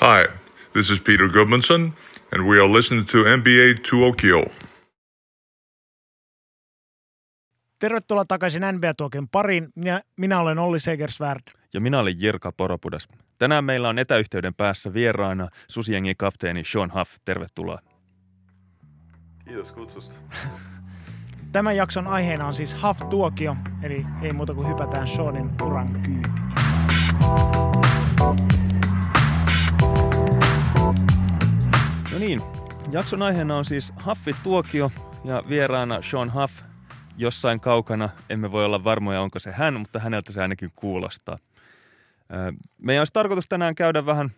Hi, this is Peter Goodmanson, and we are listening to NBA Tokyo. Tervetuloa takaisin NBA-tuokin pariin. Minä, minä olen Olli Segersvärd. Ja minä olen Jirka Poropudas. Tänään meillä on etäyhteyden päässä vieraana Susiengin kapteeni Sean Huff. Tervetuloa. Kiitos kutsusta. Tämän jakson aiheena on siis Huff-tuokio, eli ei muuta kuin hypätään Seanin uran kyytiin. Niin, jakson aiheena on siis Huffi-tuokio ja vieraana Sean Huff. Jossain kaukana emme voi olla varmoja, onko se hän, mutta häneltä se ainakin kuulostaa. Meidän olisi tarkoitus tänään käydä vähän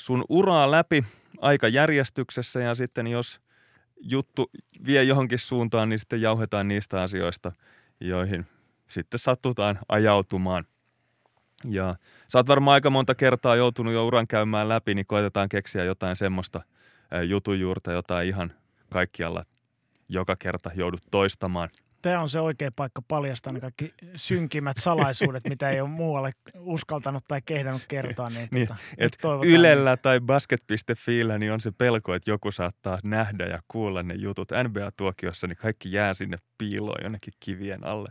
sun uraa läpi aikajärjestyksessä ja sitten jos juttu vie johonkin suuntaan, niin sitten jauhetaan niistä asioista, joihin sitten sattutaan ajautumaan. Ja sä oot varmaan aika monta kertaa joutunut jo uran käymään läpi, niin koitetaan keksiä jotain semmoista jutujuurta, jota ihan kaikkialla joka kerta joudut toistamaan – tämä on se oikea paikka paljastaa ne kaikki synkimmät salaisuudet, mitä ei ole muualle uskaltanut tai kehdannut kertoa. Niin, niin et Ylellä tai basket.fiillä niin on se pelko, että joku saattaa nähdä ja kuulla ne jutut. NBA-tuokiossa niin kaikki jää sinne piiloon jonnekin kivien alle.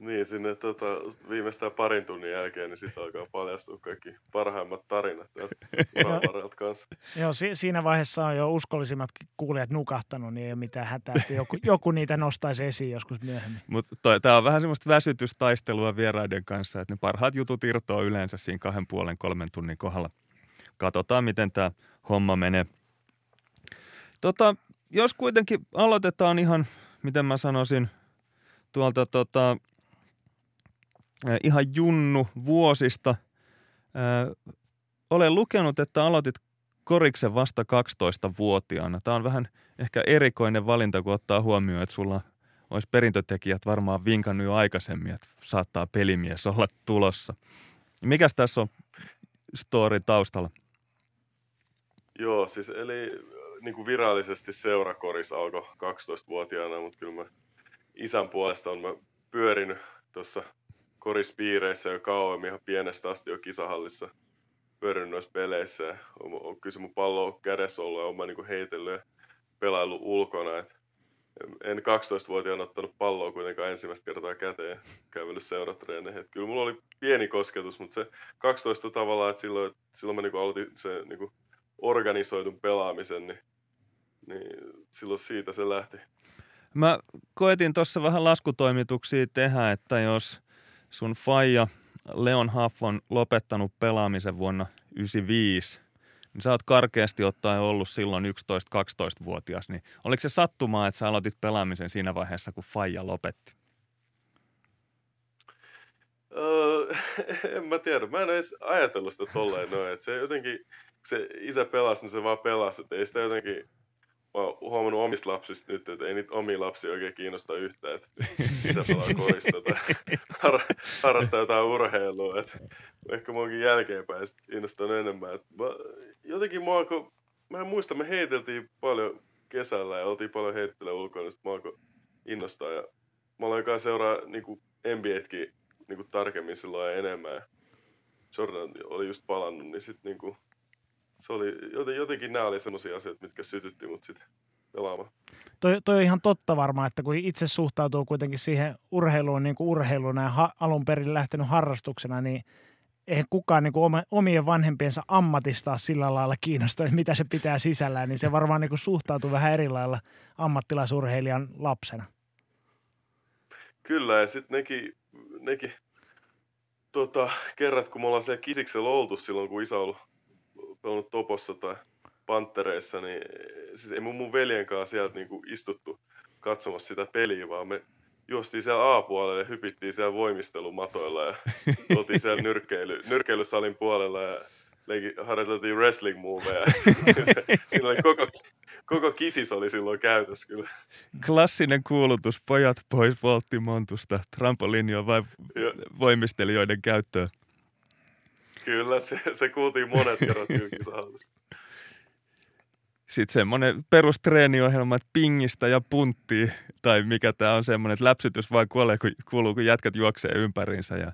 Niin, sinne tota, viimeistään parin tunnin jälkeen, niin sitten alkaa paljastua kaikki parhaimmat tarinat uravarrelta kanssa. Joo, si- siinä vaiheessa on jo uskollisimmat kuulijat nukahtanut, niin ei ole mitään hätää, että joku, joku niitä nostaisi esiin joskus myöhemmin. Mutta tämä on vähän semmoista väsytystaistelua vieraiden kanssa, että ne parhaat jutut irtoaa yleensä siinä kahden puolen kolmen tunnin kohdalla. Katsotaan, miten tämä homma menee. Tota, jos kuitenkin aloitetaan ihan, miten mä sanoisin, tuolta tota, ihan junnu vuosista. Olen lukenut, että aloitit koriksen vasta 12-vuotiaana. Tämä on vähän ehkä erikoinen valinta, kun ottaa huomioon, että sulla olisi perintötekijät varmaan vinkannut jo aikaisemmin, että saattaa pelimies olla tulossa. Mikäs tässä on story taustalla? Joo, siis eli niin kuin virallisesti seurakoris alkoi 12-vuotiaana, mutta kyllä mä isän puolesta on mä pyörinyt tuossa korispiireissä jo kauemmin ihan pienestä asti jo kisahallissa pyörinyt noissa peleissä. Ja on, on kyllä mun pallo kädessä ollut ja olen niin heitellyt ja pelaillut ulkona. Et en 12-vuotiaana ottanut palloa kuitenkaan ensimmäistä kertaa käteen kävellyt seuratreeneihin. Kyllä mulla oli pieni kosketus, mutta se 12 tavallaan, että silloin, silloin mä niin aloitin se niin organisoidun pelaamisen, niin, niin silloin siitä se lähti. Mä koetin tuossa vähän laskutoimituksia tehdä, että jos sun faija Leon Huff on lopettanut pelaamisen vuonna 1995, niin sä oot karkeasti ottaen ollut silloin 11-12-vuotias, niin oliko se sattumaa, että sä aloitit pelaamisen siinä vaiheessa, kun faija lopetti? Öö, en mä tiedä. Mä en edes ajatellut sitä tolleen noin. Että se jotenkin, kun se isä pelasi, niin se vaan pelasi. Että ei sitä jotenkin mä oon huomannut omista lapsista nyt, että ei niitä omia lapsia oikein kiinnosta yhtään, että isä pelaa korista tai har- harrastaa jotain urheilua. Että ehkä mä oonkin jälkeenpäin innostunut enemmän. Että mä, jotenkin mä, alko, mä en muista, me heiteltiin paljon kesällä ja oltiin paljon heittelyä ulkona, niin mä alkoin innostaa. Ja mä aloin kai seuraa niin NBAtkin niin tarkemmin silloin enemmän. Jordan oli just palannut, niin sitten niin se oli, jotenkin nämä oli sellaisia asioita, mitkä sytytti mut sitten pelaamaan. Toi, toi on ihan totta varmaan, että kun itse suhtautuu kuitenkin siihen urheiluun niin kuin urheiluna ja ha, alun perin lähtenyt harrastuksena, niin eihän kukaan niin kuin omien vanhempiensa ammatista sillä lailla kiinnostaa, mitä se pitää sisällään, niin se varmaan niin kuin suhtautuu vähän eri lailla ammattilaisurheilijan lapsena. Kyllä, ja sitten nekin, nekin tota, kerrat, kun me ollaan siellä kisiksellä oltu silloin, kun isä on ollut pelannut Topossa tai Pantereissa, niin siis ei mun, mun veljen kanssa sieltä niinku istuttu katsomassa sitä peliä, vaan me juostiin siellä A-puolelle ja hypittiin siellä voimistelumatoilla ja oltiin siellä nyrkkeily, nyrkkeilysalin puolella ja harjoiteltiin wrestling moveja. Siinä oli koko, koko kisis oli silloin käytössä kyllä. Klassinen kuulutus, pojat pois volttimontusta, trampolinio vai voimistelijoiden käyttöön. Kyllä, se, se kuultiin monet kerrat kisahallissa. Sitten semmoinen perustreeniohjelma, että pingistä ja punttia, tai mikä tämä on semmoinen, että läpsytys vaan kuolee, kun, kuuluu, kun jätkät juoksee ympäriinsä ja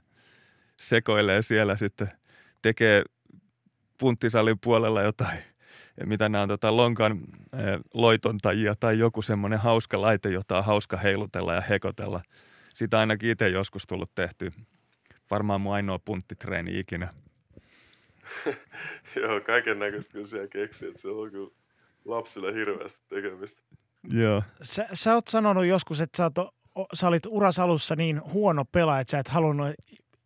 sekoilee siellä sitten tekee punttisalin puolella jotain, mitä nämä on tota lonkan loitontajia tai joku semmoinen hauska laite, jota on hauska heilutella ja hekotella. Sitä ainakin itse joskus tullut tehty. Varmaan mun ainoa punttitreeni ikinä. Joo, kaiken näköistä kyllä siellä keksii, että se on kyllä lapsille hirveästi tekemistä. Joo. Sä, sä oot sanonut joskus, että sä, oot, sä olit uras alussa niin huono pelaaja, että sä et halunnut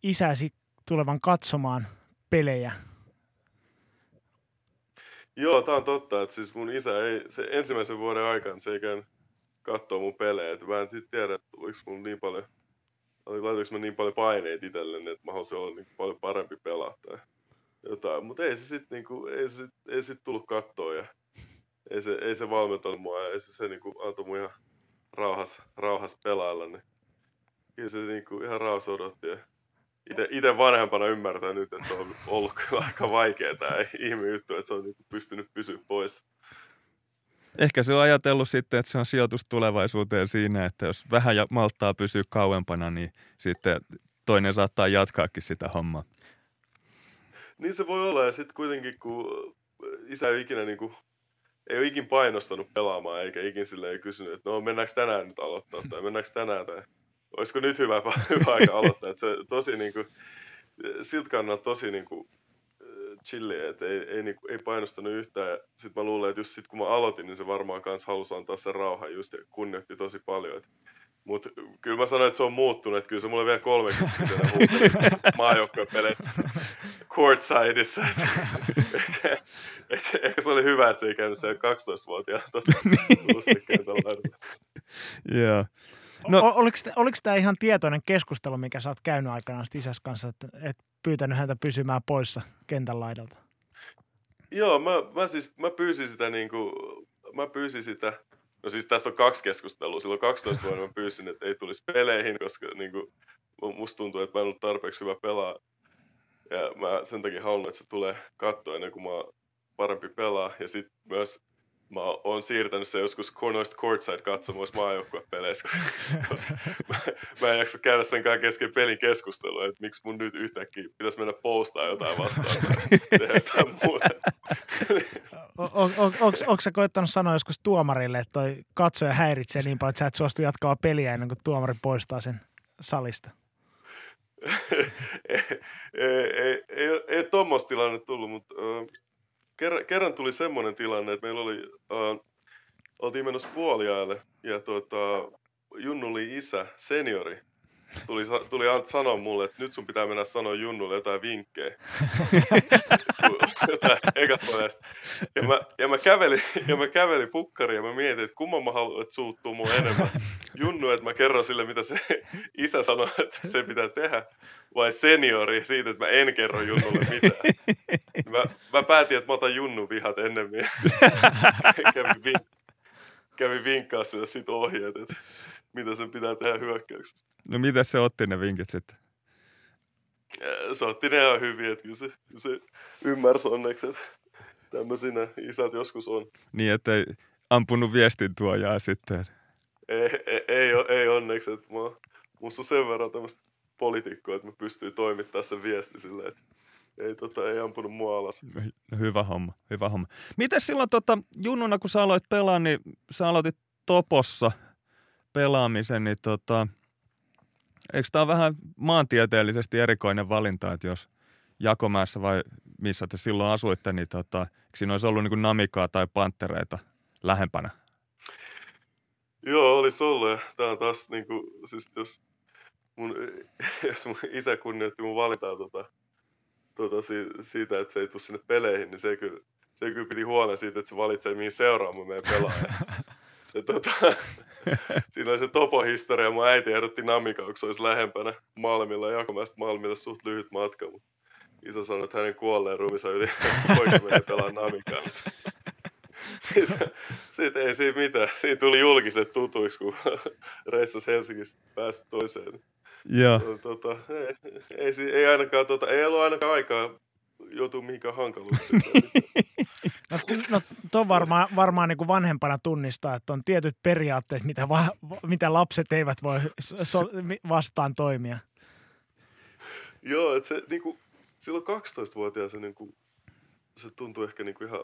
isäsi tulevan katsomaan pelejä. Joo, tää on totta, että siis mun isä ei, se ensimmäisen vuoden aikana se ei käynyt katsoa mun pelejä, että mä en sit tiedä, että oliko mun niin paljon, laitoinko mä niin paljon paineita itselleni, että mä haluaisin olla niin paljon parempi pelaaja tai jotain, mutta ei se sitten niinku, ei se, ei sit tullut kattoa ja ei se, ei se valmentanut mua ja ei se, se niinku antoi mun ihan rauhas, rauhas pelailla, niin kyllä se niinku ihan rauhassa odotti ja itse vanhempana ymmärtää nyt, että se on ollut kyllä aika vaikeaa tämä ihme juttu, että se on niinku pystynyt pysyä pois. Ehkä se on ajatellut sitten, että se on sijoitus tulevaisuuteen siinä, että jos vähän malttaa pysyä kauempana, niin sitten toinen saattaa jatkaakin sitä hommaa. Niin se voi olla, ja sitten kuitenkin kun isä ei ikinä niin kuin, ei ole ikin painostanut pelaamaan, eikä ikin sille ei kysynyt, että no mennäänkö tänään nyt aloittaa, tai mennäänkö tänään, tai olisiko nyt hyvä, hyvä aika aloittaa. Että se tosi niin kuin, siltä kannalta tosi niin kuin, chilli, että ei, ei, niin kuin, ei painostanut yhtään. Sitten mä luulen, että just sit kun mä aloitin, niin se varmaan kanssa halusi antaa sen rauhan just ja kunnioitti tosi paljon. Että mutta kyllä mä sanoin, että se on muuttunut, että kyllä se mulle vielä 30 huuteli maajoukkojen peleissä courtsideissa. ehkä, ehkä, ehkä, se oli hyvä, että se ei käynyt siellä 12-vuotiaana tota, Joo. No, o- oliko, oliko tämä ihan tietoinen keskustelu, mikä sä oot käynyt aikanaan isäs kanssa, että et pyytänyt häntä pysymään poissa kentän laidalta? Joo, mä, mä siis mä pyysin sitä niin kuin, mä pyysin sitä No siis tässä on kaksi keskustelua. Silloin 12 vuonna mä pyysin, että ei tulisi peleihin, koska niin kuin, musta tuntuu, että mä en ollut tarpeeksi hyvä pelaa. Ja mä sen takia haluan, että se tulee katsoa ennen kuin mä oon parempi pelaa. Ja sitten myös mä oon siirtänyt se joskus noista courtside katsomoissa maajoukkuepeleissä, koska mä, mä en jaksa käydä sen kanssa kesken pelin keskustelua, että miksi mun nyt yhtäkkiä pitäisi mennä postaa jotain vastaan tai tehdä jotain muuta. Onko sä koettanut sanoa joskus tuomarille, että toi katsoja häiritsee niin paljon, että sä et suostu jatkaa peliä ennen kuin tuomari poistaa sen salista? ei, ei, ei, ei, tuommoista tilanne tullut, mutta kerran, kerran tuli semmoinen tilanne, että meillä oli, uh, oltiin menossa puoliajalle ja tuota, Junnu oli isä, seniori, tuli, tuli sanoa mulle, että nyt sun pitää mennä sanoa Junnulle jotain vinkkejä. jotain ekasta Ja mä, ja, mä kävelin, ja mä kävelin pukkariin ja mä mietin, että kumman mä haluan, että suuttuu mun enemmän. Junnu, että mä kerron sille, mitä se isä sanoi, että se pitää tehdä. Vai seniori siitä, että mä en kerro Junnulle mitään. Mä, mä päätin, että mä otan Junnu vihat ennemmin. kävin, vin, kävin vinkkaa sille sit ohjeet, että mitä sen pitää tehdä hyökkäyksessä. No mitä se otti ne vinkit sitten? Se otti ne ihan hyvin, että kyllä se, kyllä se ymmärsi onneksi, että tämmöisinä isät joskus on. Niin, että ei ampunut viestin tuojaa sitten. Ei, ei, ei, ei onneksi, että mä, musta on sen verran tämmöistä poliitikkoa, että mä pystyn toimittamaan sen viesti silleen, että ei, tota, ei ampunut mua alas. No, hyvä homma, hyvä homma. Miten silloin tota, junnuna, kun sä aloit pelaa, niin sä aloitit Topossa pelaamisen, niin tota, eikö tämä vähän maantieteellisesti erikoinen valinta, että jos Jakomäessä vai missä te silloin asuitte, niin tota, eikö siinä olisi ollut niin namikaa tai panttereita lähempänä? Joo, olisi ollut tämä on taas niin kuin, siis jos mun, jos mun isä kunnioitti mun valintaa tota, tota, siitä, että se ei tule sinne peleihin, niin se kyllä, se kyllä piti huolen siitä, että se valitsee mihin seuraan mun meidän pelaaja. Se, tota, siinä oli se topohistoria. Mun äiti ehdotti Namika, kun se olisi lähempänä Malmilla. Jakomäestä Malmilla suht lyhyt matka, mutta isä sanoi, että hänen kuolleen ruumissa yli poika menee pelaa Namikaa. siitä, siitä, ei siinä mitään. Siinä tuli julkiset tutuiksi, kun reissas Helsingistä pääsi toiseen. Joo. Tota, ei, ei, ei, ainakaan, tota, ei ollut ainakaan aikaa joutuu mihinkään hankaluuksiin. No, no tuon varmaan, varmaan niin kuin vanhempana tunnistaa, että on tietyt periaatteet, mitä, va, mitä lapset eivät voi so, vastaan toimia. Joo, että se niin kuin, silloin 12-vuotiaana se, niin kuin, se tuntui ehkä niin kuin ihan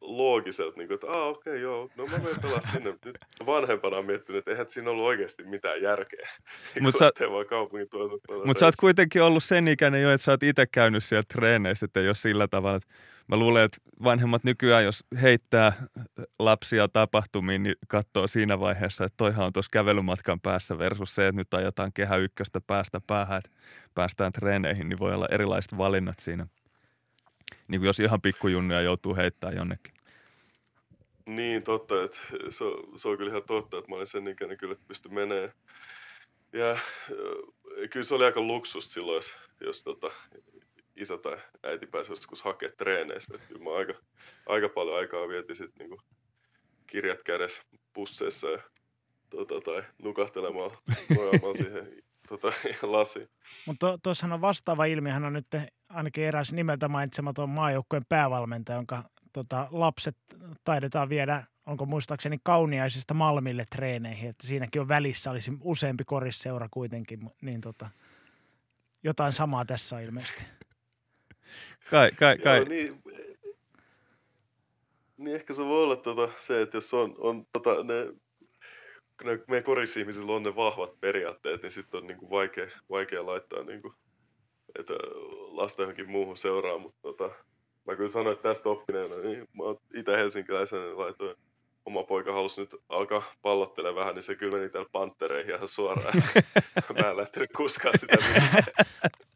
loogiselta, niin kuin, että ah, okei, okay, joo, no mä menen pelaa sinne. Nyt vanhempana on miettinyt, että eihän siinä ollut oikeasti mitään järkeä. Mutta sä, vaan kaupungin mut sä oot kuitenkin ollut sen ikäinen jo, että sä oot itse käynyt siellä treeneissä, että ei ole sillä tavalla. Että mä luulen, että vanhemmat nykyään, jos heittää lapsia tapahtumiin, niin katsoo siinä vaiheessa, että toihan on tuossa kävelymatkan päässä versus se, että nyt ajetaan kehä ykköstä päästä päähän, että päästään treeneihin, niin voi olla erilaiset valinnat siinä. Niin kuin jos ihan pikkujunnuja joutuu heittämään jonnekin. Niin, totta. Että se, on, se on kyllä ihan totta, että mä olin sen ikäinen kyllä, että pystyi menee. Ja kyllä se oli aika luksus silloin, jos, jos tota, isä tai äiti pääsi joskus hakemaan treeneistä. Että kyllä mä aika, aika paljon aikaa vietin sitten niin kirjat kädessä pusseissa ja, tota, tai nukahtelemalla siihen tota, lasi. Mutta tuossahan on vastaava ilmiö, hän on nyt ainakin eräs nimeltä mainitsematon maajoukkojen päävalmentaja, jonka tota, lapset taidetaan viedä, onko muistaakseni kauniaisista Malmille treeneihin, että siinäkin on välissä, olisi useampi korisseura kuitenkin, niin tota, jotain samaa tässä on ilmeisesti. Kai, kai, kai. Joo, niin, niin ehkä se voi olla tota, se, että jos on, on tota, ne, ne meidän korisihmisillä on ne vahvat periaatteet, niin sitten on niinku vaikea, vaikea laittaa niinku, että lasta johonkin muuhun seuraa, mutta tota, mä kyllä sanoin, että tästä oppineena, niin mä oon itse helsinkiläisenä, niin laitoin oma poika halusi nyt alkaa pallottelemaan vähän, niin se kyllä meni täällä panttereihin ihan suoraan. mä en lähtenyt kuskaa sitä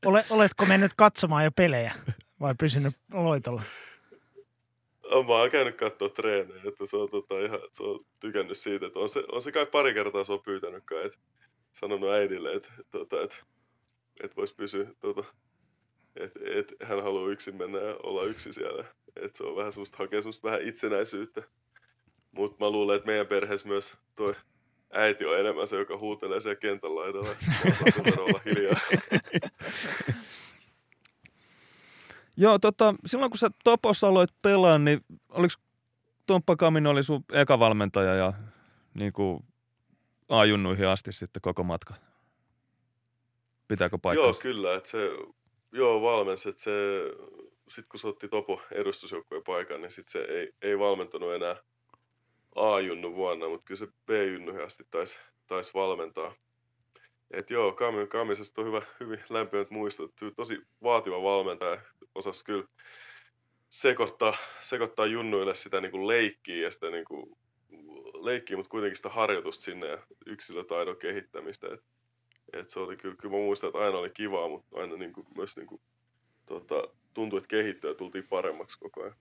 Ole, oletko mennyt katsomaan jo pelejä vai pysynyt loitolla? Mä oon käynyt katsoa treenejä, että se on, tota, ihan, se on tykännyt siitä, että on se, on se kai pari kertaa se on pyytänyt kai, että sanonut äidille, että, tota, että, että voisi pysyä tota, et, et hän haluaa yksin mennä ja olla yksi siellä. Et se on vähän semmoista, hakea semmoista vähän itsenäisyyttä. Mutta mä luulen, että meidän perheessä myös toi äiti on enemmän se, joka huutelee siellä kentän laidalla. olla hiljaa. Joo, tota, silloin kun sä Topossa aloit pelaa, niin oliko Tomppa Kamin oli sun eka valmentaja ja niin kuin ajunnuihin asti sitten koko matka? Pitääkö paikkaa? Joo, kyllä. Että se Joo, valmensi, että se, sit kun se otti Topo edustusjoukkueen paikan, niin sit se ei, ei valmentanut enää A-junnu vuonna, mutta kyllä se B-junnu asti taisi tais valmentaa. Et joo, Kami, Kamisesta on hyvä, hyvin lämpimät muistot. Tosi vaativa valmentaja, osasi kyllä sekoittaa, sekoittaa junnuille sitä niin kuin leikkiä ja sitä niin kuin, leikkiä, mutta kuitenkin sitä harjoitusta sinne ja yksilötaidon kehittämistä. Et et se oli kyllä, kyllä mä muistan, että aina oli kivaa, mutta aina niin kuin, myös niin kuin, tota, tuntui, että kehittyä tultiin paremmaksi koko ajan.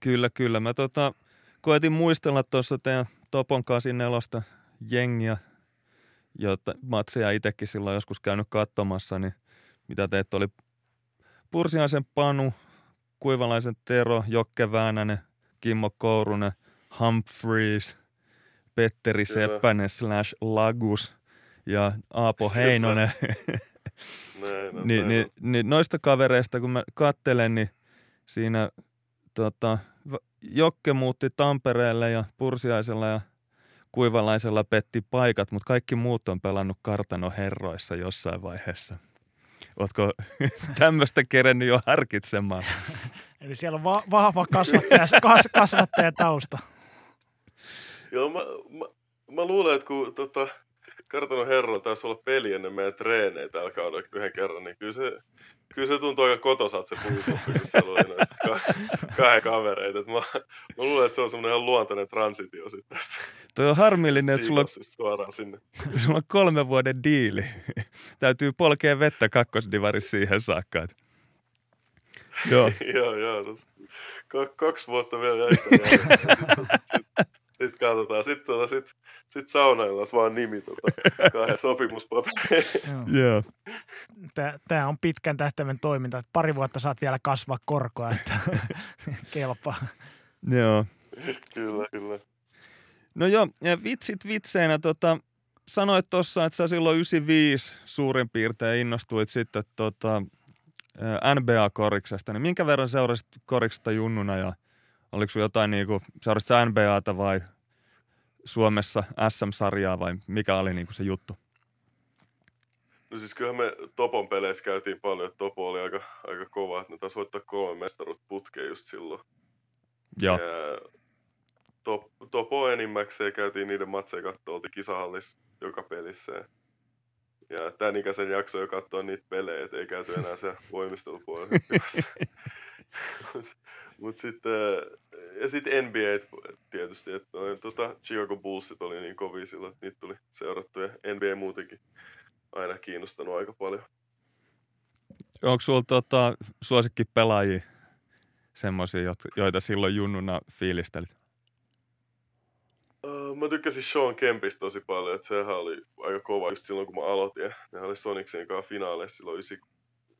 Kyllä, kyllä. Mä tota, koetin muistella tuossa teidän Topon 84 jengiä, jota matseja itsekin silloin joskus käynyt katsomassa, niin mitä teet oli Pursiaisen Panu, Kuivalaisen Tero, Jokke Väänänen, Kimmo Kourunen, Humphreys, Petteri Kyllä. Seppänen slash Lagus – ja Aapo Heinonen. näin, on, niin, niin, niin, noista kavereista, kun mä kattelen, niin siinä tota, Jokke muutti Tampereelle ja Pursiaisella ja Kuivalaisella petti paikat, mutta kaikki muut on pelannut kartano herroissa jossain vaiheessa. Oletko tämmöistä kerennyt jo harkitsemaan? Eli siellä on va- vahva kasvattaja, kas- kasvattajatausta. Joo, mä, mä, mä luulen, että kun tota, kartanon herralla taisi olla peli ennen meidän treenejä tällä kaudella yhden kerran, niin kyllä se, kyllä se tuntuu aika kotosat se puutoppi, kun siellä oli näitä kahden kavereita. mä, mä luulen, että se on semmoinen ihan luontainen transitio sitten tästä. Toi on harmillinen, että sulla on, suoraan sinne. sulla on kolme vuoden diili. Täytyy polkea vettä kakkosdivarissa siihen saakka. Että... Joo. joo, joo. kaksi vuotta vielä jäi. Sitten katsotaan. Sitten tuota, sit, sit saunaillaan vaan nimi tuota, kahden sopimuspapereihin. Joo. Tämä on pitkän tähtäimen toiminta. Pari vuotta saat vielä kasvaa korkoa, että kelpaa. Joo. kyllä, kyllä. No joo, ja vitsit vitseinä, tota, sanoit tuossa, että sä silloin 95 suurin piirtein innostuit sitten tota, NBA-koriksesta, niin minkä verran seurasit koriksesta junnuna ja oliko sinulla jotain, niin kuin, sä NBAta vai Suomessa SM-sarjaa vai mikä oli niin kuin se juttu? No siis kyllähän me Topon peleissä käytiin paljon, että Topo oli aika, aika kova, että ne taisi voittaa kolme mestarut putkeen just silloin. Joo. Ja top, Topo enimmäkseen käytiin niiden matseja katsoa, oltiin kisahallissa joka pelissä. Ja, ja tämän ikäisen jakso jo katsoa niitä pelejä, että ei käyty enää se voimistelupuolella mut sitten, ja sitten NBA tietysti, että noin, tota, Chicago Bullsit oli niin kovia silloin, että niitä tuli seurattu ja NBA muutenkin aina kiinnostanut aika paljon. Onko sulla tota, suosikkipelaajia semmoisia, joita silloin junnuna fiilistelit? Uh, mä tykkäsin Sean Kempistä tosi paljon, että sehän oli aika kova just silloin kun mä aloitin. Ne oli Sonicsin kanssa finaaleissa silloin, ysi,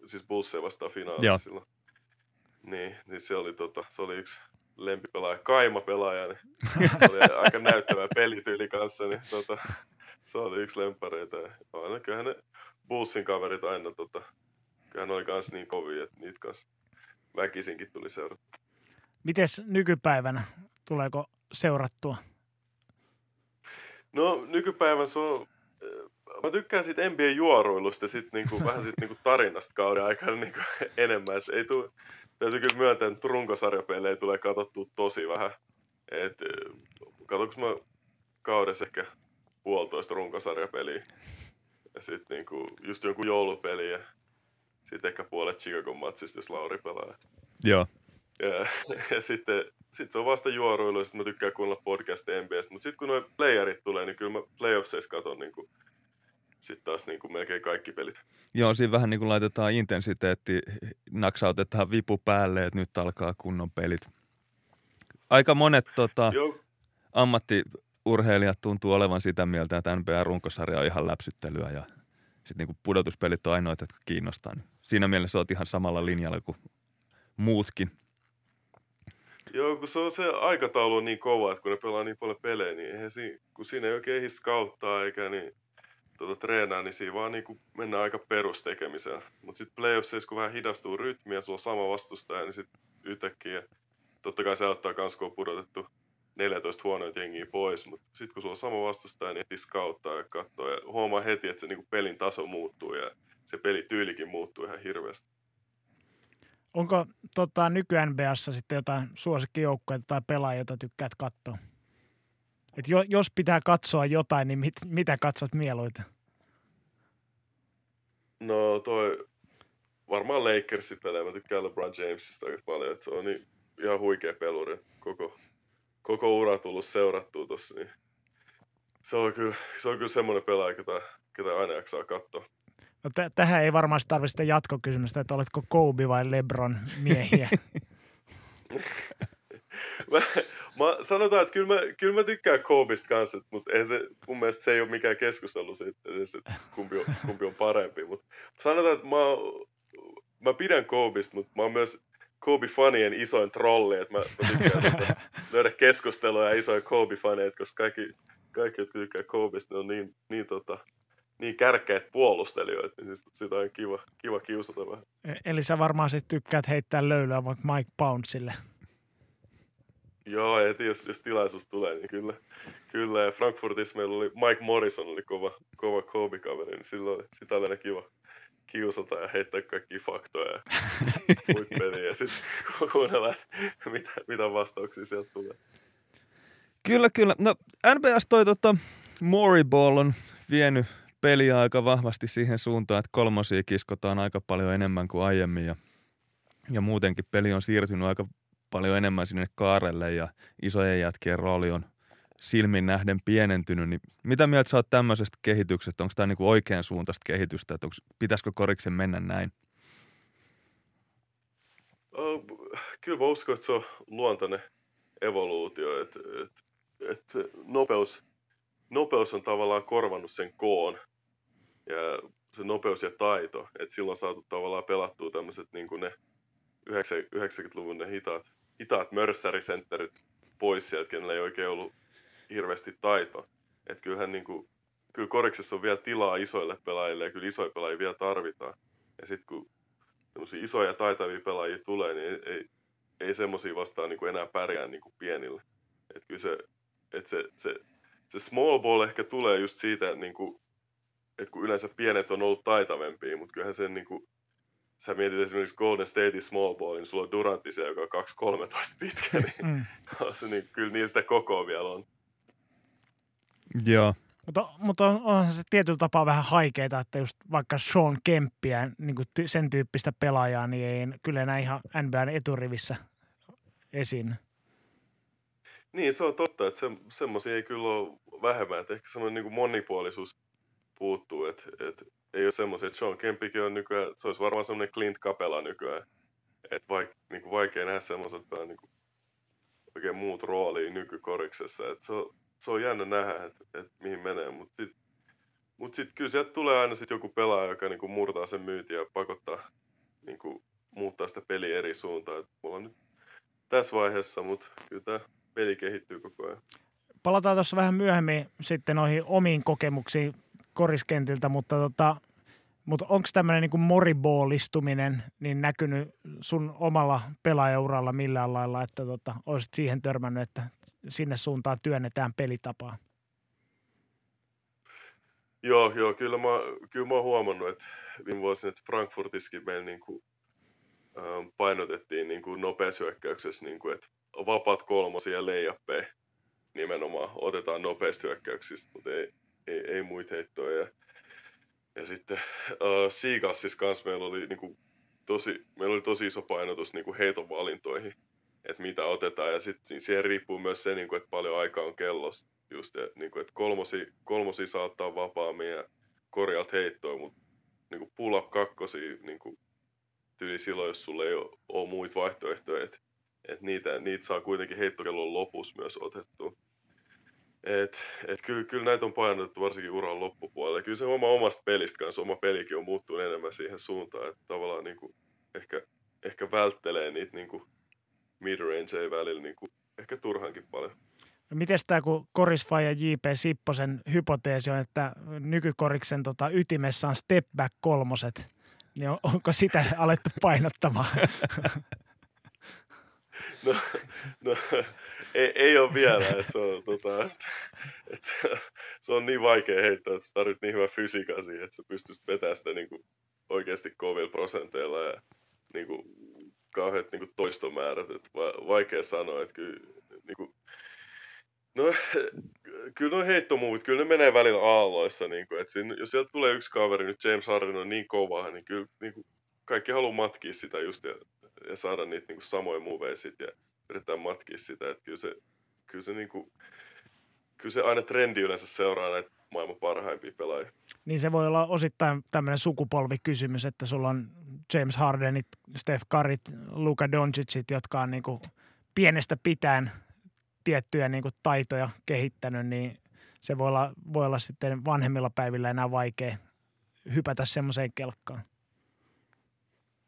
siis Bullsia vastaan finaaleissa silloin. Niin, niin se oli, tota, se oli yksi lempipelaaja, Kaima-pelaaja, niin oli aika näyttävä pelityyli kanssa, niin tota, se oli yksi lempareita. Ja aina, kyllähän ne Bullsin kaverit aina, tota, kyllähän ne oli kans niin kovia, että niitä kanssa väkisinkin tuli seurattua. Mites nykypäivänä? Tuleeko seurattua? No nykypäivän se on, mä tykkään siitä NBA-juoruilusta ja sit niinku, vähän sit niinku tarinasta kauden aikana niinku enemmän. Et ei tuu, täytyy kyllä myöntää, että runkosarjapelejä tulee katsottua tosi vähän. Et, katsonko mä kaudessa ehkä puolitoista runkosarjapeliä. Ja sitten niinku, just jonkun joulupeli ja sitten ehkä puolet Chicago matsista, jos Lauri pelaa. Joo. Ja, ja sitten sit se on vasta juoruilu, ja mä tykkään kuunnella podcast NBAstä. Mutta sitten kun nuo playerit tulee, niin kyllä mä playoffseissa katon niin sitten taas niin kuin melkein kaikki pelit. Joo, siinä vähän niin kuin laitetaan intensiteetti, naksautetaan vipu päälle, että nyt alkaa kunnon pelit. Aika monet tota, ammattiurheilijat tuntuu olevan sitä mieltä, että NBA-runkosarja on ihan läpsyttelyä ja sitten niin pudotuspelit on ainoat, jotka kiinnostaa. Niin siinä mielessä olet ihan samalla linjalla kuin muutkin. Joo, kun se on se aikataulu on niin kova, että kun ne pelaa niin paljon pelejä, niin eihän siinä, kun siinä ei oikein ehdi skauttaa eikä niin tuota, treenaa, niin siinä vaan niin mennään aika perustekemiseen. Mutta sitten playoffseissa, kun vähän hidastuu rytmiä, sulla on sama vastustaja, niin sitten yhtäkkiä, totta kai se auttaa kans, kun on pudotettu 14 huonoita jengiä pois, mutta sitten kun sulla on sama vastustaja, niin heti skauttaa ja katsoo ja huomaa heti, että se niin pelin taso muuttuu ja se pelityylikin muuttuu ihan hirveästi. Onko tota, nyky-NBAssa sitten jotain suosikkijoukkoja tai pelaajia, joita tykkäät katsoa? Et jo, jos pitää katsoa jotain, niin mit, mitä katsot mieluiten? No toi varmaan Lakersin pelejä. Mä tykkään LeBron Jamesista aika paljon. Että se on niin ihan huikea peluri. Koko, koko ura tullut seurattua tossa. Niin se on kyllä, se on kyllä semmoinen pelaaja, ketä, ketä aina jaksaa katsoa. No t- tähän ei varmasti tarvitse sitä jatkokysymystä, että oletko Kobe vai LeBron miehiä. mä, mä, sanotaan, että kyllä mä, kyllä mä tykkään Kobista kanssa, mutta ei se, mun mielestä se ei ole mikään keskustelu siitä, että kumpi on, kumpi on parempi. Mutta sanotaan, että mä, mä pidän Kobista, mutta mä oon myös Kobe-fanien isoin trolli, että mä, mä tykkään löydä keskustelua ja isoja Kobe-faneja, koska kaikki, kaikki, jotka tykkää Kobista, ne on niin, niin tota, niin kärkeät puolustelijoita, niin siis sitä on kiva, kiva kiusata vähän. E, eli sä varmaan sitten tykkäät heittää löylyä vaikka Mike Pouncelle. Joo, et jos, jos tilaisuus tulee, niin kyllä. kyllä. Ja Frankfurtissa meillä oli Mike Morrison, oli kova, kova Kobe-kaveri, niin silloin sitä oli aina kiva kiusata ja heittää kaikki faktoja ja peliä ja sitten kuunnella, mitä, mitä vastauksia sieltä tulee. Kyllä, kyllä. No NBS toi tota, Moriball on vienyt peliä aika vahvasti siihen suuntaan, että kolmosia kiskotaan aika paljon enemmän kuin aiemmin ja, ja muutenkin peli on siirtynyt aika paljon enemmän sinne kaarelle ja isojen jätkien rooli on silmin nähden pienentynyt, niin mitä mieltä sä oot tämmöisestä kehityksestä? Onko tämä niinku oikean suuntaista kehitystä, että onko, pitäisikö koriksen mennä näin? Kyllä mä uskon, että se on luontainen evoluutio, että, että se nopeus, nopeus on tavallaan korvannut sen koon ja se nopeus ja taito, että silloin on saatu tavallaan pelattua tämmöiset niin ne 90-luvun ne hitaat, hitaat mörssärisentterit pois sieltä, kenellä ei oikein ollut hirveästi taito. Että kyllähän niin kuin, kyllä koriksessa on vielä tilaa isoille pelaajille ja kyllä isoja pelaajia vielä tarvitaan. Ja sitten kun isoja taitavia pelaajia tulee, niin ei, ei, ei semmoisia vastaan niin kuin enää pärjää niin kuin pienille. Että kyllä se, että se, se, se small ball ehkä tulee just siitä, että niin kuin että kun yleensä pienet on ollut taitavempia, mutta kyllähän sen niin kuin, sä mietit esimerkiksi Golden State small ball, niin sulla on Durantti se, joka on 2-13 pitkä, niin, mm. se, niin kyllä niin sitä koko vielä on. Joo. Mutta, mutta on, onhan se tietyllä tapaa vähän haikeita, että just vaikka Sean Kemppiä, niin kuin sen tyyppistä pelaajaa, niin ei kyllä enää ihan NBAn eturivissä esiin. Niin, se on totta, että se, semmoisia ei kyllä ole vähemmän, että ehkä semmoinen niin kuin monipuolisuus puuttuu, että, että ei ole semmoisia, että Sean Kempikin on nykyään, se olisi varmaan semmoinen Clint Capella nykyään, että vaik, niin vaikea nähdä semmoiset niin kuin oikein muut roolia nykykoriksessa, että se on, se on jännä nähdä, että, että mihin menee, mutta sitten mut sit kyllä sieltä tulee aina sit joku pelaaja, joka niinku murtaa sen myyntiä ja pakottaa niinku, muuttaa sitä peliä eri suuntaan. Et mulla on nyt tässä vaiheessa, mutta kyllä tämä peli kehittyy koko ajan. Palataan tuossa vähän myöhemmin sitten noihin omiin kokemuksiin koriskentiltä, mutta tota, mutta onko tämmöinen niin moribolistuminen niin näkynyt sun omalla pelaajauralla millään lailla, että tota, olisit siihen törmännyt, että sinne suuntaan työnnetään pelitapaa? Joo, joo kyllä, mä, kyllä mä oon huomannut, että viime vuosina, että Frankfurtissakin meillä niin kuin, ähm, painotettiin niin kuin nopeassa hyökkäyksessä, niin kuin, että vapaat kolmosia ja leijappeja nimenomaan otetaan nopeasti hyökkäyksistä, mutta ei, ei, ei muita heittoja. Ja, ja sitten äh, Seagassissa kanssa meillä oli, niin kuin, tosi, meillä oli tosi iso painotus niin kuin heiton valintoihin että mitä otetaan. Ja sitten siihen riippuu myös se, niin kuin, että paljon aikaa on kellossa. Just, ja, niin kuin, että kolmosi, kolmosi saattaa vapaammin ja korjat heittoa, mutta niin pull up kakkosi niin kuin, tyyli silloin, jos sulla ei ole, ole muita vaihtoehtoja, että et niitä, niitä saa kuitenkin heittokellon lopussa myös otettua. Et, et kyllä, kyllä näitä on painotettu varsinkin uran loppupuolella. Kyllä se oma omasta pelistä kanssa, oma pelikin on muuttunut enemmän siihen suuntaan, että tavallaan niin kuin ehkä, ehkä välttelee niitä niin kuin midrange ei välillä niin kuin, ehkä turhankin paljon. No miten tämä, kun Korisfa ja J.P. Sipposen hypoteesi on, että nykykoriksen tota, ytimessä on step back kolmoset, niin on, onko sitä alettu painottamaan? No, no ei, ei ole vielä, että se on, tota, että se on niin vaikea heittää, että sä tarvitset niin hyvä fysiikka siihen, että sä pystyisit vetämään sitä niin kuin oikeasti kovilla prosenteilla ja niin kuin kauheat niin kuin toistomäärät, että vaikea sanoa, että kyllä, niin kuin, no, kyllä nuo heittomuuvit, kyllä ne menee välillä aalloissa, niin kuin, että siinä, jos sieltä tulee yksi kaveri, nyt James Harden on niin kova, niin kyllä niin kuin, kaikki haluaa matkia sitä just ja, ja saada niitä niin kuin, samoja muoveja ja yrittää matkia sitä, että kyllä se, kyllä se, niin kuin, kyllä se aina trendi yleensä seuraa näitä maailman parhaimpia pelaajia. Niin se voi olla osittain tämmöinen sukupolvikysymys, että sulla on James Hardenit, Steph Curryt, Luka Doncicit, jotka on niin kuin pienestä pitäen tiettyjä niin kuin taitoja kehittänyt, niin se voi olla, voi olla sitten vanhemmilla päivillä enää vaikea hypätä semmoiseen kelkkaan.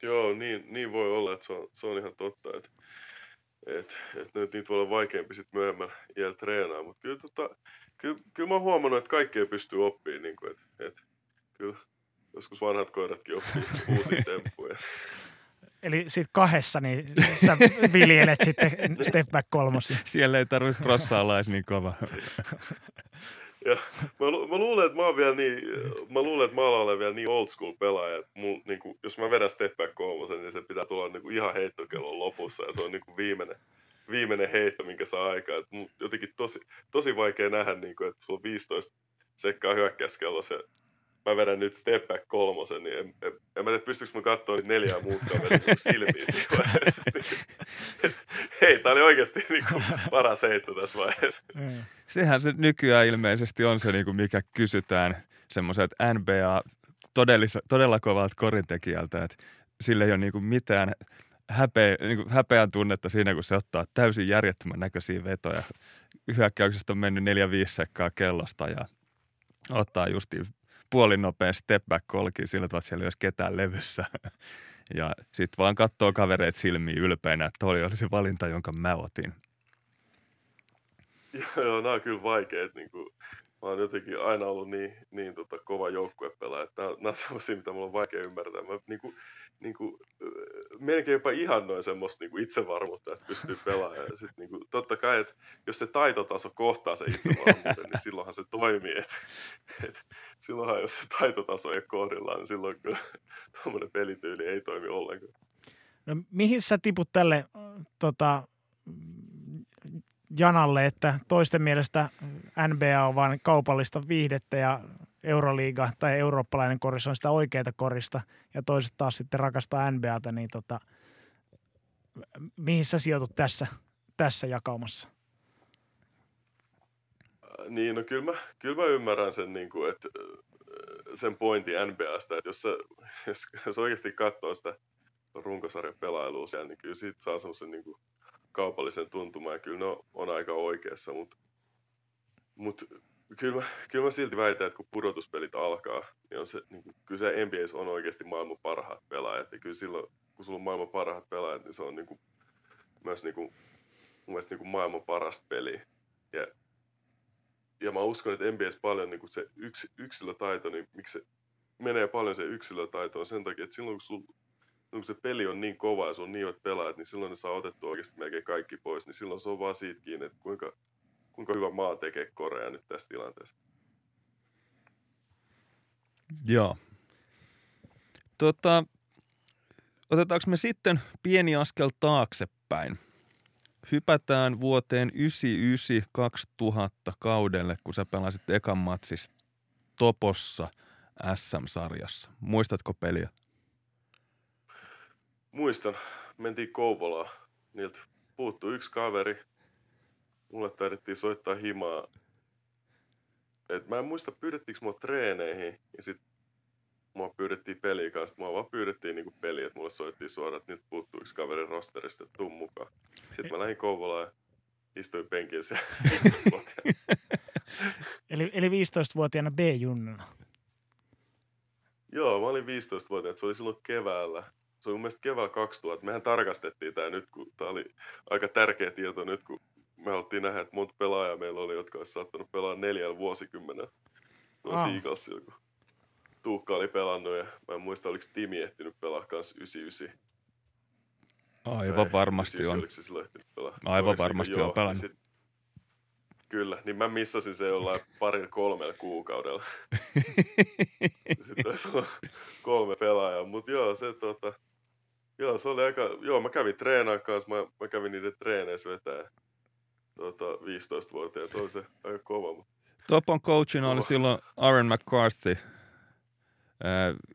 Joo, niin, niin voi olla, että se on, se on ihan totta, että, että, että nyt niitä voi olla vaikeampi sitten myöhemmin iällä treenaa, mutta kyllä, tota, kyllä, kyllä mä oon huomannut, että kaikkea pystyy oppimaan, niin kuin, että, että kyllä joskus vanhat koiratkin oppii uusia temppuja. Eli sitten kahdessa, niin sä viljelet sitten step back kolmosia. Siellä ei tarvitse crossaa niin kova. ja, mä, lu- mä, luulen, että mä oon vielä niin, mä luulen, että mä olen vielä niin old school pelaaja, että mun, niin kuin, jos mä vedän step back kolmosen, niin se pitää tulla niin kuin ihan heittokellon lopussa ja se on niin kuin viimeinen, viimeinen heitto, minkä saa aikaa. Et jotenkin tosi, tosi vaikea nähdä, niin kuin, että sulla on 15 sekkaa hyökkäyskellossa ja mä vedän nyt step back kolmosen, niin en, en, en mä tiedä, pystyykö mä katsoa niitä neljää muut kaverit niin silmiin siinä vaiheessa. Hei, tää oli oikeasti niin kuin paras heitto tässä vaiheessa. Mm. Sehän se nykyään ilmeisesti on se, niin kuin mikä kysytään semmoiset NBA todellis, todella kovalta korintekijältä, että sillä ei ole niin kuin mitään häpeä, niin kuin häpeän tunnetta siinä, kun se ottaa täysin järjettömän näköisiä vetoja. Hyökkäyksestä on mennyt neljä viisi sekkaa kellosta ja ottaa justiin puolinopea step back kolki sillä tavalla, että siellä ei olisi ketään levyssä. Ja sitten vaan katsoo kavereet silmiin ylpeänä, että toi oli se valinta, jonka mä otin. Joo, nämä on kyllä vaikeat. Niin kuin, mä oon jotenkin aina ollut niin, niin tota, kova joukkuepelaaja, että nämä, on sellaisia, mitä mulla on vaikea ymmärtää. Mä, niin kuin, niin kuin, melkein jopa ihannoi semmoista niin kuin itsevarmuutta, että pystyy pelaamaan. Ja sit, niin kuin, totta kai, että jos se taitotaso kohtaa se itsevarmuuden, niin silloinhan se toimii. Et, et, silloinhan, jos se taitotaso ei kohdillaan, niin silloin kyllä tuommoinen pelityyli ei toimi ollenkaan. No, mihin sä tiput tälle tota, janalle, että toisten mielestä NBA on vain kaupallista viihdettä ja Euroliiga tai eurooppalainen koris on sitä oikeaa korista ja toiset taas sitten rakastaa NBAta, niin tota, mihin sä sijoitut tässä, tässä jakaumassa? Niin, no kyllä mä, kyllä mä ymmärrän sen, niin kuin, että sen pointin NBAsta, että jos, sä, jos, jos oikeasti katsoo sitä runkosarjan pelailua siellä, niin kyllä siitä saa semmoisen niin kuin kaupallisen tuntumaan ja kyllä ne on, aika oikeassa, mutta mut, kyllä, kyllä mä silti väitän, että kun pudotuspelit alkaa, niin, on se, niin kuin, kyllä se NBA on oikeasti maailman parhaat pelaajat ja kyllä silloin, kun sulla on maailman parhaat pelaajat, niin se on niin kuin, myös niin kuin, mun mielestä niin kuin maailman parasta peliä. Ja, ja mä uskon, että NBAs paljon niin kuin se yks, yksilötaito, niin miksi se menee paljon se yksilötaito on sen takia, että silloin kun sulla kun se peli on niin kova ja se on niin hyvät pelaajat, niin silloin ne saa otettua oikeasti melkein kaikki pois, niin silloin se on vaan siitä kiinni, että kuinka, kuinka hyvä maa tekee Korea nyt tässä tilanteessa. Joo. Tota, otetaanko me sitten pieni askel taaksepäin? Hypätään vuoteen 99-2000 kaudelle, kun sä pelasit ekan matsis Topossa SM-sarjassa. Muistatko peliä? Muistan, mentiin Kouvolaan. Niiltä puuttu yksi kaveri. Mulle taidettiin soittaa himaa. Et mä en muista, pyydettiinkö mua treeneihin. Ja sit mua pyydettiin peliä kanssa. Mua vaan pyydettiin niinku peliä, että mulle soittiin suoraan, että niiltä puuttuu yksi kaveri rosterista, että tuu mukaan. Sitten mä lähdin Kouvolaan ja istuin 15 eli, eli 15-vuotiaana B-junnuna. Joo, mä olin 15-vuotiaana. Se oli silloin keväällä se oli mun mielestä keväällä 2000. Mehän tarkastettiin tämä nyt, kun tämä oli aika tärkeä tieto nyt, kun me haluttiin nähdä, että monta pelaajaa meillä oli, jotka olisi saattanut pelaa neljällä vuosikymmenellä. Ah. Seagalsilla, kun Tuukka oli pelannut ja mä en muista, oliko Timi ehtinyt pelaa kanssa 99. Aivan tai varmasti 99, on. pelaa. Aivan oliko varmasti on pelannut. Sit, kyllä, niin mä missasin se jollain parilla kolmella kuukaudella. Sitten olisi kolme pelaajaa, mutta joo, se tota, Joo, se oli aika, joo, mä kävin treenaan kanssa, mä, mä kävin niiden treeneissä vetää tota, 15-vuotiaat, oli se aika kova. Topon coachina oli silloin Aaron McCarthy,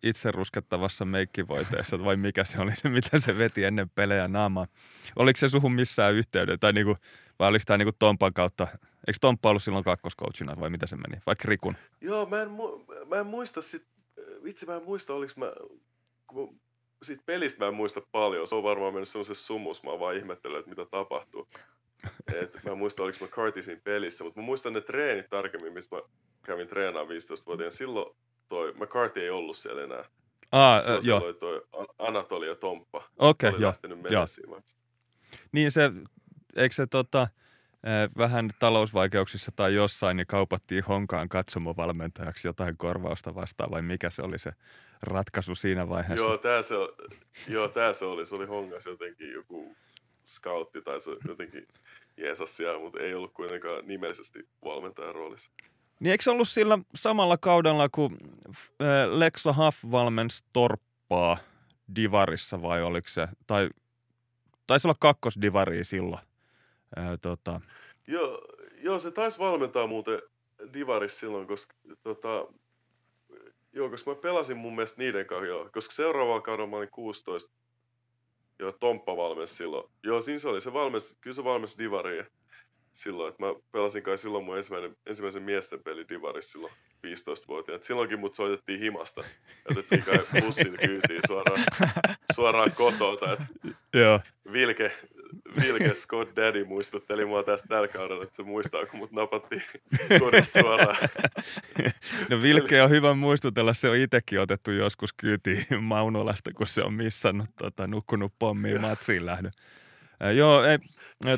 itse ruskettavassa meikkivoiteessa, vai mikä se oli se, mitä se veti ennen pelejä naamaa. Oliko se suhun missään yhteyden, tai niinku, vai oliko tämä niinku Tompan kautta, eikö Tomppa ollut silloin kakkoscoachina, vai mitä se meni, vai Rikun? Joo, mä en, mu- mä en muista sit, vitsi mä en muista, oliko mä, kun siitä pelistä mä en muista paljon. Se on varmaan mennyt semmoisessa sumus. Mä vaan ihmettelen, että mitä tapahtuu. Et mä en muista, oliko McCarthy siinä pelissä, mutta mä muistan ne treenit tarkemmin, mistä mä kävin treenaamaan 15-vuotiaana. Silloin toi McCarthy ei ollut siellä enää. Ah, äh, joo. oli toi Anatolia Tomppa. Okei, okay, joo. joo. Niin se, eikö se tota, vähän talousvaikeuksissa tai jossain, niin kaupattiin Honkaan katsomovalmentajaksi jotain korvausta vastaan, vai mikä se oli se ratkaisu siinä vaiheessa? Joo, tämä se, joo, tää se oli. Se oli Hongas jotenkin joku scoutti tai se jotenkin jeesas siellä, mutta ei ollut kuitenkaan nimellisesti valmentajan roolissa. Niin eikö se ollut sillä samalla kaudella, kun Lexa Huff valmensi Torppaa Divarissa vai oliko se, tai taisi olla kakkosdivari silloin. Ää, tota. joo, joo, se taisi valmentaa muuten Divaris silloin, koska tota, joo, koska mä pelasin mun mielestä niiden kanssa joo, koska seuraavalla kaudella mä olin 16. Joo, Tomppa valmensi silloin. Joo, siinä se oli. Se valmensi, kyllä se valmensi Divariin silloin, että mä pelasin kai silloin mun ensimmäinen, ensimmäisen miesten peli Divaris silloin 15-vuotiaana. Silloinkin mut soitettiin himasta. Otettiin kai bussin kyytiin suoraan, suoraan kotota. Joo. Vilke, Vilke Scott Daddy muistutteli mua tästä tällä kaudella, että se muistaa, kun mut napattiin kodissa suoraan. No Vilke on hyvä muistutella, se on itsekin otettu joskus kyytiin Maunolasta, kun se on missannut, tota, nukkunut pommiin matsiin lähdön. Joo, ei,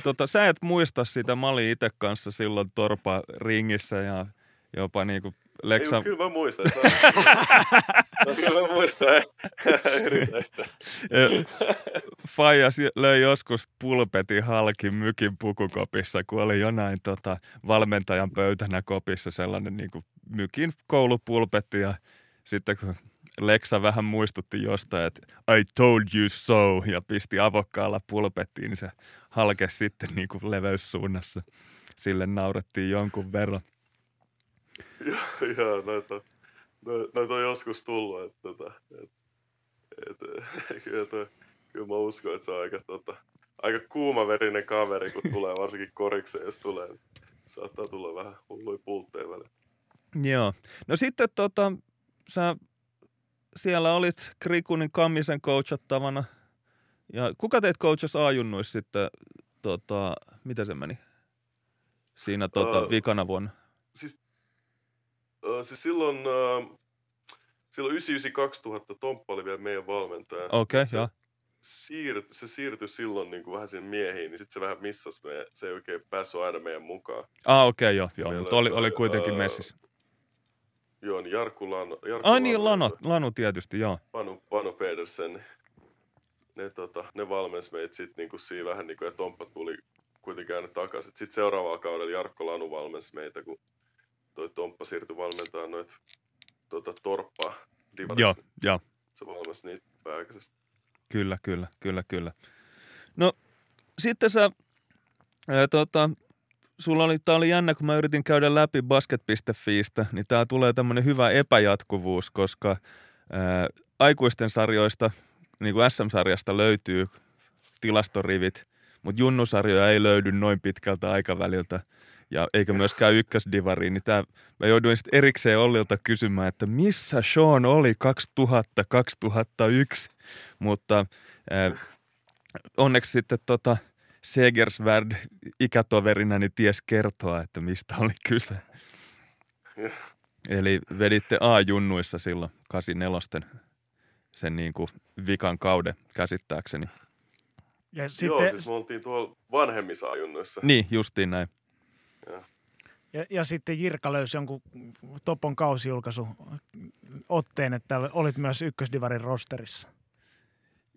tota, sä et muista sitä. Mä olin itse kanssa silloin Torpa ringissä ja jopa niinku Leksa... Ei, kyllä mä muistan. no, kyllä mä muistan. Yritä Faija löi joskus pulpetin halki mykin pukukopissa, kun oli jonain tota, valmentajan pöytänä kopissa sellainen niin kuin mykin koulupulpetti ja sitten kun Leksa vähän muistutti jostain, että I told you so, ja pisti avokkaalla pulpettiin, niin se halkesi sitten niin kuin leveyssuunnassa. Sille naurettiin jonkun verran. Joo, joo noita, noita on joskus tullut. Että, että, että, että, kyllä, toi, kyllä mä uskon, että se on aika, tota, aika kuumaverinen kaveri, kun tulee varsinkin korikseen, jos tulee. Niin saattaa tulla vähän hullui pultteja välillä. Joo. No sitten tota, sä siellä olit Krikunin Kammisen coachattavana. Ja kuka teet coachas A-junnuissa sitten, tota, mitä se meni? Siinä tota, uh, vikana vuonna. Siis, siis silloin, silloin 99-2000 Tomppa oli vielä meidän valmentaja. Okei, okay, joo. Siirt, se siirtyi silloin niin kuin vähän siihen miehiin, niin sitten se vähän missasi meidän, se ei oikein päässyt aina meidän mukaan. Ah, okei, okay, joo, joo mutta oli, oli kuitenkin uh, messissä. Joo, niin Jarkku Lano. Jarkku Ai niin, Lano, Lano tietysti, joo. Panu, Panu Pedersen. Ne, tota, ne valmensi meitä sitten niinku siinä vähän niin kuin, että Tomppa tuli kuitenkin aina takaisin. Sitten seuraavalla kaudella Jarkko Lanu valmensi meitä, kun toi Tomppa siirtyi valmentamaan noita tota, torppaa Joo, joo. Se valmensi niitä pääaikaisesti. Kyllä, kyllä, kyllä, kyllä. No, sitten sä ää, tota, sulla oli, tää oli jännä, kun mä yritin käydä läpi basket.fiistä, niin tää tulee tämmönen hyvä epäjatkuvuus, koska ää, aikuisten sarjoista, niin kuin SM-sarjasta löytyy tilastorivit, mutta junnusarjoja ei löydy noin pitkältä aikaväliltä ja eikä myöskään ykkösdivariin, niin tää, mä jouduin sitten erikseen Ollilta kysymään, että missä Sean oli 2000-2001, mutta ää, onneksi sitten tota, Segersvärd ikätoverina niin ties kertoa, että mistä oli kyse. Eli veditte A-junnuissa silloin 84 sen niin kuin vikan kauden käsittääkseni. Ja sitten... Joo, siis me oltiin tuolla vanhemmissa A-junnuissa. Niin, justiin näin. Ja. Ja, sitten Jirka löysi jonkun Topon kausijulkaisu otteen, että olit myös ykkösdivarin rosterissa.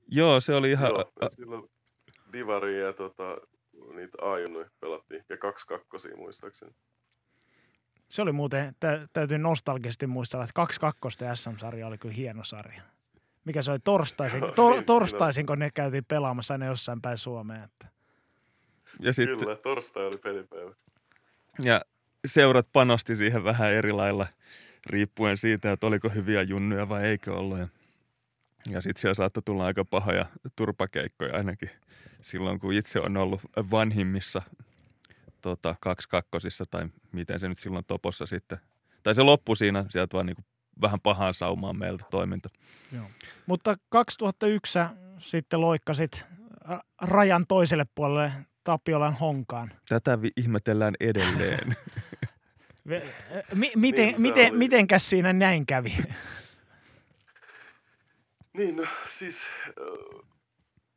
Joo, se oli ihan... Joo, silloin Divari ja tota, niitä aajunnoja pelattiin. Ja kaksi kakkosia muistaakseni. Se oli muuten, tä, täytyy nostalgisesti muistella, että kaksi kakkosta SM-sarja oli kyllä hieno sarja. Mikä se oli torstaisin, tor, niin, torstaisin, kun ne käytiin pelaamassa aina jossain päin Suomeen. Että. Ja sitten, kyllä, torstai oli pelipäivä. Ja seurat panosti siihen vähän eri lailla, riippuen siitä, että oliko hyviä junnuja vai eikö ollut. Ja, ja sitten siellä saattoi tulla aika pahoja turpakeikkoja ainakin silloin, kun itse on ollut vanhimmissa tota, kaksi kakkosissa tai miten se nyt silloin topossa sitten. Tai se loppu siinä, sieltä vaan niin kuin vähän pahaan saumaan meiltä toiminta. Joo. Mutta 2001 sitten loikkasit rajan toiselle puolelle Tapiolan honkaan. Tätä vi- ihmetellään edelleen. M- miten, niin, miten, mitenkäs siinä näin kävi? Niin, no siis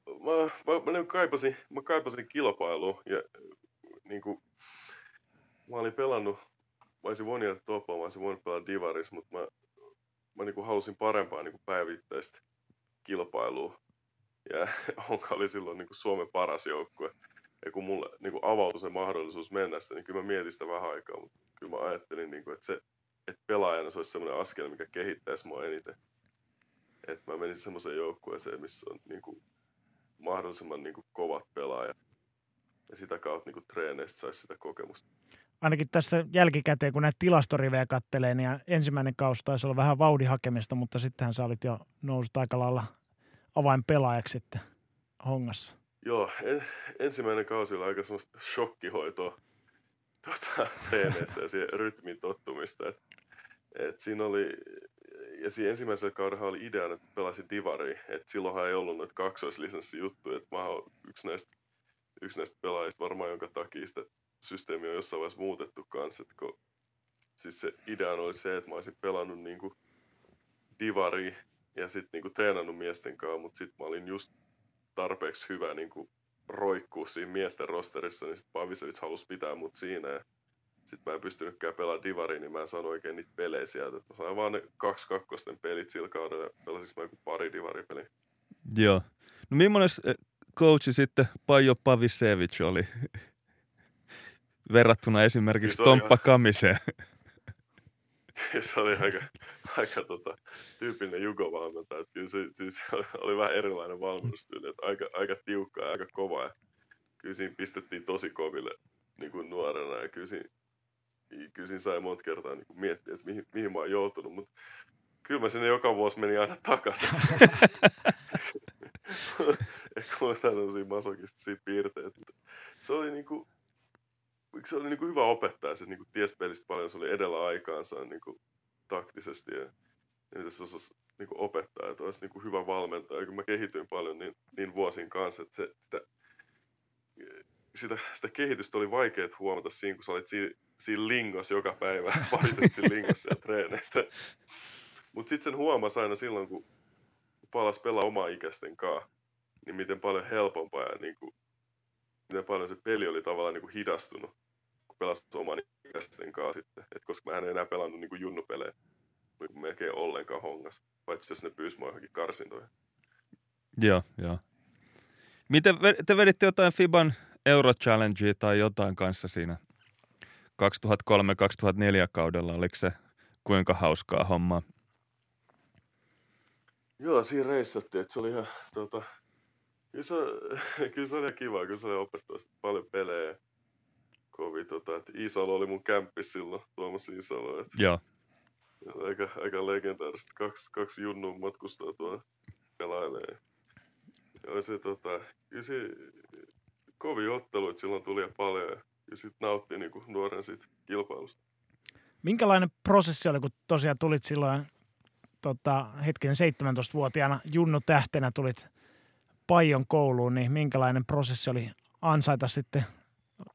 mä, mä, mä, niin kaipasin, mä kaipasin kilpailua ja niin kuin, mä olin pelannut, mä olisin voinut jäädä topoa, mä olisin voinut pelata Divaris, mutta mä, mä niin kuin halusin parempaa niin kuin päivittäistä kilpailua. Ja Onka oli silloin niin kuin Suomen paras joukkue. Ja kun mulle niin kuin avautui se mahdollisuus mennä sitä, niin kyllä mä mietin sitä vähän aikaa, mutta kyllä mä ajattelin, niin kuin, että se että pelaajana se olisi sellainen askel, mikä kehittäisi mua eniten. Että mä menisin semmoiseen joukkueeseen, missä on niin kuin, mahdollisimman niin kuin, kovat pelaajat. Ja sitä kautta niin kuin, treeneistä saisi sitä kokemusta. Ainakin tässä jälkikäteen, kun näitä tilastorivejä kattelee, niin ensimmäinen kausi taisi olla vähän vauhdihakemista, mutta sittenhän sä olit jo noussut aika lailla avainpelaajaksi sitten hongassa. Joo, en, ensimmäinen kausi oli aika semmoista shokkihoitoa tota, treeneissä ja siihen rytmin tottumista. Et, et siinä oli ja siinä ensimmäisellä kaudella oli idea, että pelasin divari, että silloinhan ei ollut noita kaksoislisenssijuttuja, että mä oon yksi näistä, yksi näistä pelaajista varmaan, jonka takia sitä systeemi on jossain vaiheessa muutettu kanssa, että kun, siis se idea oli se, että mä olisin pelannut niinku divari ja sitten niinku treenannut miesten kanssa, mutta sitten mä olin just tarpeeksi hyvä niinku roikkuu siinä miesten rosterissa, niin sitten Pavisevic halusi pitää mut siinä ja sitten mä en pystynytkään pelaamaan divariin, niin mä en saanut oikein niitä pelejä sieltä. Mä sain vaan ne kaksi kakkosten pelit sillä kaudella ja pelasin mä joku pari divaripeliä. Joo. No millainen eh, coachi sitten Pajo Pavisevic oli verrattuna esimerkiksi Tomppa Kamiseen? se oli aika, aika tota, tyypillinen jugovalmentaja. Kyllä se, siis oli vähän erilainen valmennustyyli, että aika, aika tiukka ja aika kova. Ja kyllä siinä pistettiin tosi koville niin kuin nuorena ja kyllä siinä, kyllä siinä sai monta kertaa niin kuin miettiä, että mihin, mihin mä oon joutunut, mutta kyllä mä sinne joka vuosi meni aina takaisin. Ehkä mulla on tämmöisiä masokistisia piirteitä. Se oli niinku, se oli niinku hyvä opettaja, se niinku ties pelistä paljon, se oli edellä aikaansa niinku taktisesti ja, ja se osasi niinku opettaa, että olisi niinku hyvä valmentaja. Ja kun mä kehityin paljon niin, niin vuosin kanssa, että se, sitä, sitä, sitä kehitystä oli vaikea huomata siinä, kun sä olit siinä, siinä lingos joka päivä, pariset siinä lingossa ja treeneissä. Mutta sitten sen huomasi aina silloin, kun palas pelaa oma ikäisten kanssa, niin miten paljon helpompaa ja niin kuin, miten paljon se peli oli tavallaan niin kuin hidastunut, kun pelasit oman ikäisten kanssa sitten. Et koska mä en enää pelannut niin kuin junnupelejä niin kuin melkein ollenkaan hongas, paitsi jos ne pyysi mua johonkin karsintoihin. Joo, joo. Miten te veditte jotain Fiban Euro Challengea tai jotain kanssa siinä 2003-2004 kaudella? Oliko se kuinka hauskaa hommaa? Joo, siinä reissattiin, että se oli ihan, tota, kyllä se, kyllä se oli kiva, kyllä se oli opettavasti paljon pelejä. Kovin, tota, että Isalo oli mun kämppi silloin, Tuomas Isalo. Että Joo. Aika, aika legendaarista. Kaksi, kaksi junnun matkustaa tuolla pelailee. Joo, se, tota, kyllä se, kovin ottelu, että silloin tuli paljon ja, ja sitten nautti niin kuin nuoren siitä kilpailusta. Minkälainen prosessi oli, kun tosiaan tulit silloin tota, hetken 17-vuotiaana Junnu Tähtenä tulit Paijon kouluun, niin minkälainen prosessi oli ansaita sitten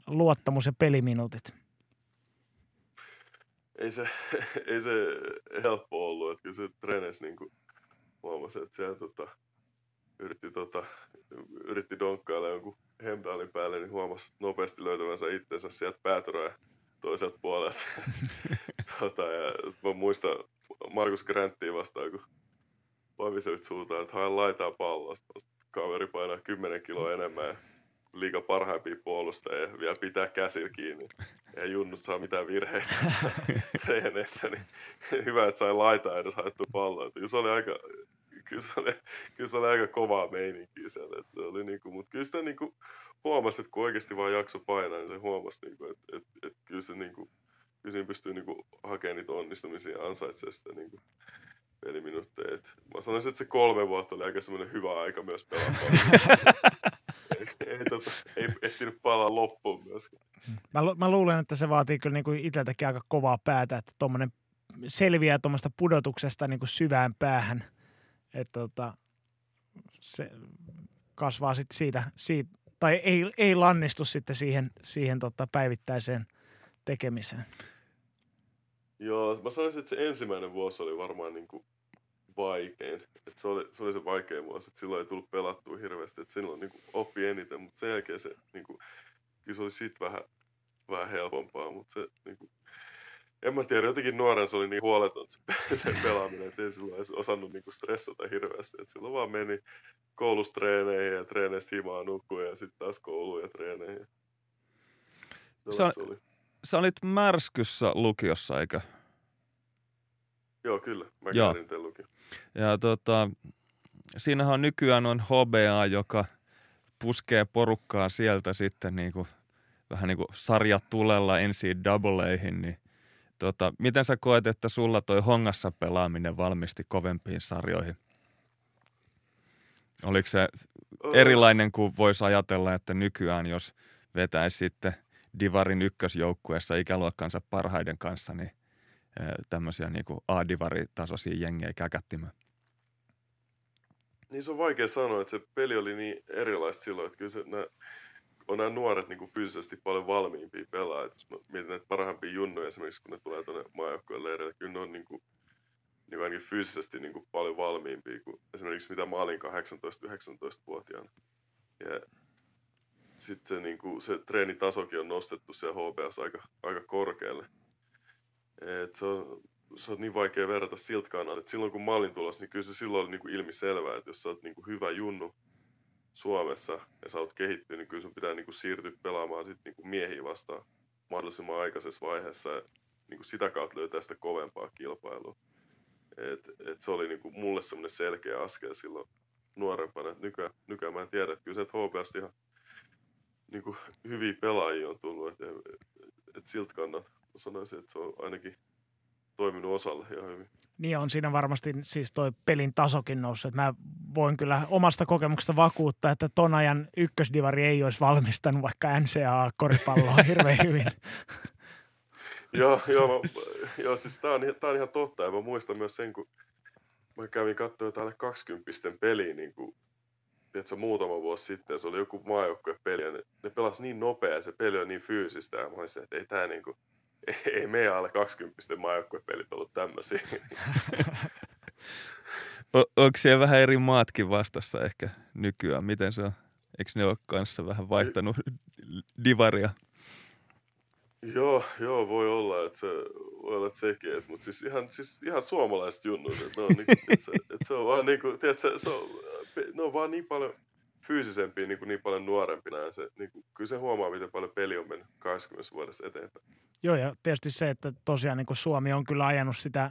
luottamus ja peliminuutit? Ei se, ei se helppo ollut, että kyllä se treeneissä niin huomasi, että siellä tota, yritti, tota, yritti donkkailla jonkun hemdaalin päälle, niin huomasi nopeasti löytävänsä itsensä sieltä päätöroja toiselta puolelta. tota, ja mä muistan Markus Granttiin vastaan, kun Pavisevit suutaan, että hae laitaa pallosta. Kaveri painaa 10 kiloa enemmän ja liiga parhaimpia puolustajia ja vielä pitää käsillä kiinni. Ja Junnut saa mitään virheitä treeneissä, niin hyvä, että sai laitaa edes haettu palloa. Kyllä se oli aika, kyllä se oli, kyllä se oli aika kovaa meininkiä siellä. Että oli niinku, mutta kyllä sitä niinku huomasi, että kun oikeasti vaan jakso painaa, niin se huomasi, niinku, että, että, että, kyllä se niinku, kyllä siinä pystyy niinku hakemaan niitä onnistumisia ja ansaitsee sitä niinku peliminuutteja. Mä sanoisin, että se kolme vuotta oli aika semmoinen hyvä aika myös pelata. ei, ei, tota, ei ehtinyt palaa loppuun myöskään. Mä, mä luulen, että se vaatii kyllä niin kuin itseltäkin aika kovaa päätä, että tuommoinen selviää tuommoista pudotuksesta niin kuin syvään päähän. Että tota, se kasvaa sitten siitä, siitä, tai ei, ei lannistu sitten siihen, siihen tota päivittäiseen tekemiseen. Joo, mä sanoisin, että se ensimmäinen vuosi oli varmaan niin kuin vaikein. Et se, oli, se oli se vaikein vuosi, että silloin ei tullut pelattua hirveästi, että silloin niin oppi eniten, mutta sen jälkeen se, niin kuin, kyllä se oli sitten vähän, vähän helpompaa, mutta se, niin kuin, en mä tiedä, jotenkin nuoren se oli niin huoleton se, se pelaaminen, että se ei silloin edes osannut niin kuin stressata hirveästi, että silloin vaan meni koulustreeneihin ja treeneistä himaa nukkui ja sitten taas kouluun ja treeneihin. Sä, oli. sä olit Märskyssä lukiossa, eikö? Joo, kyllä. Mä Joo. lukio. Ja tota, siinähän on nykyään on HBA, joka puskee porukkaa sieltä sitten niin kuin, vähän niin kuin sarjatulella NCAAihin, niin tota, miten sä koet, että sulla toi hongassa pelaaminen valmisti kovempiin sarjoihin? Oliko se erilainen kuin voisi ajatella, että nykyään jos vetäisi sitten Divarin ykkösjoukkueessa ikäluokkansa parhaiden kanssa, niin tämmöisiä niin kuin A-divaritasoisia jengejä käkättimään? Niin se on vaikea sanoa, että se peli oli niin erilaista silloin, että kyllä se, nämä, on nämä nuoret niin kuin fyysisesti paljon valmiimpia pelaajia. Jos mä mietin näitä parhaimpia junnoja esimerkiksi, kun ne tulee tuonne maajoukkojen leirille, kyllä ne on niin kuin, niin kuin ainakin fyysisesti niin kuin paljon valmiimpia kuin esimerkiksi mitä mä olin 18-19-vuotiaana. Ja sitten se, niin kuin, se treenitasokin on nostettu siellä HBS aika, aika korkealle. Et se, on, se on niin vaikea verrata siltä kannalta, että silloin kun mä olin tulossa, niin kyllä se silloin oli niin kuin ilmiselvää, että jos sä oot niin kuin hyvä junnu Suomessa ja sä oot kehittynyt, niin kyllä sun pitää niin kuin siirtyä pelaamaan sit niin kuin miehiä vastaan mahdollisimman aikaisessa vaiheessa ja niin kuin sitä kautta löytää sitä kovempaa kilpailua. Et, et se oli niin kuin mulle semmoinen selkeä askel silloin nuorempana. Et nykyään, nykyään mä en tiedä, että kyllä se, että HBS ihan niin kuin hyviä pelaajia on tullut. Et, et, et siltä kannalta sanoisin, että se on ainakin toiminut osalle ihan hyvin. Niin on siinä varmasti siis toi pelin tasokin noussut. Mä voin kyllä omasta kokemuksesta vakuuttaa, että ton ajan ykkösdivari ei olisi valmistanut vaikka NCAA-koripalloa hirveän hyvin. joo, joo, mä, joo, siis tää on, tää on ihan totta. Ja mä muistan myös sen, kun mä kävin katsoa jotain 20 peliä niin kuin, tiedätkö, muutama vuosi sitten. Se oli joku peli ja ne, ne pelasi niin nopea ja se peli on niin fyysistä. Ja mä olisin, että ei tää niin kuin, ei meidän alle 20 maajoukkuepelit ollut tämmöisiä. o- onko siellä vähän eri maatkin vastassa ehkä nykyään? Miten se on? Eikö ne ole kanssa vähän vaihtanut divaria? Joo, joo, voi olla, että se, voi olla, että sekin, et, mutta siis ihan, siis ihan suomalaiset junnut, että ne on, niinku, että se, että se on vaan niinku, tiedätkö, se on, ne on vaan niin paljon fyysisempiä niin, kuin niin paljon nuorempina. Se, niin kuin, kyllä se huomaa, miten paljon peli on mennyt 20 vuodessa eteenpäin. Joo, ja tietysti se, että tosiaan niin kuin Suomi on kyllä ajanut sitä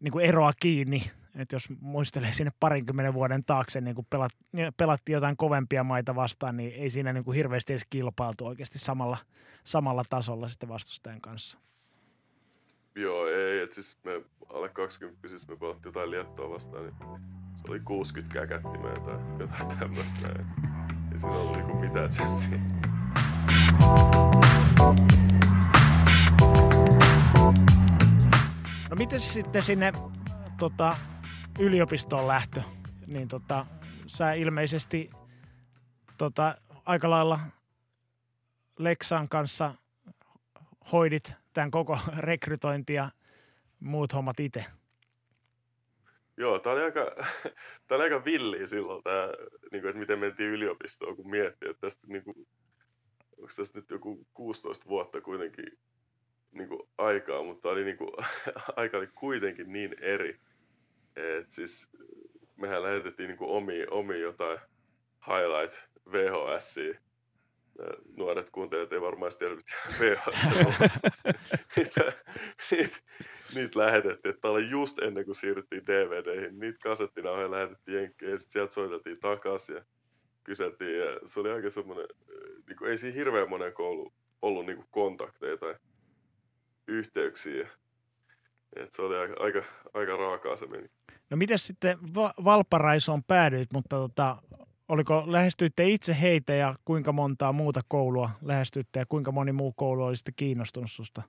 niin kuin eroa kiinni, että jos muistelee sinne parinkymmenen vuoden taakse, niin kun pelat, pelattiin jotain kovempia maita vastaan, niin ei siinä niin kuin hirveästi edes kilpailtu oikeasti samalla, samalla tasolla sitten vastustajan kanssa. Joo, ei, että siis me alle 20 siis me pelattiin jotain liettoa vastaan, niin se oli 60 käkättimää tai jotain tämmöistä. Ei siinä ollut niinku mitään Jessia. No miten sitten sinne tota, yliopistoon lähtö? Niin tota, sä ilmeisesti tota, aika lailla Leksan kanssa hoidit tämän koko rekrytointi ja muut hommat itse. Joo, tämä oli aika, tämä oli aika villi silloin, tämä, niin kuin, että miten mentiin yliopistoon, kun miettii, että tästä, niin kuin, onko tästä nyt joku 16 vuotta kuitenkin niin kuin, aikaa, mutta oli, niin kuin, aika oli kuitenkin niin eri. Et siis mehän lähetettiin niin omia, omia jotain highlight VHS nuoret kuuntelijat ei varmaan tiedä, mitä VHS on. niitä, niitä, niitä lähetettiin. Tämä oli just ennen kuin siirryttiin DVDihin. Niitä kasettinauhoja lähetettiin jenkkeihin ja sitten sieltä soiteltiin takaisin ja kyseltiin. Ja se oli aika semmoinen, niin kuin, ei siinä hirveän monen koulu ollut niin kuin kontakteja tai yhteyksiä. Et se oli aika, aika, aika raakaa se meni. No miten sitten Va- Valparaisoon päädyit, mutta tota, oliko, lähestyitte itse heitä ja kuinka montaa muuta koulua lähestyitte ja kuinka moni muu koulu oli sitten kiinnostunut susta?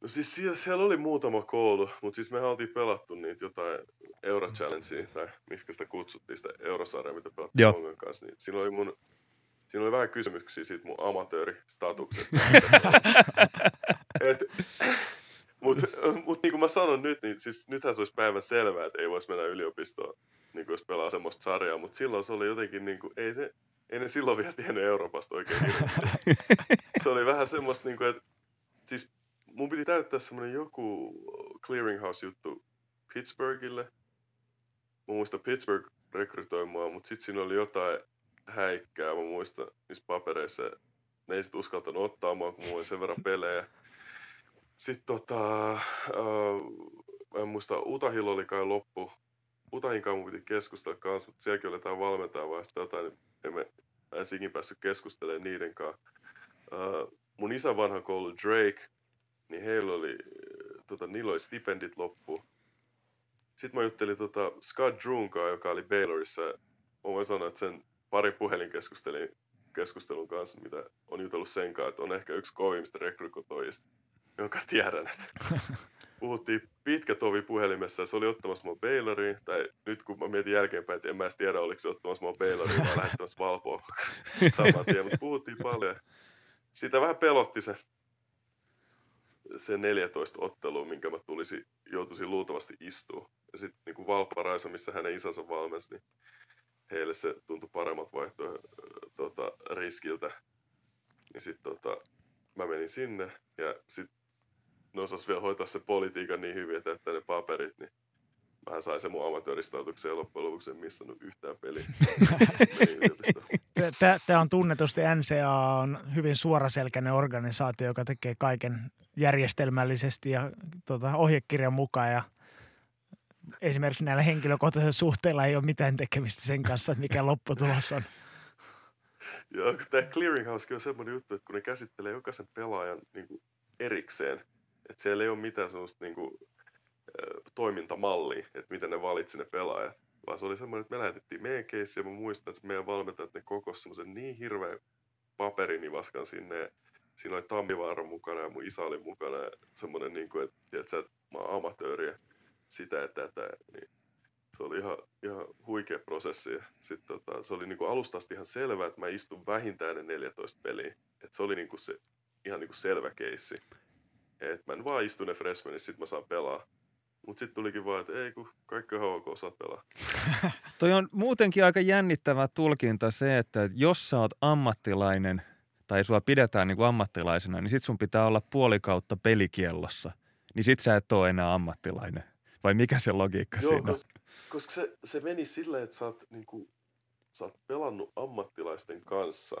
No siis siellä, siellä oli muutama koulu, mutta siis me oltiin pelattu niitä jotain Euro Challengea, tai miksi sitä kutsuttiin, sitä Eurosarjaa, mitä pelattiin Kongan kanssa. Niin siinä oli mun siinä oli vähän kysymyksiä siitä mun amatööristatuksesta. Mutta mut niin kuin mä sanon nyt, niin siis nythän se olisi päivän selvää, että ei voisi mennä yliopistoon, niin kuin jos pelaa semmoista sarjaa, mutta silloin se oli jotenkin, niin kuin, ei, se, ei ne silloin vielä tiennyt Euroopasta oikein hirveästi. se oli vähän semmoista, niin kuin, että siis mun piti täyttää semmoinen joku clearinghouse-juttu Pittsburghille. Mä muistan Pittsburgh rekrytoi mua, mutta sitten siinä oli jotain häikkää, mä muistan niissä papereissa. Ne ei sitten uskaltanut ottaa mua, kun mulla oli sen verran pelejä. Sitten tota, uh, en muista, Utahilla oli kai loppu. Utahin kanssa piti keskustella kanssa, mutta sielläkin oli jotain valmentajaa vai sitten jotain, niin me en sikin päässyt keskustelemaan niiden kanssa. Uh, mun isän vanha koulu Drake, niin heillä oli, tota, niillä oli stipendit loppu. Sitten mä juttelin tota Scott Droon kanssa, joka oli Baylorissa. Mä voin sanoa, että sen pari puhelinkeskustelun keskustelun kanssa, mitä on jutellut sen kanssa, että on ehkä yksi kovimmista rekrykotoijista, jonka tiedän, että puhuttiin pitkä tovi puhelimessa ja se oli ottamassa mua Bayloriin, tai nyt kun mä mietin jälkeenpäin, että en mä edes tiedä, oliko se ottamassa mua Bayloriin vai lähettämässä Valpoa saman tien, mutta puhuttiin paljon. Sitä vähän pelotti se, se 14 ottelua, minkä mä tulisin, joutuisin luultavasti istua. Ja sitten niin Valparaisa, missä hänen isänsä valmensi, niin heille se tuntui paremmat vaihtoehdot tota, riskiltä. Niin sitten tota, mä menin sinne ja sitten ne osas vielä hoitaa se politiikan niin hyvin, että, että ne paperit, niin mä sain se mun amatööristautuksen ja loppujen lopuksi en missannut yhtään peliä. Tämä on tunnetusti NCA on hyvin suoraselkäinen organisaatio, joka tekee kaiken järjestelmällisesti ja tota, ohjekirjan mukaan ja esimerkiksi näillä henkilökohtaisilla suhteilla ei ole mitään tekemistä sen kanssa, että mikä lopputulos on. Joo, tämä clearinghouse on semmoinen juttu, että kun ne käsittelee jokaisen pelaajan niin kuin erikseen, että siellä ei ole mitään semmoista niin kuin, toimintamallia, että miten ne valitsi ne pelaajat, vaan se oli semmoinen, että me lähetettiin meidän keissi ja mä muistan, että meidän valmentajat ne kokos semmoisen niin hirveän paperinivaskan sinne siinä oli Tammivaara mukana ja mun isä oli mukana semmoinen, niin kuin, että, että, että mä oon amatööri ja sitä ja tätä, niin se oli ihan, ihan huikea prosessi. Sitten tota, se oli niin kuin alusta asti ihan selvää, että mä istun vähintään ne 14 peliä. Et se oli niin kuin se ihan niin kuin selvä keissi. Et mä en vaan istu ne freshmanissa, sit mä saan pelaa. Mutta sitten tulikin vaan, että ei kun kaikki on ok, saat pelaa. Toi on muutenkin aika jännittävä tulkinta se, että jos sä oot ammattilainen tai sua pidetään niin kuin ammattilaisena, niin sit sun pitää olla puolikautta pelikiellossa. Niin sit sä et ole enää ammattilainen. Vai mikä se logiikka Joo, siinä on? koska, koska se, se meni silleen, että sä oot, niin kuin, sä oot pelannut ammattilaisten kanssa.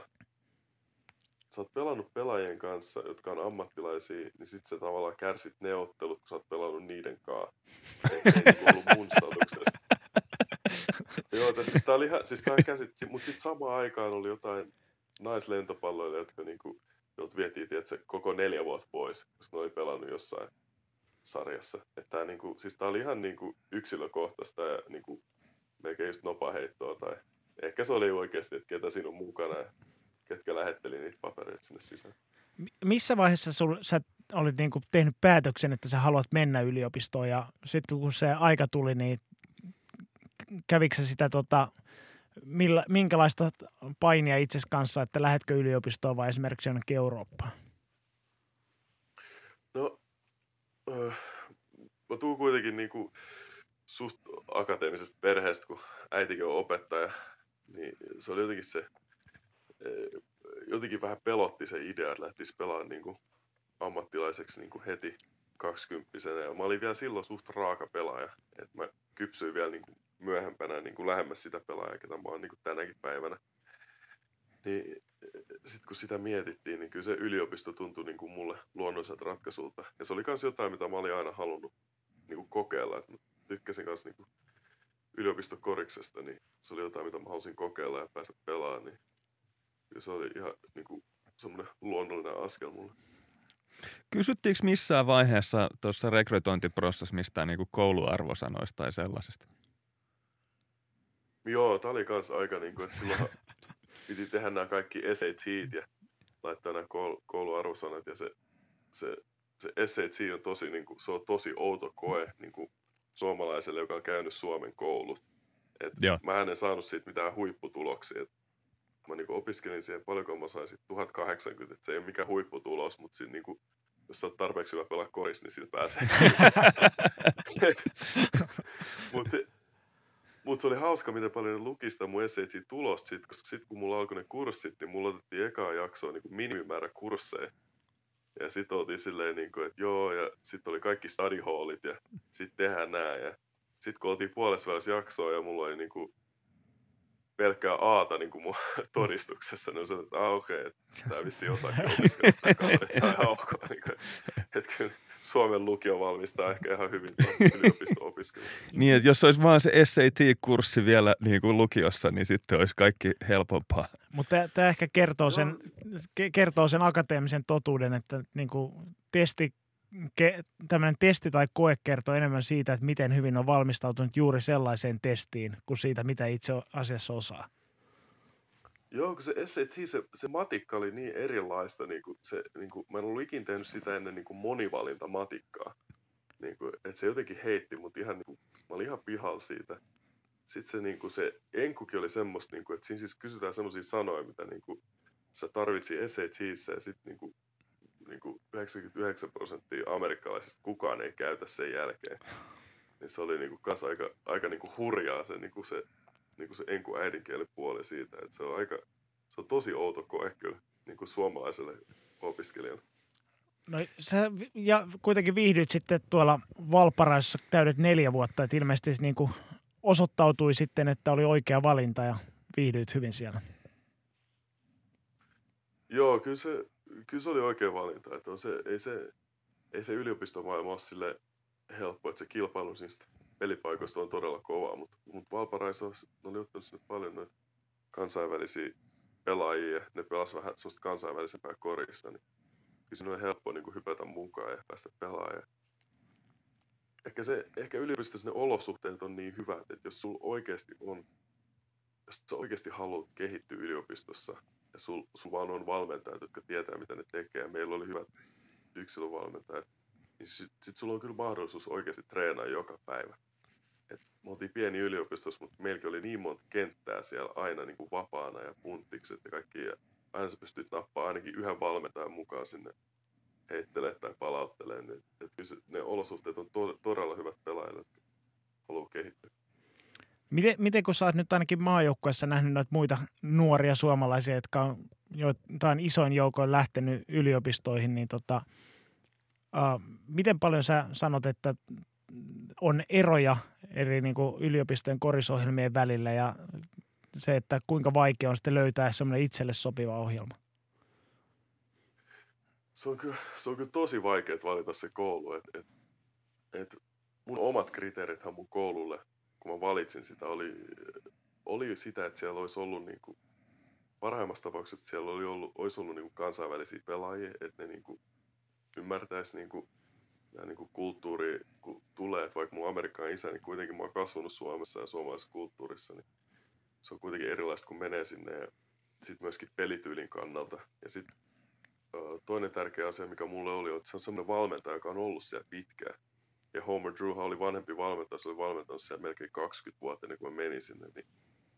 Sä oot pelannut pelaajien kanssa, jotka on ammattilaisia, niin sit sä tavallaan kärsit neuvottelut, kun sä oot pelannut niiden kanssa. Ei, ei niin ollut mun statuksesta. Joo, tässä siis tää oli ihan, siis tää käsit, mutta sitten samaan aikaan oli jotain naislentopalloille, jotka niinku, jotka vietiin, tiedätkö, koko neljä vuotta pois, koska ne oli pelannut jossain sarjassa. Että tää, niinku, siis tää oli ihan niinku yksilökohtaista ja niinku, melkein just nopaheittoa tai ehkä se oli oikeasti, että ketä siinä on mukana ja ketkä lähetteli niitä papereita sinne sisään. Missä vaiheessa sul, sä olit niinku tehnyt päätöksen, että sä haluat mennä yliopistoon ja sitten kun se aika tuli, niin kävikö sitä tota, millä, minkälaista painia itse kanssa, että lähetkö yliopistoon vai esimerkiksi jonnekin Eurooppaan? No, äh, mä tuun kuitenkin niinku suht akateemisesta perheestä, kun äitikin on opettaja, niin se oli jotenkin se, jotenkin vähän pelotti se idea, että lähtisi pelaamaan niinku ammattilaiseksi niinku heti kaksikymppisenä. Mä olin vielä silloin suht raaka pelaaja, että mä kypsyin vielä niinku myöhempänä niinku lähemmäs sitä pelaajaa, ketä mä oon niinku tänäkin päivänä. Niin sitten kun sitä mietittiin, niin kyllä se yliopisto tuntui niin kuin mulle luonnolliselta ratkaisulta. Ja se oli myös jotain, mitä mä olin aina halunnut niin kuin kokeilla. Et mä tykkäsin myös niin yliopistokoriksesta, niin se oli jotain, mitä mä halusin kokeilla ja päästä pelaamaan. Niin se oli ihan niin kuin semmoinen luonnollinen askel mulle. Kysyttiinkö missään vaiheessa tuossa rekrytointiprosessissa mistään niin kouluarvosanoista tai sellaisesta? Joo, tää oli kans aika niin kuin, että silloin piti tehdä nämä kaikki SAT ja laittaa nämä kouluarvosanat ja se, se, se SAT on tosi, niin kuin, se on tosi outo koe niin kuin suomalaiselle, joka on käynyt Suomen koulut. Et mä en saanut siitä mitään huipputuloksia. Et mä niin opiskelin siihen paljonko mä sain 1080, että se ei ole mikään huipputulos, mutta siinä niin kuin, jos sä oot tarpeeksi hyvä pelaa koris, niin sillä pääsee. mutta mutta se oli hauska, miten paljon ne luki sitä mun SAT-tulosta, sit, koska sitten kun mulla alkoi ne kurssit, niin mulla otettiin ekaa jaksoa niin kuin minimimäärä kursseja. Ja sitten oltiin silleen, niin kuin, että joo, ja sitten oli kaikki study hallit, ja sitten tehdään nää. Ja sitten kun oltiin puolessa jaksoa, ja mulla oli niin kuin, pelkkää aata niin kuin mun todistuksessa, niin sanoin, että ah, okei, okay, tämä vissiin osaakin opiskella tämä kaveri, tämä on ihan ok. Niin kuin, että kyllä Suomen lukio valmistaa ehkä ihan hyvin yliopisto-opiskelua. niin, että jos olisi vaan se SAT-kurssi vielä niin kuin lukiossa, niin sitten olisi kaikki helpompaa. Mutta tämä ehkä kertoo sen, kertoo sen akateemisen totuuden, että niin kuin testi tämmöinen testi tai koe kertoo enemmän siitä, että miten hyvin on valmistautunut juuri sellaiseen testiin, kuin siitä, mitä itse asiassa osaa. Joo, kun se SAT, se, se matikka oli niin erilaista, niin kuin se, niin kuin, mä en ollut ikin tehnyt sitä ennen niin kuin monivalinta matikkaa. Niin kuin, että se jotenkin heitti mut ihan, niin kuin, mä olin ihan pihalla siitä. Sitten se, niin kuin, se enkukin oli semmoista, niin kuin, että siinä siis kysytään semmoisia sanoja, mitä niin kuin, sä tarvitsi SATissä ja sitten niin niin kuin 99 prosenttia amerikkalaisista kukaan ei käytä sen jälkeen. Niin se oli niin kuin, aika, aika niin kuin hurjaa se, niin kuin se niin kuin se enku äidinkielipuoli siitä. Että se on aika, se on tosi outo koe kyllä niin kuin suomalaiselle opiskelijalle. No sä ja kuitenkin viihdyt sitten tuolla Valparaisessa täydet neljä vuotta, että ilmeisesti niin kuin osoittautui sitten, että oli oikea valinta ja viihdyit hyvin siellä. Joo, kyllä se, kyllä se oli oikea valinta. Että on se, ei, se, ei se yliopistomaailma ole sille helppo, että se kilpailu niistä pelipaikoista on todella kova, mutta, mutta Valparaiso oli ottanut sinne paljon noita kansainvälisiä pelaajia, ne pelasivat vähän sellaista kansainvälisempää korista, niin kyllä on helppo niin kuin hypätä mukaan ja päästä pelaamaan. Ehkä, se, ehkä yliopistossa ne olosuhteet on niin hyvät, että jos sulla oikeasti on, jos sä oikeasti haluat kehittyä yliopistossa ja sul, sul vaan on valmentajat, jotka tietää mitä ne tekee, meillä oli hyvät yksilövalmentajat, niin sitten sit sulla on kyllä mahdollisuus oikeasti treenaa joka päivä. Et me oltiin pieni yliopistossa, mutta meilläkin oli niin monta kenttää siellä aina niin kuin vapaana ja punttikset ja kaikki. Ja aina sä pystyt nappaa ainakin yhden valmentajan mukaan sinne heittelee tai palauttelee. Niin, että se, ne olosuhteet on to, todella hyvät pelaajille, jotka haluaa kehittyä. Miten, miten kun sä oot nyt ainakin maajoukkueessa nähnyt noita muita nuoria suomalaisia, jotka on jotain isoin joukoin lähtenyt yliopistoihin, niin tota, uh, miten paljon sä sanot, että on eroja eri niin kuin yliopistojen korisohjelmien välillä ja se, että kuinka vaikea on sitten löytää semmoinen itselle sopiva ohjelma? Se on kyllä, se on kyllä tosi vaikea valita se koulu. Et, et, et mun omat kriteerithän mun koululle, kun mä valitsin sitä, oli, oli sitä, että siellä olisi ollut niin kuin, parhaimmassa tapauksessa siellä oli ollut, olisi ollut niin kuin kansainvälisiä pelaajia, että ne niin kuin, ymmärtäisi niin kuin, ja niin kuin kulttuuri kun tulee, että vaikka mun Amerikan isä, niin kuitenkin mä oon kasvanut Suomessa ja suomalaisessa kulttuurissa, niin se on kuitenkin erilaista, kun menee sinne ja sitten myöskin pelityylin kannalta. Ja sitten toinen tärkeä asia, mikä mulle oli, on, että se on sellainen valmentaja, joka on ollut siellä pitkään. Ja Homer Drew oli vanhempi valmentaja, se oli valmentanut siellä melkein 20 vuotta ennen kuin mä menin sinne. Niin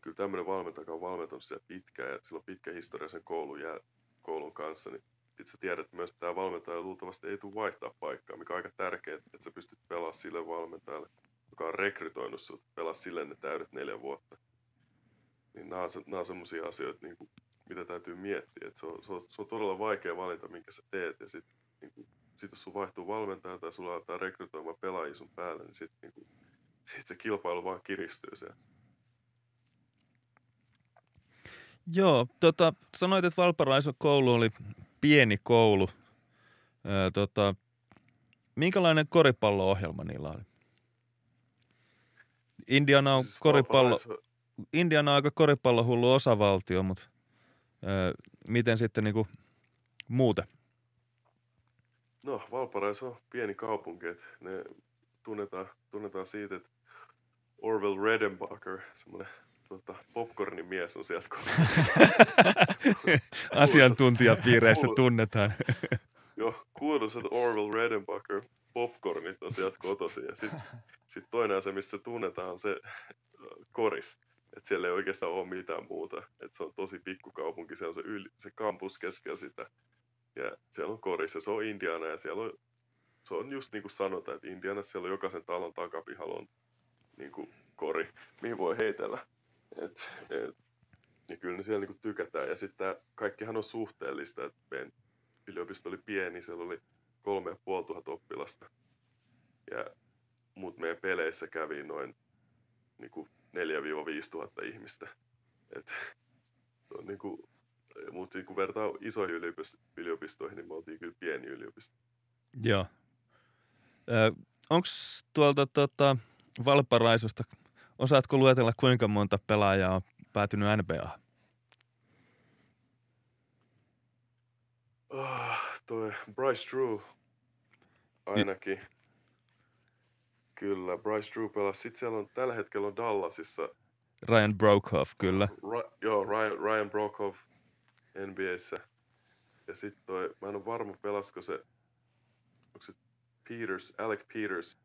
kyllä tämmöinen valmentaja, on valmentanut siellä pitkään ja sillä on pitkä historia sen koulun, jää, koulun kanssa, niin sitten sä tiedät myös, että tämä valmentaja luultavasti ei tule vaihtaa paikkaa, mikä on aika tärkeää, että sä pystyt pelaamaan sille valmentajalle, joka on rekrytoinut sut, pelaa sille ne täydet neljä vuotta. Niin nämä on, nämä on sellaisia asioita, niin kuin, mitä täytyy miettiä. Että se, on, se, on, se on todella vaikea valinta, minkä sä teet. Ja sitten sit jos sun vaihtuu valmentaja tai sulla aletaan rekrytoimaan pelaajia sun päälle, niin sitten niin sit se kilpailu vaan kiristyy siellä. Joo, tota, sanoit, että Valparaiso koulu oli pieni koulu. Öö, tota, minkälainen koripallo-ohjelma niillä oli? Indiana on siis koripallo, Indiana on aika koripallohullu osavaltio, mutta öö, miten sitten niinku muuten? No, Valparaiso on pieni kaupunki, että ne tunnetaan, tunnetaan siitä, että Orwell Redenbacher, semmoinen tota, popcornin mies on sieltä Asiantuntijapiireissä tunnetaan. Joo, kuuluisat Orwell Redenbacher popcornit on sieltä kotoisin. Ja sitten sit toinen asia, mistä se tunnetaan, on se äh, koris. Että siellä ei oikeastaan ole mitään muuta. Että se on tosi pikkukaupunki, se on se, yli, se kampus keskellä sitä. Ja siellä on koris ja se on Indiana ja siellä on, se on just niin kuin sanotaan, että Indianassa siellä on jokaisen talon takapihalla on niin kuin kori, mihin voi heitellä. Et, et, ja kyllä ne siellä niin tykätään. Ja sitten kaikkihan on suhteellista. että meidän yliopisto oli pieni, siellä oli kolme ja puoli tuhat oppilasta. Ja, mutta meidän peleissä kävi noin niin 4-5 tuhatta ihmistä. Et, on niin kuin, mutta kun vertaa isoihin yliopistoihin, niin me oltiin kyllä pieni yliopisto. Joo. Onko tuolta tota, Valparaisosta Osaatko luetella, kuinka monta pelaajaa on päätynyt NBA? Oh, ah, toi Bryce Drew ainakin. Y- kyllä, Bryce Drew pelasi. Sitten siellä on tällä hetkellä on Dallasissa. Ryan Brokoff, kyllä. Ra- joo, Ryan, Ryan Brokoff NBAssä. Ja sitten toi, mä en ole varma pelasko se, onko se Peters, Alec Peters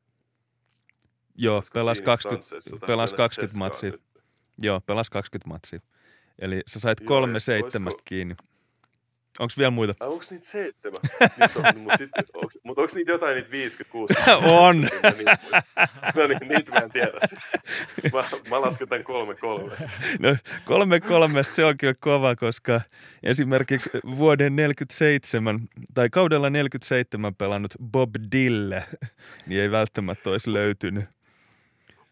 Joo, pelas 20, pelas 20 matsia. Joo, pelas 20 matsia. Eli sä sait kolme seitsemästä kiinni. Onko vielä muita? Ai, onko niitä seitsemän? Mutta onko, onko niitä jotain niitä 56? On. No niin, niitä mä en tiedä. Mä, mä lasken tämän kolme kolmesta. No, kolme kolmesta se on kyllä kova, koska esimerkiksi vuoden 47 tai kaudella 47 pelannut Bob Dille, niin ei välttämättä olisi löytynyt.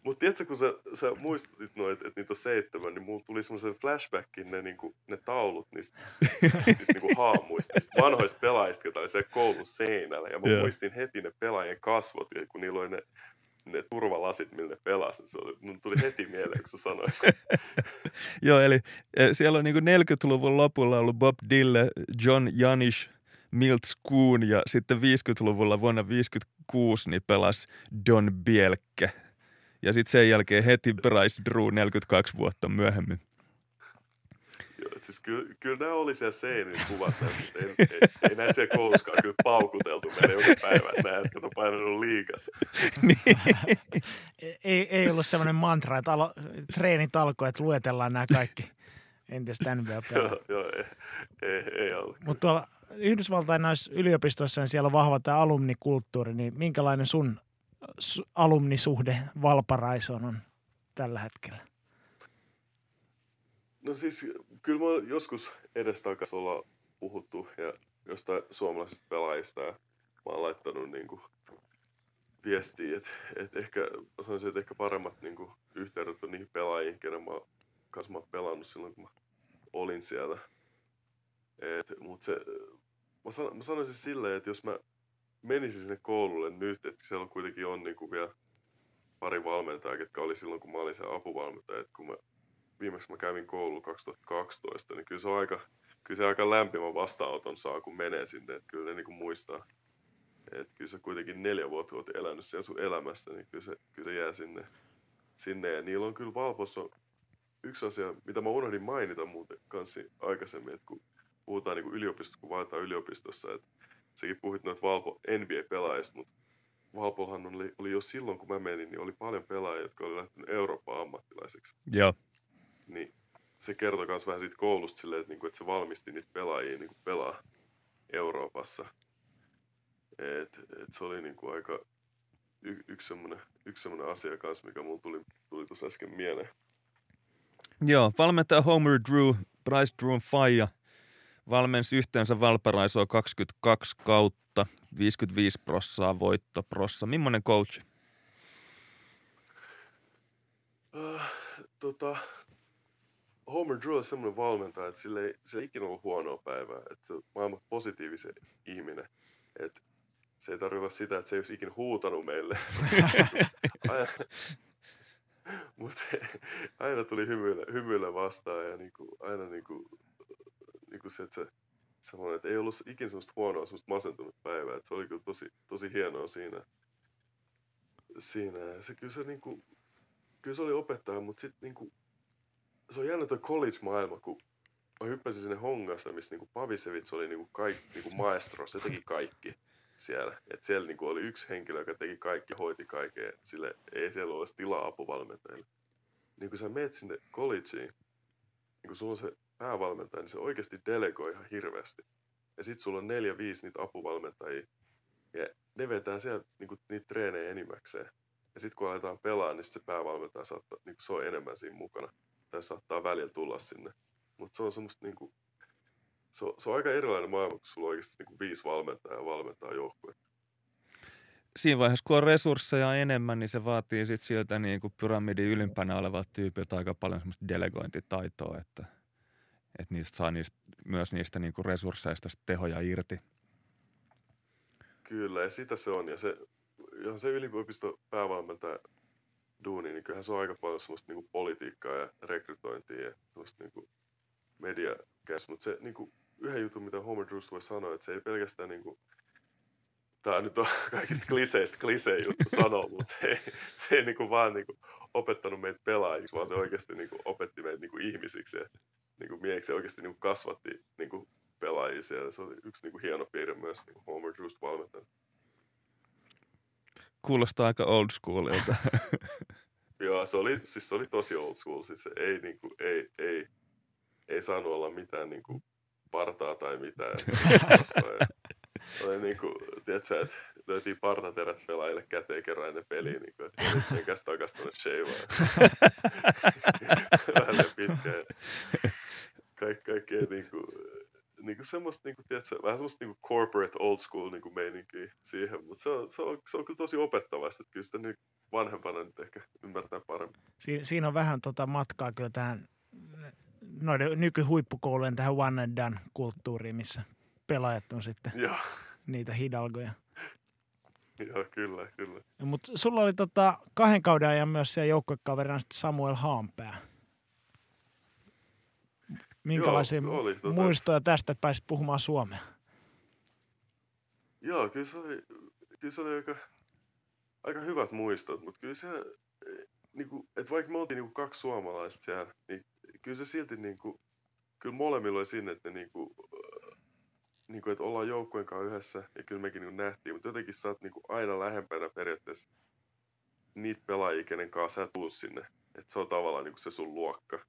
Mutta tiedätkö, kun sä, sä muistutit noit, että niitä on seitsemän, niin mulla tuli semmoisen flashbackin ne, niinku, ne taulut niistä, niistä niinku haamuista, niistä vanhoista pelaajista, joita oli siellä koulun seinällä. Ja mä Joo. muistin heti ne pelaajien kasvot, ja kun niillä oli ne, ne turvalasit, millä ne pelasivat. Se oli, mun tuli heti mieleen, kun sä sanoit. Joo, eli eh, siellä on niin 40-luvun lopulla ollut Bob Dille, John Janish, Milt Schoon ja sitten 50-luvulla vuonna 56 niin pelasi Don Bielke. Ja sitten sen jälkeen heti Bryce Drew 42 vuotta myöhemmin. Joo, siis kyllä, kyllä nämä oli siellä seinillä kuvat, näitä, ei, ei, ei, näitä siellä kouluskaan kyllä paukuteltu meille joka päivä, että nämä jätkät on painanut liikas. ei, ei ollut semmoinen mantra, että alo, treenit alkoi, että luetellaan nämä kaikki entistä nba Joo, joo, ei, ei, ei ollut. Mutta tuolla Yhdysvaltain näissä yliopistoissa niin siellä on vahva tämä alumnikulttuuri, niin minkälainen sun su- alumnisuhde Valparaisoon on tällä hetkellä? No siis kyllä mä joskus edestakas olla puhuttu ja jostain suomalaisista pelaajista ja mä oon laittanut niinku viestiä, että et ehkä, sanoisin, että ehkä paremmat niinku yhteydet on niihin pelaajiin, kenen mä kanssa mä oon pelannut silloin, kun mä olin siellä. Et, mut se, mä, san, mä sanoisin silleen, että jos mä menisin sinne koululle nyt, että siellä kuitenkin on niinku vielä pari valmentajaa, ketkä oli silloin, kun mä olin se apuvalmentaja, kun mä viimeksi mä kävin koululla 2012, niin kyllä se on aika, kyllä se aika lämpimän vastaanoton saa, kun menee sinne. Että kyllä ne niin kuin muistaa, että kyllä sä kuitenkin neljä vuotta oot elänyt siellä sun elämästä, niin kyllä se, kyllä se jää sinne, sinne. Ja niillä on kyllä Valpossa yksi asia, mitä mä unohdin mainita muuten kanssa aikaisemmin, että kun puhutaan niin kuin yliopistosta, kun valitaan yliopistossa, että sekin puhuit noita Valpo NBA-pelaajista, mutta Valpollahan oli, oli jo silloin, kun mä menin, niin oli paljon pelaajia, jotka oli lähtenyt Euroopan ammattilaiseksi Joo. niin se kertoi myös vähän siitä koulusta silleen, että, niinku, että se valmisti niitä pelaajia niinku pelaa Euroopassa. Et, et se oli niinku aika y- yksi semmoinen yksi semmoinen asia kanssa, mikä mulla tuli, tuli tuossa äsken mieleen. Joo, valmentaja Homer Drew, Bryce Drewn faija, valmensi yhteensä Valparaisoa 22 kautta, 55 prossaa voittoprossa. Millainen coach? Uh, tota, Homer Drew on semmoinen valmentaja, että sillä ei, sillä ei ikinä ollut huonoa päivää. Että se on maailman positiivisen ihminen. Et se ei tarkoita sitä, että se ei olisi ikinä huutanut meille. aina, mutta aina tuli hymyillä, hymyillä vastaan ja niinku, aina niinku, niinku se, että se sanoi, että ei ollut ikinä semmoista huonoa, semmoista masentunut päivää. Että se oli kyllä tosi, tosi hienoa siinä. siinä. Ja se kyllä se niinku, kyllä se oli opettaja, mutta sitten niinku, se on jännä tuo college-maailma, kun mä hyppäsin sinne Hongasta, missä niinku Pavisevits oli niinku kaik, niinku maestro, se teki kaikki siellä. Et siellä niinku oli yksi henkilö, joka teki kaikki hoiti kaikkea, et sille ei siellä ole tilaa apuvalmentajille. Niin kun sä meet sinne collegeen, niin kun sulla on se päävalmentaja, niin se oikeasti delegoi ihan hirveästi. Ja sit sulla on neljä, viisi niitä apuvalmentajia, ja ne vetää siellä niinku, niitä treenejä enimmäkseen. Ja sitten kun aletaan pelaa, niin sit se päävalmentaja saattaa, niin se on enemmän siinä mukana. Tai saattaa välillä tulla sinne. Mutta se on semmoista niinku, se on, se on aika erilainen maailma, kun sulla on oikeasti niinku viisi valmentajaa valmentaa joukkuetta. Siinä vaiheessa, kun on resursseja enemmän, niin se vaatii sit sieltä niin kuin pyramidin ylimpänä olevalta tyypiltä aika paljon semmoista delegointitaitoa, että, että niistä saa niistä, myös niistä niin kuin resursseista tehoja irti. Kyllä, ja sitä se on. Ja se, ihan se yliopisto päävalmentaja duuni, niin kyllähän se on aika paljon semmoista niinku politiikkaa ja rekrytointia ja semmoista niinku mediakäs. Mutta se niinku, yhden jutun, mitä Homer Drews voi sanoa, että se ei pelkästään niinku, tämä nyt on kaikista kliseistä klisee juttu sanoa, mutta se ei, se ei niinku vaan niinku opettanut meitä pelaajiksi, vaan se oikeasti niinku opetti meitä niinku ihmisiksi ja niinku miehiksi ja oikeasti niinku kasvatti niinku pelaajia siellä. Se oli yksi niinku hieno piirre myös niinku Homer Drews valmentajana. Kuulostaa aika old schoolilta. Joo, se oli, siis se oli tosi old school. Siis se ei, niinku, ei, ei, ei saanut olla mitään niinku, partaa tai mitään. Oli niin kuin, tiedätkö, että löytiin partaterät pelaajille käteen kerran ennen peliä, niin kuin, että menkääs takas tuonne Sheivaan. Vähän pitkään. Kaik, kaikkea niin kuin, niin kuin semmoista, niin kuin, tiedätkö, vähän semmoista niin kuin corporate old school niin kuin meininkiä siihen, mutta se on, se, on, se on kyllä tosi opettavasti, että kyllä sitä nyt vanhempana nyt ehkä ymmärtää paremmin. Si- siinä on vähän tota matkaa kyllä tähän noiden nykyhuippukoulujen tähän one and done kulttuuriin, missä pelaajat on sitten Joo, niitä hidalgoja. joo kyllä, kyllä. Mutta sulla oli tota kahden kauden ajan myös siellä joukkuekaverina Samuel Haanpää. Minkälaisia Joo, oli, tota- muistoja tästä että pääsit puhumaan suomea? Joo, kyllä se oli, kyllä se oli aika, aika hyvät muistot, mutta kyllä se, niin kuin, että vaikka me oltiin niin kuin kaksi suomalaista siellä, niin kyllä se silti, niin kuin, kyllä molemmilla oli sinne, että niin kuin, niin kuin, että ollaan joukkueen kanssa yhdessä, ja kyllä mekin niin kuin nähtiin, mutta jotenkin sä oot niin kuin aina lähempänä periaatteessa niitä pelaajia, kenen kanssa sä tulet sinne. Että se on tavallaan niin kuin se sun luokka.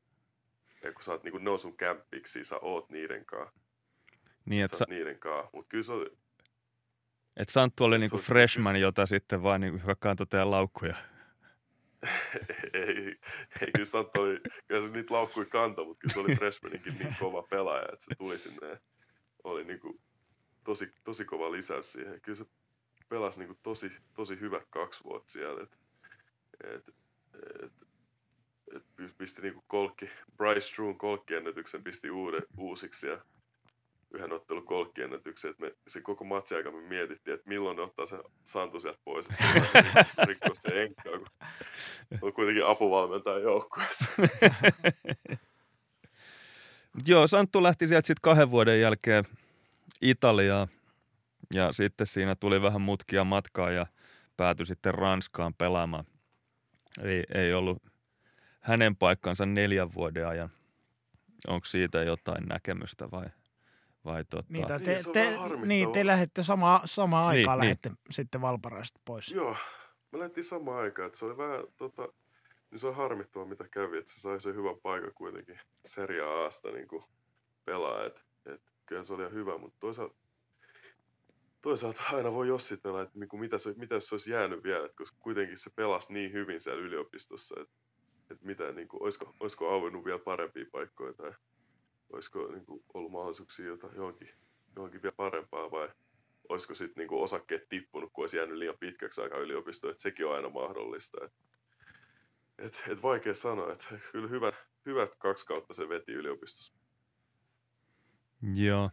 Ja kun sä oot niin kuin, ne on sun kämppiksi, sä oot niiden kanssa. Niin, Sä että oot niiden kanssa. Mutta kyllä se oli, et Santtu oli niinku freshman, kyllä- jota sitten vaan niinku, joka kantoi laukkuja. ei, ei kyllä Santtu oli, kyllä se niitä laukkui kantoi, mutta kyllä se oli freshmaninkin niin kova pelaaja, että se tuli sinne oli niinku tosi, tosi kova lisäys siihen. Kyllä se pelasi niinku tosi, tosi hyvät kaksi vuotta siellä, et, et, et, et pisti niinku kolkki, Bryce Struun kolkkiennätyksen pisti uuden, uusiksi ja yhden ottelun kolkkiennätyksen, me, se koko matsi aika me mietittiin, että milloin ne ottaa se Santu sieltä pois, että se rikkoo- se enkkaa, kun on kuitenkin apuvalmentaja joukkueessa. Joo, Santtu lähti sieltä sitten kahden vuoden jälkeen Italiaan ja sitten siinä tuli vähän mutkia matkaa ja päätyi sitten Ranskaan pelaamaan. Eli ei ollut hänen paikkansa neljän vuoden ajan. Onko siitä jotain näkemystä vai, vai tota... Niitä Niin, te, te, harmittavaa. niin, te lähdette sama, samaan Niin, aikaan niin. lähdette sitten Valparaista pois. Joo, me lähdettiin samaan aikaan, että se oli vähän, tota, niin se on harmittava mitä kävi, että se sai sen hyvän paikan kuitenkin Serie Asta niin kuin pelaa, että et, kyllä se oli ihan hyvä, mutta toisaalta, toisaalta aina voi jossitella, että niin kuin mitä, se, mitä se olisi jäänyt vielä, että koska kuitenkin se pelasi niin hyvin siellä yliopistossa, että, että mitä, niin kuin, olisiko, olisiko auennut vielä parempia paikkoja tai olisiko niin kuin, ollut mahdollisuuksia jota, johonkin, johonkin vielä parempaa vai olisiko sitten niinku osakkeet tippunut, kun olisi jäänyt liian pitkäksi aikaa yliopistoon, että sekin on aina mahdollista. Et, et, et vaikea sanoa, että kyllä hyvät, hyvät kaksi kautta se veti yliopistossa. Joo.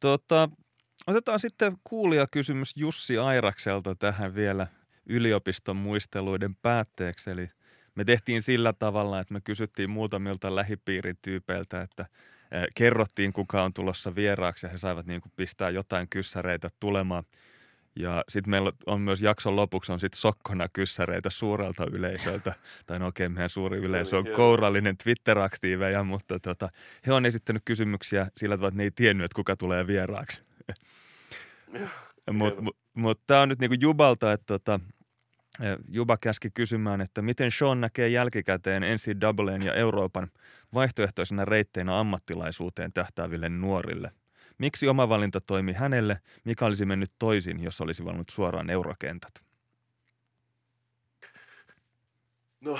Tota, otetaan sitten kuulijakysymys Jussi Airakselta tähän vielä yliopiston muisteluiden päätteeksi. Eli me tehtiin sillä tavalla, että me kysyttiin muutamilta lähipiirin tyypeiltä, että kerrottiin kuka on tulossa vieraaksi ja he saivat niin kuin pistää jotain kyssäreitä tulemaan. Ja sitten meillä on myös jakson lopuksi on sitten sokkona kyssäreitä suurelta yleisöltä. Tai no okei, meidän suuri yleisö on kourallinen Twitter-aktiiveja, mutta tota, he on esittänyt kysymyksiä sillä tavalla, että ne ei tiennyt, että kuka tulee vieraaksi. Mutta mut, mut tämä on nyt niinku Jubalta, että tota, Juba käski kysymään, että miten Sean näkee jälkikäteen NCAAn ja Euroopan vaihtoehtoisena reitteinä ammattilaisuuteen tähtääville nuorille. Miksi oma valinta toimi hänelle? Mikä olisi mennyt toisin, jos olisi valinnut suoraan eurokentät? No,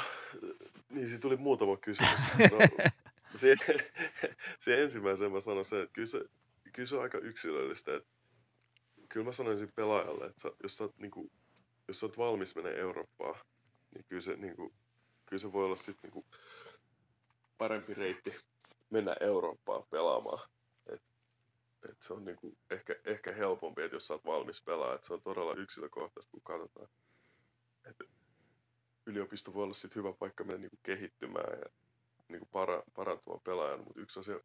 niin siitä tuli muutama kysymys. No, se, se ensimmäisen mä sanon sen, että kyllä se, kyllä se on aika yksilöllistä. Että kyllä mä sanoisin pelaajalle, että jos sä, oot, niin kuin, jos oot valmis menee Eurooppaan, niin kyllä se, niin kuin, kyllä se voi olla sitten niin kuin, parempi reitti mennä Eurooppaan pelaamaan. Et, et se on niin kuin, ehkä, ehkä helpompi, että jos sä oot valmis pelaamaan, että se on todella yksilökohtaista, kun katsotaan. Et yliopisto voi olla sit hyvä paikka mennä niinku kehittymään ja niinku para, parantumaan pelaajana, mutta yksi asia,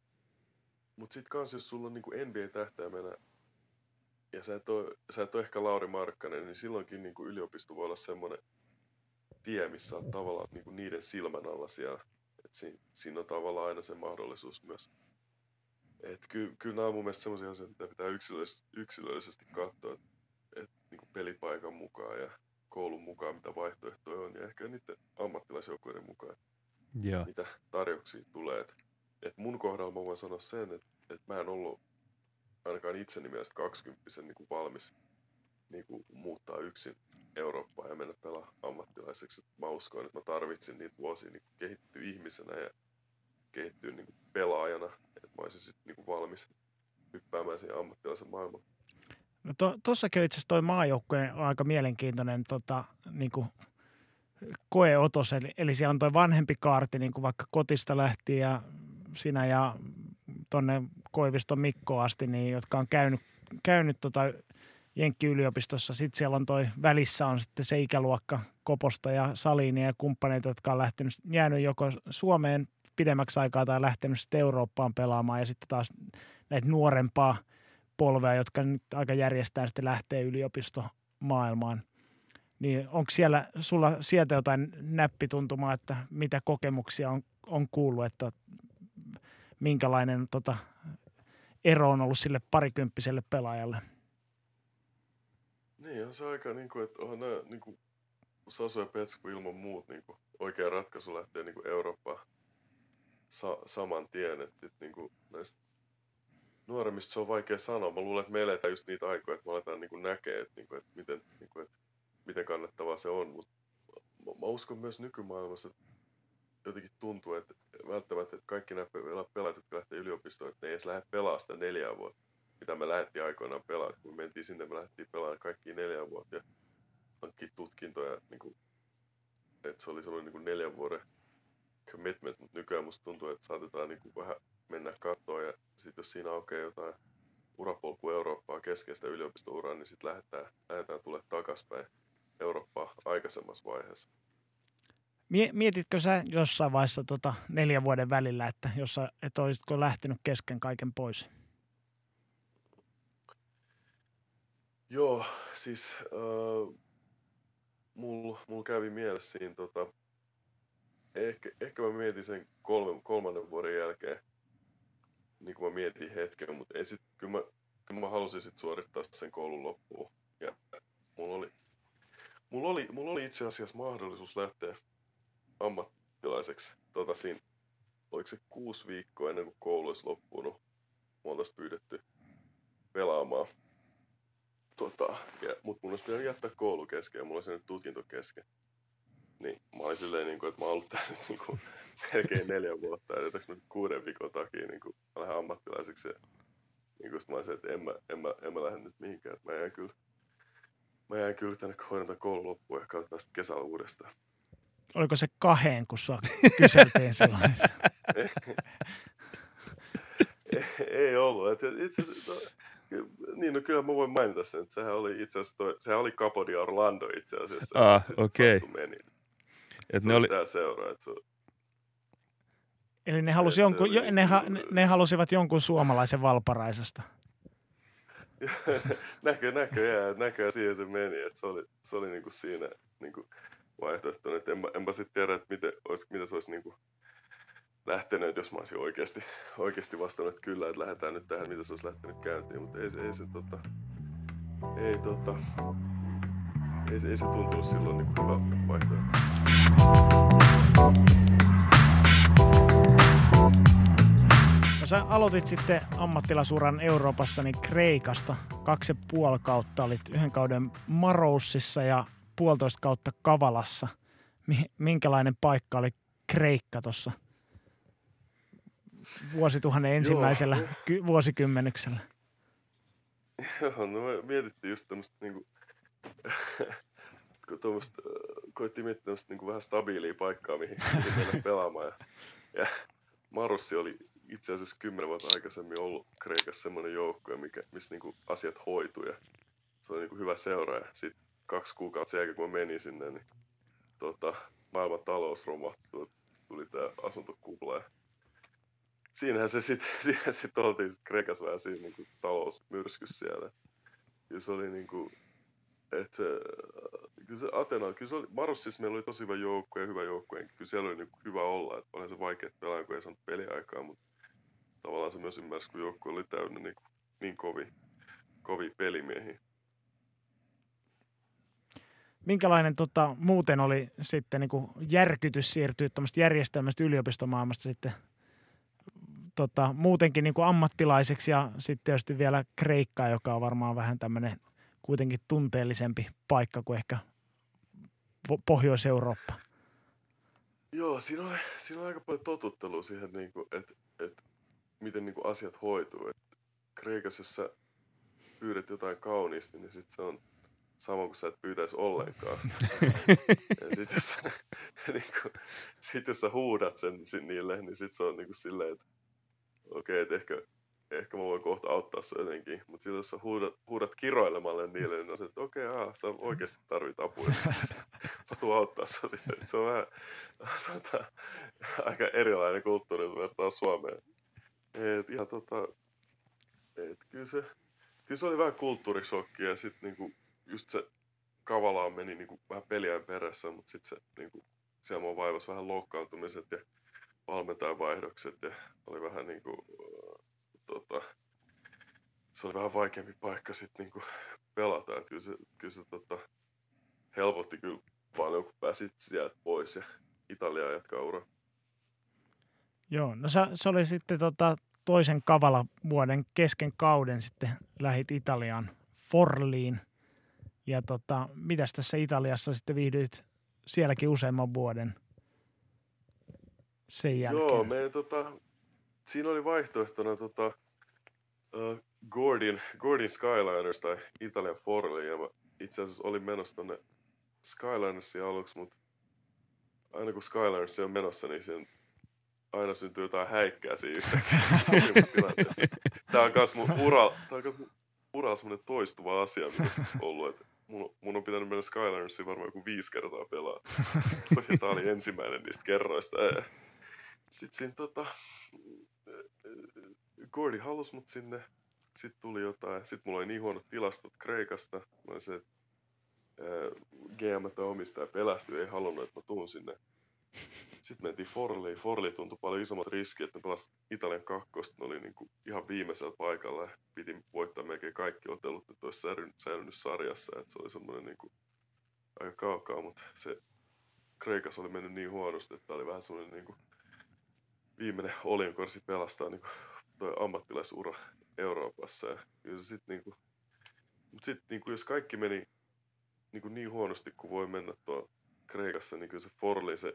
mutta sitten kans jos sulla on niinku NBA-tähtäimenä ja sä et, ole, sä et ole ehkä Lauri Markkanen, niin silloinkin niinku yliopisto voi olla semmoinen tie, missä on tavallaan niinku niiden silmän alla siellä. Et si, siinä on tavallaan aina se mahdollisuus myös. Et ky, kyllä nämä on mun mielestä semmoisia asioita, mitä pitää yksilöllisesti, yksilöllisesti katsoa, että et, niinku pelipaikan mukaan ja koulun mukaan, mitä vaihtoehtoja on, ja ehkä niiden ammattilaisjoukkueiden mukaan, Joo. mitä tarjouksia tulee. Et, et mun kohdalla mä voin sanoa sen, että, että mä en ollut ainakaan itseni mielestä 20 niin kuin valmis niin kuin muuttaa yksin Eurooppaan ja mennä pelaa ammattilaiseksi. Mä uskon, että mä tarvitsin niitä vuosia niin kehittyä ihmisenä ja kehittyä niin kuin pelaajana, että mä olisin sitten niin kuin valmis hyppäämään siihen ammattilaisen maailmaan. No tuossakin to, itse asiassa toi maajoukkue on aika mielenkiintoinen tota, niin kuin koeotos, eli, eli siellä on toi vanhempi kaarti, niin kuin vaikka kotista lähtien ja sinä ja tonne Koiviston Mikko asti, niin, jotka on käynyt, käynyt tota Jenkki-yliopistossa. Sitten siellä on toi välissä on sitten se ikäluokka Koposta ja Saliinia ja kumppaneita, jotka on lähtenyt, jäänyt joko Suomeen pidemmäksi aikaa tai lähtenyt sitten Eurooppaan pelaamaan ja sitten taas näitä nuorempaa polvea, jotka nyt aika järjestään sitten lähtee yliopistomaailmaan. Niin onko siellä sulla sieltä jotain näppituntumaa, että mitä kokemuksia on, on kuullut, että minkälainen tota, ero on ollut sille parikymppiselle pelaajalle? Niin, on se aika, niin kuin, että onhan nämä niin kuin, Sasu ja Petsku ilman muut niin kuin, oikea ratkaisu lähtee niin kuin Eurooppaan sa- saman tien. Että, että niin kuin, näistä nuoremmista se on vaikea sanoa. Mä luulen, että me eletään just niitä aikoja, että me aletaan niin näkee, että, niin kuin, että, miten, niin kuin, että miten kannattavaa se on. Mutta mä, mä uskon myös nykymaailmassa, että jotenkin tuntuu, että välttämättä että kaikki nämä pelaajat, jotka lähtee yliopistoon, että ne ei edes lähde pelaamaan sitä neljää vuotta, mitä me lähdettiin aikoinaan pelaamaan. Kun me mentiin sinne, me lähdettiin pelaamaan kaikki neljä vuotta ja hankkia tutkintoja. Niin kuin, että se oli sellainen niin kuin neljän vuoden commitment, mutta nykyään musta tuntuu, että saatetaan niin kuin vähän mennä katsoa ja sitten jos siinä aukeaa jotain urapolku Eurooppaa keskeistä yliopistouraa, niin sitten lähdetään, lähdetään tulee takaspäin Eurooppaa aikaisemmassa vaiheessa. Mietitkö sä jossain vaiheessa tota neljän vuoden välillä, että, jossa, että olisitko lähtenyt kesken kaiken pois? Joo, siis äh, mulla mul kävi mielessä siinä, tota, ehkä, ehkä mä mietin sen kolme, kolmannen vuoden jälkeen, niin kuin mä mietin hetken, mutta ei sit, kyllä, mä, kyllä mä halusin sit suorittaa sen koulun loppuun. Ja mulla oli, mulla oli, mulla oli itse asiassa mahdollisuus lähteä ammattilaiseksi tota siinä, oliko se kuusi viikkoa ennen kuin koulu olisi loppunut, mä oltaisiin pyydetty pelaamaan. Tota, mutta mun olisi pitänyt jättää koulu kesken ja mulla olisi nyt tutkinto kesken. Niin mä olin silleen, niin kuin, että mä oon ollut täällä nyt niin kuin, melkein neljä vuotta, ja jätäks mä nyt kuuden viikon takia niin kuin, mä lähden ammattilaiseksi. Ja, niin kuin, mä olisin, että en mä, en mä, en mä lähde nyt mihinkään, että mä jään kyllä, mä jään kyllä tänne hoidan koulun loppuun ja katsotaan sitten kesällä uudestaan oliko se kaheen, kun sua kyseltiin silloin? ei ollut. Et itse asiassa, no, niin, no kyllä mä voin mainita sen, että sehän oli itse asiassa, toi, sehän oli Capodia Orlando itse asiassa. Ah, okei. Okay. Meni. Et se ne oli tämä seura, että se Eli ne, halusi jonkun, jo, ne, ha, ne, ne halusivat jonkun suomalaisen valparaisesta. näkö, näköjään, näköjään siihen se meni, että se oli, se oli niinku siinä niinku, vaihtoehtona. Että enpä, enpä sitten tiedä, että miten, olisi, miten se olisi niin kuin lähtenyt, jos mä olisin oikeasti, oikeasti vastannut, että kyllä, että lähdetään nyt tähän, mitä se olisi lähtenyt käyntiin, mutta ei se, ei se, tota, ei, tota, ei, se, ei se tuntunut silloin niin kuin hyvältä vaihtoehdolta. No sä aloitit sitten ammattilasuran Euroopassa niin Kreikasta. Kaksi ja puoli kautta olit yhden kauden Maroussissa ja puolitoista kautta Kavalassa. Minkälainen paikka oli Kreikka tuossa vuosituhannen ensimmäisellä Joo. ky- vuosikymmenyksellä? Joo, no me mietittiin just tämmöistä niinku, tuommoista, koittiin miettiä tämmöistä niinku vähän stabiilia paikkaa, mihin, mihin mennä pelaamaan. Ja, ja Marussi oli itse asiassa kymmenen vuotta aikaisemmin ollut Kreikassa semmoinen joukkue, mikä, missä niinku asiat hoitui ja se oli niinku hyvä seura. Ja sit kaksi kuukautta sen jälkeen, kun mä menin sinne, niin tota, maailman talous romahtui, tuli tämä asuntokupla. Siinähän se sitten sit oltiin sit Kreikassa vähän siinä niin talousmyrskys siellä. Ja se oli niin kuin, että kyllä se Atena, kyllä se oli, Marossissa meillä oli tosi hyvä joukko ja hyvä joukko, kyllä siellä oli niin hyvä olla, että olihan se vaikea pelaa, kun ei saanut peliaikaa, mutta tavallaan se myös ymmärsi, kun joukko oli täynnä niin, kuin, niin kovi, kovi pelimiehiä minkälainen tota, muuten oli sitten niin kuin järkytys siirtyä tuommoista järjestelmästä yliopistomaailmasta sitten tota, muutenkin niin kuin ammattilaiseksi ja sitten tietysti vielä Kreikka, joka on varmaan vähän tämmöinen kuitenkin tunteellisempi paikka kuin ehkä Pohjois-Eurooppa. Joo, siinä on, siinä on aika paljon totuttelua siihen, niin kuin, että, että miten niin kuin asiat hoituu. Et Kreikassa, jos sä pyydät jotain kauniisti, niin sit se on sama kuin sä et pyytäisi ollenkaan. ja sit jos, niin kuin, sit jos sä huudat sen niille, niin sit se on niin kuin silleen, että okei, okay, että ehkä, ehkä mä voin kohta auttaa se jotenkin. Mutta sitten jos sä huudat, huudat kiroilemalle niille, niin on se, että okei, okay, sä oikeasti tarvit apua. mä tuun auttaa sua sitten. Se on vähän tota, aika erilainen kulttuuri vertaa Suomeen. Et ihan tota, et kyllä se, kyllä se oli vähän kulttuurishokki ja sitten niinku, just se Kavalaan meni niinku vähän peliään perässä, mutta sitten se niinku, siellä mua vaivasi vähän loukkaantumiset ja valmentajan vaihdokset ja oli vähän niinku, äh, tota, se oli vähän vaikeampi paikka sitten niinku pelata. Et kyllä se, kyllä se tota, helpotti kyllä paljon, kun pääsit sieltä pois ja Italiaa jatkaa ura. Joo, no se, se oli sitten tota, toisen kavala vuoden kesken kauden sitten lähit Italiaan Forliin. Ja tota, mitäs tässä Italiassa sitten viihdyit sielläkin useamman vuoden sen jälkeen? Joo, me, tota, siinä oli vaihtoehtona tota, uh, Gordon, Gordon Skyliners tai Italian Forli. Ja mä itse asiassa olin menossa tonne Skylinersiin aluksi, mutta aina kun Skyliners on menossa, niin sen aina syntyy jotain häikkää siinä yhtäkkiä sopimustilanteessa. Tämä on myös mun ura, tämä on myös mun semmoinen toistuva asia, mitä on ollut. Että mun, mun on pitänyt mennä Skylinersiin varmaan joku viisi kertaa pelaa. Tämä oli ensimmäinen niistä kerroista. Sitten siinä tota, Gordy halusi mut sinne. Sitten tuli jotain. Sitten mulla oli niin huonot tilastot Kreikasta. Mä se, että GM tai omistaja pelästyi, ei halunnut, että mä tuun sinne sitten mentiin Forliin. Forli tuntui paljon isommat riskit, että ne pelasivat Italian kakkosta. Ne oli niin kuin ihan viimeisellä paikalla ja piti voittaa melkein kaikki otelut, että olisi säilynyt sarjassa. Että se oli semmoinen niin kuin aika kaukaa, mutta se Kreikassa oli mennyt niin huonosti, että oli vähän semmoinen niin kuin viimeinen oljenkorsi pelastaa niin kuin toi ammattilaisura Euroopassa. Ja sitten niin kuin, mutta sitten niin kuin jos kaikki meni niin, kuin niin huonosti kuin voi mennä tuo Kreikassa, niin kyllä se Forli, se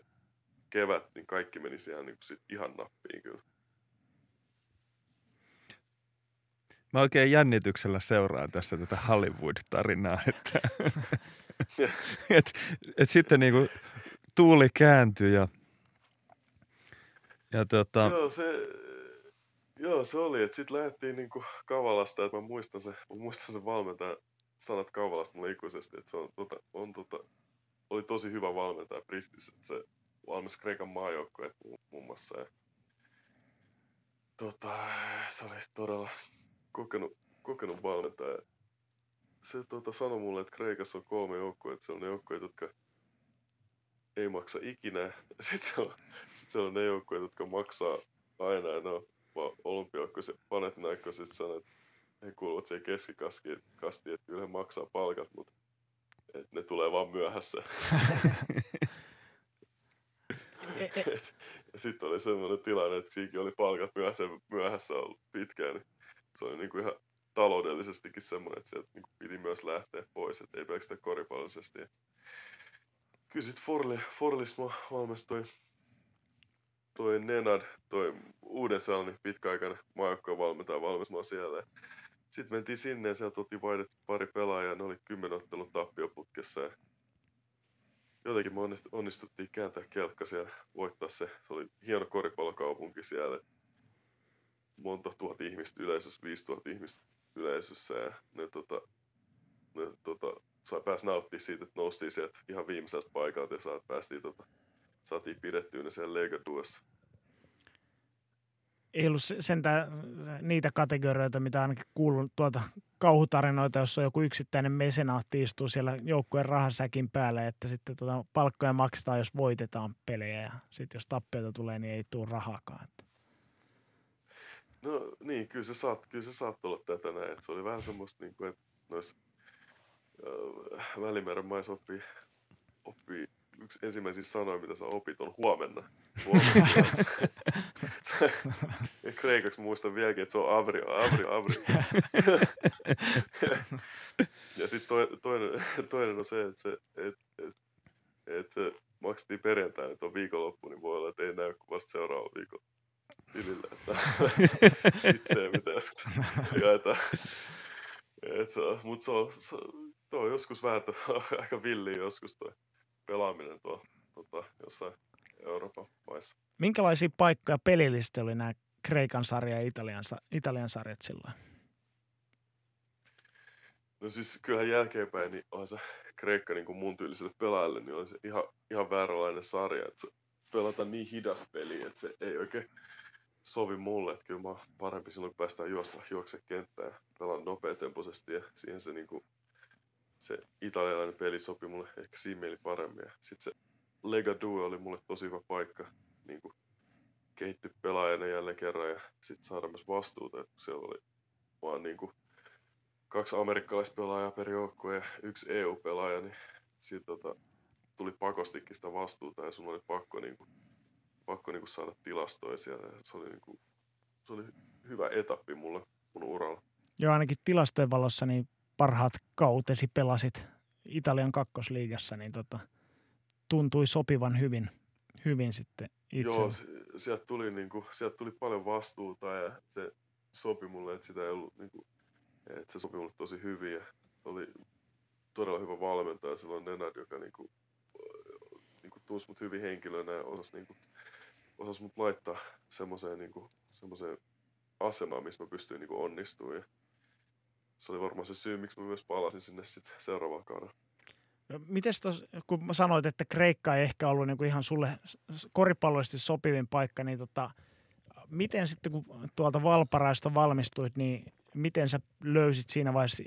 kevät, niin kaikki meni siellä niin sit ihan nappiin kyllä. Mä oikein jännityksellä seuraan tässä tätä Hollywood-tarinaa, että et, et sitten niinku tuuli kääntyi ja, ja tota... Joo, se, joo, se oli, että sitten lähdettiin niinku Kavalasta, että mä muistan se, mä muistan se valmentaja sanat Kavalasta mulle ikuisesti, että se on, tota, on tota, oli tosi hyvä valmentaja Brittissä, että se valmis Kreikan maajoukkoja muun muassa. Ja, tota, se oli todella kokenut, kokenut valmentaja. Se tota, sanoi mulle, että Kreikassa on kolme joukkoa, että se on ne joukkoja, jotka ei maksa ikinä. Sitten se on, sit se on ne joukkoja, jotka maksaa aina. Ja ne on olympiajoukkoja, Panathinaikos sitten sanoi, että he kuuluvat siihen keskikastiin, että kyllä he maksaa palkat, mutta että ne tulee vaan myöhässä. sitten oli semmoinen tilanne, että siinäkin oli palkat myöhässä, myöhässä ollut pitkään, niin se oli niinku ihan taloudellisestikin semmoinen, että sieltä niinku piti myös lähteä pois, että ei pelkästään koripallollisesti. Kyllä sitten Forli, Forlisma valmistui toi Nenad, toi uuden sellainen pitkäaikainen maajoukkojen valmentaja valmistamaan siellä. Sitten mentiin sinne ja sieltä oltiin vaihdettu pari pelaajaa, ne oli kymmenen ottelun tappioputkessa. Ja jotenkin me onnistuttiin kääntää kelkka siellä, voittaa se. Se oli hieno koripallokaupunki siellä. Monta tuhat ihmistä yleisössä, viisi tuhat ihmistä yleisössä. Ja ne, tota, ne tota, sai pääs nauttia siitä, että noustiin sieltä ihan viimeiseltä paikalta ja saat, päästiin, tota, saatiin pidettyä ne siellä Legaduessa ei ollut sentään niitä kategorioita, mitä ainakin kuullut tuota kauhutarinoita, jossa joku yksittäinen mesenaatti istuu siellä joukkueen rahasäkin päälle, että sitten tuota palkkoja maksetaan, jos voitetaan pelejä ja sitten jos tappioita tulee, niin ei tule rahakaan. No niin, kyllä se, saat, kyllä se saat olla tätä näin. Että se oli vähän semmoista, niin kuin, että noissa äh, Välimeren maissa oppii, oppii yksi ensimmäisiä sanoja, mitä sä opit, on huomenna. huomenna. kreikaksi muistan vieläkin, että se on Avrio, Avrio, Avrio. ja sitten toinen, toinen, toinen on se, että se, et, et, et, et maksettiin perjantaina, että on viikonloppu, niin voi olla, että ei näy kuin vasta seuraavalla viikolla tilillä. Että itseä mitä joskus jaetaan. Mutta se on, se, tuo on joskus vähän, että on aika villi joskus tuo pelaaminen tuo tota, jossain Euroopan maissa. Minkälaisia paikkoja pelillisesti oli nämä Kreikan sarja ja Italian, Italian sarjat silloin? No siis kyllähän jälkeenpäin niin on se Kreikka niin kuin mun tyyliselle pelaajalle, niin on se ihan, ihan vääränlainen sarja, että se pelataan niin hidas peli, että se ei oikein sovi mulle, että kyllä mä oon parempi silloin, kun päästään juosta, juokse kenttään pelaan nopeatempoisesti ja siihen se, niin kuin, se italialainen peli sopi mulle ehkä siinä mieli paremmin. Ja sitten se Lega Due oli mulle tosi hyvä paikka niin kehitty pelaajana jälleen kerran ja sitten saada myös vastuuta, että siellä oli vaan niin kuin kaksi amerikkalaispelaajaa per joukkue ja yksi EU-pelaaja, niin siitä tota, tuli pakostikin sitä vastuuta ja sun oli pakko, niin kuin, pakko niin kuin saada tilastoja siellä. Se oli, niin kuin, se oli hyvä etappi mulle mun uralla. Joo, ainakin tilastojen valossa niin parhaat kautesi pelasit Italian kakkosliigassa, niin tota, tuntui sopivan hyvin, hyvin sitten itse. Joo, sieltä tuli, niin kuin, sieltä tuli paljon vastuuta ja se sopi mulle, että sitä ei ollut niin kuin, et se sopi mulle tosi hyvin ja oli todella hyvä valmentaja silloin Nenad, joka niinku, niinku tunsi mut hyvin henkilönä ja osasi, niinku, osasi mut laittaa semmoiseen niinku, semmoiseen asemaan, missä mä pystyin niinku onnistumaan. Se oli varmaan se syy, miksi mä myös palasin sinne sitten seuraavaan kaudella. No, Miten kun mä sanoit, että Kreikka ei ehkä ollut niinku ihan sulle koripallollisesti sopivin paikka, niin tota, miten sitten kun tuolta Valparaista valmistuit, niin miten sä löysit siinä vaiheessa,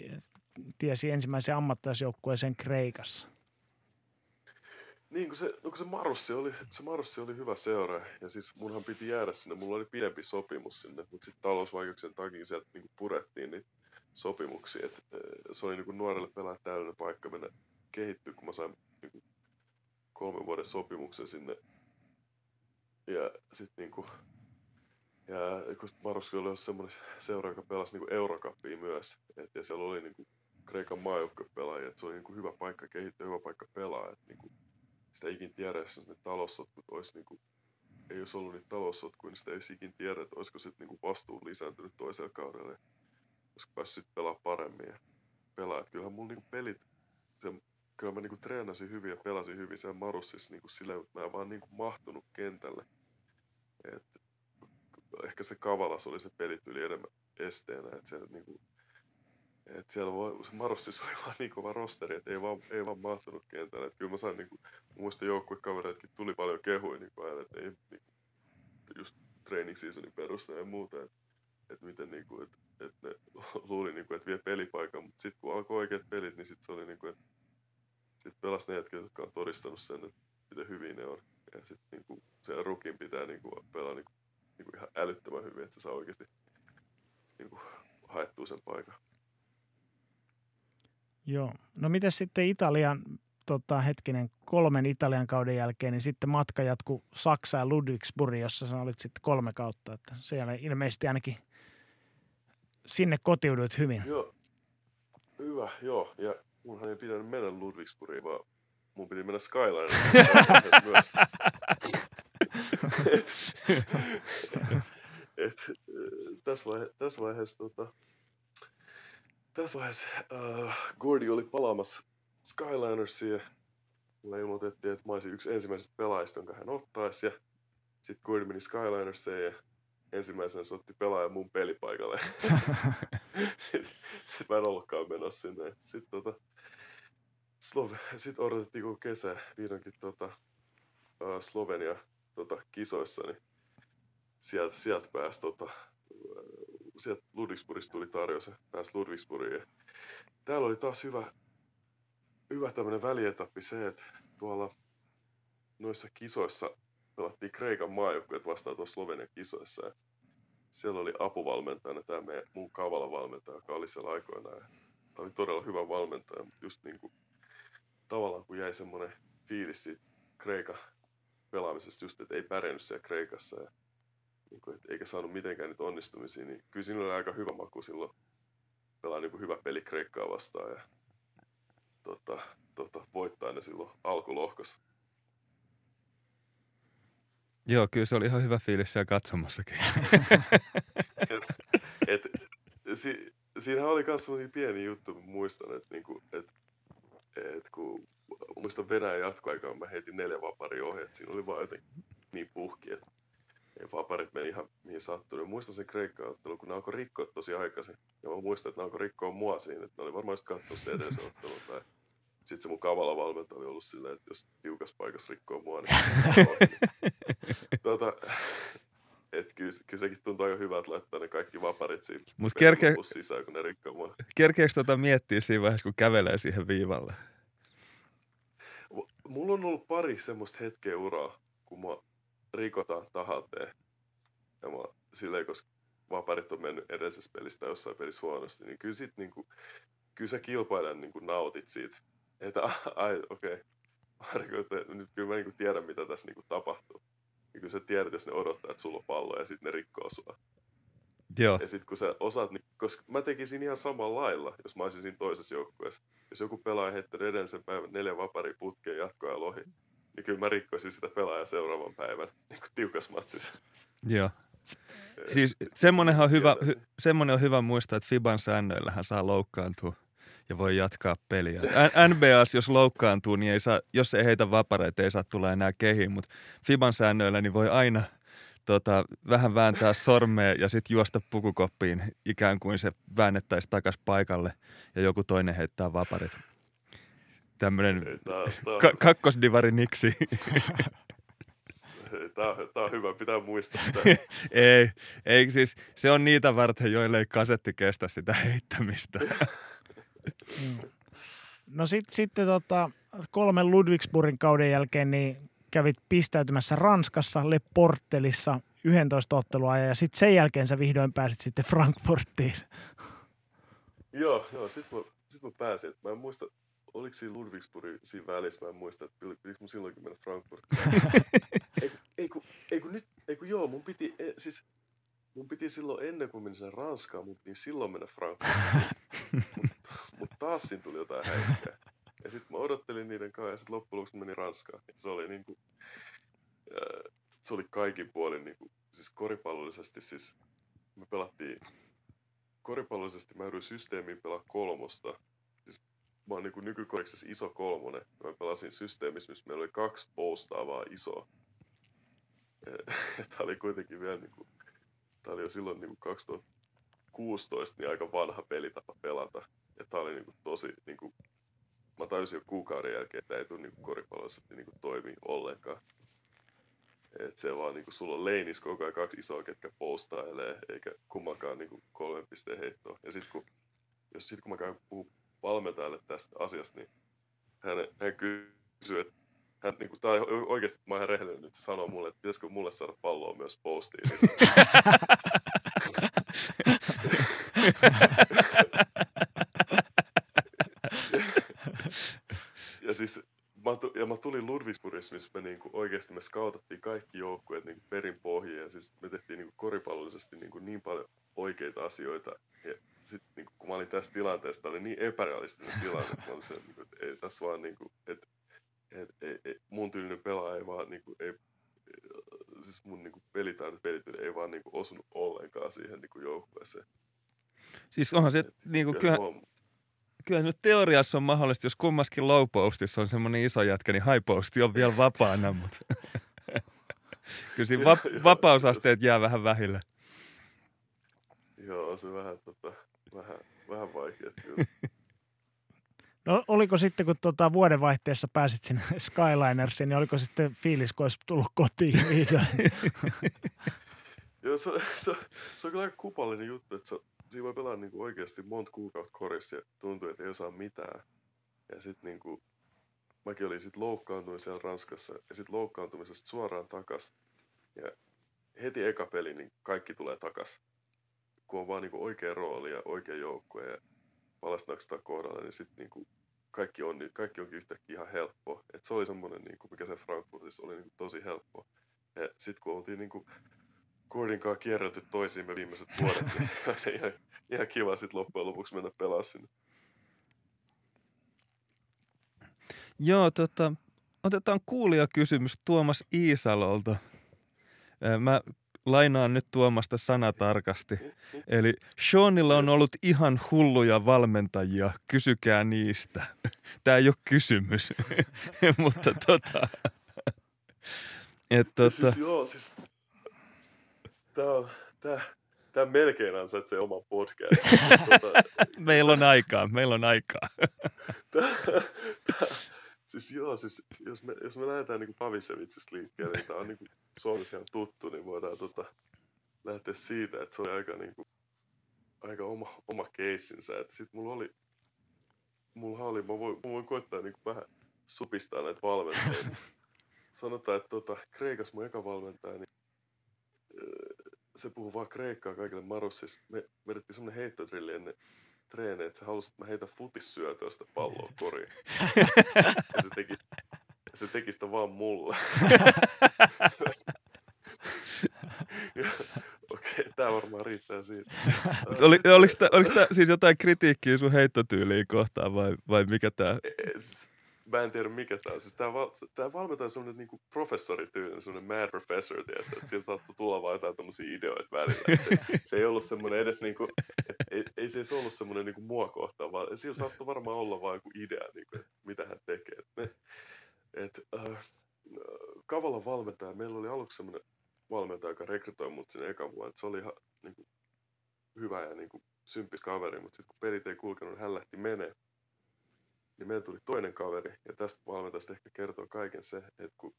tiesi ensimmäisen ammattilaisjoukkueeseen Kreikassa? Niin, kun se, no kun se Marussi oli, se Marussi oli hyvä seura, ja siis munhan piti jäädä sinne, mulla oli pidempi sopimus sinne, mutta sitten talousvaikeuksien takia sieltä niin purettiin niitä sopimuksia, että se oli niin nuorelle pelaa täydellinen paikka mennä kehittyä, kun mä sain niin kolmen vuoden sopimuksen sinne, ja sitten niin ja kun Maroski oli semmoinen seura, joka pelasi niin Eurocupia myös. Et, ja siellä oli niin kuin Kreikan maajoukkopelaajia, että se oli niin kuin hyvä paikka kehittyä, hyvä paikka pelaa. Et, niin kuin, sitä ikin tiedä, jos ne taloussotkut olisi niin kuin, ei olisi ollut niitä taloussotkuja, niin sitä ei ikin tiedä, että olisiko sitten niin vastuu lisääntynyt toisella kaudella. Ja olisiko päässyt pelaa paremmin ja pelaa. Et kyllähän mulla niin pelit, se, kyllä mä niin kuin treenasin hyvin ja pelasin hyvin siellä Marussissa niin kuin silleen, että mä en vaan niin kuin mahtunut kentälle. Et ehkä se Kavalas oli se pelityyli enemmän esteenä, että siellä, niin kuin, että siellä voi, se Marossissa oli vaan niin kova rosteri, että ei vaan, ei vaan mahtunut kentälle. Että kyllä mä sain, niin kuin, muista joukkuekavereitkin tuli paljon kehuja niin kuin, että ei, niin kuin, just training seasonin perusteella ja muuta, että, että miten niin kuin, että, ne luuli, niin kuin, että vie pelipaikan, mutta sitten kun alkoi oikeat pelit, niin sitten se oli niin kuin, että sitten pelasi ne jätkät, jotka on todistanut sen, että miten hyvin ne on. Ja sitten niin kuin, se rukin pitää niin kuin, pelaa niin kuin, niin kuin ihan älyttömän hyvin, että se saa oikeasti niin kuin, haettua sen paikan. Joo. No miten sitten Italian, tota, hetkinen, kolmen Italian kauden jälkeen, niin sitten matka jatkuu Saksaan Ludwigsburg, jossa sä olit sitten kolme kautta. Että siellä ilmeisesti ainakin sinne kotiuduit hyvin. Joo, hyvä, joo. Ja munhan ei pitänyt mennä Ludwigsburgiin, vaan mun piti mennä Skylineen myös. et, et, tässä, vaihe, tässä vaiheessa, tota, tässä vaiheessa Gordy oli palaamassa Skylinersiin ja mulle ilmoitettiin, että mä olisin yksi ensimmäisestä pelaajista, jonka hän ottaisi. Ja sitten Gordy meni Skylinersiin ja ensimmäisenä se otti pelaajan mun pelipaikalle. sitten sit mä en ollutkaan menossa sinne. Sitten tota, Slove, sit odotettiin koko kesä vihdoinkin tota, uh, Slovenia tota, kisoissa, niin sieltä, sieltä pääsi tota, sieltä Ludwigsburgista tuli tarjous ja pääsi Ludwigsburgiin. Täällä oli taas hyvä, hyvä tämmöinen välietappi se, että tuolla noissa kisoissa pelattiin Kreikan maajoukkueet vastaan tuossa Slovenian kisoissa. Ja siellä oli apuvalmentajana tämä meidän, mun kavala valmentaja, joka oli siellä aikoinaan. Tämä oli todella hyvä valmentaja, mutta just niin kuin, tavallaan kun jäi semmoinen fiilis siitä Kreikan pelaamisesta just, että ei pärjännyt siellä Kreikassa. Ja niin kuin, et eikä saanut mitenkään niitä onnistumisia, niin kyllä siinä oli aika hyvä maku silloin pelaa niin kuin hyvä peli Kreikkaa vastaan ja tota, tota, voittaa ne silloin alkulohkossa. Joo, kyllä se oli ihan hyvä fiilis siellä katsomassakin. et, et, si, siinähän oli myös sellaisia pieniä juttuja, muistan, että niinku, et, et kun muistan Venäjän jatkoaikaan, mä heitin neljä vapari ohi, että siinä oli vaan jotenkin niin puhki, että ja vaparit meni ihan mihin sattui. Ja muistan sen kreikka kun ne alkoi rikkoa tosi aikaisin. Ja mä muistan, että ne alkoi rikkoa mua siinä, että ne oli varmaan just katsoa se edellisen ottelun. Tai sitten se mun kavala valmentaja oli ollut silleen, että jos tiukas paikassa rikkoo mua, niin tota, et kyllä, kyllä, sekin tuntuu aika hyvältä laittaa ne kaikki vaparit siinä Mut kerke... sisään, kun ne rikkoo mua. Kerkeekö tota miettiä siinä vaiheessa, kun kävelee siihen viivalle? Mulla on ollut pari semmoista hetkeä uraa, kun mä rikotaan tahalteen. Ja mä silleen, koska vaparit on mennyt edellisessä pelistä jossain pelissä huonosti, niin kyllä, sit, niin kuin, kyllä sä kilpailijan niin kuin nautit siitä. Että ai, okei, okay. nyt kyllä mä niin kuin tiedän, mitä tässä niin kuin tapahtuu. Ja kyllä sä tiedät, jos ne odottaa, että sulla on pallo ja sitten ne rikkoo sua. Joo. Ja sitten kun sä osaat, niin, koska mä tekisin ihan samalla lailla, jos mä olisin siinä toisessa joukkueessa. Jos joku pelaaja heittänyt edellisen päivän neljä vapari putkeen jatkoa ja lohi, niin kyllä mä rikkoisin sitä pelaajaa seuraavan päivän niin kuin tiukas matsissa. Joo. Siis semmoinen on, hyvä, hy, on hyvä muistaa, että Fiban säännöillähän saa loukkaantua ja voi jatkaa peliä. NBAs, jos loukkaantuu, niin ei saa, jos ei heitä vapareita, ei saa tulla enää kehiin, mutta Fiban säännöillä niin voi aina tota, vähän vääntää sormea ja sitten juosta pukukoppiin ikään kuin se väännettäisiin takaisin paikalle ja joku toinen heittää vaparit. Tämmöinen ka- kakkosdivari niksi. Tämä on, tämä on hyvä, pitää muistaa. ei, ei, siis se on niitä varten, joille ei kasetti kestä sitä heittämistä. Mm. no sitten sit, tota, kolmen Ludwigsburgin kauden jälkeen niin kävit pistäytymässä Ranskassa, Le Portelissa 11 ottelua ja sitten sen jälkeen sä vihdoin pääsit sitten Frankfurtiin. joo, joo, sitten mä, sit mä pääsin. Mä en muista, oliko siinä Ludwigsburg siinä välissä, mä en muista, että pitikö mun silloinkin mennä Frankfurtiin. ei, ei, kun, ei, kun nyt, ei kun joo, mun piti, e, siis mun piti silloin ennen kuin menin sen Ranskaan, mun piti silloin mennä Frankfurtiin. Mutta mut taas siinä tuli jotain häikkää. Ja sitten mä odottelin niiden kanssa ja sitten loppujen lopuksi meni Ranskaan. Se oli niinku, se oli kaikin puolin niinku, siis koripallollisesti siis me pelattiin, koripallollisesti mä yritin systeemiin pelaa kolmosta. Siis mä oon niinku nykykoriksessa iso kolmonen. Mä pelasin systeemissä, missä meillä oli kaksi postaavaa isoa. Tämä oli kuitenkin vielä niinku, tää oli jo silloin niinku 2016 niin aika vanha pelitapa pelata. Ja tää oli niinku tosi niinku mä tajusin jo kuukauden jälkeen, että ei tule niinku koripallossa niinku toimii ollenkaan. Et se vaan niinku sulla on leinis koko ajan kaksi isoa, ketkä postailee, eikä kummankaan niinku kolmen pisteen heittoa. Ja sit kun, jos sit kun mä käyn puhua valmentajalle tästä asiasta, niin hän, hän kysyy, että hän, niin kuin, tai oikeasti mä oon ihan rehellinen nyt, se sanoo mulle, että pitäisikö mulle saada palloa myös postiin. ja siis mä, ja mä tulin Ludwigsburgissa, missä me niinku oikeasti me skautattiin kaikki joukkueet niinku perin pohjiin ja siis me tehtiin niinku koripallollisesti niinku niin paljon oikeita asioita. Ja sitten niinku, kun mä olin tässä tilanteessa, tämä oli niin epärealistinen tilanne, että mä olin se, niinku, että ei tässä vaan niinku, että et, ei, ei, mun tyylinen pelaaja ei vaan niinku, ei, siis mun niinku pelitaidot, pelityyli ei vaan niinku osunut ollenkaan siihen niinku joukkueeseen. Siis onhan se, et, niinku, kyllä, kyllä nyt teoriassa on mahdollista, jos kummaskin low postissa on semmoinen iso jätkä, niin high posti on vielä vapaana, mutta kyllä siinä va- vapausasteet jää vähän vähille. Joo, on se vähän, tota, vähän, vähän vaikea kyllä. No oliko sitten, kun tuota vuodenvaihteessa pääsit sinne Skylinersiin, niin oliko sitten fiilis, kun olisi tullut kotiin Joo, se, se, se on kyllä aika kupallinen juttu, että se, siinä voi pelaa niinku oikeasti monta kuukautta korissa ja tuntuu, että ei osaa mitään. Ja sitten niinku, mäkin olin sitten loukkaantunut siellä Ranskassa ja sitten loukkaantumisesta suoraan takas. Ja heti eka peli, niin kaikki tulee takas. Kun on vaan niinku oikea rooli ja oikea joukkue ja palasnakstaa kohdalla, niin sitten niinku kaikki, on, kaikki onkin yhtäkkiä ihan helppo. Et se oli semmoinen, niinku, mikä se Frankfurtissa oli niinku tosi helppo. Ja sitten kun oltiin niinku Gordon kanssa kierrelty toisiimme viimeiset vuodet, niin se ihan, ihan kiva sitten loppujen lopuksi mennä pelaamaan sinne. Joo, tota, otetaan kuulijakysymys Tuomas Iisalolta. Mä lainaan nyt Tuomasta sanatarkasti. Eli Seanilla on ollut ihan hulluja valmentajia, kysykää niistä. Tämä ei ole kysymys, mutta tota... Et, tota... Siis joo, siis... Tää on, tää, tää melkein ansaitsee oman podcast. tota... meillä on aikaa, meillä on aikaa. tää, Siis joo, siis jos me, jos me lähdetään niin Pavisevitsistä liikkeelle, niin tämä on niin Suomessa ihan tuttu, niin voidaan tota, lähteä siitä, että se oli aika, niin kuin, aika oma, oma keissinsä. Että sit mulla oli, mulla oli, mä voin, mä voin koittaa niin kuin vähän supistaa näitä valmentajia. Sanotaan, että tota, Kreikas mun eka valmentaja, niin se puhuu vaan kreikkaa kaikille Marossissa. Me vedettiin semmonen heittodrilli ennen treenejä, että sä halusit, että mä heitän futissyötöä sitä palloa koriin. ja se teki, se teki sitä vaan mulle. Okei, okay, tää varmaan riittää siitä. Oli, oliko, tää, oliko tää siis jotain kritiikkiä sun heittotyyliin kohtaan vai, vai mikä tää? Mä en tiedä mikä tää on. Siis tää, val, tää valmentaja on semmonen niinku professorityylinen, semmonen mad professor, tiedätkö, että sieltä saattoi tulla vaan jotain tommosia ideoita välillä. se, se, ei ollut semmonen edes niinku, ei, ei se edes ollut semmonen niinku mua kohtaan, vaan sillä saattoi varmaan olla vaan joku idea, niinku, että mitä hän tekee. Et et, äh, Kavalan valmentaja, meillä oli aluksi semmonen valmentaja, joka rekrytoi mut sinne ekan vuonna, se oli ihan niinku, hyvä ja niinku, sympis kaveri, mutta sitten kun pelit ei kulkenut, hän lähti menee niin meillä tuli toinen kaveri, ja tästä valmentajasta ehkä kertoo kaiken se, että kun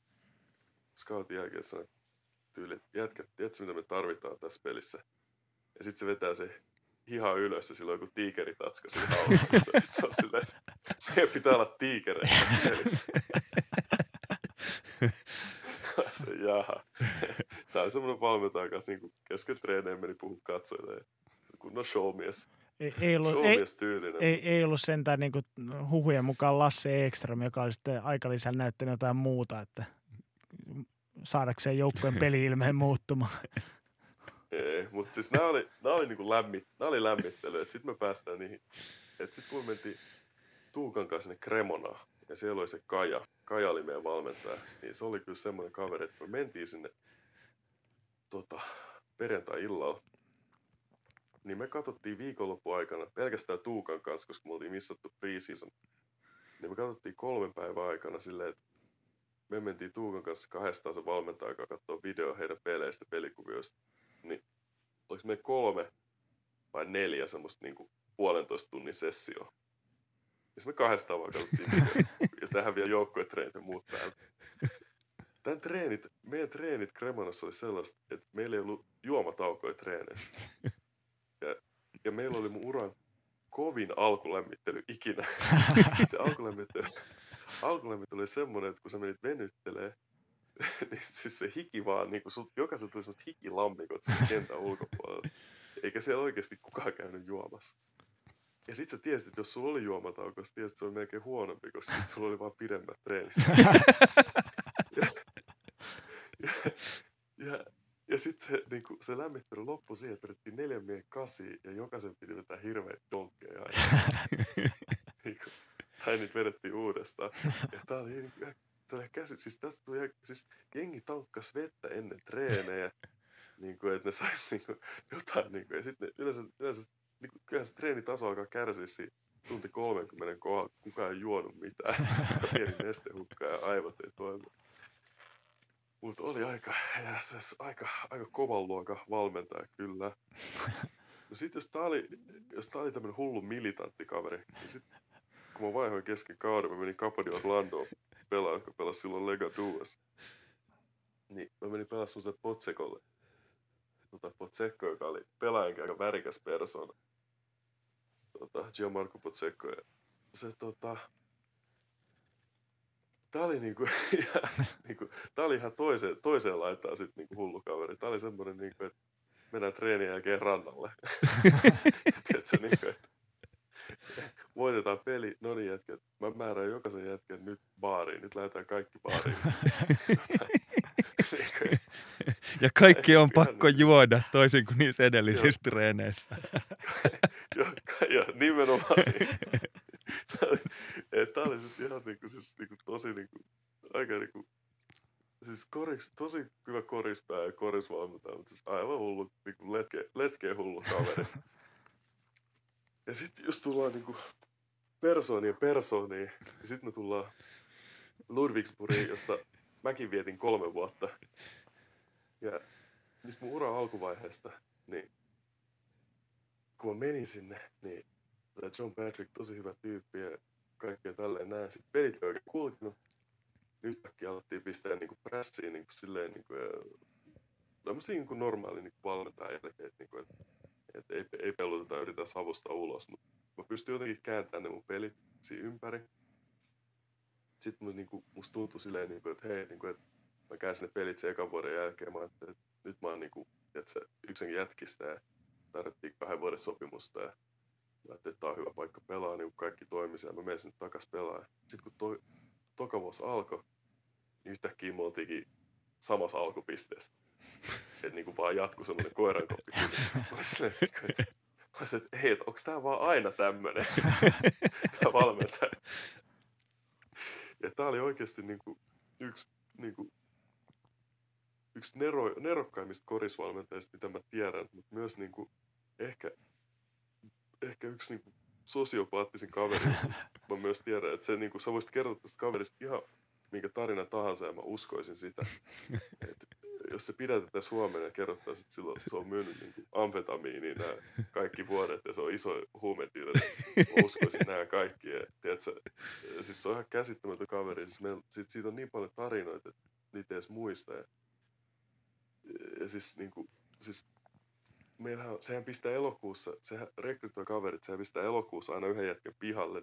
scoutin jälkeen sanoi tyyli, että tiedätkö mitä me tarvitaan tässä pelissä? Ja sitten se vetää se hiha ylös ja silloin joku tiikeritatska siinä haulassa. Sitten se on silleen, että meidän pitää olla tiikereitä tässä pelissä. se, jaha. Tämä oli semmoinen valmentaja kanssa niin kesken treeneen meni puhua katsojille. Kunnon showmies. Ei, ei, ollut, ei, ei, ei ollut sentään niin kuin huhujen mukaan Lasse Ekström, joka oli sitten aikalisän näyttänyt jotain muuta, että saadakseen joukkojen peli-ilmeen muuttumaan. Ei, mutta siis nämä oli, nämä oli, niin lämmit, nämä oli lämmittely, sitten me päästään niihin. Että sitten kun me mentiin Tuukan kanssa sinne Kremonaan, ja siellä oli se Kaja, Kaja oli meidän valmentaja, niin se oli kyllä semmoinen kaveri, että me mentiin sinne tota, perjantai-illalla, niin me katsottiin viikonlopun aikana pelkästään Tuukan kanssa, koska me oltiin missattu preseason. Niin me katsottiin kolmen päivän aikana silleen, että me mentiin Tuukan kanssa kahdestaan se valmentaja, joka katsoo video heidän peleistä, pelikuvioista. Niin oliko me kolme vai neljä semmoista niin kuin puolentoista tunnin sessioa. Ja me kahdestaan vaan katsottiin video. ja sitten vielä joukkuetreenit ja muut päällä. Tämän treenit, meidän treenit Kremonassa oli sellaista, että meillä ei ollut juomataukoja treeneissä. Ja, meillä oli mun uran kovin alkulämmittely ikinä. se alkulämmittely, alkulämmittely oli semmoinen, että kun sä menit venyttelee, niin siis se hiki vaan, niin kuin sut, jokaisen tuli semmoista hikilammikot sen kentän ulkopuolella. Eikä siellä oikeasti kukaan käynyt juomassa. Ja sit sä tiesit, että jos sulla oli juomatauko, sä tiesit, että se oli melkein huonompi, koska sit sulla oli vaan pidemmät treenit. ja, ja, ja, ja sitten se, niin se lämmittely loppui siihen, että vedettiin neljän miehen kasi ja jokaisen piti vetää hirveät donkkeja. niin kuin, tai niitä vedettiin uudestaan. Ja tää oli niin kuin, tää käsi, siis tästä tuli, siis jengi tankkas vettä ennen treenejä, niin kuin, että ne sais niin kuin, jotain, niin kuin, ja sitten yleensä, yleensä niin kuin, kyllähän se treenitaso alkaa kärsiä siinä tunti 30 kohdalla, kukaan ei juonut mitään, pieni nestehukka ja aivot ei toimi. Mutta oli aika, ja aika, aika kovan luokan valmentaja kyllä. No sit jos tää oli, jos tää oli tämmönen hullu militantti kaveri, niin sit kun mä vaihoin kesken kauden, mä menin Capodi Orlando pelaa, jotka pelasi silloin Lega Duas. Niin mä menin pelaa semmoiselle Potsekolle. Tota, Potsekko, joka oli pelaajan aika värikäs persona. Tota, Gianmarco Potsekko. Ja se tota, tää oli niinku, niinku, tää oli ihan toiseen, toiseen laitaan sit niinku hullu kaveri. Tää oli semmonen niinku, että mennään treenin jälkeen rannalle. Tiedätkö, niinku, että voitetaan peli, no niin jätkät, mä määrään jokaisen jätkän nyt baariin, nyt lähdetään kaikki baariin. ja kaikki on pakko juoda, toisin kuin niissä edellisissä treeneissä. ja, ja nimenomaan. Tämä oli sitten ihan niinku, siis, niinku, tosi niinku, aika niinku, siis koris, tosi hyvä korispää ja korisvalmentaja, mutta siis aivan hullu, niinku letke, letkeä hullu kaveri. ja sitten jos tullaan niinku persooniin persooniin, ja sitten me tullaan Ludwigsburgiin, jossa mäkin vietin kolme vuotta. Ja niistä mun uran alkuvaiheesta, niin kun mä menin sinne, niin tämä John Patrick, tosi hyvä tyyppi ja kaikkea tälleen näin. Sitten pelit ei oikein kulkenut. Yhtäkkiä alettiin pistää niinku prässiin niinku silleen niinku, tämmöisiä niinku normaali niinku valmentajan jälkeen, että niinku, et, et ei, ei peluteta yritä savustaa ulos, mutta mä pystyn jotenkin kääntämään ne mun pelit siinä ympäri. Sitten mun, niinku, musta tuntui silleen, niinku, että hei, niinku, että mä käänsin ne pelit sen ekan vuoden jälkeen, mä ajattelin, että nyt mä oon niinku, että yksinkin jätkistä ja tarvittiin kahden vuoden sopimusta ja mä ajattelin, että tää on hyvä paikka pelaa, niin kaikki toimi siellä, mä menen sinne takas pelaa. Sitten kun toi, toka vuosi alkoi, niin yhtäkkiä me oltiinkin samassa alkupisteessä. Että niin kuin vaan jatkui semmoinen koirankoppi. Sitten mä silleen, niinku, että, mä olisin, että hei, että onko tää vaan aina tämmönen, tää valmentaja. Ja tää oli oikeasti niin kuin yksi, niin kuin, yksi nero, nerokkaimmista korisvalmentajista, mitä mä tiedän, mutta myös niin kuin, ehkä, ehkä yksi niin kuin, sosiopaattisin kaveri. mä myös tiedän, että se, niin kuin, sä voisit kertoa tästä kaverista ihan minkä tarina tahansa ja mä uskoisin sitä. Et, jos se pidätettäisiin huomenna ja kerrottaisiin, että silloin se on myynyt niin kuin amfetamiiniin nämä kaikki vuodet ja se on iso huumedealeri. Mä uskoisin nämä kaikki. Ja, tiedätkö, siis se on ihan käsittämätön kaveri. Siis meillä, sit siitä on niin paljon tarinoita, että niitä ei edes muista. Ja, ja siis, niin kuin, siis meillähän, sehän pistää elokuussa, sehän rekrytoi kaverit, sehän pistää elokuussa aina yhden jätkän pihalle.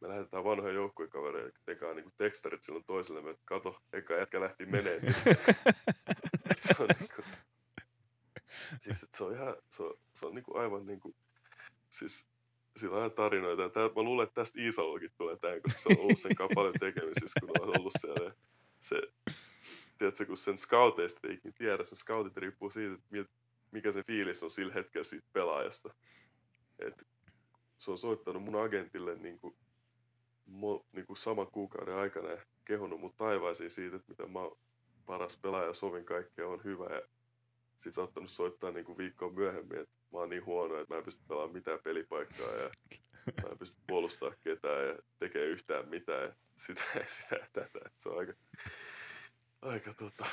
Me lähetetään vanhoja joukkuekavereja, tekaa niinku tekstarit silloin toiselle, että kato, eka jätkä lähti menee. Se on niinku, siis et se on ihan, se on, se on niinku aivan niinku, siis sillä on tarinoita. Ja tää, mä luulen, että tästä Iisalokin tulee tämän, koska se on ollut sen kanssa paljon tekemisissä, kun on ollut siellä. Se, tiedätkö, kun sen scouteista ei ikinä tiedä, sen scoutit riippuu siitä, että miltä mikä se fiilis on sillä hetkellä siitä pelaajasta. Et se on soittanut mun agentille niin kuin, mo, niin kuin saman kuukauden aikana ja kehunut mut taivaisiin siitä, että mitä mä paras pelaaja, sovin kaikkea, on hyvä. Ja sit ottanut soittaa niin kuin viikkoa myöhemmin, että mä oon niin huono, että mä en pysty pelaamaan mitään pelipaikkaa ja mä en pysty puolustamaan ketään ja tekee yhtään mitään ja sitä ja sitä ja tätä. Et se on aika, aika tota,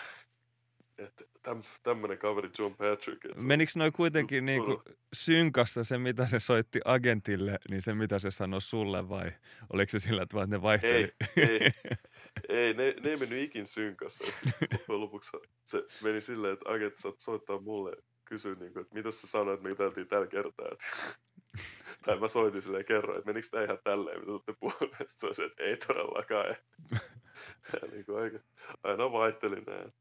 että täm, tämmönen kaveri John Patrick. Et se on- Menikö noin kuitenkin tu- niinku synkassa se, mitä se soitti agentille, niin se, mitä se sanoi sulle vai oliko se sillä tavalla, että ne vaihteli? Ei, ei, ei ne, ne ei mennyt ikin synkassa. Et sit loppujen lopuksi se meni silleen, että agentti saat soittaa mulle ja kysyä, niin kuin, että mitä sä sanoit, että me juteltiin tällä kertaa. Et, tai mä soitin silleen ja kerroin, että menikö tämä ihan tälleen, mitä olette puhuneet. Sitten se, että ei todellakaan. Ja, ja niin kuin aika, aina vaihteli näin.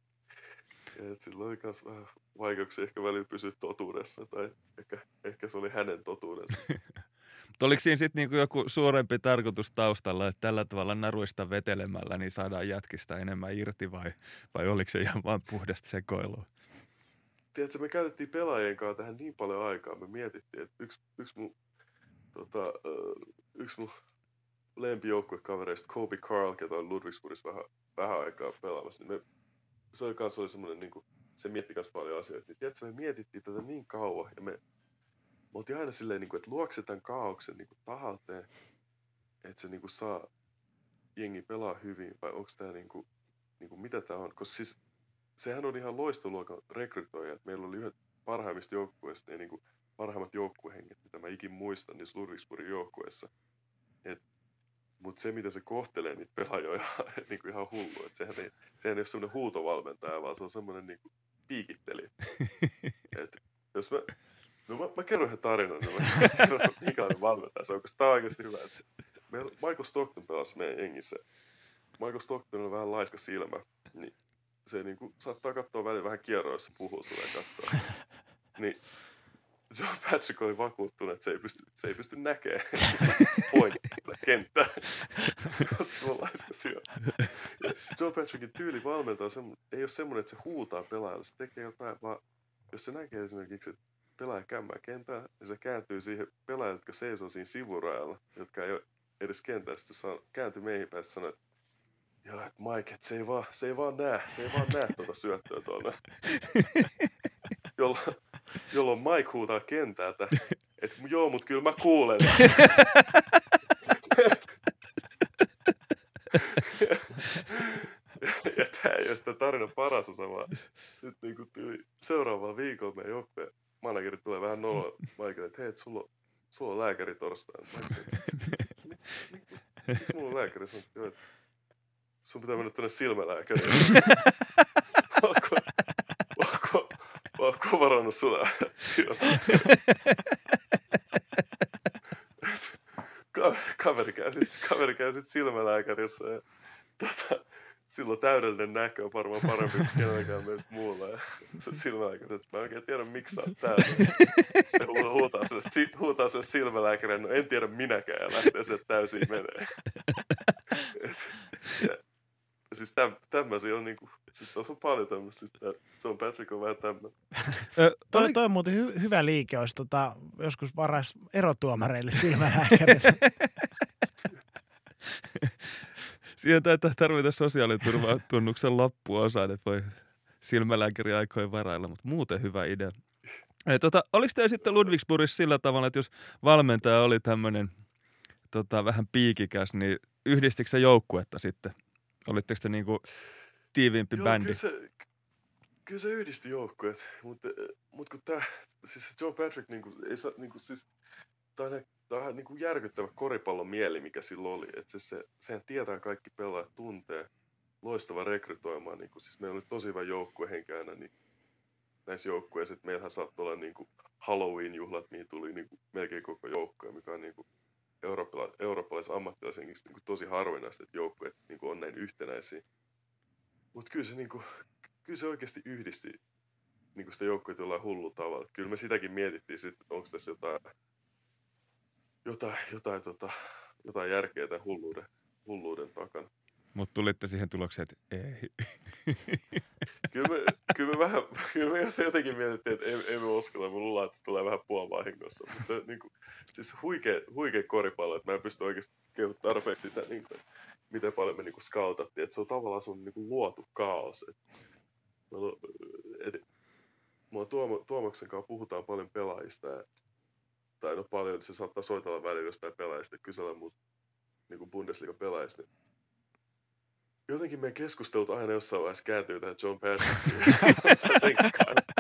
Et sillä oli myös vähän vaikeuksia ehkä välillä pysyä totuudessa, tai ehkä, ehkä se oli hänen totuudensa. Mutta oliko siinä sitten niinku joku suurempi tarkoitus taustalla, että tällä tavalla naruista vetelemällä niin saadaan jätkistä enemmän irti vai, vai oliko se ihan vain puhdasta sekoilua? tiedätkö, me käytettiin pelaajien kanssa tähän niin paljon aikaa. Me mietittiin, että yksi, yksi mun, tota, yksi mun lempijoukkuekavereista, Kobe Carl, ketä on Ludwigsburgissa vähän, vähän aikaa pelaamassa, niin me, se oli kanssa oli semmoinen, niin kuin, se mietti kanssa paljon asioita. Niin, tiedätkö, me mietittiin tätä niin kauan, ja me, me oltiin aina silleen, niin kuin, että luokse se tämän kaauksen niin kuin tahalteen, että se niin kuin, saa jengi pelaa hyvin, vai onko tämä niin kuin, niin kuin, mitä tämä on? Koska siis sehän on ihan loistoluokan rekrytoija, että meillä oli yhdet parhaimmista joukkueista, ja niin kuin parhaimmat joukkuehenget, mitä mä ikin muistan niissä Ludwigsburgin joukkueissa. Mutta se, mitä se kohtelee niitä pelaajia, on ihan, niin kuin ihan hullu. Et sehän, ei, sehän ei ole semmoinen huutovalmentaja, vaan se on semmoinen niin kuin piikittelijä. Et jos mä, no mä, mä kerron yhden tarinan, niin mä kerron, minkälainen valmentaja se on, koska tää on oikeasti hyvä. Et meillä Michael Stockton pelasi meidän jengissä. Michael Stockton on vähän laiska silmä, niin se niin kuin, saattaa katsoa välillä vähän kierroissa puhuu sulle ja katsoa. Niin John Patrick oli vakuuttunut, että se ei pysty, se ei pysty näkemään pointtia kenttää, koska se on laiska Ja John Patrickin tyyli valmentaa ei ole semmoinen, että se huutaa pelaajalle, se tekee jotain, vaan jos se näkee esimerkiksi, että pelaaja kämmää kentää, ja se kääntyy siihen pelaajalle, jotka seisoo siinä sivurajalla, jotka ei ole edes kentällä, sitten saa, kääntyy meihin päin sanoo, että Joo, että Mike, että se ei vaan, se ei vaan näe, se ei vaan näe tuota syöttöä tuonne. jolloin, jolloin Mike huutaa kentältä, että joo, mutta kyllä mä kuulen. ja, tämä ei ole sitä tarinan paras osa, vaan sitten niinku tyyli seuraavaan viikolla meidän joukkueen manageri tulee vähän nolla Michael, että hei, et sulla, on, sulla on lääkäri torstaina. Miksi, mulla on lääkäri? Sanoin, että sun pitää mennä tänne silmälääkäriin. Onko, onko, varannut sulle kaveri käy sit, kaveri käy sit silmälääkärissä ja tota, silloin täydellinen näkö on varmaan parempi kuin kenelläkään meistä muulla. Ja silmälääkäri, että mä en oikein tiedä miksi sä oot täällä. Se huutaa se, huutaa se silmälääkäri, no en tiedä minäkään ja lähtee se täysin menee. ja, siis täm, tämmöisiä on niinku, siis on paljon tämmöistä, siis John Patrick on vähän tämmöinen. toi, toi on muuten hy, hyvä liike, olisi tota, joskus varais erotuomareille silmälääkärille. Siihen taitaa tarvita sosiaaliturvatunnuksen loppuosaan, että voi silmälääkäri aikojen varailla, mutta muuten hyvä idea. Ei, tota, oliko teillä sitten Ludwigsburgissa sillä tavalla, että jos valmentaja oli tämmöinen tota, vähän piikikäs, niin yhdistikö se joukkuetta sitten Olitteko te niinku tiiviimpi Joo, bändi? Kyllä se, kyllä se yhdisti joukkueet, mutta, mut kun tämä, siis Joe Patrick niinku, ei saa, niinku, siis, tämä on, tää on niinku järkyttävä koripallon mieli, mikä sillä oli. että se, se, sehän tietää kaikki pelaajat tuntee, loistava rekrytoimaan. Niinku, siis meillä oli tosi hyvä joukkue henkäänä, niin näissä joukkueissa, että meillähän saattoi olla niinku Halloween-juhlat, mihin tuli niinku melkein koko joukkue, mikä on niinku eurooppalais- eurooppalaisen ammattilaisen niin tosi harvinaista, että joukkueet niin on näin yhtenäisiä. Mutta kyllä niin kyllä se oikeasti yhdisti niin kuin sitä joukkueet jollain hullu tavalla. Kyllä me sitäkin mietittiin, että onko tässä jotain, jotain, jotain, tota, jotain järkeä tämän hulluuden, hulluuden takana. Mutta tulitte siihen tulokseen, että ei. kyllä, me, kyllä, me vähän, kyllä me jotenkin mietittiin, että ei, me uskalla. Me luullaan, että se tulee vähän puolivahingossa. Mutta se niin kuin, siis huikea, huikea koripallo, että mä en pysty oikeasti kehut tarpeeksi sitä, niin kuin, miten paljon me niin kuin scoutattiin. Että se on tavallaan sun niin kuin luotu kaos. Et, et, mulla Tuomo, Tuomaksen kanssa puhutaan paljon pelaajista. Ja, tai no paljon, se saattaa soitella välillä jostain pelaajista kysellä mun niin Bundesliga pelaajista. Niin jotenkin meidän keskustelut aina jossain vaiheessa kääntyy tähän John Patrickiin.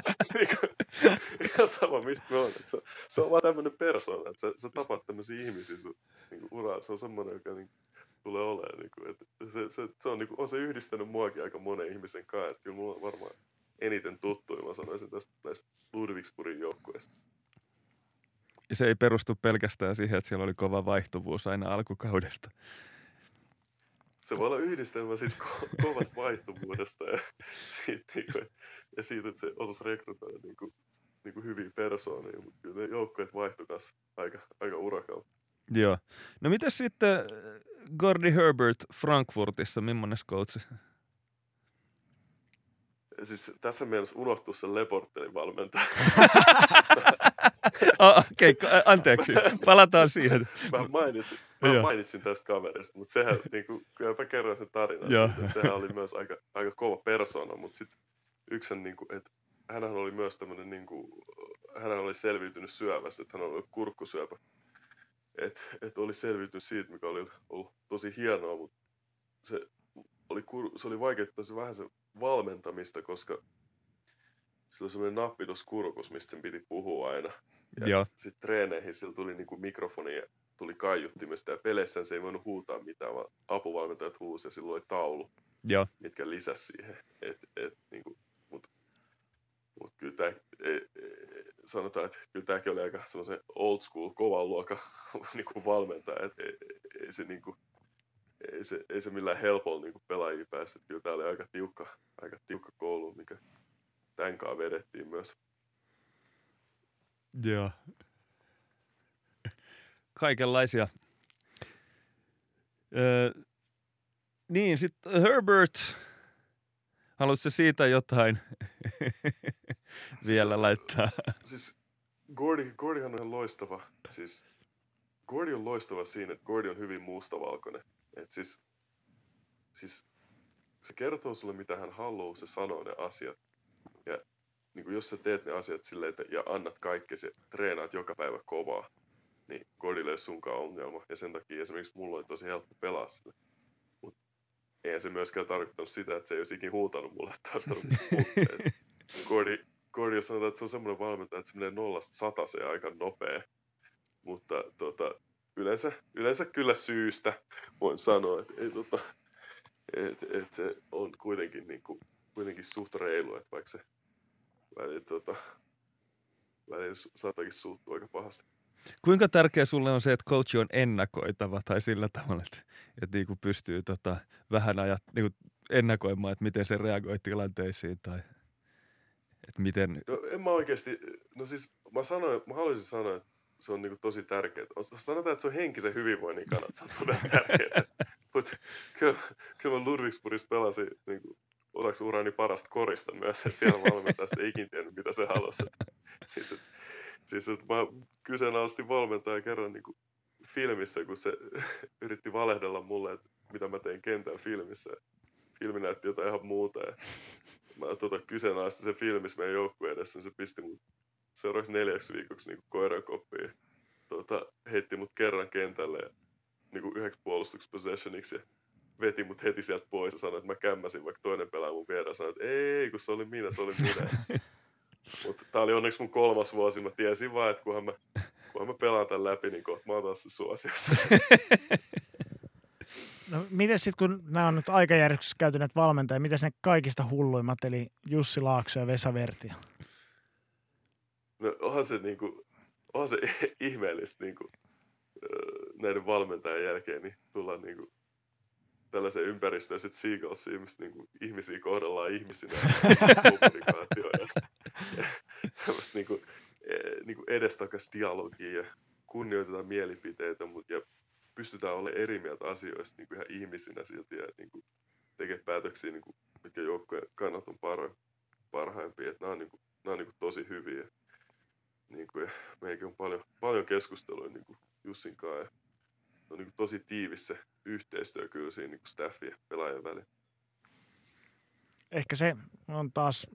ihan sama, mistä me on. Se, se, on vaan tämmöinen persona, että sä, sä tapaat tämmöisiä ihmisiä sun niin uraa. Se on semmoinen, joka niin, tulee olemaan. Niin kuin, että se, se, se on, niin kuin, on se yhdistänyt muakin aika monen ihmisen kanssa. Että kyllä mulla on varmaan eniten tuttuja, mä sanoisin tästä näistä Ludwigsburgin joukkueista. Ja se ei perustu pelkästään siihen, että siellä oli kova vaihtuvuus aina alkukaudesta se voi olla yhdistelmä siitä ko- kovasta vaihtuvuudesta ja siitä, niin kuin, ja siitä, että se osasi rekrytoida niin kuin, niin kuin hyviä persoonia, mutta kyllä ne joukkueet vaihtui aika, aika urakalla. Joo. No miten sitten äh, Gordy Herbert Frankfurtissa, millainen coach? Siis tässä mielessä unohtuu se Leportelin valmentaja. oh, Okei, okay, anteeksi. Palataan siihen. Mä mainitsin, mä mainitsin tästä kaverista, mutta sehän, niin kuin, kyllä mä kerroin sen tarinan siitä, että sehän oli myös aika, aika kova persona, mutta sitten yksi, niin kuin, että hänhän oli myös tämmöinen, niin kuin, hän oli selviytynyt syövästä, että hän oli kurkkusyöpä. Että et oli selviytynyt siitä, mikä oli ollut tosi hienoa, mutta se oli, se oli vaikeuttaa se vähän se valmentamista, koska sillä oli semmoinen nappi tuossa kurkus, mistä sen piti puhua aina. Ja sitten treeneihin sillä tuli niinku mikrofoni ja tuli kaiuttimesta ja peleissä se ei voinut huutaa mitään, vaan apuvalmentajat huusi ja silloin oli taulu, ja. mitkä lisäsi siihen. Et, et, niinku, mutta mut kyllä tää, e, e, sanotaan, että kyllä tämäkin oli aika semmoisen old school, kovan luokan niinku valmentaja, että ei, ei, se niinku, ei se, ei se millään helpolla niin pelaajia päästä. Kyllä tämä oli aika tiukka, aika tiukka koulu, mikä tämän kanssa vedettiin myös. Joo. Kaikenlaisia. Öö, niin, sitten Herbert. Haluatko siitä jotain vielä laittaa? Siis Gordy, Gordyhan on ihan loistava. Siis Gordy on loistava siinä, että Gordy on hyvin mustavalkoinen. Et siis, siis se kertoo sulle, mitä hän haluaa, se sanoo ne asiat. Ja niin kuin jos sä teet ne asiat silleen, että, ja annat kaikkesi, treenaat joka päivä kovaa, niin Gordille ei ole sunkaan ongelma. Ja sen takia esimerkiksi mulla oli tosi helppo pelaa sille. Mut eihän se myöskään tarkoittanut sitä, että se ei olisi ikinä huutanut mulle, että ottanut Gordy, Gordy, jos sanotaan, että se on semmoinen valmentaja, että se menee nollasta sataseen aika nopea. Mutta tota, yleensä, yleensä kyllä syystä voin sanoa, että ei, tota, et, et, et, on kuitenkin, niin kuin, kuitenkin suht reilu, että vaikka se välillä, tota, välillä saattaakin suuttua aika pahasti. Kuinka tärkeä sulle on se, että coach on ennakoitava tai sillä tavalla, että, että niin kuin pystyy tota, vähän ajat, niin kuin ennakoimaan, että miten se reagoi tilanteisiin tai että miten... No, en mä oikeasti, no siis mä, sanoin, mä haluaisin sanoa, että se on niin kuin tosi tärkeää. Sanotaan, että se on henkisen hyvinvoinnin kannalta, se on todella tärkeää. Mutta kyllä, kyllä mä Ludwigsburgissa pelasin niin kuin, osaksi urani parasta korista myös, että siellä valmentaja sitten ikin tiennyt, mitä se halusi. Että, siis, että, siis, että mä kyseenalaistin valmentaja kerran niin kuin filmissä, kun se yritti valehdella mulle, että mitä mä tein kentän filmissä. Filmi näytti jotain ihan muuta. Ja mä tota, kyseenalaistin se filmissä meidän joukkueen edessä, niin se pisti mut seuraavaksi neljäksi viikoksi niin koiran koppiin. Tota, heitti mut kerran kentälle ja niin kuin yhdeksi puolustuksi possessioniksi ja veti mut heti sieltä pois ja sanoi, että mä kämmäsin, vaikka toinen pelaa mun vieressä. Sanoi, että ei, kun se oli minä, se oli minä. Mutta tää oli onneksi mun kolmas vuosi. Mä tiesin vaan, että kunhan mä, kunhan mä pelaan tämän läpi, niin kohta mä oon taas se suosiossa. No miten sitten, kun nämä on nyt aikajärjestyksessä käyty näitä valmentajia, miten ne kaikista hulluimmat, eli Jussi Laakso ja Vesa Vertio? No onhan se, niinku, onhan se ihmeellistä niinku, näiden valmentajien jälkeen, niin tullaan niinku, tällaiseen ympäristöön sitten Seagullsiin, mistä niinku, ihmisiä kohdellaan ihmisinä kommunikaatioon ja, ja tämmöistä niinku, e, niinku edestakas dialogia ja kunnioitetaan mielipiteitä, mutta ja pystytään olemaan eri mieltä asioista niin kuin ihan ihmisinä silti ja niin kuin tekee päätöksiä, niin kuin, mitkä joukkojen kannat on parha, parhaimpia. Että nämä on, niin kuin, nämä on niin kuin tosi hyviä. Niin kuin, ja meidänkin on paljon, paljon keskustelua niin kuin Jussin kanssa. On niin tosi tiivis se yhteistyö kyllä siinä niin staffin ja pelaajien välillä. Ehkä se on taas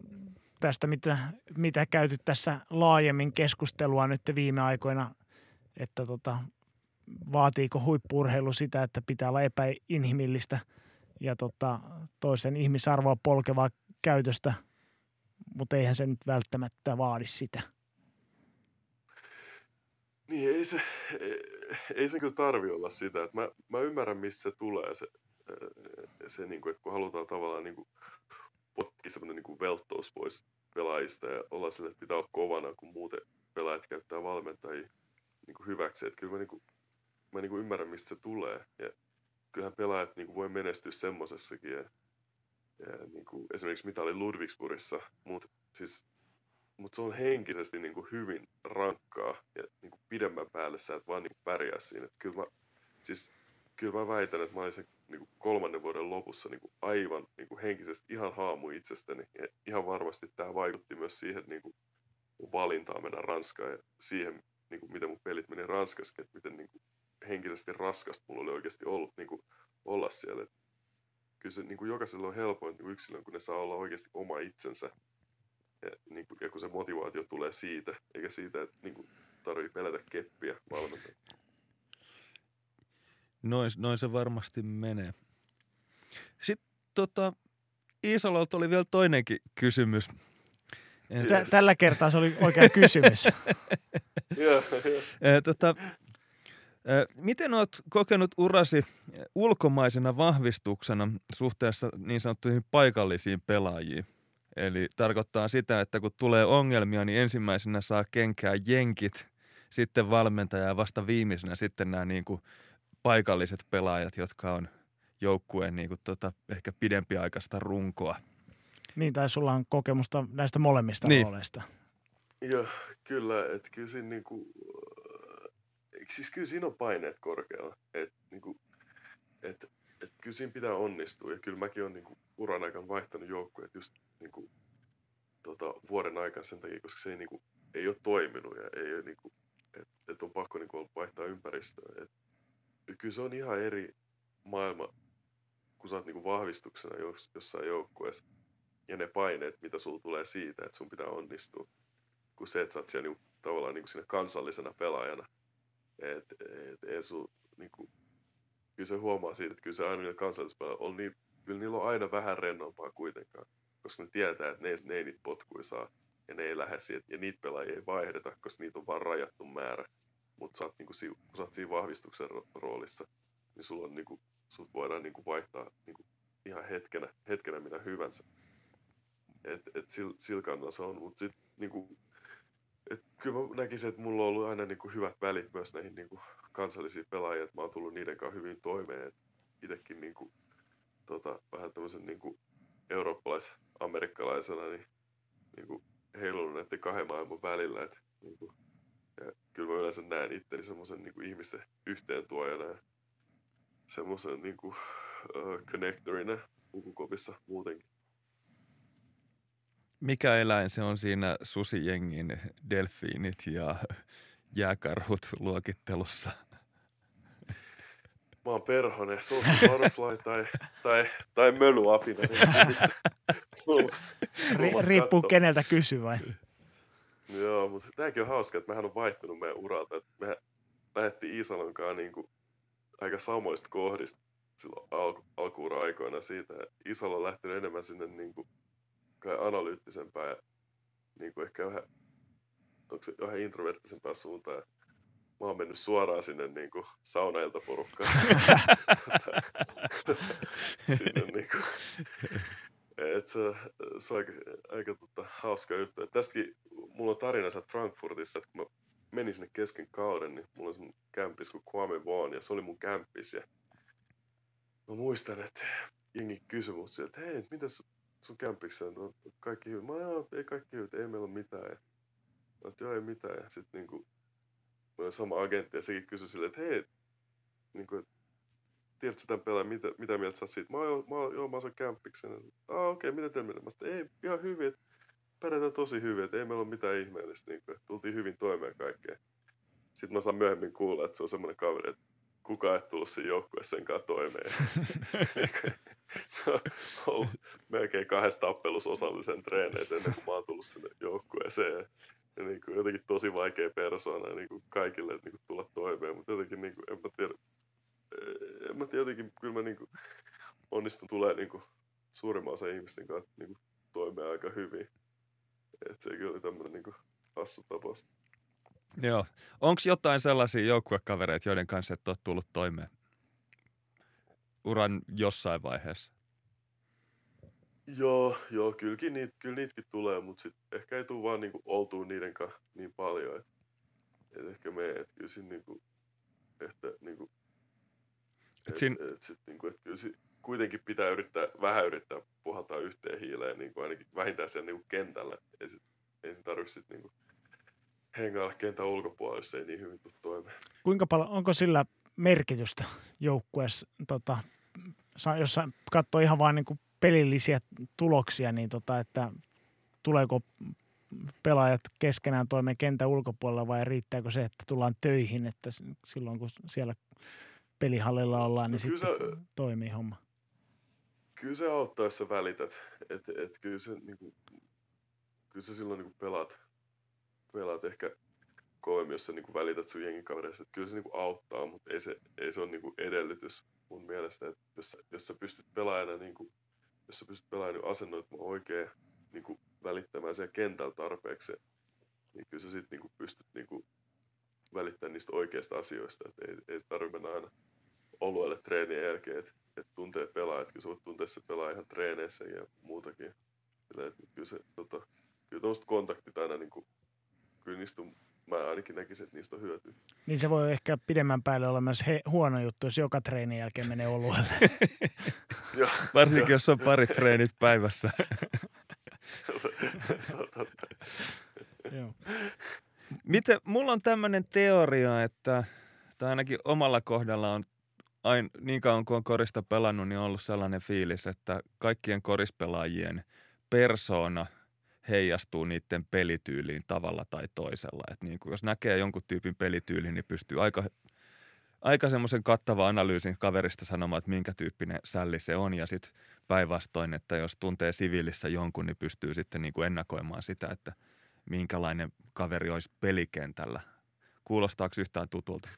tästä, mitä, mitä käyty tässä laajemmin keskustelua nyt viime aikoina, että tota, vaatiiko huippurheilu sitä, että pitää olla epäinhimillistä ja tota, toisen ihmisarvoa polkevaa käytöstä, mutta eihän se nyt välttämättä vaadi sitä. Niin, ei se, ei, ei se kyllä tarvi olla sitä. Että mä, mä ymmärrän, missä se tulee se, se niin kuin, että kun halutaan tavallaan niin kuin, potkia semmoinen niin kuin velttous pois pelaajista ja olla sille, että pitää olla kovana, kun muuten pelaajat käyttää valmentajia niin kuin hyväksi. Että kyllä mä niin kuin, mä niin kuin ymmärrän, mistä se tulee. Ja kyllähän pelaajat niin kuin voi menestyä semmoisessakin. Ja, ja niin kuin esimerkiksi mitä oli Ludwigsburgissa, mutta siis, mut se on henkisesti niin kuin hyvin rankkaa ja niin kuin pidemmän päälle sä et vaan niin pärjää siinä. Kyllä, mä, siis, kyllä mä väitän, että mä olin sen niin kuin kolmannen vuoden lopussa niin kuin aivan niin kuin henkisesti ihan haamu itsestäni. Ja ihan varmasti tämä vaikutti myös siihen niin kuin mun valintaan mennä Ranskaan ja siihen, niin kuin, miten mun pelit meni Ranskassa, että miten niin kuin, henkisesti raskasta mulla oli oikeasti ollut, niin kuin, olla siellä. Kyllä se niin kuin jokaisella on helpoin niin yksilön, kun ne saa olla oikeasti oma itsensä. Ja, niin kuin, ja kun se motivaatio tulee siitä, eikä siitä, että niin kuin, tarvii pelätä keppiä valmentaa. Noin, noin se varmasti menee. Sitten tota, Iisalolta oli vielä toinenkin kysymys. Tä, tällä kertaa se oli oikea kysymys. Joo, joo. tota, Miten olet kokenut urasi ulkomaisena vahvistuksena suhteessa niin sanottuihin paikallisiin pelaajiin? Eli tarkoittaa sitä, että kun tulee ongelmia, niin ensimmäisenä saa kenkää jenkit, sitten valmentaja ja vasta viimeisenä sitten nämä niin kuin paikalliset pelaajat, jotka on joukkueen niin kuin tota, ehkä pidempiaikaista runkoa. Niin, tai sulla on kokemusta näistä molemmista Niin. rooleista. Joo, kyllä, että kyllä siinä niinku, siis kyllä siinä on paineet korkealla, että niinku, et, et kyllä siinä pitää onnistua ja kyllä mäkin olen niinku uran aikana vaihtanut joukkueet just niinku, tota, vuoden aikana sen takia, koska se ei, niinku, ei ole toiminut ja ei ole niinku, että et on pakko niinku vaihtaa ympäristöä. Et, kyllä se on ihan eri maailma, kun sä oot niinku vahvistuksena jos, jossain joukkueessa ja ne paineet, mitä sulla tulee siitä, että sun pitää onnistua, kuin se, että sä oot siellä niinku, tavallaan niinku siinä kansallisena pelaajana. Et, et, ei sun, niinku, kyllä se huomaa siitä, että kyllä se aina kansallispelaajilla on niin, kyllä niillä on aina vähän rennompaa kuitenkaan, koska ne tietää, että ne, ne ei niitä potkuja saa ja ne ei lähde siitä, ja niitä pelaajia ei vaihdeta, koska niitä on vaan rajattu määrä. Mutta sä niinku, kun sä oot siinä vahvistuksen roolissa, niin sulla on niinku, sut voidaan niinku vaihtaa niinku ihan hetkenä, hetkenä minä hyvänsä. Et, et sillä sil kannalla se on, mutta sitten niinku, et kyllä mä näkisin, että mulla on ollut aina niinku hyvät välit myös näihin niinku kansallisiin pelaajiin, että mä oon tullut niiden kanssa hyvin toimeen. Itsekin niinku, tota, vähän tämmöisen niinku eurooppalais-amerikkalaisena niin, niinku, heilunut näiden kahden maailman välillä. Et, niinku, ja kyllä mä yleensä näen itteni semmoisen niinku ihmisten yhteentuojana ja semmoisen niinku, uh, connectorina pukukopissa muutenkin. Mikä eläin se on siinä susijengin delfiinit ja jääkarhut luokittelussa? Mä oon perhonen, Sosi Butterfly tai, tai, tai mölyapina. Ri- riippuu keneltä kysyy vai? Joo, mutta tämäkin on hauska, että mehän on vaihtunut meidän uralta. Että me lähdettiin Iisalon kanssa niin kuin aika samoista kohdista silloin alku, alkuura aikoina siitä. Isalo on lähtenyt enemmän sinne niin kuin, analyyttisempään ja niin kuin ehkä vähän, onko se vähän introverttisempään suuntaan. Mä oon mennyt suoraan sinne niin kuin saunailta porukkaan. sinne niin kuin, et se, se on aika, aika tota, hauska juttu. Et tästäkin mulla on tarina sieltä Frankfurtissa, että kun mä menin sinne kesken kauden, niin mulla oli semmoinen kämppis kuin Kwame Vaughan, ja se oli mun kämppis. Ja mä muistan, että jengi kysyi mut sieltä, että hei, mitä sun kämpiksessä on kaikki hyvin? Mä joo, ei kaikki hyvin, ei meillä ole mitään. Ja mä joo, ei mitään. Ja sitten niinku, mulla sama agentti ja sekin kysyi silleen, että hei, niinku, tiedätkö tämän pelaajan, mitä, mitä mieltä sä oot siitä? Mä oon, mä oon, joo, mä oon kämppiksen. Ah, okei, okay, mitä teillä menee? Mä sanoin, ei, ihan hyvin, että pärjätään tosi hyvin, että ei meillä ole mitään ihmeellistä, niin kuin, tultiin hyvin toimeen kaikkeen. Sitten mä saan myöhemmin kuulla, että se on semmoinen kaveri, että kukaan ei tullut siinä joukkueessa sen kanssa toimeen. se on ollut melkein kahdessa tappelussa osallisen treeneissä ennen kuin mä oon tullut sinne joukkueeseen. Ja niin kuin jotenkin tosi vaikea persoona niin kuin kaikille niin kuin tulla toimeen, mutta jotenkin niin kuin, en mä tiedä, en mä tiedä jotenkin, kyllä mä niin kuin onnistun tulee niin kuin suurimman osa ihmisten kanssa niin kuin toimeen aika hyvin. Että sekin oli tämmöinen niin kuin hassu tapaus. Joo. Onko jotain sellaisia joukkuekavereita, joiden kanssa et ole tullut toimeen uran jossain vaiheessa? Joo, joo kylläkin niit, kyllä niitäkin tulee, mutta sit ehkä ei tule vaan niinku oltua niiden kanssa niin paljon, että et ehkä me, että kyllä siinä niinku, että niinku, et, et, sin... et sit niinku, et kyllä si, kuitenkin pitää yrittää, vähän yrittää puhaltaa yhteen hiileen, niinku ainakin vähintään siellä niinku kentällä, ei, sit, ei sen tarvitse sit niinku hengailla kentän ulkopuolella, jos ei niin hyvin tule toimeen. Kuinka paljon, onko sillä merkitystä joukkueessa, tota, jos katsoo ihan vain niin pelillisiä tuloksia, niin tota, että tuleeko pelaajat keskenään toimeen kentän ulkopuolella vai riittääkö se, että tullaan töihin, että silloin kun siellä pelihallilla ollaan, niin no, sitten se, toimii homma? Kyllä se auttaa, jos sä välität. Et, et kyllä, se, niin kuin, kyllä se silloin niin pelaat, pelaat ehkä kovemmin, jos sä niin välität sun jengin kavereista. Kyllä se niin auttaa, mutta ei se, ei se ole niin edellytys mun mielestä. Että jos, jos sä pystyt pelaajana, niin kuin, jos sä pystyt pelaajana asennoitumaan oikein niin kuin välittämään siellä kentällä tarpeeksi, niin kyllä sä sitten niin pystyt niin kuin välittämään niistä oikeista asioista. Että ei, ei tarvitse mennä aina olueelle treenien jälkeen, että, että tuntee pelaajat, kyllä sä voit tuntea se pelaa ihan treeneissä ja muutakin. Sillä, että kyllä se, tota, kyllä kontaktit aina niin kuin, kyllä niistä on, mä ainakin näkisin, että niistä on hyötyä. Niin se voi ehkä pidemmän päälle olla myös he, huono juttu, jos joka treenin jälkeen menee oluelle. Varsinkin, jos on parit treenit päivässä. se, se on totta. Joo. Miten, mulla on tämmöinen teoria, että tai ainakin omalla kohdalla on ain, niin kauan kuin on korista pelannut, niin on ollut sellainen fiilis, että kaikkien korispelaajien persoona heijastuu niiden pelityyliin tavalla tai toisella. Et niin kuin jos näkee jonkun tyypin pelityyliin, niin pystyy aika, aika semmoisen kattava analyysin kaverista sanomaan, että minkä tyyppinen sälli se on. Ja sitten päinvastoin, että jos tuntee siviilissä jonkun, niin pystyy sitten niin kuin ennakoimaan sitä, että minkälainen kaveri olisi pelikentällä. Kuulostaako yhtään tutulta?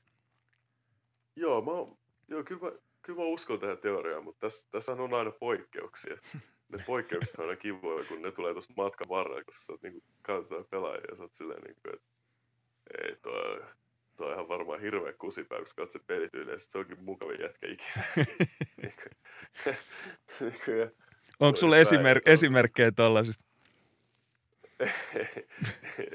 Joo, mä, joo kyllä, mä, kyllä mä uskon tähän teoriaan, mutta tässä, tässä on aina poikkeuksia. Ne poikkeukset on aina kivoja, kun ne tulee tuossa matkan varrella, koska sä oot niinku, katsotaan pelaajia ja sä oot silleen niinku, että ei toi, toi on ihan varmaan hirveä kusipää, kun sä katsot se pelityyli ja sit se onkin mukavin jätkä ikinä. Niinku, niinku, ja- Onko sulla Näin, esimer- esimerkkejä tuollaisista?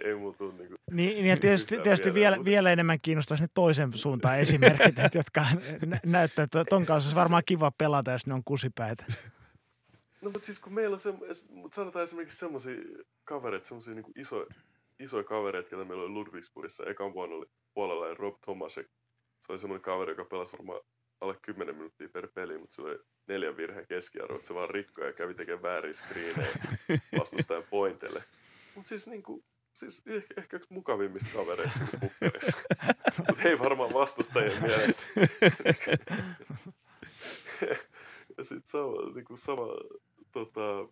ei tuu niinku, Niin, niin ja tietysti, tietysti vielä, vielä, mutta- vielä enemmän kiinnostaisi ne toisen suuntaan esimerkit, jotka nä- näyttää, että ton kanssa olisi varmaan kiva pelata, jos ne on kusipäitä. No mutta siis kun meillä on se, mut sanotaan esimerkiksi semmoisia kavereita, semmoisia niinku iso, isoja kavereita, ketä meillä oli Ludwigsburgissa ekan vuonna oli puolella ja Rob Tomasek. Se oli semmoinen kaveri, joka pelasi varmaan alle 10 minuuttia per peli, mutta se oli neljän virheen keskiarvo, että se vaan rikkoi ja kävi tekemään väärin screenejä vastustajan pointille. Mutta siis niinku, siis ehkä, ehkä yksi mukavimmista kavereista niinku pukkerissa. mutta ei varmaan vastustajien mielestä. ja sitten sama, niinku sama tota,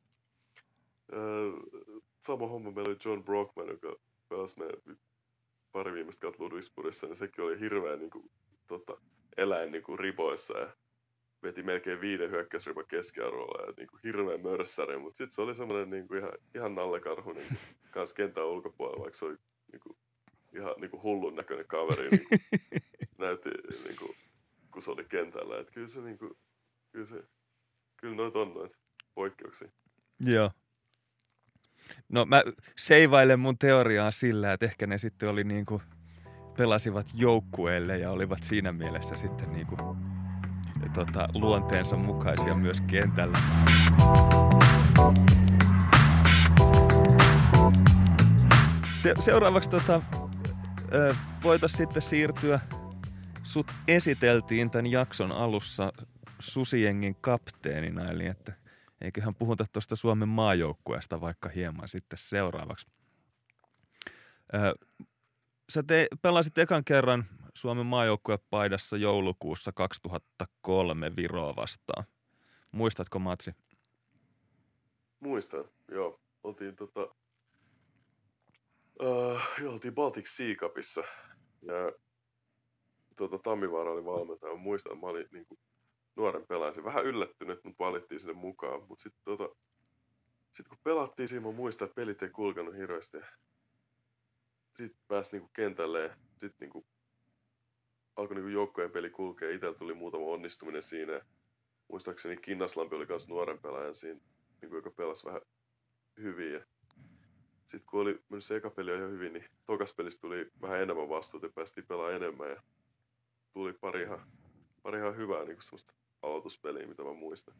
sama homma meillä oli John Brockman, joka pelasi meidän pari viimeistä kautta Ludwigsburgissa, niin sekin oli hirveän niin kuin, tota, eläin niin kuin, ripoissa ja veti melkein viiden hyökkäysripan keskiarvolla ja niin kuin, hirveän mörssäri, mutta sitten se oli semmoinen niin kuin, ihan, ihan nallekarhu niin kuin, kans kentän ulkopuolella, vaikka se oli niin kuin, ihan niin kuin, hullun näköinen kaveri, niin kuin, näytti, niin kuin, kun se oli kentällä. Et kyllä se, niin kuin, kyllä se, kyllä noita on noita poikkeuksia. Joo. No mä seivailen mun teoriaa sillä, että ehkä ne sitten oli niinku, pelasivat joukkueelle ja olivat siinä mielessä sitten niinku, tota, luonteensa mukaisia myös kentällä. Se, seuraavaksi tota, voitaisiin sitten siirtyä, sut esiteltiin tämän jakson alussa Susiengin kapteenina, eli että eiköhän puhuta tuosta Suomen maajoukkueesta vaikka hieman sitten seuraavaksi. Ö, sä te, pelasit ekan kerran Suomen maajoukkuepaidassa joulukuussa 2003 Viroa vastaan. Muistatko matsi? Muistan, joo. Oltiin tota... Uh, joo, oltiin Baltic Sea Cupissa. Ja tota, Tammivaara oli valmentaja. Muistan, mä olin niinku nuoren pelaajan. Vähän yllättynyt, mutta valittiin sinne mukaan. Mutta sitten tota, sit kun pelattiin siinä, mä muistan, että pelit ei kulkenut hirveästi. Sitten pääsi niinku kentälle ja sitten niinku alkoi niinku joukkojen peli kulkea. Itsellä tuli muutama onnistuminen siinä. Muistaakseni Kinnaslampi oli myös nuoren pelaajan siinä niin kuin, joka pelasi vähän hyvin. Sitten kun oli mennyt se eka peli jo hyvin, niin tokas pelistä tuli vähän enemmän vastuuta ja päästiin pelaamaan enemmän. Ja tuli pari ihan, pari ihan hyvää niin semmoista aloituspeliä, mitä mä muistan.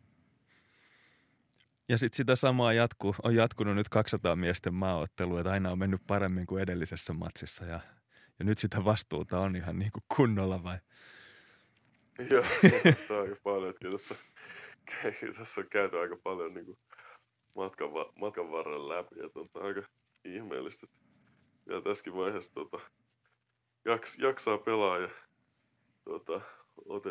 Ja sitten sitä samaa jatkuu, on jatkunut nyt 200 miesten maaottelu, että aina on mennyt paremmin kuin edellisessä matsissa. Ja, ja nyt sitä vastuuta on ihan niin kuin kunnolla vai? Joo, sitä on aika paljon, että tässä, tässä on käyty aika paljon niin kuin matkan, matkan varrella läpi, että on aika ihmeellistä, että vielä tässäkin vaiheessa tota, jaks, jaksaa pelaa ja tota, ote,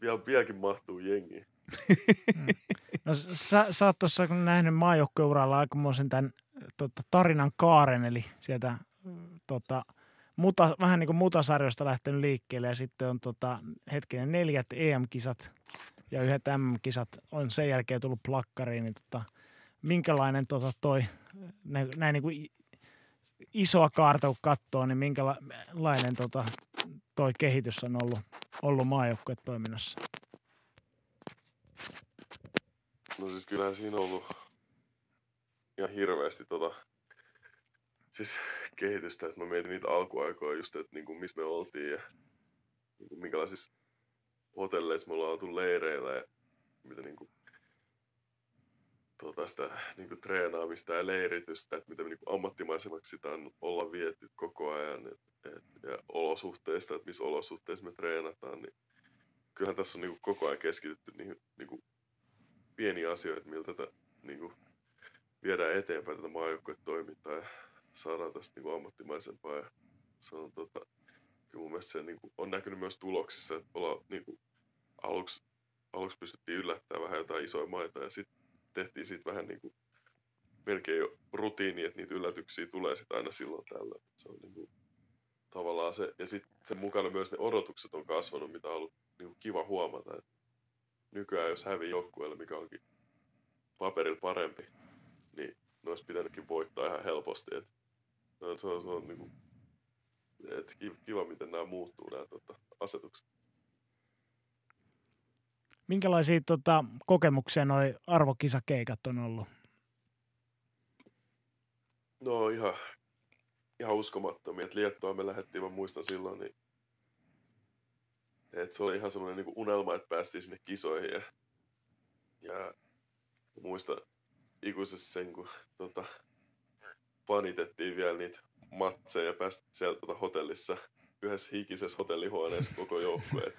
vielä, vieläkin mahtuu jengi. No sä, sä oot tuossa nähnyt maajoukkueuralla aikamoisen tämän tota, tarinan kaaren, eli sieltä tota, muta, vähän niin kuin mutasarjoista lähtenyt liikkeelle ja sitten on tota, hetkinen neljät EM-kisat ja yhdet M-kisat on sen jälkeen tullut plakkariin, niin tota, minkälainen tota, toi, nä, näin niin kuin isoa kaarta kun katsoo, niin minkälainen tota, toi kehitys on ollut, ollut maajoukkuetoiminnassa? No siis kyllähän siinä on ollut ihan hirveästi tota, siis kehitystä, että mä mietin niitä alkuaikoja just, että niinku, missä me oltiin ja niinku, minkälaisissa hotelleissa me ollaan oltu leireillä ja mitä niinku, tota sitä niin kuin treenaamista ja leiritystä, että miten niin kuin ammattimaisemmaksi sitä on olla viety koko ajan et, et, ja olosuhteista, että missä olosuhteissa me treenataan, niin kyllähän tässä on niin kuin koko ajan keskitytty niihin niin kuin pieniä asioita, miltä tätä niin kuin viedään eteenpäin tätä maajoukkuetoimintaa ja saadaan tästä niin kuin ammattimaisempaa. Ja se on tota, kyllä mun mielestä se niin kuin, on näkynyt myös tuloksissa, että olla, niin kuin, aluksi, aluksi pystyttiin yllättämään vähän jotain isoja maita ja sitten tehtiin siitä vähän niin kuin, melkein jo rutiini, että niitä yllätyksiä tulee sitten aina silloin tällä. Se on niin kuin, tavallaan se, ja sitten sen mukana myös ne odotukset on kasvanut, mitä on ollut niin kuin kiva huomata. Että nykyään jos hävii joukkueelle, mikä onkin paperilla parempi, niin ne olisi pitänytkin voittaa ihan helposti. Et se on, se on niin kuin, et kiva, miten nämä muuttuu, nämä tota, asetukset. Minkälaisia tota, kokemuksia noi arvokisakeikat on ollut? No ihan, ihan uskomattomia. Et Liettoa me lähdettiin, mä muistan silloin, niin et se oli ihan semmoinen niin unelma, että päästiin sinne kisoihin. Ja, ja muistan ikuisesti sen, kun tota, panitettiin vielä niitä matseja ja päästiin sieltä tota, hotellissa yhdessä hikisessä hotellihuoneessa koko joukkue.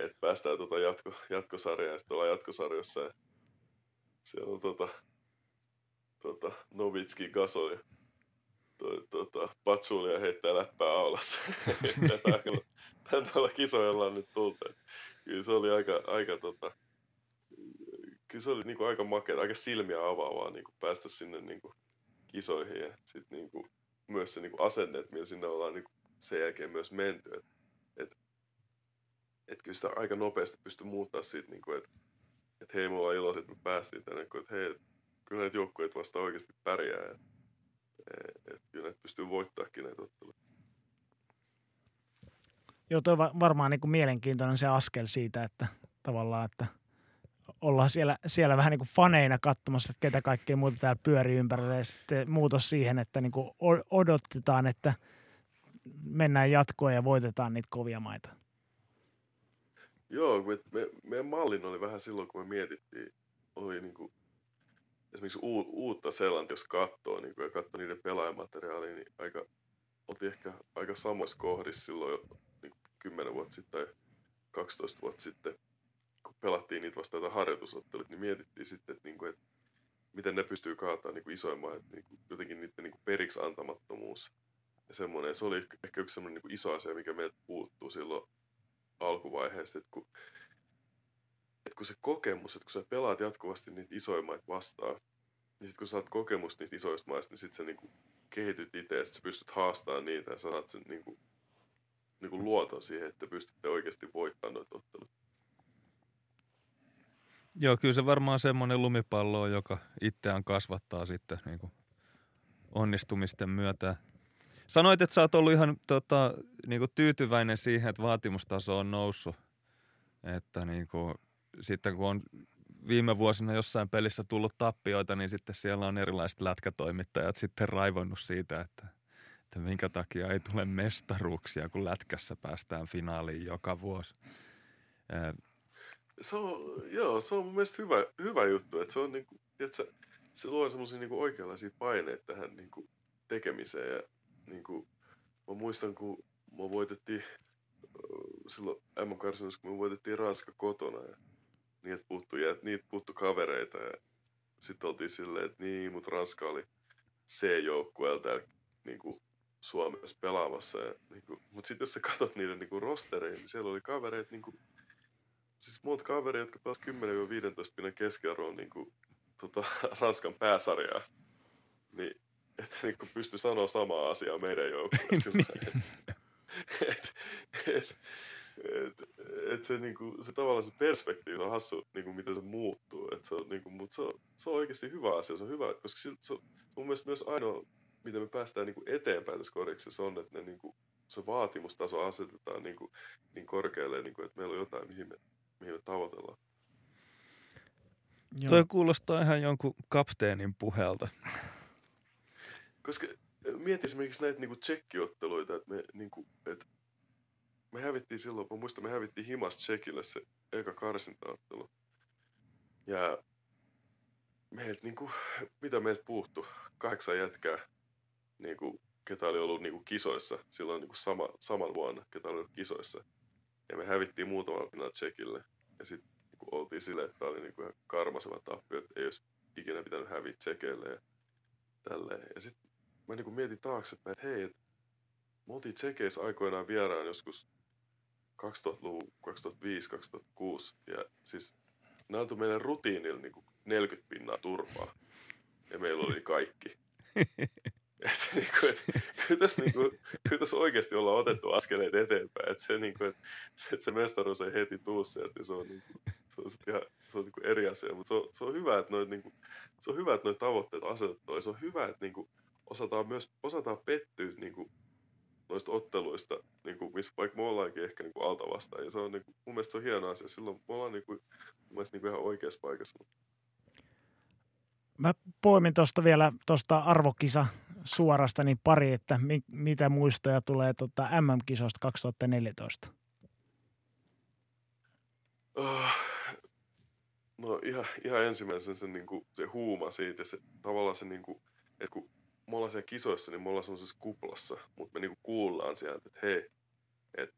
Et päästään tota jatko, jatkosarjaan ja sitten ollaan jatkosarjassa. Ja siellä on tota, tota, Novitski Gasol ja to, tota, Patsulia heittää läppää aulassa. Olla kisoilla on nyt tullut. Kyllä se oli aika, aika tota, kyllä se oli niinku aika makea, aika silmiä avaavaa niinku päästä sinne niinku kisoihin ja sit niinku myös se niinku asenne, että millä sinne ollaan niinku sen jälkeen myös menty. Et, et, et kyllä sitä aika nopeasti pystyi muuttaa siitä, niinku, että et hei, mulla on ilo, että me päästiin tänne, kun että hei, kyllä näitä joukkueet vasta oikeasti pärjää. Ja, et, et, kyllä näitä pystyy voittaakin näitä otteluita. Joo, tuo varmaan niin kuin mielenkiintoinen se askel siitä, että tavallaan, että ollaan siellä, siellä vähän niin kuin faneina katsomassa, että ketä kaikkea muuta täällä pyörii ympärillä ja sitten muutos siihen, että niin kuin odotetaan, että mennään jatkoon ja voitetaan niitä kovia maita. Joo, me, me, meidän mallin oli vähän silloin, kun me mietittiin, oli niin kuin, esimerkiksi u, uutta Seelantia, jos katsoo niin kuin, ja katsoo niiden pelaajamateriaalia, niin aika, oltiin ehkä aika samoissa kohdissa silloin jo niin kuin 10 vuotta sitten tai 12 vuotta sitten kun pelattiin niitä vasta jotain harjoitusottelut, niin mietittiin sitten, että, niin kuin, että miten ne pystyy kaataan niin isoimman, että niin kuin, jotenkin niiden niin kuin periksi antamattomuus ja semmoinen. Se oli ehkä yksi semmoinen niin iso asia, mikä meiltä puuttuu silloin alkuvaiheessa, että kun, että kun se kokemus, että kun sä pelaat jatkuvasti niitä isoimmaita vastaan, niin sitten kun saat kokemus niistä isoista maista, niin sitten sä niin kuin kehityt itse ja sä pystyt haastamaan niitä ja saat sen niin kuin, niin kuin luoton siihen, että pystytte oikeasti voittamaan noita ottelut. Joo, kyllä se varmaan semmoinen lumipallo on, joka itseään kasvattaa sitten niin kuin onnistumisten myötä. Sanoit, että sä oot ollut ihan tota, niin kuin tyytyväinen siihen, että vaatimustaso on noussut. Että niin kuin, sitten kun on viime vuosina jossain pelissä tullut tappioita, niin sitten siellä on erilaiset lätkätoimittajat sitten raivonnut siitä, että, että minkä takia ei tule mestaruuksia, kun lätkässä päästään finaaliin joka vuosi se on, joo, se on mun mielestä hyvä, hyvä juttu, että se on niinku, tiedätkö, se luo semmoisia niinku oikeanlaisia paineita tähän niinku tekemiseen ja niinku, mä muistan, kun me voitettiin silloin m kun me voitettiin Ranska kotona ja niitä puuttui, ja niitä puuttu kavereita ja sitten oltiin silleen, että niin, mutta Ranska oli C-joukkueella täällä niin Suomessa pelaamassa. Ja, niin mutta sitten jos sä katsot niiden niin rostereihin, niin siellä oli kavereita niin kuin, siis muut kavereita, jotka pelasivat 10-15 pinnan keskiarvoon niin kuin, tota, Ranskan pääsarjaa, niin että niin kuin pysty sanoa samaa asiaa meidän joukkueesta. Niin. et, et, et, et se, niinku, se tavallaan se perspektiivi on hassu, niinku, miten se muuttuu. Et se on, niinku, mutta se on, se on oikeasti hyvä asia. Se on hyvä, koska se, se on mun mielestä myös ainoa, miten me päästään niinku eteenpäin tässä koriksessa on, että ne, niinku, se vaatimustaso asetetaan niinku, niin korkealle, niinku, että meillä on jotain, mihin me mihin me tavoitellaan. Joo. Toi kuulostaa ihan jonkun kapteenin puhelta. Koska mieti esimerkiksi näitä niinku tsekkiotteluita, että me, niinku, et, me hävittiin silloin, mä muistan, me hävittiin Himas Tsekille se eka karsintaottelu. Ja meiltä niinku, mitä meiltä puuttu? Kahdeksan jätkää, niinku, ketä oli ollut niinku kisoissa silloin niinku sama, saman vuonna, ketä oli ollut kisoissa. Ja me hävittiin muutaman pinnan Tsekille. Ja sitten niinku, oltiin silleen, että tämä oli niinku ihan karmaseva tappio, että ei olisi ikinä pitänyt häviä Tsekeille ja tälleen. Ja sitten mä niinku mietin taaksepäin, että hei, et me oltiin Tsekeissä aikoinaan vieraan joskus 2000-luvun, 2005-2006. Ja siis ne antoi meidän rutiinilla niin 40 pinnaa turpaa. Ja meillä oli kaikki. että niin kuin, et, kyllä, tässä, niin kuin, kyllä tässä oikeasti ollaan otettu askeleet eteenpäin. Että se, niin kuin, että, että se mestaruus ei heti tuu sieltä, niin se on, niin kuin, se on, ihan, se on niin kuin eri asia. Mutta se on, se on hyvä, että noit, niin kuin, se on hyvä, että noita tavoitteet asetettu. Ja se on hyvä, että niin kuin, osataan myös osataan pettyä niin kuin, noista otteluista, niin kuin, missä vaikka me ollaankin ehkä niin kuin alta vastaan. Ja se on, niin kuin, mun mielestä se on hieno asia. Silloin me ollaan niin kuin, mun mielestä niin kuin ihan oikeassa paikassa. Mä poimin tuosta vielä tuosta arvokisa suorasta niin pari, että mi- mitä muistoja tulee tota MM-kisoista 2014? Oh, no ihan, ihan ensimmäisen se, niin kuin, se huuma siitä, se, tavallaan se, niin kuin, että kun me ollaan siellä kisoissa, niin me ollaan semmoisessa kuplassa, mutta me niinku kuullaan sieltä, että hei, että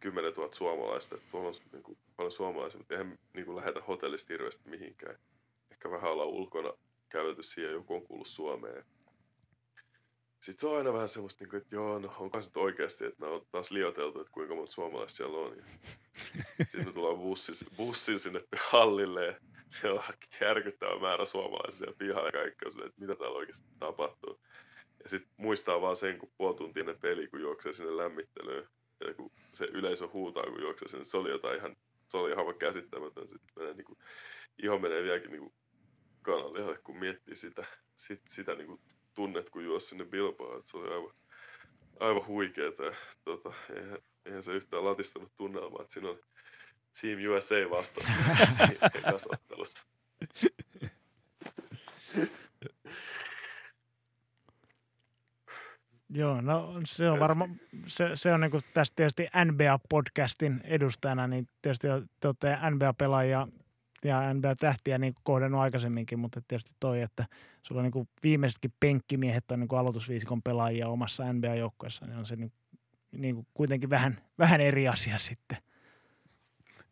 10 000 suomalaista, että tuolla on niinku paljon suomalaisia, mutta eihän niinku lähetä hotellista hirveästi mihinkään. Ehkä vähän ollaan ulkona kävelty siihen, joku on kuullut Suomeen. Sitten se on aina vähän semmoista, niinku, että joo, no onko se oikeasti, että ne on taas lioteltu, että kuinka monta suomalaista siellä on. Sitten me tullaan bussin, bussin sinne hallille ja siellä on järkyttävä määrä suomalaisia pihalla on että mitä täällä oikeasti tapahtuu. Ja sitten muistaa vaan sen, kun puoli tuntia peli, kun juoksee sinne lämmittelyyn, ja kun se yleisö huutaa, kun juoksee sinne, se oli jotain ihan, se oli ihan käsittämätön. Sitten menee, niin kuin, iho menee vieläkin niin kanalle, kun miettii sitä, sit, sitä niin kuin tunnet, kun juosi sinne Bilbaan. Se oli aivan, aivan huikeeta. Ja, tota, eihän, eihän, se yhtään latistanut tunnelmaa, että siinä on Team USA vastassa siinä ottelussa. Joo, no se on varmaan, se, se on niin kuin tästä tietysti NBA-podcastin edustajana, niin tietysti te olette NBA-pelaajia ja NBA-tähtiä niin kohdannut aikaisemminkin, mutta tietysti toi, että sulla on niin viimeisetkin penkkimiehet on niin kuin aloitusviisikon pelaajia omassa NBA-joukkueessa, niin on se niin, niin kuin kuitenkin vähän, vähän eri asia sitten.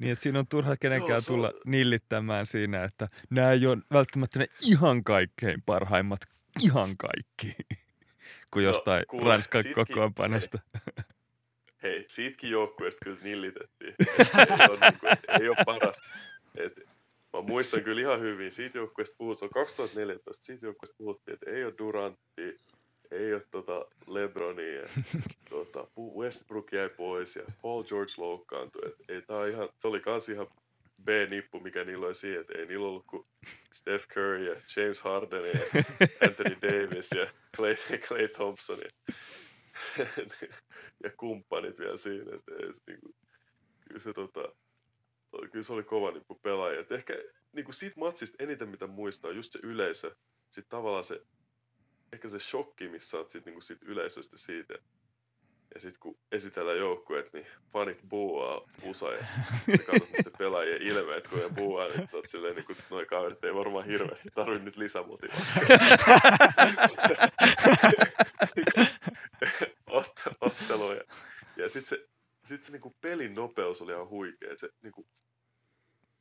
Niin, että siinä on turha kenenkään Joo, tulla on... nillittämään siinä, että nämä ei ole välttämättä ne ihan kaikkein parhaimmat, ihan kaikki, kuin jostain no, Ranskan kokoonpanosta. Hei, hei, siitäkin joukkueesta kyllä nillitettiin. ei, ole, niin kuin, ei ole paras. Et, mä muistan kyllä ihan hyvin, siitä joukkueesta puhuttiin, se on 2014, siitä joukkueesta puhuttiin, että ei ole Durantti, ei ole tota Lebronia, tota, Westbrook jäi pois ja Paul George loukkaantui. Et, ei, tää ihan, se oli kans ihan B-nippu, mikä niillä oli siihen, että ei niillä ollut kuin Steph Curry ja James Harden ja Anthony Davis ja Clay, Clay Thompson ja, ja kumppanit vielä siinä. Et ei, niinku, kyllä, se, tota, kyllä se oli kova nippu pelaaja. Et ehkä niinku siitä matsista eniten mitä muistaa just se yleisö. Sitten tavallaan se ehkä se shokki, missä sä oot sit, niinku sit yleisöstä siitä. Ja sitten kun esitellään joukkueet, niin fanit buuaa pusa ja sä katsot niiden pelaajien ilmeet, kun ne buuaa, niin sä oot silleen, niin kuin, noi kaverit ei varmaan hirveästi tarvi nyt lisämotivaatiota. Ot- otteluja. Ja sitten se, sit se niinku pelin nopeus oli ihan huikea. Et se, niinku,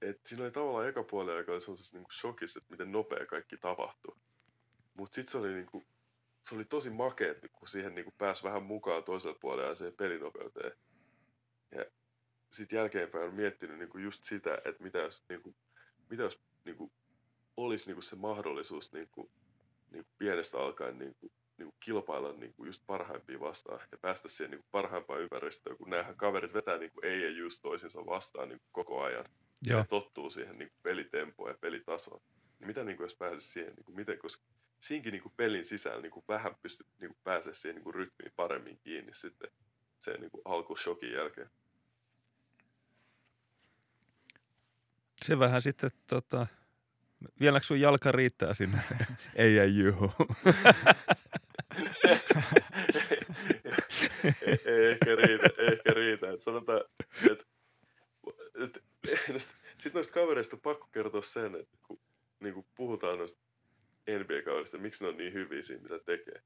et siinä oli tavallaan eka puolella aika semmoisessa niinku shokissa, että miten nopea kaikki tapahtui. Mutta sitten se oli niinku, se oli tosi makea, kun siihen niinku pääsi vähän mukaan toisella puolella ja siihen pelinopeuteen. Ja sitten jälkeenpäin on miettinyt niinku just sitä, että mitä jos, niinku, mitä jos niinku, olisi niinku se mahdollisuus niinku, niinku pienestä alkaen niinku, niinku kilpailla niinku just parhaimpia vastaan ja päästä siihen niinku parhaimpaan ympäristöön, kun näähän kaverit vetää niinku ei ja just toisinsa vastaan niinku koko ajan. Joo. Ja tottuu siihen niinku pelitempoon ja pelitasoon. Niin mitä niinku, jos pääsisi siihen, niinku, miten, koska siinkin niin kuin pelin sisällä niin kuin vähän pystyt niin kuin pääsemään siihen niin kuin rytmiin paremmin kiinni sitten sen niin kuin alkushokin jälkeen. Se vähän sitten, tota, vieläkö sun jalka riittää sinne? ei ei juhu. ei, ehkä riitä, ehkä riitä. Et sanotaan, että et, et, sitten noista kavereista on pakko kertoa sen, että kun niin kuin puhutaan noista NBA-kaudesta, miksi ne on niin hyviä siinä, mitä tekee.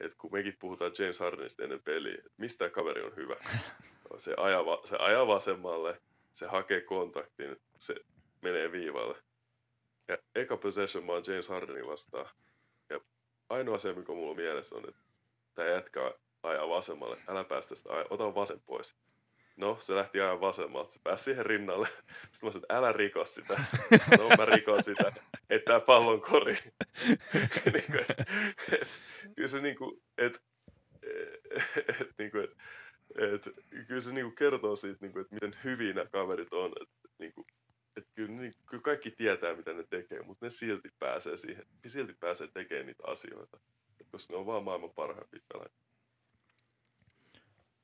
Et kun mekin puhutaan James Hardenista ennen peliä, että mistä tämä kaveri on hyvä. Se ajaa, se ajaa vasemmalle, se hakee kontaktin, se menee viivalle. Ja eka possession mä oon James Hardenin vastaan. Ja ainoa asia, mikä mulla on mielessä on, että tämä jätkä ajaa vasemmalle. Älä päästä sitä, ota vasen pois. No, se lähti aivan vasemmalta. Se pääsi siihen rinnalle. Sitten mä sanoin, että älä riko sitä. No, mä rikon sitä. Että tää pallon kori. niin kuin, et, et, kyllä se niinku, et, et, et, niinku, et, et, kyllä se niinku kertoo siitä, niinku, että miten hyviä nämä kaverit on. Et, niinku, et kyllä, niin, kyllä kaikki tietää, mitä ne tekee, mutta ne silti pääsee siihen, silti pääsee tekemään niitä asioita, koska ne on vaan maailman parhaimpia pelaajia.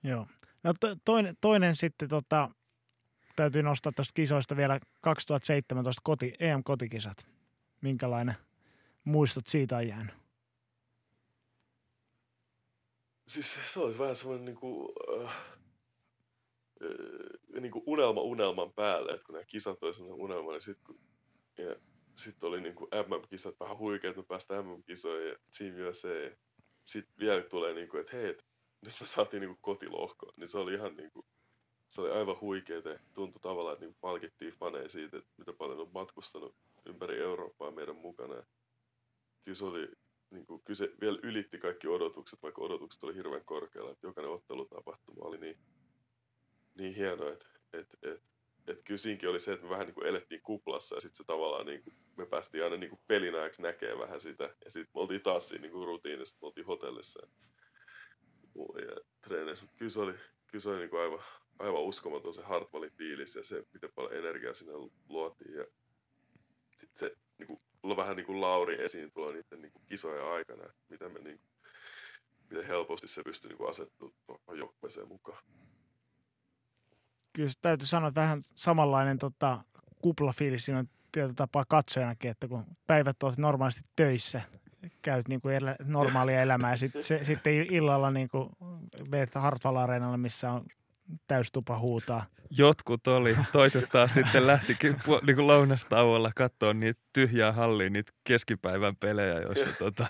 Joo. No to, toinen, toinen sitten tota, täytyy nostaa tuosta kisoista vielä 2017 koti, EM-kotikisat. Minkälainen muistot siitä on jäänyt? Siis se olisi vähän semmoinen niin kuin, äh, äh, niin kuin unelma unelman päälle, että kun nämä kisat oli semmoinen unelma, niin sitten ja sitten oli niin kuin MM-kisat vähän huikeat, että me päästään MM-kisoihin ja Team USA. Sitten vielä tulee, niin kuin, että hei, nyt me saatiin niin kotilohkoon, niin se oli ihan niin kuin, se oli aivan huikeeta. Tuntui tavallaan, että niin palkittiin faneja siitä, että mitä paljon on matkustanut ympäri Eurooppaa meidän mukana. Kyllä se oli, niin kuin, kyllä se vielä ylitti kaikki odotukset, vaikka odotukset oli hirveän korkealla. Että jokainen ottelutapahtuma oli niin, niin hieno, että, että, että, että kyllä siinäkin oli se, että me vähän niin kuin elettiin kuplassa ja sitten se tavallaan niin kuin, me päästiin aina niin kuin pelin ajaksi näkee vähän sitä. Ja sitten me oltiin taas siinä niin kuin rutiinissa, me oltiin hotellissa treeneissä, mutta kyllä se oli, kyllä se oli niin kuin aivan, aivan uskomaton se Hartwallin fiilis ja se, miten paljon energiaa sinne luotiin. Ja sitten se niin kuin, vähän niin kuin Lauri esiin tulo niiden niin kuin kisojen aikana, miten, me, niin miten helposti se pystyi niin asettumaan tuohon joukkueeseen mukaan. Kyllä täytyy sanoa, että vähän samanlainen tota, kuplafiilis siinä on tietyllä tapaa katsojanakin, että kun päivät olet normaalisti töissä, käyt niin kuin elä, normaalia elämää ja sit, se, sitten illalla niin kuin meet Hartwall Areenalle, missä on täystupa huutaa. Jotkut oli, toiset taas sitten lähtikin niin kuin lounastauolla katsoa niitä tyhjää halliin, niitä keskipäivän pelejä, joissa tota...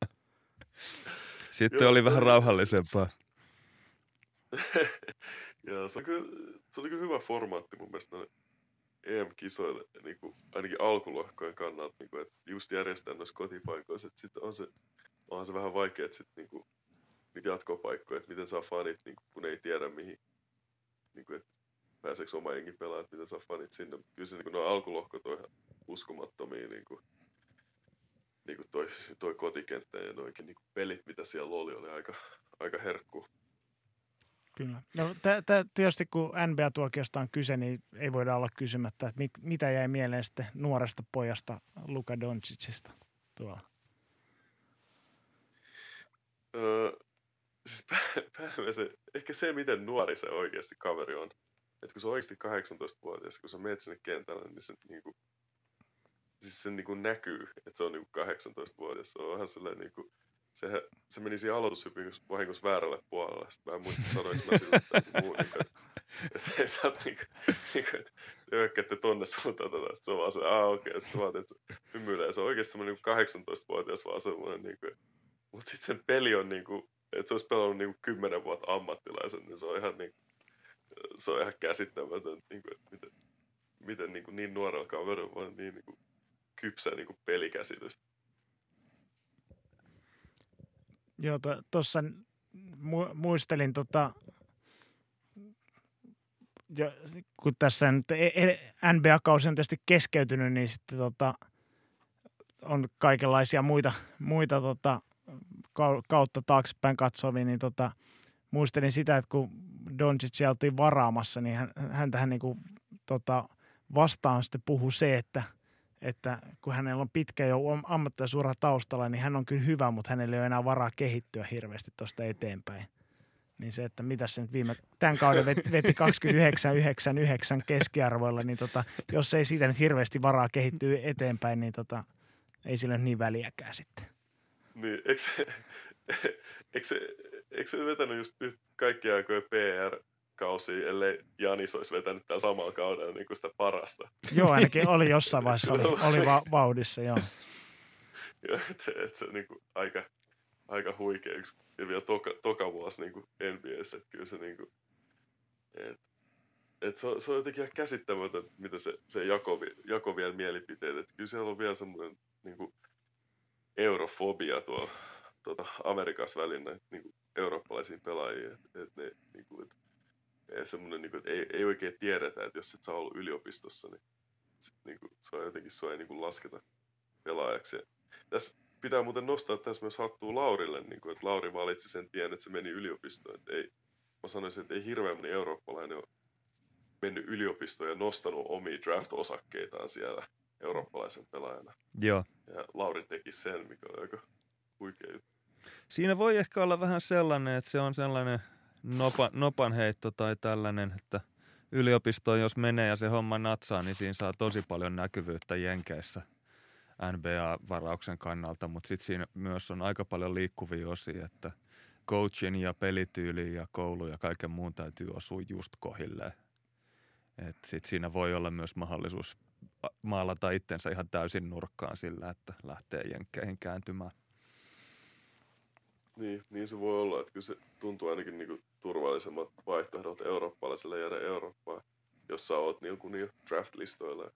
sitten oli vähän rauhallisempaa. Joo, se, kyllä, se oli kyllä hyvä formaatti mun mielestä EM-kisoille niin kuin, ainakin alkulohkojen kannalta, niin kuin, että just järjestää noissa kotipaikoissa, että sitten on se, onhan se vähän vaikea, että sitten niin niitä jatkopaikkoja, että miten saa fanit, niin kuin, kun ei tiedä mihin, niin kuin, että pääseekö oma jengi pelaa, että miten saa fanit sinne. Kyllä se, niin kuin, nuo alkulohkot on ihan uskomattomia, niin kuin, niin kuin toi, toi kotikenttä ja noikin niin kuin pelit, mitä siellä oli, oli aika, aika herkku. Kyllä. No, t- t- tietysti kun NBA-tuokiosta on kyse, niin ei voida olla kysymättä, että mit- mitä jäi mieleen sitten nuoresta pojasta Luka Doncicista tuolla? Öö, siis se, ehkä se, miten nuori se oikeasti kaveri on. Että kun se on oikeasti 18-vuotias, kun sä menet sinne kentälle, niin se, niin kuin, siis se niin kuin näkyy, että se on niin kuin 18-vuotias. Se on vähän sellainen niin kuin, se, se meni siinä aloitushypin vahingossa väärälle puolelle. Sitten mä en muista sanoinko mä sille tai muu, niin kuin, että, että ei saa niinku, niinku, että hyökkäätte tonne suuntaan tätä. Sitten se on vaan se, aah okei, okay. sitten se vaan, että hymyilee. Se on oikeasti semmoinen niin 18-vuotias vaan semmoinen, niin kuin, mutta sitten sen peli on niin kuin, että se olisi pelannut niin kuin 10 vuotta ammattilaisen, niin se on ihan niin, se on ihan käsittämätön, niin kuin, että miten, miten niin, kuin niin nuorella kaverilla voi niin, niin kuin, kypsä niin kuin pelikäsitys. Joo, tuossa mu- muistelin tota, ja kun tässä nyt e, e, NBA-kausi on tietysti keskeytynyt, niin sitten tota, on kaikenlaisia muita, muita tota, kautta taaksepäin katsovia, niin tota, muistelin sitä, että kun Doncic oltiin varaamassa, niin hän, häntähän niin kuin, tota, vastaan sitten puhui se, että – että kun hänellä on pitkä jo ammattilaisura taustalla, niin hän on kyllä hyvä, mutta hänellä ei ole enää varaa kehittyä hirveästi tuosta eteenpäin. Niin se, että mitä se nyt viime, tämän kauden veti 29,99 keskiarvoilla, niin tota, jos ei siitä nyt hirveästi varaa kehittyä eteenpäin, niin tota, ei sillä nyt niin väliäkään sitten. Niin, eikö, eikö, eikö, se vetänyt just nyt kaikki PR kausia, ellei Janis olisi vetänyt täällä samalla kaudella niin kuin sitä parasta. Joo, ainakin oli jossain vaiheessa, oli, oli va- vauhdissa, joo. Ja, et, et se niin kuin aika, aika huikea yksi, ja vielä toka, toka vuosi niin kuin NBAssä, että kyllä se niin kuin, et, et se, on, se on jotenkin ihan käsittämätön, mitä se, se jako, jako vielä mielipiteet, että kyllä siellä on vielä semmoinen niin kuin eurofobia tuolla tuota, Amerikassa välillä niin kuin eurooppalaisiin pelaajiin, että et ne niin kuin, et semmoinen, niin kuin, että ei, ei oikein tiedetä, että jos et sä ollut yliopistossa, niin, sit, niin kuin, se on jotenkin sua ei niin kuin lasketa pelaajaksi. Ja tässä pitää muuten nostaa tässä myös hattua Laurille, niin kuin, että Lauri valitsi sen tien, että se meni yliopistoon. Että ei, mä sanoisin, että ei hirveän moni eurooppalainen ole mennyt yliopistoon ja nostanut omia draft-osakkeitaan siellä eurooppalaisen pelaajana. Joo. Ja Lauri teki sen, mikä oli aika huikea juttu. Siinä voi ehkä olla vähän sellainen, että se on sellainen nopa, nopanheitto tai tällainen, että yliopistoon jos menee ja se homma natsaa, niin siinä saa tosi paljon näkyvyyttä Jenkeissä NBA-varauksen kannalta, mutta sitten siinä myös on aika paljon liikkuvia osia, että coachin ja pelityyli ja koulu ja kaiken muun täytyy osua just kohilleen. Sitten siinä voi olla myös mahdollisuus maalata itsensä ihan täysin nurkkaan sillä, että lähtee jenkkeihin kääntymään. Niin, niin se voi olla, että kyllä se tuntuu ainakin niin kuin turvallisemmat vaihtoehdot eurooppalaiselle jäädä Eurooppaan, jos sä oot niin kuin niin draft-listoilla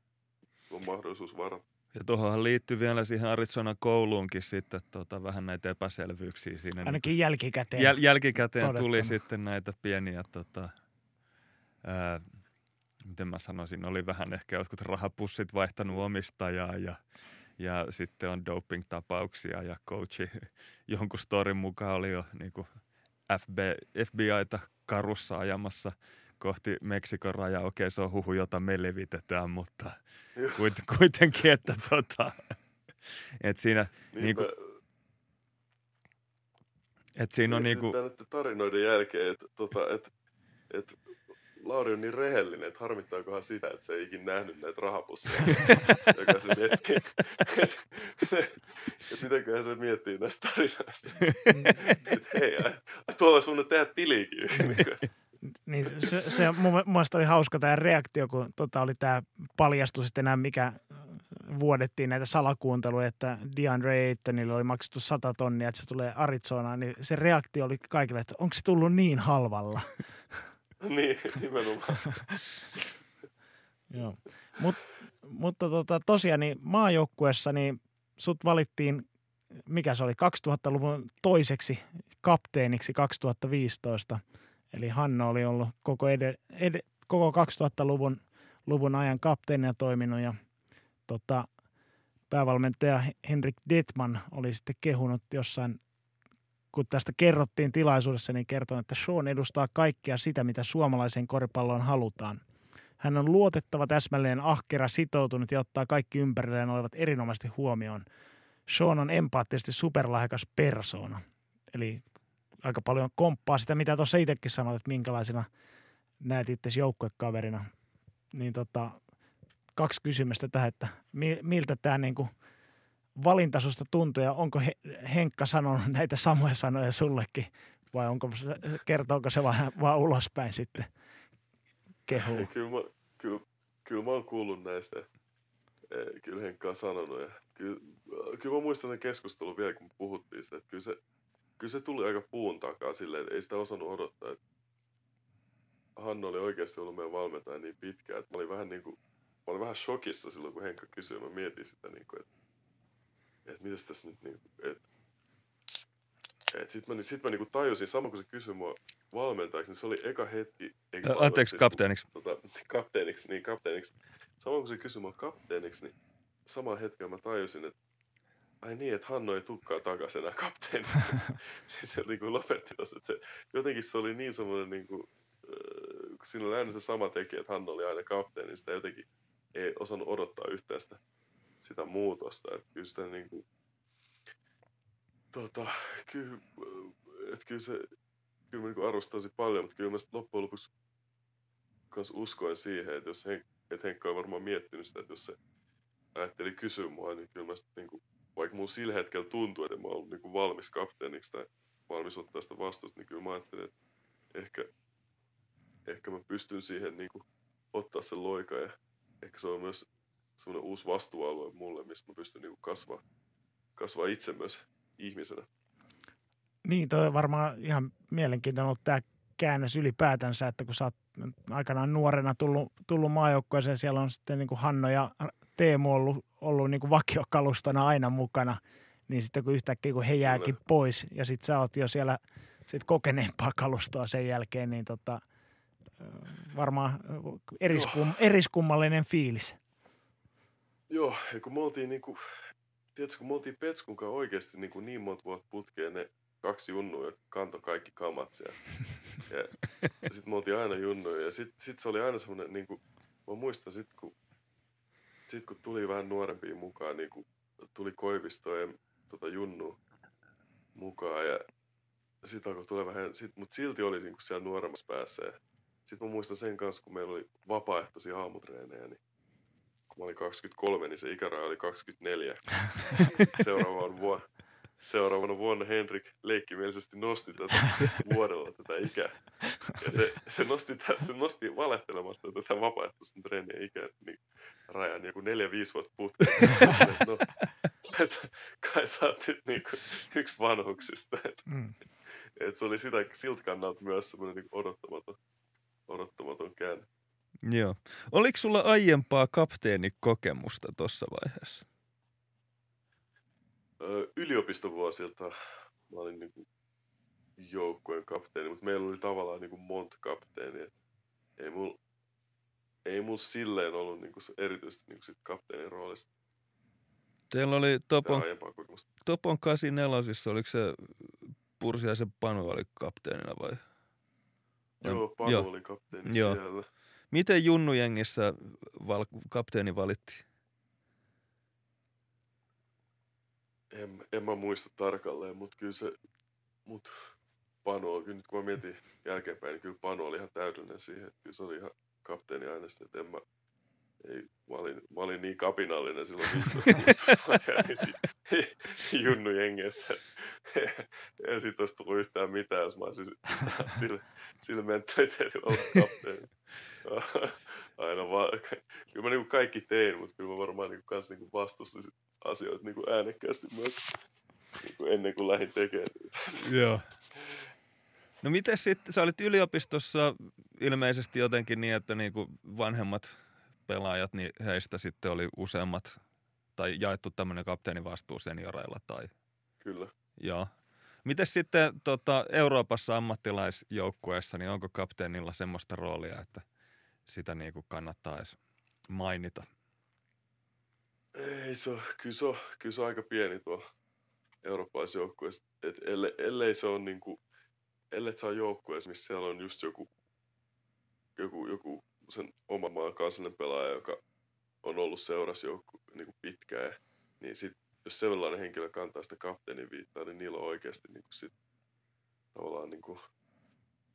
on mahdollisuus varata. Ja tuohonhan liittyy vielä siihen Arizona kouluunkin sitten tota, vähän näitä epäselvyyksiä siinä. Ainakin niin, jälkikäteen. Jäl, jälkikäteen todettuna. tuli sitten näitä pieniä, tota, ää, miten mä sanoisin, oli vähän ehkä jotkut rahapussit vaihtanut omistajaa ja ja sitten on doping-tapauksia ja coachi jonkun storin mukaan oli jo niin kuin FB, FBIta karussa ajamassa kohti Meksikon rajaa. Okei, se on huhu, jota me levitetään, mutta kuitenkin, että tota, et siinä niin niinku, et siinä on niinku... tarinoiden jälkeen, että tota, et, et Lauri on niin rehellinen, että harmittaakohan sitä, että se ei ikin nähnyt näitä rahapusseja, joka se miettii, että et mitenköhän se miettii näistä tarinoista. että hei, tuolla olisi voinut tehdä tilikin. niin se, se mun mielestä oli hauska tämä reaktio, kun tota oli tämä paljastus sitten nämä, mikä vuodettiin näitä salakuunteluja, että DeAndre Aytonille oli maksettu 100 tonnia, että se tulee Arizonaan, niin se reaktio oli kaikille, että onko se tullut niin halvalla? niin, nimenomaan. Joo. Mut, mutta tota, tosiaan niin maajoukkuessa niin sut valittiin, mikä se oli, 2000-luvun toiseksi kapteeniksi 2015. Eli Hanna oli ollut koko, ed- ed- koko 2000-luvun luvun ajan kapteenina toiminut ja tota, päävalmentaja Henrik Detman oli sitten kehunut jossain kun tästä kerrottiin tilaisuudessa, niin kertoi, että Sean edustaa kaikkea sitä, mitä suomalaisen koripalloon halutaan. Hän on luotettava, täsmälleen ahkera, sitoutunut ja ottaa kaikki ympärilleen olevat erinomaisesti huomioon. Sean on empaattisesti superlahjakas persoona. Eli aika paljon komppaa sitä, mitä tuossa itsekin sanoit, että minkälaisena näet itse joukkuekaverina. Niin tota, kaksi kysymystä tähän, että miltä tämä niinku – valinta susta tuntuu ja onko Henkka sanonut näitä samoja sanoja sullekin vai onko, kertooko se vaan, vaan ulospäin sitten kehu? Kyllä mä, kyllä, kyllä mä oon kuullut näistä. Kyllä Henkka on sanonut. Ja kyllä, kyllä mä muistan sen keskustelun vielä, kun puhuttiin sitä. Että kyllä, se, kyllä se tuli aika puun takaa silleen, ei sitä osannut odottaa. Että Hanna oli oikeasti ollut meidän valmentaja niin pitkään, että mä olin vähän, niin kuin, mä olin vähän shokissa silloin, kun Henkka kysyi. Mä mietin sitä, niin kuin, että että mitäs tässä nyt niin, että et sit mä, sit mä niinku tajusin, sama kun se kysyi mua valmentajaksi, niin se oli eka hetki. Ä, anteeksi, siis, kapteeniksi. Kun, tota, kapteeniksi, niin kapteeniksi. Sama kun se kysyi mua kapteeniksi, niin samalla hetkellä mä tajusin, että ai niin, että Hanno ei tukkaa takaisin enää kapteeniksi. siis se niinku lopetti tossa, että se, jotenkin se oli niin semmoinen niinku, äh, siinä oli aina se sama tekijä, että Hanno oli aina kapteeni, niin sitä jotenkin ei osannut odottaa yhtään sitä sitä muutosta. Että kyllä sitä niin kuin, tota, kyllä, että kyllä se kyllä mä niin arvostaisin paljon, mutta kyllä mä loppujen lopuksi kans uskoin siihen, että jos Henk, että Henkka on varmaan miettinyt sitä, että jos se ajatteli kysyä mua, niin kyllä mä sit, niin kuin, vaikka mun sillä hetkellä tuntui, että mä oon niin valmis kapteeniksi tai valmis ottaa sitä vastuuta, niin kyllä mä ajattelin, että ehkä, ehkä mä pystyn siihen niin kuin, ottaa sen loika ja ehkä se on myös semmoinen uusi vastuualue mulle, missä mä pystyn niin kasvaa, kasvaa itse myös ihmisenä. Niin, toi on varmaan ihan mielenkiintoinen ollut tämä käännös ylipäätänsä, että kun sä oot aikanaan nuorena tullut, tullut maajoukkoeseen, siellä on sitten niin kuin Hanno ja Teemu ollut, ollut niin kuin vakiokalustona aina mukana, niin sitten kun yhtäkkiä kun he jääkin Kyllä. pois ja sitten sä oot jo siellä sit kokeneempaa kalustoa sen jälkeen, niin tota, varmaan eriskum, eriskummallinen fiilis. Joo, ja kun me oltiin niinku, tiedätkö, kun me oltiin Petskun kanssa oikeasti niinku niin monta vuotta putkeen ne kaksi junnua, jotka kaikki kamat siellä. Ja, ja sitten me oltiin aina junnuja. Ja sitten sit se oli aina semmoinen, niin mä muistan sitten kun, sit kun tuli vähän nuorempia mukaan, niin kuin, tuli Koivisto ja tota, junnu mukaan. Ja sitten alkoi tulla vähän, sit, mutta silti oli kuin siellä nuoremmassa päässä. Sitten mä muistan sen kanssa, kun meillä oli vapaaehtoisia aamutreenejä, niin kun mä olin 23, niin se ikäraja oli 24. Seuraavaan vuonna seuraavana vuonna Henrik leikkimielisesti nosti tätä vuodella tätä ikää. Ja se, se, nosti, se nosti valehtelematta tätä vapaaehtoisten treenien ikää niin rajan joku neljä, viisi vuotta putkeen. no, kai sä oot nyt niin kuin yksi vanhuksista. Et, mm. et se oli sitä, siltä kannalta myös semmoinen niin odottamaton, odottamaton käänne. Joo. Oliko sulla aiempaa kapteenikokemusta tuossa vaiheessa? yliopistovuosilta mä olin niin kuin joukkueen kapteeni, mutta meillä oli tavallaan niin kuin monta kapteenia. Ei mulla ei mul silleen ollut niin kuin erityisesti niin kuin sit kapteenin roolista. Teillä oli Topon, Topon 84, oliko se Pursiaisen Panu oli kapteenina vai? Joo, Panu Joo. oli kapteeni Joo. siellä. Miten Junnujengissä val, kapteeni valittiin? en, en mä muista tarkalleen, mutta kyllä se, mut Pano, kyllä nyt kun mä mietin jälkeenpäin, niin kyllä Pano oli ihan täydellinen siihen, että kyllä se oli ihan kapteeni äänestä, että en mä, ei, mä, olin, mä olin niin kapinallinen silloin 15-16-vuotiaana niin junnu jengessä. ja sitten olisi tullut yhtään mitään, jos mä olisin sille, sille mentaliteetillä ollut kapteeni. Aina vaan, kyllä mä niin kaikki tein, mutta kyllä mä varmaan niin kans niin vastustin asioita niin kuin äänekkäästi myös niin kuin ennen kuin lähdin tekemään Joo. No miten sitten, sä olit yliopistossa ilmeisesti jotenkin niin, että niin kuin vanhemmat pelaajat, niin heistä sitten oli useammat, tai jaettu tämmöinen kapteenivastuu senioreilla tai... Kyllä. Joo. Miten sitten tota, Euroopassa ammattilaisjoukkueessa, niin onko kapteenilla semmoista roolia, että sitä niin kuin kannattaa edes mainita? Ei se ole, kyllä se on, kyllä se on aika pieni tuo eurooppalaisessa joukkueessa. Et ellei, ellei se on niinku, ellei saa joukkueessa, missä siellä on just joku, joku, joku sen oman maan kansallinen pelaaja, joka on ollut seurassa joukku niinku pitkään, niin sit, jos sellainen henkilö kantaa sitä kapteenin viittaa, niin niillä on oikeasti niinku sit, tavallaan niinku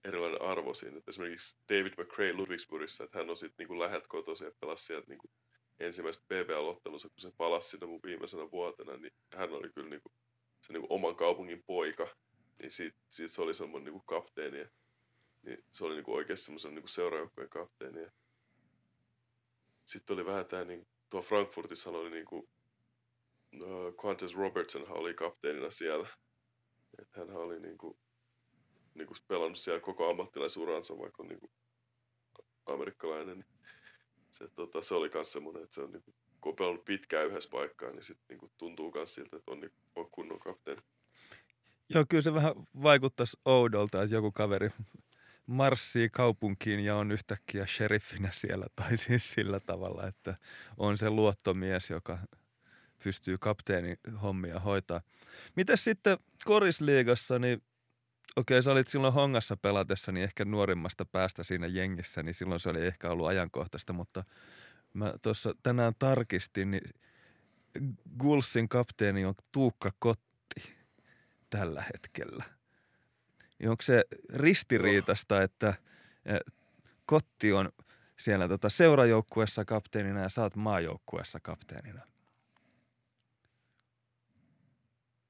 erilainen arvo siinä. Et esimerkiksi David McRae Ludwigsburgissa, että hän on sitten niinku läheltä kotoisin ja pelasi sieltä niinku ensimmäiset PV-aloittelunsa, kun se palasi sinne mun viimeisenä vuotena, niin hän oli kyllä niin kuin, se niin kuin oman kaupungin poika, niin siitä, siitä se oli semmoinen niin kuin kapteeni. Niin se oli niin kuin oikeasti semmoisen niin seurajoukkojen kapteeni. Sitten oli vähän tämä, niin, tuo Frankfurtissa oli niin kuin, uh, Qantas Robertson oli kapteenina siellä. Että hän oli niin kuin, niin kuin pelannut siellä koko ammattilaisuransa, vaikka on niin kuin amerikkalainen. Se, tota, se oli myös semmoinen, että se on niinku, kun on pelannut pitkään yhdessä paikkaa, niin sitten niinku, tuntuu myös siltä, että on, niinku, on kunnon kapteeni. Joo, kyllä se vähän vaikuttaisi oudolta, että joku kaveri marssii kaupunkiin ja on yhtäkkiä sheriffinä siellä, tai siis sillä tavalla, että on se luottomies, joka pystyy kapteenin hommia hoitaa. Miten sitten korisliigassa, niin okei, sä olit silloin Hongassa pelatessa, niin ehkä nuorimmasta päästä siinä jengissä, niin silloin se oli ehkä ollut ajankohtaista, mutta mä tuossa tänään tarkistin, niin Gulsin kapteeni on Tuukka Kotti tällä hetkellä. Niin onko se ristiriitasta, että Kotti on siellä tota seurajoukkuessa kapteenina ja oot maajoukkuessa kapteenina?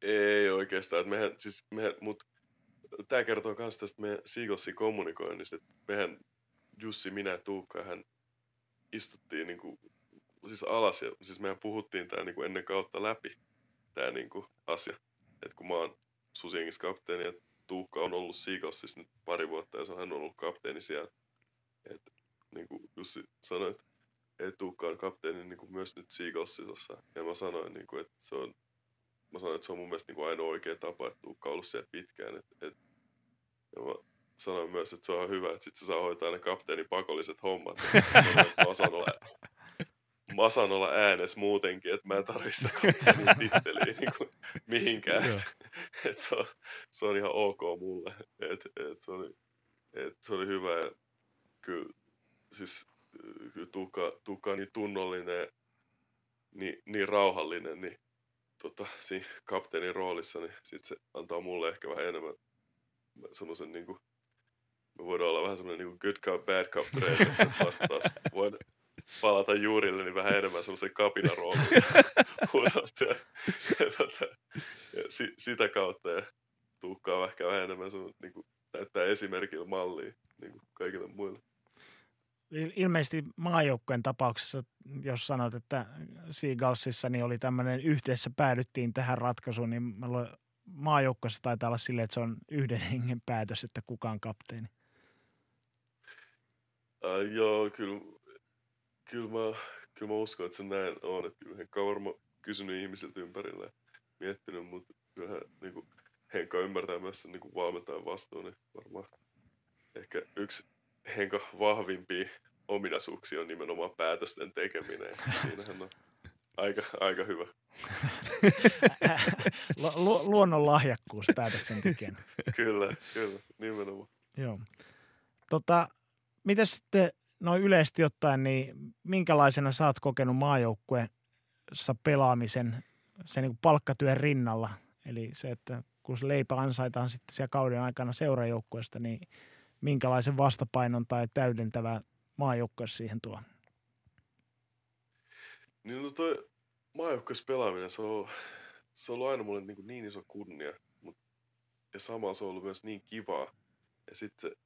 Ei oikeastaan. Että mehän, siis mehän, mut tämä kertoo myös tästä meidän Seagalsin kommunikoinnista, että mehän Jussi, minä ja Tuukka, hän istuttiin niin kuin, siis alas ja siis mehän puhuttiin tämä niin kuin ennen kautta läpi, tämä niin kuin asia. Että kun mä oon Susiengis kapteeni ja Tuukka on ollut Seagullsissa nyt pari vuotta ja se on hän on ollut kapteeni siellä. Et, niin kuin Jussi sanoi, että et Tuukka on kapteeni niin kuin myös nyt Seagullsissa. Ja mä sanoin, niin kuin, että se on mä sanoin, että se on mun mielestä niin kuin ainoa oikea tapa, että Tuukka on ollut siellä pitkään. Et, et, ja mä sanoin myös, että se on hyvä, että sit se saa hoitaa ne kapteenin pakolliset hommat. Sanoin, mä osaan olla, mä osaan olla äänessä muutenkin, että mä en tarvitse sitä kapteenin titteliä niin kuin mihinkään. et se, on, se on ihan ok mulle. Et, et se, oli, et se oli hyvä ja kyllä, siis, kyllä Tuukka, Tuukka on niin tunnollinen niin, niin rauhallinen, niin tota, siinä kapteenin roolissa, niin sit se antaa mulle ehkä vähän enemmän semmoisen niin kuin, me voidaan olla vähän semmoinen niin good cup, bad cup treenissä, vasta taas voin palata juurille, niin vähän enemmän semmoisen kapinan rooliin si, sitä kautta ja tuukkaa ehkä vähän enemmän semmoinen, niin kuin, näyttää esimerkillä mallia niin kuin kaikille muille ilmeisesti maajoukkojen tapauksessa, jos sanot, että Seagullsissa niin oli tämmöinen yhteensä päädyttiin tähän ratkaisuun, niin maajoukkoissa taitaa olla silleen, että se on yhden hengen päätös, että kuka on kapteeni. Uh, joo, kyllä, kyllä, mä, kyllä mä uskon, että se näin on. Että kyllä Henkka on varmaan kysynyt ihmisiltä ympärillä ja miettinyt, mutta kyllähän niin kuin, Henkka ymmärtää myös sen niin valmentajan vastuun, niin varmaan ehkä yksi Henka vahvimpia ominaisuuksia on nimenomaan päätösten tekeminen. Siinähän on aika, aika hyvä. Lu- luonnon lahjakkuus päätöksentekijän. kyllä, kyllä, nimenomaan. Joo. Tota, miten sitten noin yleisesti ottaen, niin minkälaisena sä oot kokenut maajoukkueessa pelaamisen sen niin palkkatyön rinnalla? Eli se, että kun se leipä ansaitaan sitten siellä kauden aikana seurajoukkueesta, niin minkälaisen vastapainon tai täydentävä maajoukkue siihen tuo? Niin no toi maajoukkueessa pelaaminen, se on, se on ollut aina mulle niin, niin iso kunnia, mut, ja samalla se on ollut myös niin kivaa. Ja sitten se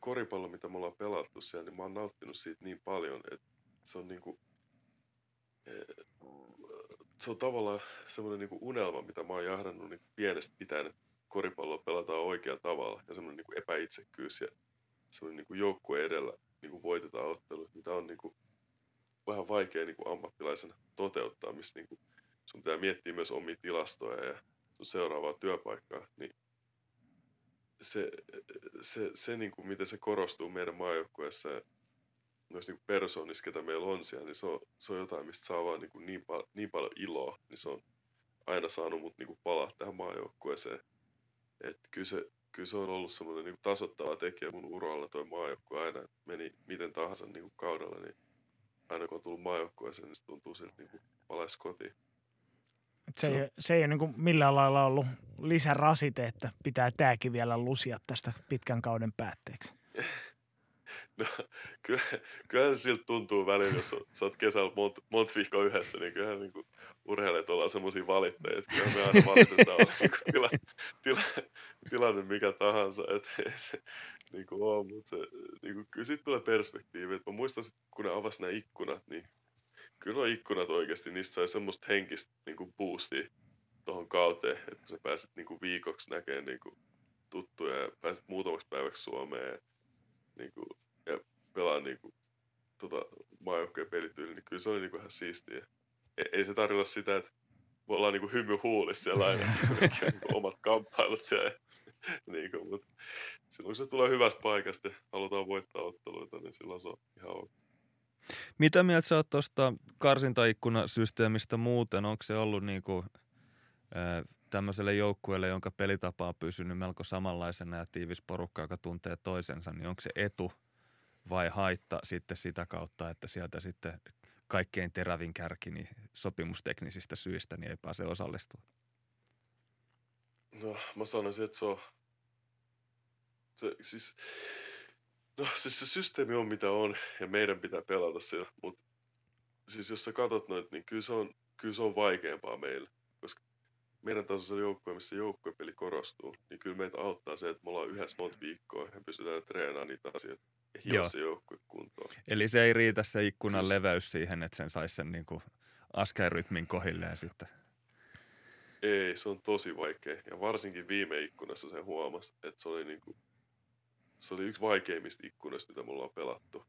koripallo, mitä me ollaan pelattu siellä, niin mä oon nauttinut siitä niin paljon, että se on niinku, eh, se on tavallaan semmoinen niinku unelma, mitä mä oon jahdannut niin pienestä pitäen, että koripalloa pelataan oikealla tavalla ja semmoinen niin epäitsekkyys ja semmoinen niin kuin joukkue edellä niin kuin voitetaan ottelut, mitä on niin kuin vähän vaikea niin kuin ammattilaisena toteuttaa, missä niin kuin sun pitää miettiä myös omia tilastoja ja sun seuraavaa työpaikkaa, niin se, se, se niin kuin miten se korostuu meidän maajoukkueessa myös niin persoonissa, ketä meillä on siellä, niin se on, se on jotain, mistä saa vaan niin, kuin niin, pal- niin paljon iloa, niin se on aina saanut mut niin kuin palaa tähän maajoukkueeseen että kyllä se, kyllä se on ollut semmoinen niin tasoittava tekijä mun uralla toi maajoukkue aina. Meni miten tahansa niin kuin kaudella, niin aina kun on tullut maajoukkueeseen, niin se tuntuu siltä niin kuin palaisi kotiin. Se, se, ei, se ei ole niin kuin millään lailla ollut lisärasite, että pitää tämäkin vielä lusia tästä pitkän kauden päätteeksi. No, kyllä, kyllähän se siltä tuntuu välillä, jos sä oot kesällä mont, monta viikkoa yhdessä, niin kyllähän niin kuin urheilijat ollaan semmoisia valittajia, että kyllä me aina valitetaan niin kuin tila, tila, tilanne mikä tahansa, että se niin kuin on, mutta se, niin kuin, kyllä sitten tulee perspektiivi, että mä muistan sit, kun ne avasi nämä ikkunat, niin kyllä nuo ikkunat oikeasti, niistä sai semmoista henkistä niin kuin boostia tuohon kauteen, että kun sä pääsit niin kuin viikoksi näkemään niin kuin tuttuja ja pääsit muutamaksi päiväksi Suomeen ja niin kuin, ja pelaa niin kuin, tota, maajoukkojen pelityyli, niin kyllä se oli niin kuin ihan siistiä. Ei, ei se tarkoita sitä, että me ollaan niin kuin hymy huulissa siellä aina, niin kuin omat kamppailut siellä. niin kuin, mutta silloin kun se tulee hyvästä paikasta ja halutaan voittaa otteluita, niin silloin se on ihan ok. Mitä mieltä sä oot tuosta karsintaikkunasysteemistä muuten? Onko se ollut niin kuin, äh, tämmöiselle joukkueelle, jonka pelitapa on pysynyt melko samanlaisena ja tiivis porukka, joka tuntee toisensa, niin onko se etu vai haitta sitten sitä kautta, että sieltä sitten kaikkein terävin kärki niin sopimusteknisistä syistä niin ei pääse osallistumaan? No, mä sanoisin, että se on... Se, siis, no, siis se systeemi on mitä on ja meidän pitää pelata sillä, mutta siis jos sä katsot noita, niin kyllä se on, kyllä se on vaikeampaa meille meidän tasoisella joukkueella, missä joukkuepeli korostuu, niin kyllä meitä auttaa se, että me ollaan yhdessä monta viikkoa ja pystytään treenaamaan niitä asioita ja hioa se joukkue kuntoon. Eli se ei riitä se ikkunan kyllä. leveys siihen, että sen saisi sen niin kuin askelrytmin kohilleen sitten. Ei, se on tosi vaikea. Ja varsinkin viime ikkunassa se huomasi, että se oli, niin kuin, se oli yksi vaikeimmista ikkunasta, mitä mulla on pelattu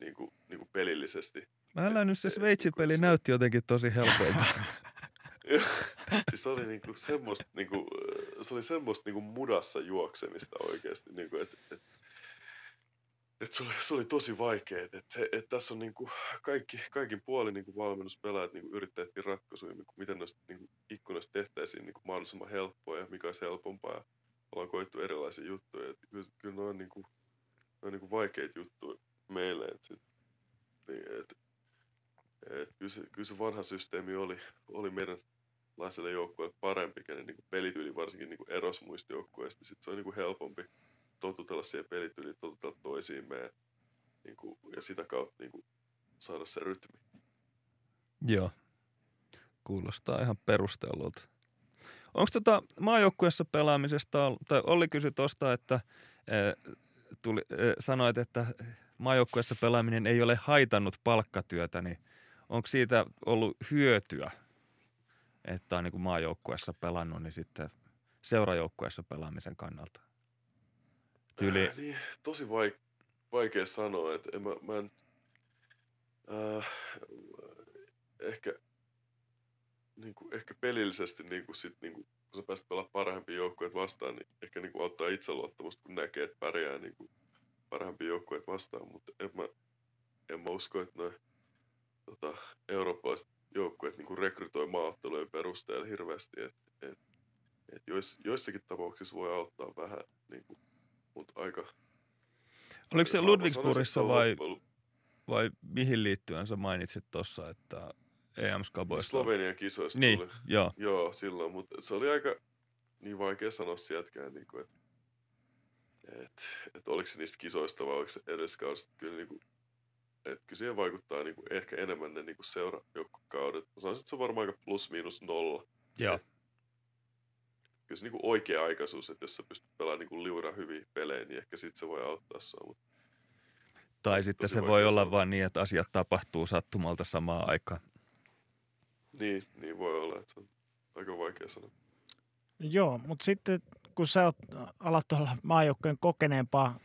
niin kuin, niin kuin pelillisesti. Mä älä nyt se Sveitsi-peli näytti jotenkin tosi helpolta. siis se oli niinku semmoista, niinku, se oli semmoista niinku mudassa juoksemista oikeasti, niinku, että et, et se, oli, se oli tosi vaikea, että et, et tässä on niinku kaikki, kaikin puolin niinku valmennuspelaajat niinku yrittää etsiä ratkaisuja, niinku, miten noista niinku ikkunoista tehtäisiin niinku mahdollisimman helppoa ja mikä olisi helpompaa. Ollaan koettu erilaisia juttuja. Et kyllä, kyllä ne on, niinku, ne on niinku vaikeita juttuja meille. Et sit, niin, et, et, kyllä, se, kyllä se vanha systeemi oli, oli meidän laiselle joukkueelle parempi, kenen niin pelityyli varsinkin niin eros muista joukkueista. Sitten se on niin helpompi totutella siihen pelityyliin, totutella toisiimme ja, niin kuin, ja sitä kautta niin kuin, saada se rytmi. Joo, kuulostaa ihan perustellulta. Onko tota maajoukkueessa pelaamisesta, tai Olli kysyi tuosta, että e, tuli, e, sanoit, että maajoukkueessa pelaaminen ei ole haitannut palkkatyötä, niin onko siitä ollut hyötyä että on niin kuin maajoukkueessa pelannut, niin sitten seurajoukkueessa pelaamisen kannalta? Tyyli... Äh, niin, tosi vaik- vaikea sanoa, että en mä, mä en, äh, ehkä, niin kuin, ehkä pelillisesti niin kuin sit, niin kuin, kun sä pääset pelaamaan parhaimpia joukkueita vastaan, niin ehkä niin kuin auttaa itseluottamusta, kun näkee, että pärjää niin kuin parhaimpia joukkueita vastaan, mutta en mä, en mä usko, että noin tota, eurooppalaiset joukkueet niin rekrytoi maaottelujen perusteella hirveästi, että et, et jois, joissakin tapauksissa voi auttaa vähän, niin kuin, mutta aika... Oliko se Ludwigsburgissa vai, vai mihin liittyen sä mainitsit tuossa, että EM-skaboista... Slovenian kisoista niin, tuli. Joo. joo, silloin, mutta se oli aika niin vaikea sanoa sieltäkään, niin kuin, että et, et oliko se niistä kisoista vai oliko se edes kaudesta. Kyllä niin kuin, että kyllä siihen vaikuttaa niin kuin ehkä enemmän ne niin kuin seurajoukkokaudet. Mä sanoisin, että se on varmaan aika plus miinus nolla. Joo. Et, kyllä se niin kuin oikea-aikaisuus, että jos sä pystyt pelaamaan niin kuin liura hyviä pelejä, niin ehkä sitten se voi auttaa sua. Mutta tai sitten se voi olla vain niin, että asiat tapahtuu sattumalta samaan aikaan. Niin, niin voi olla, että se on aika vaikea sanoa. Joo, mutta sitten kun sä oot, alat tuolla maajoukkojen kokeneempaa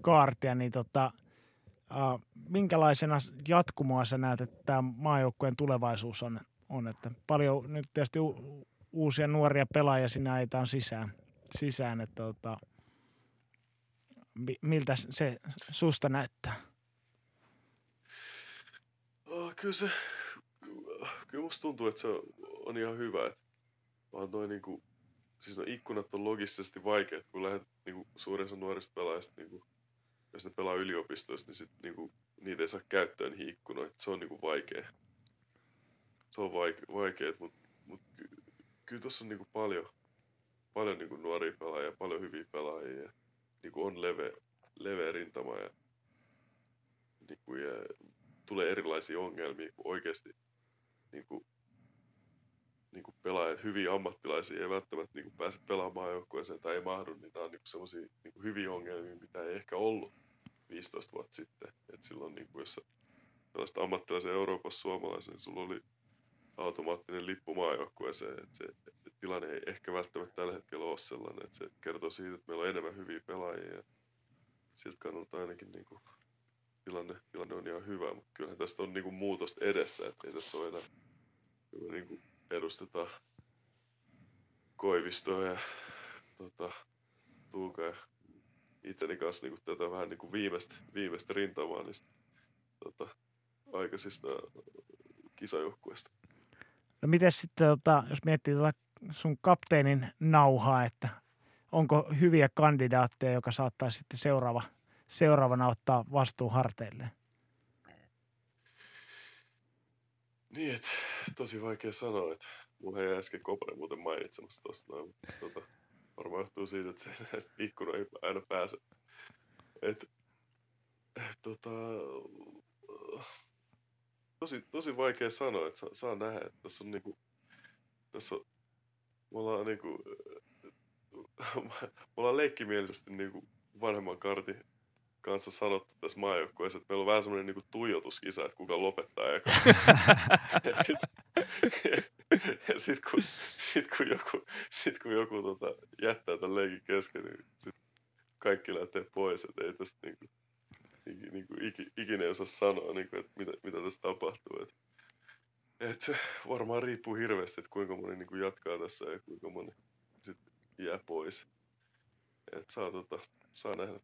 kaartia, niin tota, Uh, minkälaisena jatkumoa sä näet, että tämä maajoukkueen tulevaisuus on, on? Että paljon nyt tietysti u- uusia nuoria pelaajia sinä on sisään, sisään että tota, miltä se susta näyttää? Oh, kyllä se, kyllä musta tuntuu, että se on ihan hyvä, että vaan noin niinku, siis no ikkunat on logisesti vaikeat, kun lähdet niinku suurin osa nuorista pelaajista niinku jos ne pelaa yliopistoissa, niin sit niinku, niitä ei saa käyttöön niihin ikkunoihin. Se on niinku vaikea. Se on vaike, vaikea, mutta mut, ky, kyllä tuossa on niinku paljon, paljon niinku nuoria pelaajia, paljon hyviä pelaajia. Ja, niinku on leve, leveä rintama ja, niinku, ja tulee erilaisia ongelmia, kun oikeasti niinku, niinku pelaajat, hyviä ammattilaisia ei välttämättä niinku pääse pelaamaan joukkueeseen tai ei mahdu, niin nämä on niinku sellaisia niinku hyviä ongelmia, mitä ei ehkä ollut 15 vuotta sitten. Et silloin niin kuin, jos sä ammattilaisen Euroopassa suomalaisen, niin sulla oli automaattinen lippu maajoukkueeseen. Et se et tilanne ei ehkä välttämättä tällä hetkellä ole sellainen, että se kertoo siitä, että meillä on enemmän hyviä pelaajia. Siltä kannalta ainakin niin kuin, tilanne, tilanne on ihan hyvä, mutta kyllähän tästä on niin kuin, muutosta edessä, että ei tässä ole enää niin kuin, edusteta Koivistoa ja tota, Tuuka ja itseni kanssa niin kuin tätä vähän niin kuin viimeistä, viimeistä rintamaa niistä tota, aikaisista kisajoukkueista. No miten sitten, tota, jos miettii tota sun kapteenin nauhaa, että onko hyviä kandidaatteja, joka saattaisi sitten seuraava, seuraavana ottaa vastuun harteille? Niin, että tosi vaikea sanoa, että mun ei äsken Koponen muuten mainitsemassa noin, mutta tota, varmaan johtuu siitä, että se näistä ikkunoihin aina pääse. Et, et, tota, tosi, tosi vaikea sanoa, että saa, saa nähdä, että tässä on, niinku, tässä on me ollaan niinku, me ollaan leikkimielisesti niinku vanhemman kartin kanssa sanottu tässä maajoukkueessa, että meillä on vähän semmoinen niinku tuijotuskisa, että kuka lopettaa eka. ja sit kun, sit kun joku, sit kun joku tota, jättää tämän leikin kesken, niin sit kaikki lähtee pois, että ei tästä niinku, niinku, iki, ikinä osaa sanoa, niinku, että mitä, mitä tässä tapahtuu. Et, et varmaan riippuu hirveästi, että kuinka moni niinku jatkaa tässä ja kuinka moni sitten jää pois. Et saa, tota, saa nähdä.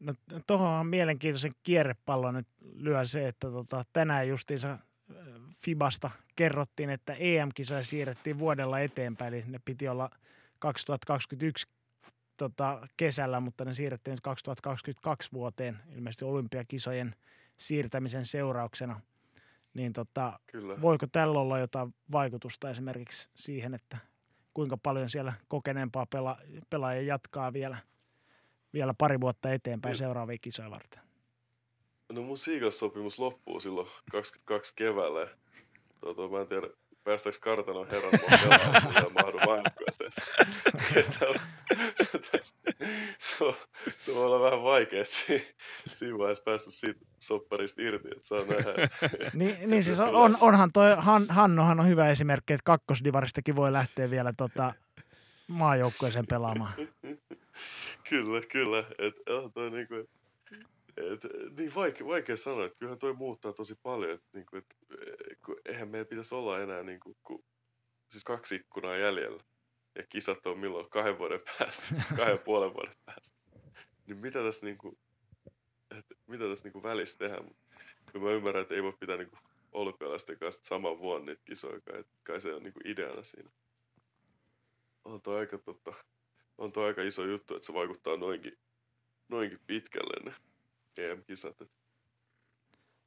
No tuohon on mielenkiintoisen kierrepallon nyt lyö se, että tota, tänään justiinsa Fibasta kerrottiin, että EM-kisoja siirrettiin vuodella eteenpäin, eli ne piti olla 2021 tota, kesällä, mutta ne siirrettiin nyt 2022 vuoteen ilmeisesti olympiakisojen siirtämisen seurauksena. Niin tota, Kyllä. voiko tällä olla jotain vaikutusta esimerkiksi siihen, että kuinka paljon siellä kokeneempaa pela- pelaajia jatkaa vielä, vielä pari vuotta eteenpäin Niin. seuraavia kisoja varten? No mun Siigas-sopimus loppuu silloin 22 keväällä. Tota, mä en tiedä, päästäänkö kartanon herran pelaamaan, mahdu maajoukkueesta. se, on- se voi olla vähän vaikea, että si- siinä vaiheessa päästä siitä sopparista irti, että saa nähdä. Niin, niin siis on, on, onhan toi, Han, Hannohan on hyvä esimerkki, että kakkosdivaristakin voi lähteä vielä tota, maajoukkueeseen pelaamaan. kyllä, kyllä. Et, ah, toi niinku, et, niin vaikea, vaikea sanoa, että kyllähän toi muuttaa tosi paljon. Et, niinku, et, eh, kun, eihän meillä pitäisi olla enää niinku, ku, siis kaksi ikkunaa jäljellä. Ja kisat on milloin kahden vuoden päästä, kahden puolen vuoden päästä. Niin mitä tässä niinku, et, mitä tässä niinku välissä tehdään? Kyllä mä ymmärrän, että ei voi pitää niinku olympialaisten kanssa saman vuonna niitä kisoja, kai, et kai se on niinku ideana siinä. On toi aika, tota, on toi aika iso juttu, että se vaikuttaa noinkin, noinkin pitkälle ne EM-kisat.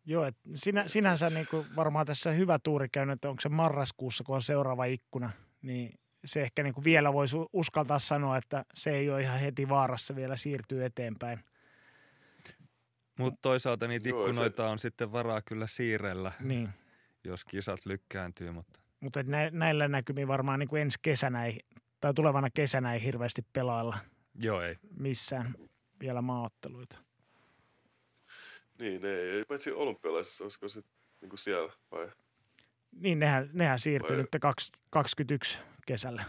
Joo, et sinä, sinänsä niin kuin varmaan tässä hyvä tuuri käynyt, että onko se marraskuussa, kun on seuraava ikkuna, niin se ehkä niin kuin vielä voisi uskaltaa sanoa, että se ei ole ihan heti vaarassa vielä siirtyy eteenpäin. Mutta toisaalta niitä Joo, se- ikkunoita on sitten varaa kyllä siirrellä, Niin. jos kisat lykkääntyy, mutta Mutta et nä, näillä näkymin varmaan niin kuin ensi kesänä ei, tai tulevana kesänä ei hirveästi pelailla joo ei. missään vielä maaotteluita. Niin, ei, ei paitsi olympialaisissa, olisiko se niinku siellä vai? Niin, nehän, nehän siirtyy Vai- nyt 2021 kesällä.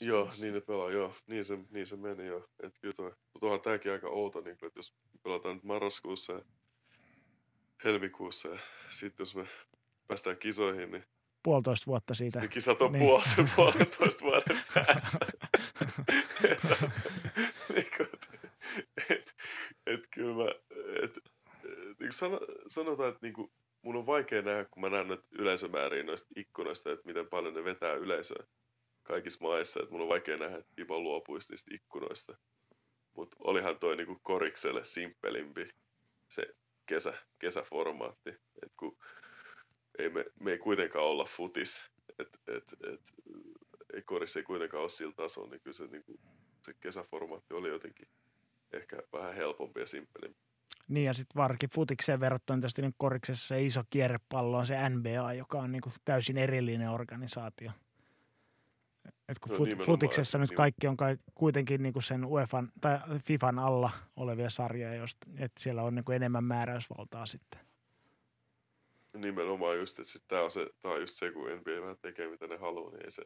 Joo, niin ne pelaa, joo. Niin se, niin se meni, joo. Et kyllä toi, mutta onhan tääkin aika outo, niin kuin, että jos pelataan nyt marraskuussa ja helmikuussa ja sitten jos me päästään kisoihin, niin, Puolitoista vuotta siitä. niin kisat on Niin. niin. puol- puolentoista vuoden päästä. niin kuin, et, et, et, kyllä mä, et, et, niin sano, sanotaan, että niin kuin, mun on vaikea nähdä, kun mä näen noita yleisömääriä noista ikkunoista, että miten paljon ne vetää yleisöä kaikissa maissa, että mun on vaikea nähdä, että Pipo luopuisi niistä ikkunoista. Mutta olihan toi niinku korikselle simppelimpi se kesä, kesäformaatti, että kun ei me, me ei kuitenkaan olla futis, että et, et, ei korissa ei kuitenkaan ole sillä tasolla, niin kyllä se, niinku, se kesäformaatti oli jotenkin ehkä vähän helpompi ja simppelimpi. Niin ja sitten varsinkin futikseen verrattuna tietysti niin koriksessa se iso kierrepallo on se NBA, joka on niin kuin täysin erillinen organisaatio. Et kun No fut, futiksessa nyt kaikki on kai, kuitenkin niin kuin sen UEFan tai FIFAn alla olevia sarjoja, josta, että siellä on niin kuin enemmän määräysvaltaa sitten. Nimenomaan just, että tää on, se, tää on just se, kun NBA vähän tekee mitä ne haluaa, niin ei se,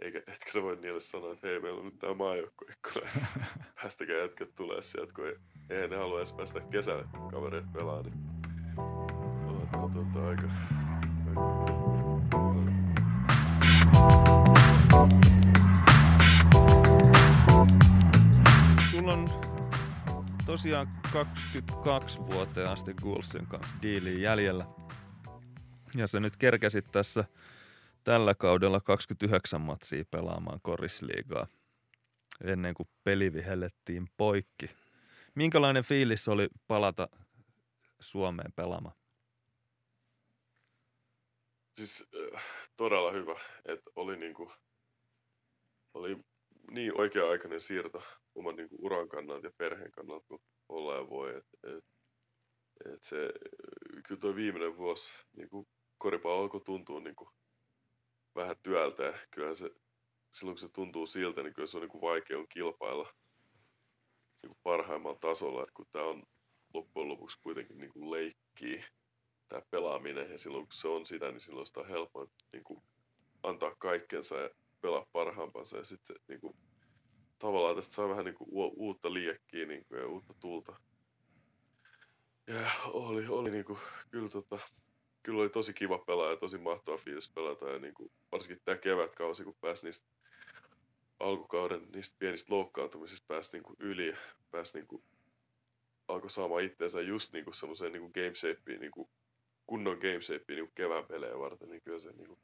eikä, etkä sä voi niille sanoa, että hei, meillä on nyt tää maajoukkueikkuna, päästäkää jätkät tulee sieltä, kun ei, ne halua edes päästä kesällä kavereet pelaa, niin on, on, aika, aika Sulla on tosiaan 22 vuoteen asti Gulsin kanssa diiliin jäljellä. Ja sä nyt kerkäsit tässä tällä kaudella 29 matsia pelaamaan korisliigaa ennen kuin peli vihellettiin poikki. Minkälainen fiilis oli palata Suomeen pelaamaan? siis äh, todella hyvä, että oli niinku, oli niin oikea-aikainen siirto oman niinku uran kannalta ja perheen kannalta, kun olla ja voi. Et, et, et se, kyllä tuo viimeinen vuosi niinku koripallo alkoi tuntua niinku vähän työltä. Ja kyllähän se, silloin kun se tuntuu siltä, niin kyllä se on niin kuin vaikea on kilpailla niin kuin parhaimmalla tasolla, että kun tämä on loppujen lopuksi kuitenkin niin kuin leikkii tämä pelaaminen ja silloin kun se on sitä, niin silloin sitä on helpoin niin kuin antaa kaikkensa ja pelaa parhaampansa. Ja sitten niin kuin, tavallaan tästä saa vähän niin kuin uutta liekkiä niin kuin, ja uutta tulta. Ja oli, oli niin kuin, kyllä, tota, kyllä oli tosi kiva pelaa ja tosi mahtava fiilis pelata ja niin kuin, varsinkin tämä kevätkausi, kun pääsi niistä alkukauden niistä pienistä loukkaantumisista pääsi niin kuin yli pääsi niin kuin, alkoi saamaan itseensä just niin semmoiseen niin game shapeen, niin kuin kunnon game shapeen niin kuin kevään pelejä varten, niin kyllä se niin kuin,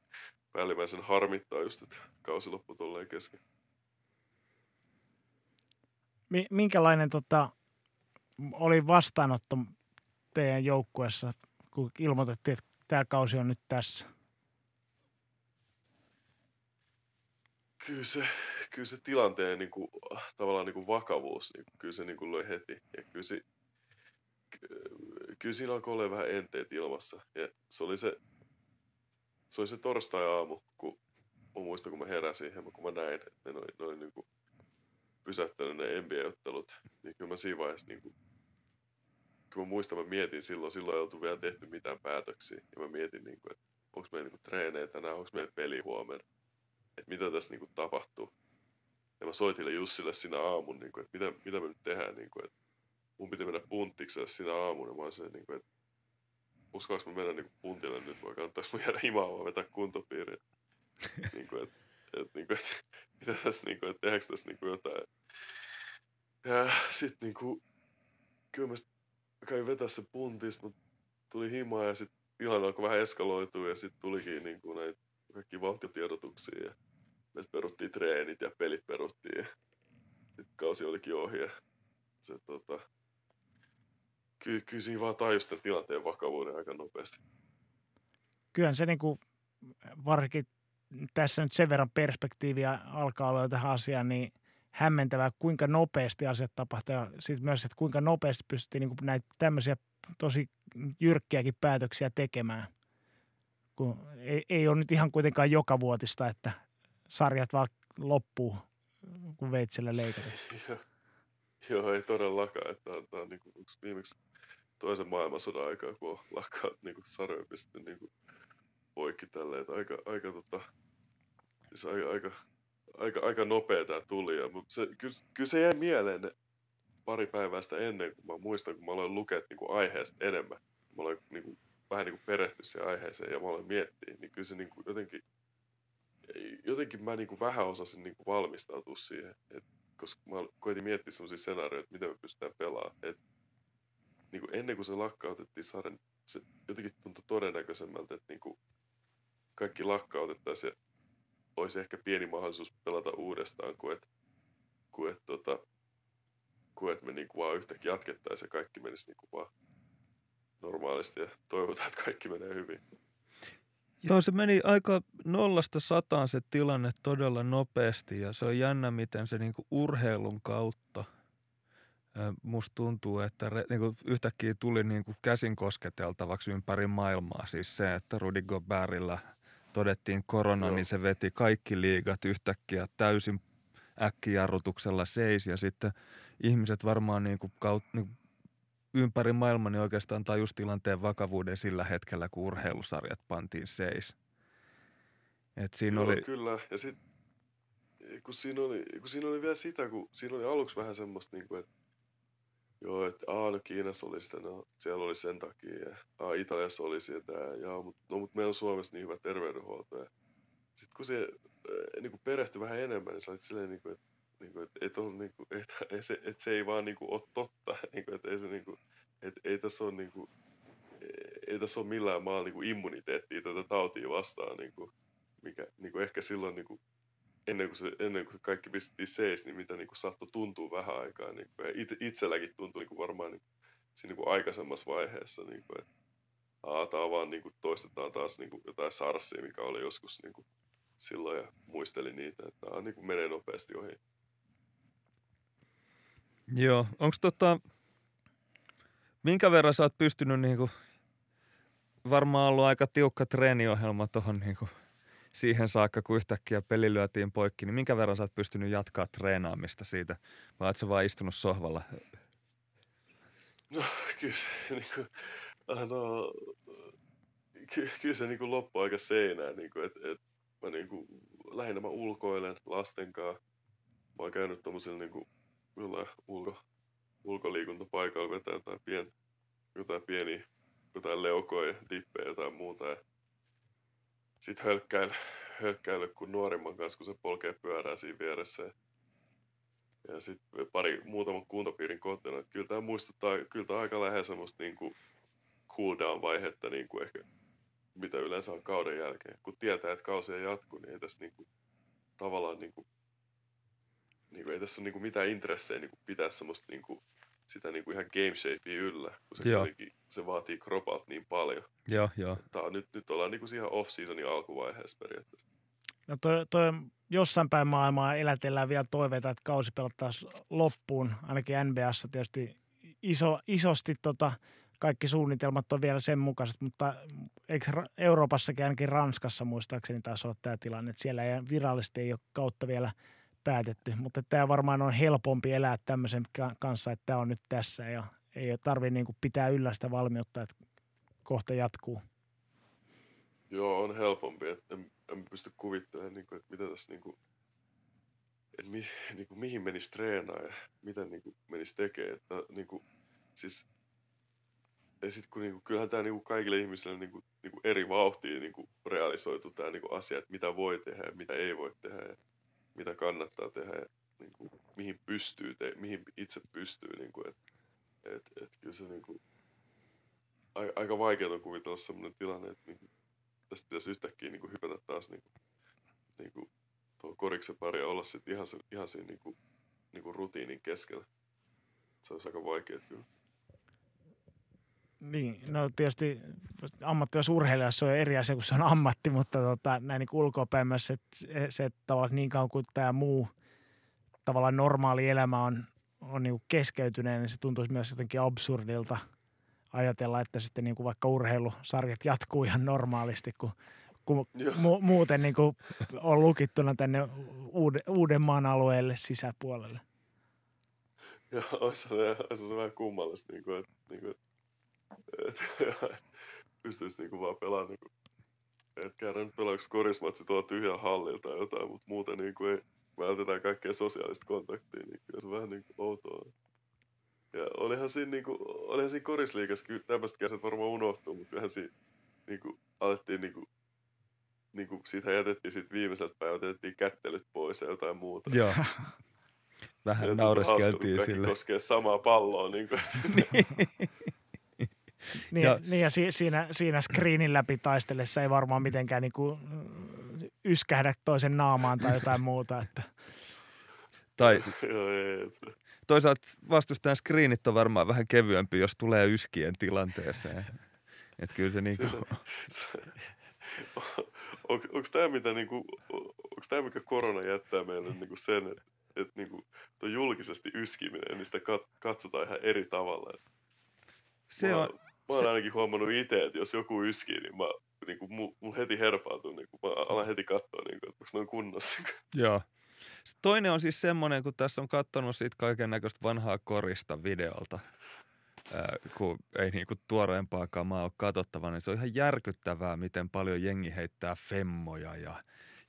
päällimmäisen harmittaa just, että kausi loppui tolleen kesken. Minkälainen tota, oli vastaanotto teidän joukkueessa, kun ilmoitettiin, että tämä kausi on nyt tässä? Kyllä se, kyllä se tilanteen niin kuin, tavallaan niin kuin vakavuus, niin kyllä se niin kuin löi heti. Ja kyllä, se, kyllä siinä alkoi olla vähän enteet ilmassa. Ja se oli se, se oli se torstai-aamu, kun mä muistan, kun mä heräsin ja kun mä näin, että ne oli, ne oli niin kuin pysäyttänyt ne NBA-ottelut, niin kyllä mä siinä vaiheessa niin kuin, kun mä muistan, mä mietin silloin, silloin ei oltu vielä tehty mitään päätöksiä, ja mä mietin, niin kuin, että onko meillä niin treenejä tänään, onko meillä peli huomenna, että mitä tässä niin kuin, tapahtuu. Ja mä soitin Jussille siinä aamun, niin kuin, että mitä, mitä me nyt tehdään, niin kuin, että mun piti mennä punttikselle siinä aamun, ja mä olisin, niin kuin, että uskallanko mä mennä niin kuin puntille nyt, vai kannattaako mun jäädä himaan vaan vetää kuntopiiriä. niin kuin, että, että, niin kuin, että, mitä tässä, niin kuin, että tehdäänkö tässä niin kuin jotain. Ja sitten niin kuin, kyllä mä kävin vetää se punti, sitten tuli himaa ja sitten tilanne alkoi vähän eskaloitua ja sitten tulikin niin kuin näitä kaikki valtiotiedotuksia ja me peruttiin treenit ja pelit peruttiin ja sitten kausi olikin ohi ja se tota, kyllä, kyllä siinä vaan tajusi tilanteen vakavuuden aika nopeasti. Kyllähän se niin kuin, varsinkin tässä nyt sen verran perspektiiviä alkaa olla tähän asiaan, niin hämmentävää, kuinka nopeasti asiat tapahtuu ja sitten myös, että kuinka nopeasti pystyttiin niin kuin näitä tämmöisiä tosi jyrkkiäkin päätöksiä tekemään. Kun ei, ei ole nyt ihan kuitenkaan joka vuotista, että sarjat vaan loppuu, kun veitsellä leikataan. Joo, ei todellakaan. Että tämä on niin kuin, viimeksi toisen maailmansodan aikaa, kun lakkaat niin kuin sarjoja niin poikki tälleen. Aika, aika, tota, siis aika, aika, aika, aika nopea tämä tuli. Ja, mutta se, kyllä, kyllä, se jäi mieleen pari päivää sitä ennen, kun mä muistan, kun mä aloin lukea niin kuin aiheesta enemmän. Mä aloin niin kuin, vähän niin kuin perehtyä siihen aiheeseen ja mä aloin miettiä, niin kyllä se niin kuin jotenkin, jotenkin mä niin kuin vähän osasin niin kuin valmistautua siihen. Et, koska mä koitin miettiä sellaisia skenaarioita, miten me pystytään pelaamaan. Et, niin kuin ennen kuin se lakkautettiin sarjan, se jotenkin tuntui todennäköisemmältä, että niin kuin kaikki lakkautettaisiin ja olisi ehkä pieni mahdollisuus pelata uudestaan, kuin että, että, tota, kuin että me niin kuin vaan yhtäkkiä jatkettaisiin ja kaikki menisi niin kuin vaan normaalisti ja toivotaan, että kaikki menee hyvin. Joo, se meni aika nollasta sataan se tilanne todella nopeasti ja se on jännä, miten se niinku urheilun kautta musta tuntuu, että re, niinku yhtäkkiä tuli niinku käsin kosketeltavaksi ympäri maailmaa. Siis se, että Rudy Gobertilla todettiin korona, Joo. niin se veti kaikki liigat yhtäkkiä täysin äkkijarrutuksella seis ja sitten ihmiset varmaan niin kuin kaut, niin kuin ympäri maailman niin oikeastaan tajus tilanteen vakavuuden sillä hetkellä, kun urheilusarjat pantiin seis. Et siinä Joo, oli... kyllä. Ja sit, kun siinä, oli, kun siinä oli vielä sitä, kun siinä oli aluksi vähän semmoista, niin kuin, että joo, että aa, no Kiinassa oli sitä, no siellä oli sen takia, ja aa, Italiassa oli sitä, ja mutta no, mut meillä on Suomessa niin hyvä terveydenhuolto, ja sitten kun se äh, niin perehtyi vähän enemmän, niin sä olit silleen, niin kuin, että niin kuin, että, et on, niin kuin, että, se, että se ei vaan niin kuin, ole totta, niin kuin, että ei, se, niin kuin, että ei tässä ole niin kuin, ei tässä ole millään maalla niin immuniteettia tätä tautia vastaan, niin kuin, mikä niin kuin ehkä silloin niin kuin, ennen kuin, se, ennen kuin kaikki pistettiin seis, niin mitä niin kuin saattoi tuntua vähän aikaa. Niin kuin, ja itse, itselläkin tuntui niin kuin varmaan niin, siinä niin kuin aikaisemmassa vaiheessa, niin kuin, että aa, tämä vaan niin kuin, toistetaan taas niin kuin, jotain sarsia, mikä oli joskus niin kuin, silloin ja muistelin niitä, että tämä niin kuin, menee nopeasti ohi. Joo, onko tota, minkä verran sä oot pystynyt niinku, varmaan ollut aika tiukka treeniohjelma tuohon niinku siihen saakka, kun yhtäkkiä peli lyötiin poikki, niin minkä verran sä oot pystynyt jatkaa treenaamista siitä? Vai oot sä vaan istunut sohvalla? No, kyllä se, niin kuin, no, ky, kyllä se niin kuin loppui aika seinään, niin kuin, että et, mä niin kuin, lähinnä mä ulkoilen lasten kanssa. Mä oon käynyt tommosilla niin kuin, jollain ulko, ulkoliikuntapaikalla vetää jotain, pien, jotain pieniä, jotain leukoja, dippejä, jotain muuta. Ja sit hölkkäily, hölkkäily kun nuorimman kanssa, kun se polkee pyörää siinä vieressä. Ja, sitten pari, muutaman kuntopiirin kohteena. Että kyllä tämä muistuttaa, kyllä tämä aika lähellä semmoista niin kuin cooldown-vaihetta niin kuin ehkä, mitä yleensä on kauden jälkeen. Kun tietää, että kausi ei jatku, niin ei tässä niin kuin, tavallaan niin kuin, niin kuin, ei tässä ole niin kuin mitään intressejä niin kuin pitää semmoista niin kuin, sitä niin kuin ihan game shapea yllä, kun se, kuitenkin, se vaatii kropalta niin paljon. Joo, joo. Tää on, nyt, nyt ollaan niin kuin siihen off-seasonin alkuvaiheessa periaatteessa. No toi, toi jossain päin maailmaa elätellään vielä toiveita, että kausi pelattaisiin loppuun. Ainakin NBAssa tietysti iso, isosti tota, kaikki suunnitelmat on vielä sen mukaiset, mutta eikö Euroopassakin ainakin Ranskassa muistaakseni taisi olla tämä tilanne, että siellä ei virallisesti ei ole kautta vielä päätetty, mutta tämä varmaan on helpompi elää tämmöisen kanssa, että tämä on nyt tässä ja ei tarvitse niin pitää yllä sitä valmiutta, että kohta jatkuu. Joo, on helpompi, en, en pysty kuvittelemaan, niin kuin, että mitä tässä niin kuin, että mi, niin kuin, mihin menisi treenaa ja mitä niin kuin, menisi tekemään. Että, niin kuin, siis, ja sit, kun, niin kuin, kyllähän tämä niin kuin, kaikille ihmisille niin kuin, niin kuin eri vauhtiin niin kuin, realisoitu tämä niin kuin, asia, että mitä voi tehdä ja mitä ei voi tehdä ja mitä kannattaa tehdä ja niin kuin, mihin pystyy, te, mihin itse pystyy. Niin kuin, et, et, et, kyllä se niin kuin, aika vaikeaa on kuvitella sellainen tilanne, että niin tästä pitäisi yhtäkkiä niin kuin hypätä taas niin kuin, niin kuin tuo koriksen pari ja olla sitten ihan, ihan siinä niin kuin, niin kuin rutiinin keskellä. Se olisi aika vaikea kyllä. Niin, no tietysti ammattilaisurheilijassa on eri asia, kun se on ammatti, mutta tota, näin niin ulkoapäin myös se, se, että tavallaan niin kauan kuin tämä muu tavallaan normaali elämä on, on niin keskeytyneen, niin se tuntuisi myös jotenkin absurdilta – ajatella, että sitten niin kuin vaikka urheilusarjat jatkuu ihan normaalisti, kun, kun mu- muuten niin kuin on lukittuna tänne uuden, Uudenmaan alueelle sisäpuolelle. Joo, olisi se, olisi se vähän kummallista, niin kuin, että, niin kuin, että, että pystyisi niin kuin vaan pelaamaan, niin kuin, että käydään nyt pelaaksi korismatsi tuolla tyhjän hallilta tai jotain, mutta muuten niin kuin ei, vältetään kaikkea sosiaalista kontaktia, niin kyllä se vähän niin kuin outoa. Ja olihan siinä, niinku, olihan siinä korisliikassa, kyllä tämmöiset käsit varmaan unohtuu, mutta kyllähän siinä niinku, alettiin niinku, niinku, siitä jätettiin siitä viimeiseltä päivältä, jätettiin kättelyt pois ja jotain muuta. Joo. Vähän se naureskeltiin sille. koskee samaa palloa. Niin kuin, niin. Niin, ja, niin ja si, siinä, siinä screenin läpi taistellessa ei varmaan mitenkään niin kuin yskähdä toisen naamaan tai jotain muuta. Että. Tai, toisaalta vastustajan screenit on varmaan vähän kevyempi, jos tulee yskien tilanteeseen. Että kyllä se niinku... on, onko tämä mitä niinku, onko tämä mikä korona jättää meille niinku sen, että et niinku, tuo julkisesti yskiminen, niin sitä kat, katsotaan ihan eri tavalla. Se mä, on, mä oon ainakin huomannut itse, että jos joku yskii, niin mä niinku, mun heti herpautuu, niinku, mä alan heti katsoa, niinku, että onko noin kunnossa. Joo. Toinen on siis semmoinen, kun tässä on katsonut siitä kaiken näköistä vanhaa korista videolta, ää, kun ei niinku tuoreempaa kamaa ole katsottava, niin se on ihan järkyttävää, miten paljon jengi heittää femmoja ja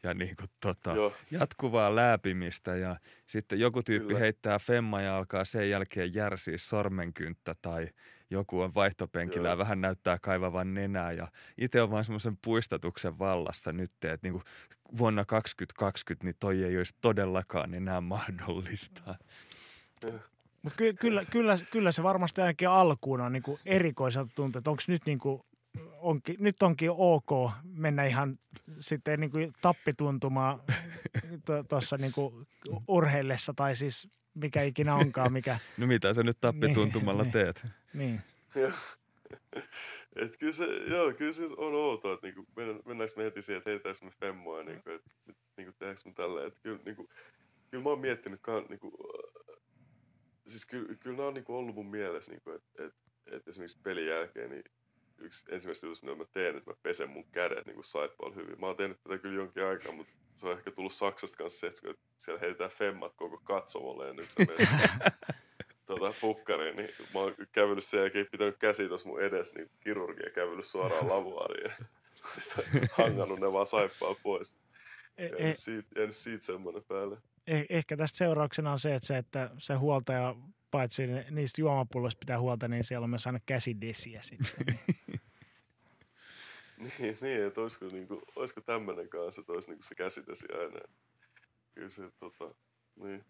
ja niin kuin tota, jatkuvaa läpimistä ja sitten joku tyyppi Kyllä. heittää femma ja alkaa sen jälkeen järsiä sormenkynttä tai joku on vaihtopenkillä Joo. ja vähän näyttää kaivavan nenää ja itse on vaan semmoisen puistatuksen vallassa nyt, että niin kuin vuonna 2020 niin toi ei olisi todellakaan enää mahdollista. Mutta ky- kyllä, kyllä, kyllä se varmasti ainakin alkuun on niin erikoiselta tuntuu, että onko nyt niin kuin onkin, nyt onkin ok mennä ihan sitten niin kuin tappituntumaan tuossa niin kuin urheillessa tai siis mikä ikinä onkaan. Mikä... no mitä sä nyt tappituntumalla niin, teet? Niin. Et kyllä, se, joo, kyllä se on outoa, että niinku, mennäänkö me heti siihen, että heitäis me femmoa, niinku, että niinku, tehdäänkö me tälleen. Että kyllä, niinku, kyllä mä oon miettinyt, niinku, siis kyllä, kyllä nämä on niinku ollut mun mielessä, niinku, että et, et esimerkiksi pelin jälkeen, niin yksi ensimmäistä jutusta, mitä mä teen, että mä pesen mun kädet niin kuin sideball hyvin. Mä oon tehnyt tätä kyllä jonkin aikaa, mutta se on ehkä tullut Saksasta kanssa se, että siellä heitetään femmat koko katsomolle ja nyt se tuota, pukkariin, niin mä oon kävellyt sen jälkeen, pitänyt käsi tuossa mun edessä, niin kirurgia kävellyt suoraan lavuaariin ja hangannut ne vaan saippaa pois. Eh, jäänyt, eh, siitä, jäänyt siitä semmoinen päälle. Eh, ehkä tästä seurauksena on se, että se, että se huoltaja, paitsi niistä juomapulloista pitää huolta, niin siellä on myös aina käsidesiä sitten. niin, niin, että olisiko, niin kuin, olisiko tämmöinen kanssa, että olisi niin kuin se käsidesi aina. Kyllä se, tota, niin.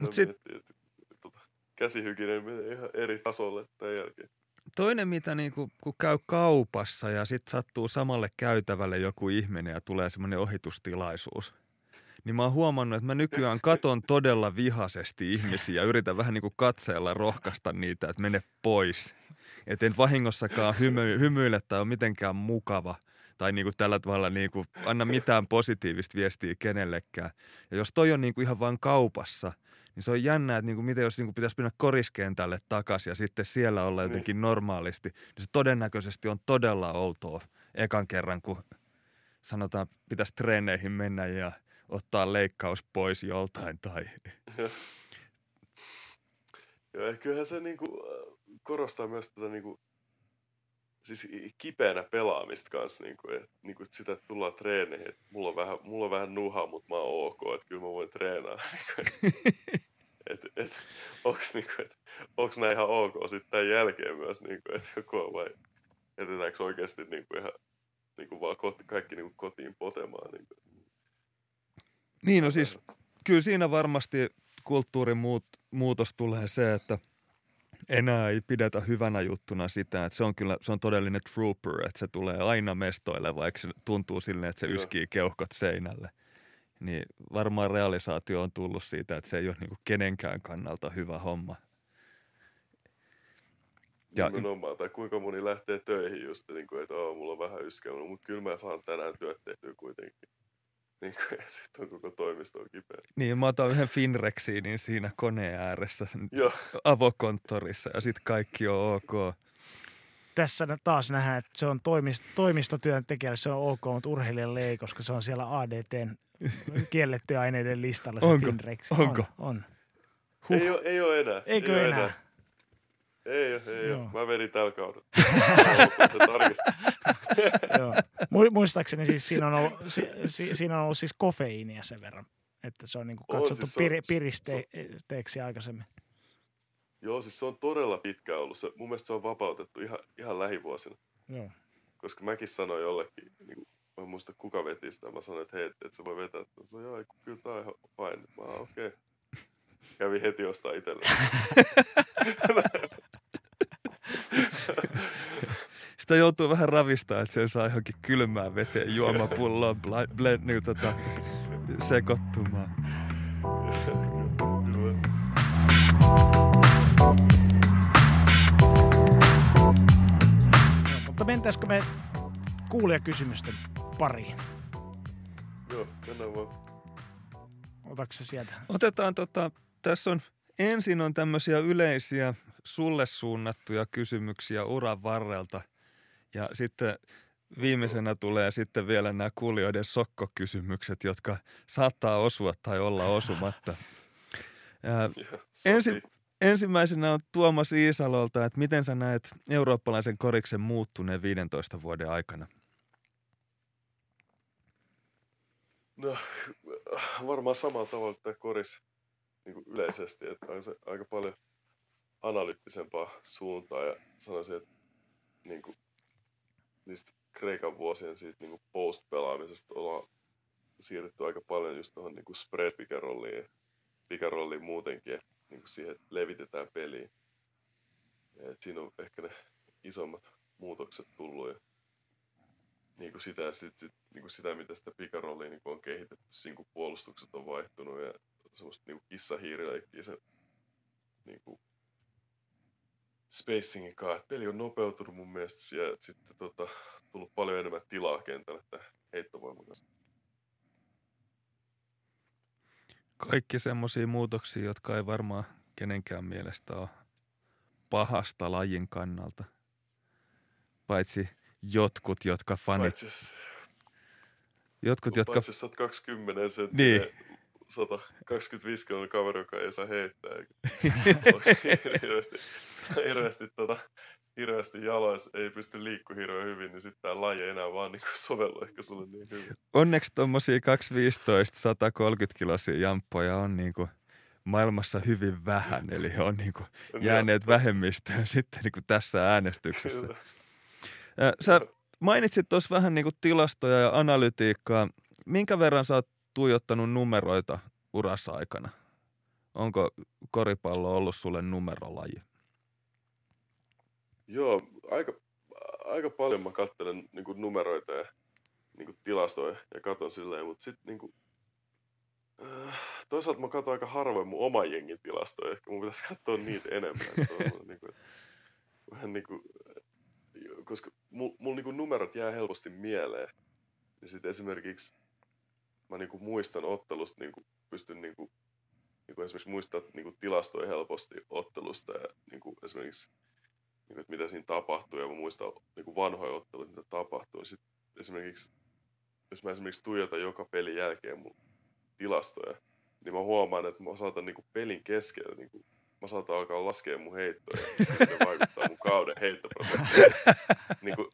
Mut sit... miettii, että, tota, käsihygienia menee ihan eri tasolle tämän jälkeen. Toinen, mitä niin kuin, kun käy kaupassa ja sitten sattuu samalle käytävälle joku ihminen ja tulee semmoinen ohitustilaisuus, niin mä oon huomannut, että mä nykyään katon todella vihaisesti ihmisiä ja yritän vähän niin kuin katseella rohkaista niitä, että mene pois. Että en vahingossakaan hymy, hymyile tai ole mitenkään mukava tai niin kuin tällä tavalla niin kuin anna mitään positiivista viestiä kenellekään. Ja jos toi on niin kuin ihan vain kaupassa – niin se on jännä, että niinku, miten jos niinku pitäisi mennä koriskentälle takaisin ja sitten siellä olla niin. jotenkin niin. normaalisti, niin se todennäköisesti on todella outoa ekan kerran, kun sanotaan pitäisi treeneihin mennä ja ottaa leikkaus pois joltain tai... Joo, kyllähän se niinku korostaa myös tätä niinku, siis kipeänä pelaamista kanssa, niinku, et, niinku, että sitä että tullaan treeneihin, että mulla on vähän, mulla on vähän nuhaa, mutta mä oon ok, että kyllä mä voin treenaa. Niinku, että et, onks, niinku, et, onks nää ihan ok sitten tämän jälkeen myös, niinku, että joku on vai jätetäänkö oikeasti niinku ihan niinku vaan koti, kaikki niinku kotiin potemaan. Niinku. Niin, no siis kyllä siinä varmasti kulttuurin muut, muutos tulee se, että enää ei pidetä hyvänä juttuna sitä, että se on kyllä se on todellinen trooper, että se tulee aina mestoille, vaikka se tuntuu silleen, että se yskii keuhkot seinälle niin varmaan realisaatio on tullut siitä, että se ei ole niin kuin kenenkään kannalta hyvä homma. Ja, Nimenomaan, tai kuinka moni lähtee töihin just, niin kuin, että oh, mulla on vähän yskelmä, mutta kyllä mä saan tänään työt tehtyä kuitenkin. Niin kuin, ja sitten on koko toimisto kipeä. Niin, mä otan yhden Finrexiinin siinä koneen ääressä avokonttorissa ja sitten kaikki on ok. Tässä taas nähdään, että se on toimist- toimistotyöntekijälle se on ok, mutta urheilijalle ei, koska se on siellä ADTn kiellettyä aineiden listalla se Onko? Finrex. Onko? On. on. Huh. Ei, ole, ei ole enää. Eikö ei enää? enää? Ei ole, ei ole. Mä vedin tällä kaudella. Muistaakseni siis siinä on, ollut, si, siinä on ollut siis kofeiinia sen verran, että se on niin katsottu on, siis pir, piristeeksi aikaisemmin. Joo, siis se on todella pitkä ollut. Se, mun mielestä se on vapautettu ihan, ihan lähivuosina. Joo. Koska mäkin sanoin jollekin niin mä en muista kuka veti sitä, mä sanoin, että hei, että se voi vetää. Mä sanoin, joo, kyllä tää on ihan fine. Mä okei. Okay. Kävi heti ostaa itselleen. Sitä joutuu vähän ravistaa, että sen saa johonkin kylmään veteen juomapulloon blend, niin, tota, sekoittumaan. mutta mentäisikö me kuulijakysymysten pariin. Joo, mennään vaan. Otatko se sieltä? Otetaan tota, tässä on ensin on tämmöisiä yleisiä sulle suunnattuja kysymyksiä uran varrelta ja sitten viimeisenä tulee sitten vielä nämä kuulijoiden sokkokysymykset, jotka saattaa osua tai olla osumatta. Ää, ensi, ensimmäisenä on Tuomas Iisalolta, että miten sä näet eurooppalaisen koriksen muuttuneen 15 vuoden aikana? No, varmaan samalla tavalla tämä koris niin kuin yleisesti, että on se aika paljon analyyttisempaa suuntaa ja sanoisin, että niin kuin, niistä Kreikan vuosien siitä niin kuin post-pelaamisesta ollaan siirrytty aika paljon just tuohon niin spread pikarolliin ja pikarolliin muutenkin, niin kuin siihen, että levitetään peliin. Ja, että siinä on ehkä ne isommat muutokset tullut ja niin kuin sitä, sit, sit, niin kuin sitä, mitä sitä pikarollia niin kuin on kehitetty, siinä kun puolustukset on vaihtunut ja semmoista niin kissahiirileikkiä se niin kuin spacingin kanssa. Peli on nopeutunut mun mielestä ja sitten tota, tullut paljon enemmän tilaa kentälle tämän heittovoiman kanssa. Kaikki semmoisia muutoksia, jotka ei varmaan kenenkään mielestä ole pahasta lajin kannalta – paitsi jotkut, jotka fanit... Paitsi jos, jotkut, jotka... paitsi jos sä oot 20 senttinen, Niin. 125 kiloinen kaveri, joka ei saa heittää. hirveästi, tota, hirveästi jaloissa ei pysty liikkumaan hirveän hyvin, niin sitten tämä laji ei enää vaan niin sovellu ehkä sulle niin hyvin. Onneksi tuommoisia 215 130 kiloisia jamppoja on niinku maailmassa hyvin vähän, eli on niinku jääneet vähemmistöön sitten niinku tässä äänestyksessä. Kyllä. Sä mainitsit tuossa vähän niinku tilastoja ja analytiikkaa. Minkä verran sä oot tuijottanut numeroita urassa aikana? Onko koripallo ollut sulle numerolaji? Joo, aika, aika paljon mä katselen niin numeroita ja niin tilastoja ja katon silleen, mutta sitten niin äh, toisaalta mä katson aika harvoin mun oman jengin tilastoja, ehkä mun pitäisi katsoa niitä enemmän. että on, niin kuin, vähän niin kuin, koska mulla mul niin numerot jää helposti mieleen. Ja sitten esimerkiksi mä niin kuin muistan ottelusta, niin kuin pystyn niin kuin, niin kuin esimerkiksi muistaa niin kuin tilastoja helposti ottelusta ja niin kuin esimerkiksi niin että mitä siinä tapahtuu ja mä muistan niin kuin vanhoja otteluita, mitä tapahtuu. Sitten esimerkiksi, jos mä esimerkiksi tuijotan joka pelin jälkeen mun tilastoja, niin mä huomaan, että mä saatan niin kuin pelin keskellä, niin kuin, mä saatan alkaa laskea mun heittoja, ja ne vaikuttaa mun kauden heittoprosenttiin. niin kuin,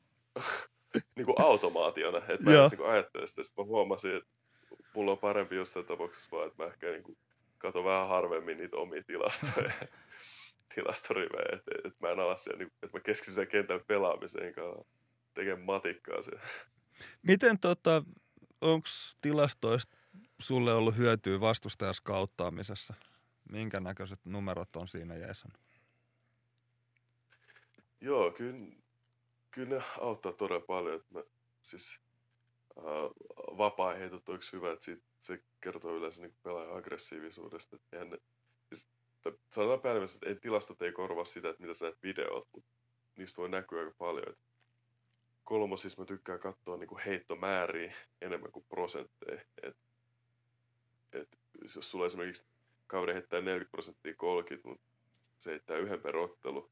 niin kuin automaationa, että mä edes niin kuin ajattele sitä. Sitten mä huomasin, että mulla on parempi jossain tapauksessa vaan, että mä ehkä niin kuin, katon vähän harvemmin niitä omia tilastoja tilastorivejä, että et mä en ala siellä, niin, että mä keskityn sen kentän pelaamiseen, tekemään matikkaa siellä. Miten tota, onko tilastoista sulle ollut hyötyä vastustajas kauttaamisessa? Minkä näköiset numerot on siinä jeesan? Joo, kyllä, kyllä ne auttaa todella paljon. Että mä, siis, äh, vapaa-heitot on yksi hyvä, että siitä, se kertoo yleensä niin pelaajan aggressiivisuudesta. Eihän ne, siis, t- sanotaan päivässä, että ei, tilastot ei korvaa sitä, että mitä sä näet videot, mutta niistä voi näkyä aika paljon. Että kolmosissa mä tykkään katsoa niin kuin heittomääriä enemmän kuin prosentteja. Et, et, jos sulla esimerkiksi kaveri heittää 40 prosenttia 30, mutta se heittää yhden per ottelu,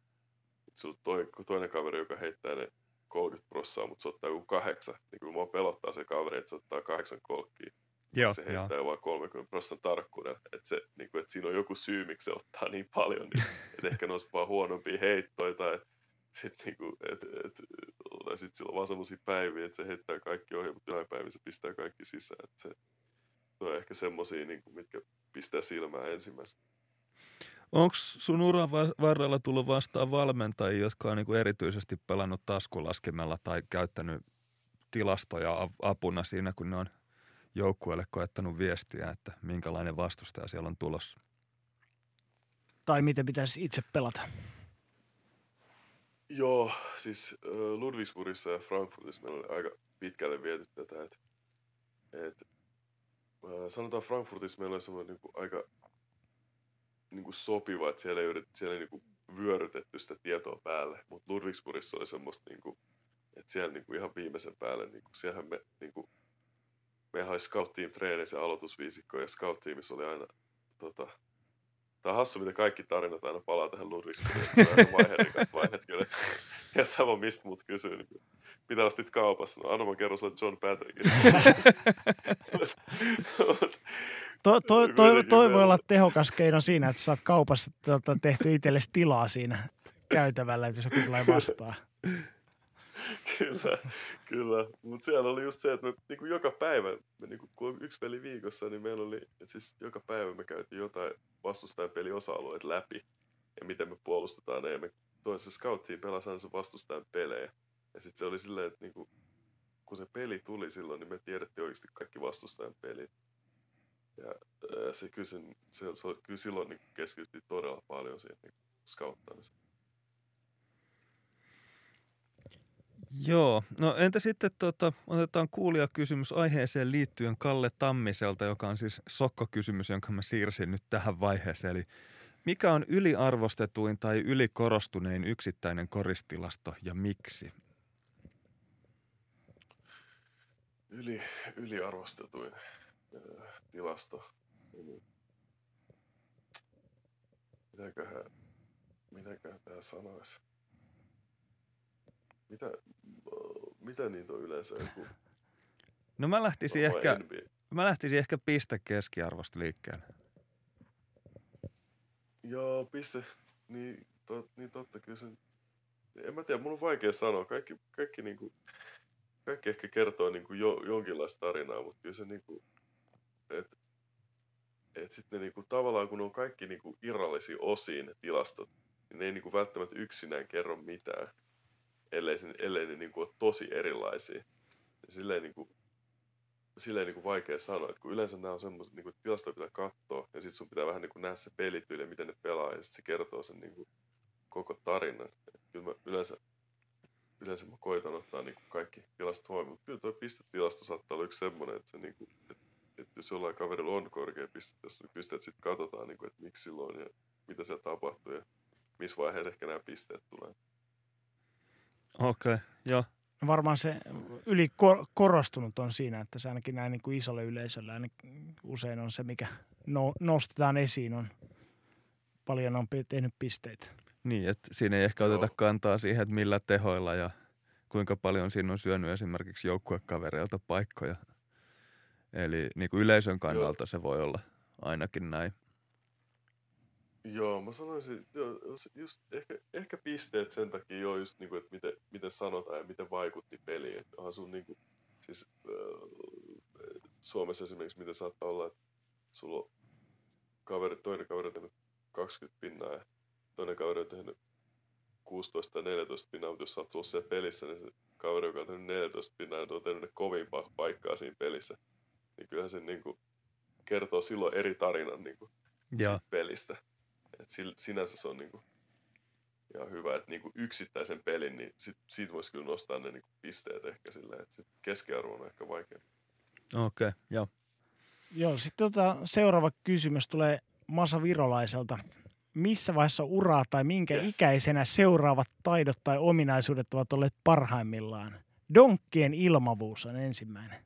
sulla toi, toinen kaveri, joka heittää ne 30 prossaa, mutta se ottaa joku kahdeksan, niin kyllä mua pelottaa se kaveri, että se ottaa kahdeksan kolkkia. Joo, se heittää vain 30 prossan tarkkuudella. Että, se, niin kuin, että siinä on joku syy, miksi se ottaa niin paljon. Niin, että ehkä nostaa vaan huonompia heittoja tai sitten niin kuin, et, et, tai sit sillä on vaan semmoisia päiviä, että se heittää kaikki ohi, mutta jonain päivänä se pistää kaikki sisään. Että se, ne on ehkä semmoisia, niin kuin, mitkä pistää silmään ensimmäisenä. Onko sun uran va- varrella tullut vastaan valmentajia, jotka on niinku erityisesti pelannut taskulaskimella tai käyttänyt tilastoja apuna siinä, kun ne on joukkueelle koettanut viestiä, että minkälainen vastustaja siellä on tulossa? Tai miten pitäisi itse pelata. Joo, siis Ludwigsburgissa ja Frankfurtissa meillä oli aika pitkälle viety tätä, että et, äh, sanotaan Frankfurtissa meillä oli semmoinen niinku aika niinku sopiva, että siellä ei, yrit, siellä ei niinku vyörytetty sitä tietoa päälle, mutta Ludwigsburgissa oli semmoista, niinku, että siellä niinku ihan viimeisen päälle, niinku, siellähän me, niinku, meillä oli scout-team treenissä aloitusviisikko ja scout-tiimissä oli aina tota, Tämä on hassu, miten kaikki tarinat aina palaa tähän Ludwigsburgiin. Se on vaiherikasta. Ja sama mistä mut kysyy, niin mitä ostit kaupassa? No anna mä kerron sulle John Patrickin. To, to, to, toi voi olla tehokas keino siinä, että saat kaupassa tota, tehty itsellesi tilaa siinä käytävällä, että jos joku tulee vastaan. kyllä, kyllä. Mutta siellä oli just se, että me niinku joka päivä, me niinku, kun on yksi peli viikossa, niin meillä oli, että siis joka päivä me käytiin jotain vastustajan peli osa-alueet läpi ja miten me puolustetaan ne. Ja me toisessa scouttiin pelasi se vastustajan pelejä. Ja sitten se oli silleen, että niinku, kun se peli tuli silloin, niin me tiedettiin oikeasti kaikki vastustajan pelit. Ja se kyllä, sen, se, se, oli- kyllä silloin niin keskityttiin todella paljon siihen niin scouttaamiseen. Joo, no entä sitten tota, otetaan kuulijakysymys aiheeseen liittyen Kalle Tammiselta, joka on siis sokkokysymys, jonka mä siirsin nyt tähän vaiheeseen. Eli mikä on yliarvostetuin tai ylikorostunein yksittäinen koristilasto ja miksi? Yli, yliarvostetuin ää, tilasto. Mitäköhän, mitäköhän tämä sanoisi? Mitä, mitä niitä on yleensä joku No mä lähtisin, vai ehkä, NBA? mä lähtisin ehkä piste keskiarvosta liikkeelle. Joo, piste. Niin, tot, niin totta, kyllä se... En mä tiedä, mun on vaikea sanoa. Kaikki, kaikki, niinku, kaikki ehkä kertoo niinku jo, jonkinlaista tarinaa, mutta kyllä se niinku... Et, et sitten niinku, tavallaan kun on kaikki niinku irrallisia osiin ne tilastot, niin ne ei niinku välttämättä yksinään kerro mitään, ellei, ellei ne niinku ole tosi erilaisia. Silleen niinku, silleen niin kuin vaikea sanoa, että kun yleensä nämä on semmoiset, niin kuin, että tilastoja pitää katsoa, ja sitten sun pitää vähän niin kuin nähdä se pelityyli ja miten ne pelaa, ja sitten se kertoo sen niin kuin, koko tarinan. Et kyllä mä yleensä, yleensä mä koitan ottaa niin kuin kaikki tilastot huomioon, mutta kyllä tuo pistetilasto saattaa olla yksi semmoinen, että, se, niin kuin, että, että jos jollain kaverilla on korkea piste, jos ne pisteet sitten katsotaan, niin kuin, että miksi silloin ja mitä siellä tapahtuu ja missä vaiheessa ehkä nämä pisteet tulee. Okei, okay, joo. Varmaan se yli kor- korostunut on siinä, että se ainakin näin niin kuin isolle yleisölle ainakin usein on se, mikä no, nostetaan esiin, on paljon on tehnyt pisteitä. Niin, että siinä ei ehkä Joo. oteta kantaa siihen, että millä tehoilla ja kuinka paljon siinä on syönyt esimerkiksi joukkuekavereilta paikkoja. Eli niin kuin yleisön kannalta se voi olla ainakin näin. Joo, mä sanoisin, joo, just ehkä, ehkä pisteet sen takia joo, just niinku, että miten, miten sanotaan ja miten vaikutti peliin. Että onhan sun niinku, siis äh, Suomessa esimerkiksi miten saattaa olla, että sulla on kaveri, toinen kaveri on tehnyt 20 pinnaa ja toinen kaveri on tehnyt 16 tai 14 pinnaa, mutta jos sä oot siellä pelissä, niin se kaveri, joka on tehnyt 14 pinnaa, niin on tehnyt ne kovimpaa paikkaa siinä pelissä. Niin kyllähän se niinku kertoo silloin eri tarinan niinku Joo. siitä pelistä. Et sinänsä se on niinku ihan hyvä, että niinku yksittäisen pelin, niin sit, siitä voisi kyllä nostaa ne niinku pisteet ehkä silleen, että sit keskiarvo on ehkä vaikea. Okei, okay, joo. Joo, sitten tota, seuraava kysymys tulee Masa Virolaiselta. Missä vaiheessa uraa tai minkä yes. ikäisenä seuraavat taidot tai ominaisuudet ovat olleet parhaimmillaan? Donkkien ilmavuus on ensimmäinen.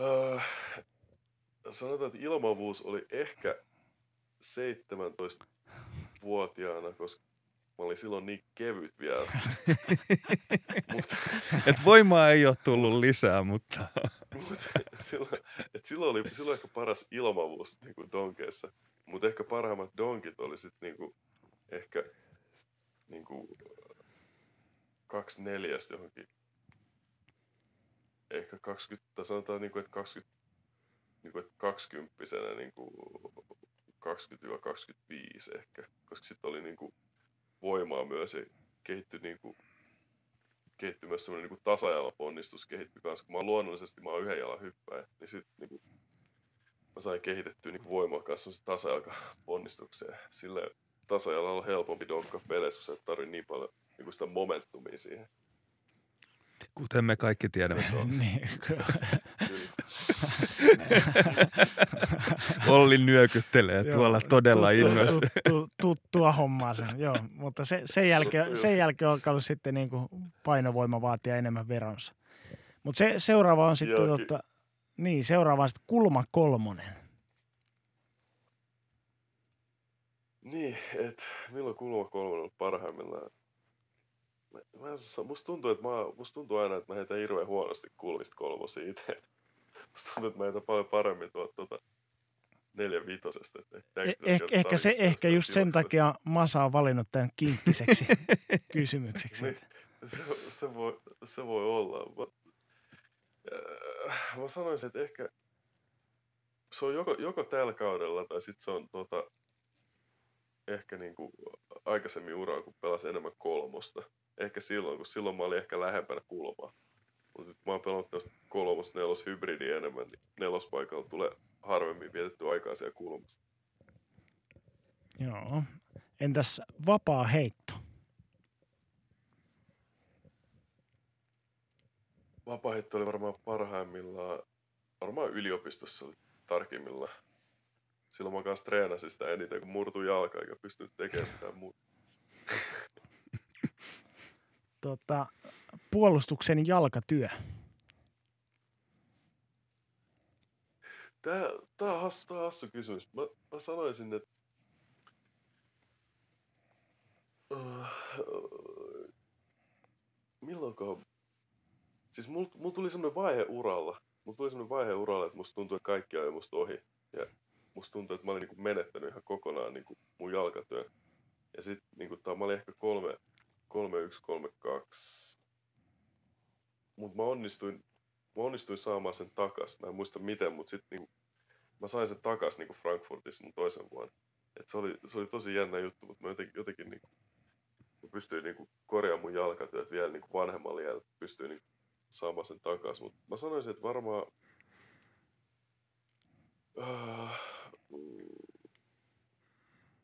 Öö, sanotaan, että ilmavuus oli ehkä 17-vuotiaana, koska mä olin silloin niin kevyt vielä. Mutta Et voimaa ei ole tullut lisää, mutta Mut, silloin, et silloin, oli, silloin ehkä paras ilmavuus niin kuin donkeissa, mutta ehkä parhaimmat donkit oli sitten niin kuin, ehkä niin kuin, kaksi neljästä johonkin, ehkä 20, tai sanotaan niin kuin, että 20, niin kuin, että 20 niin kuin 20-25 ehkä, koska sitten oli niin kuin, voimaa myös ja kehittyi niin kuin, kehittyi myös semmoinen niin tasajalan ponnistus kehittyi kanssa, kun mä luonnollisesti mä oon yhden jalan hyppäjä, niin sit niin kuin, mä sain kehitettyä niin voimaa kanssa semmoisen tasajalka ponnistukseen. Sillä tasajalalla on helpompi donkka peleissä, kun sä et tarvi niin paljon niin kuin sitä momentumia siihen. kuten me kaikki tiedämme. Niin, Kyllä. Olli nyökyttelee Joo, tuolla todella tuttu- innoissa. tuttu- Tuttua hommaa se, joo. Mutta se, sen, jälkeen, sen jälkeen on alkanut sitten niin kuin painovoima vaatia enemmän veronsa. Mutta se, seuraava on sitten, tota, niin, seuraava on sitten kulma kolmonen. Niin, että milloin kulma kolmonen on parhaimmillaan? Mä, mä en saa, musta tuntuu, että mä, musta tuntuu aina, että mä heitän hirveän huonosti kulmista kolmosia itse. Musta tuntuu, että mä heitän paljon paremmin tuolta tuota neljä vitosesta. Eh, pitäisi eh, käydä ehkä, se, ehkä just sen takia Masa on valinnut tämän kinkkiseksi kysymykseksi. Niin, se, se, voi, se voi olla. Mä, äh, mä sanoisin, että ehkä se on joko, joko tällä kaudella tai sitten se on tota, ehkä niinku aikaisemmin uraa, kun pelasi enemmän kolmosta. Ehkä silloin, kun silloin mä olin ehkä lähempänä kulmaa. Mutta nyt mä oon pelannut tästä kolmos, nelos hybridiä enemmän, niin nelospaikalla tulee harvemmin vietetty aikaa siellä kulmassa. Joo. Entäs vapaa heitto? Vapaaheitto oli varmaan parhaimmillaan, varmaan yliopistossa oli tarkimmillaan. Silloin mä kanssa treenasin sitä eniten, kun murtui jalka eikä pystynyt tekemään mitään muuta. Tota, puolustuksen jalkatyö. Tää, tää on hassu, tää on hassu kysymys. Mä, mä sanoisin, että... Uh, milloinkohan... Siis mulla mul tuli semmoinen vaihe uralla. Mulla tuli semmoinen vaihe uralla, että musta tuntui, että kaikki ajoi musta ohi. Ja musta tuntui, että mä olin niin menettänyt ihan kokonaan niin kuin mun jalkatyön. Ja sit niin kuin, tää, mä olin ehkä kolme, kolme, yksi, kolme, kaksi. Mut mä onnistuin, mä onnistuin saamaan sen takas. Mä en muista miten, mutta sit niin, mä sain sen takas niin kuin Frankfurtissa mun toisen vuonna. Et se, oli, se oli tosi jännä juttu, mutta mä jotenkin, jotenkin niin, mä pystyin niin kuin, korjaamaan mun jalkatyöt vielä niin vanhemmalla iällä. Pystyin niin, saamaan sen takas. Mutta mä sanoisin, että varmaan uh,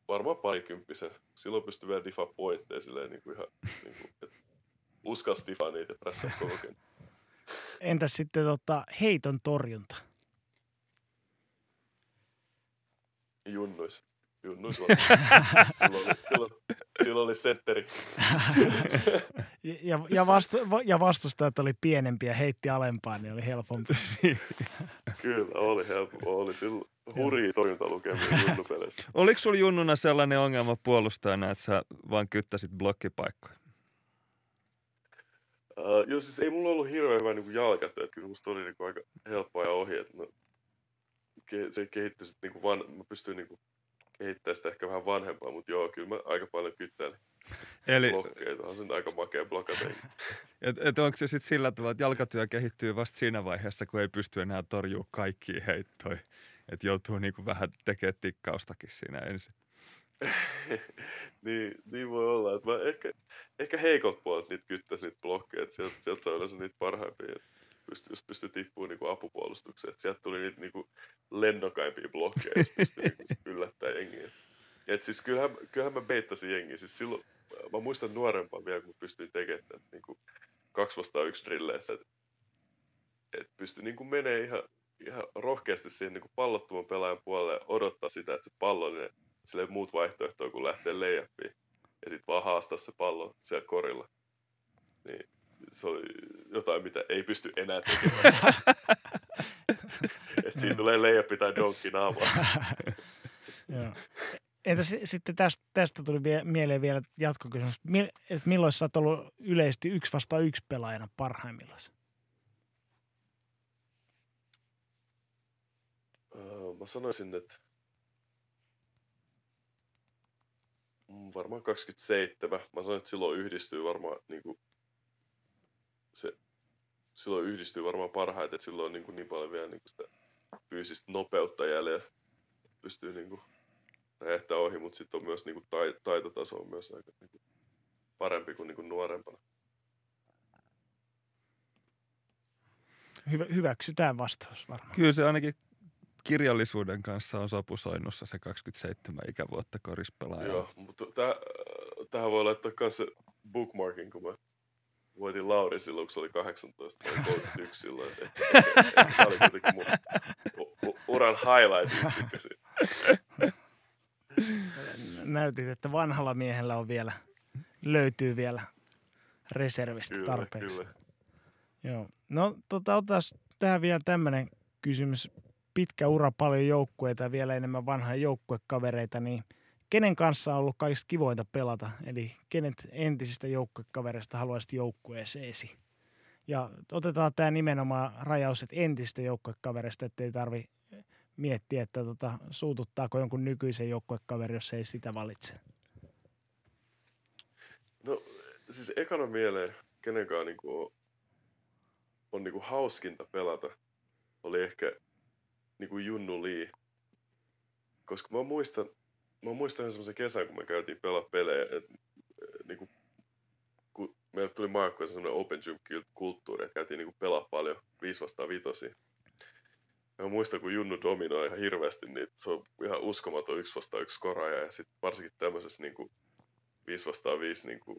varmaan parikymppisen. Silloin pystyi vielä difa pointteja silleen niin kuin ihan, niin kuin, että uskas difa niitä ja prässää koko Entäs sitten tota, heiton torjunta? Junnuis. Junnuis silloin, oli, silloin, silloin oli setteri. ja, ja, vastu, ja vastustajat oli pienempiä, heitti alempaa, niin oli helpompi. Kyllä, oli helppo. Oli silloin hurjia torjuntalukemia junnupeleistä. Oliko sulla junnuna sellainen ongelma puolustajana, että sä vaan kyttäsit blokkipaikkoja? Uh, joo, siis ei mulla ollut hirveän hyvä niin jalkatyö. Kyllä musta oli niin kuin, aika helppoa ja ohi. Että no, se kehittyi sitten, niin kuin van, mä pystyin niin kuin, kehittämään sitä ehkä vähän vanhempaa, mutta joo, kyllä mä aika paljon kyttäilin. Eli... Blokkeita, on sen aika makea blokata. et, et onko se sitten sillä tavalla, että jalkatyö kehittyy vasta siinä vaiheessa, kun ei pysty enää torjua kaikkia heittoja? Että joutuu niinku vähän tekemään tikkaustakin siinä ensin. niin, niin voi olla. Että mä ehkä, ehkä heikot puolet niitä kyttäisi niitä blokkeja, että sieltä, sieltä saa yleensä niitä parhaimpia. Pysty, jos pystyy tippumaan niinku apupuolustukseen. Että sieltä tuli niitä niinku lennokaimpia blokkeja, jos pystyy niinku yllättää jengiä. Et siis kyllähän, kyllähän mä beittasin jengiä. Siis silloin, mä muistan nuorempaa vielä, kun mä pystyin tekemään niinku kaksi vastaan yksi drilleissä. Että et pystyi niinku menee ihan, ihan rohkeasti siihen niin pallottoman pelaajan puolelle odottaa sitä, että se pallo, niin sillä ei muut vaihtoehtoja kuin lähteä leijappiin ja sitten vaan haastaa se pallo siellä korilla. Niin se oli jotain, mitä ei pysty enää tekemään. että siinä tulee leijappi tai donkki naamaa. Entä sitten tästä, tästä tuli mieleen vielä jatkokysymys, että milloin sä oot ollut yleisesti yksi vasta yksi pelaajana parhaimmillaan? mä sanoisin, että varmaan 27. Mä sanoin, että silloin yhdistyy varmaan niin kuin, se, silloin yhdistyy varmaan parhaiten, että silloin on niin, kuin, niin paljon vielä niin kuin sitä fyysistä nopeutta jäljellä. Pystyy niin kuin, räjähtää ohi, mutta sitten on myös niin kuin, taitotaso on myös aika niin kuin, parempi kuin, niin kuin nuorempana. Hyvä, hyväksytään vastaus varmaan. Kyllä se ainakin kirjallisuuden kanssa on sopusoinnussa se 27 ikävuotta korispelaaja. Joo, mutta täh, tähän voi laittaa myös se bookmarkin, kun mä voitin Lauri silloin, kun se oli 18 tai 31 silloin. Tämä oli kuitenkin mun uran highlight Näytit, että vanhalla miehellä on vielä, löytyy vielä reservistä kyllä, tarpeeksi. Kyllä. Joo. No tota, otetaan tähän vielä tämmöinen kysymys pitkä ura, paljon joukkueita ja vielä enemmän vanhoja joukkuekavereita, niin kenen kanssa on ollut kaikista kivointa pelata? Eli kenet entisistä joukkuekavereista haluaisit joukkueeseesi? Ja otetaan tämä nimenomaan rajaus, että entisistä joukkuekavereista, ettei tarvi miettiä, että tota, suututtaako jonkun nykyisen joukkuekaveri, jos ei sitä valitse. No siis ekana mieleen, kenenkaan niinku on, on niinku hauskinta pelata, oli ehkä niin kuin Junnu Lee. Koska mä muistan, mä muistan semmoisen kesän, kun me käytiin pelaa pelejä, että niin kuin, kun meille tuli maajoukkueessa semmoinen open gym-kulttuuri, että käytiin niin kuin pelaa paljon 5 vastaan vitosia. Mä muistan, kun Junnu dominoi ihan hirveästi, niin se on ihan uskomaton yksi vastaan yksi skoraja. Ja sitten varsinkin tämmöisessä niin kuin 5 vastaan 5 niin kuin,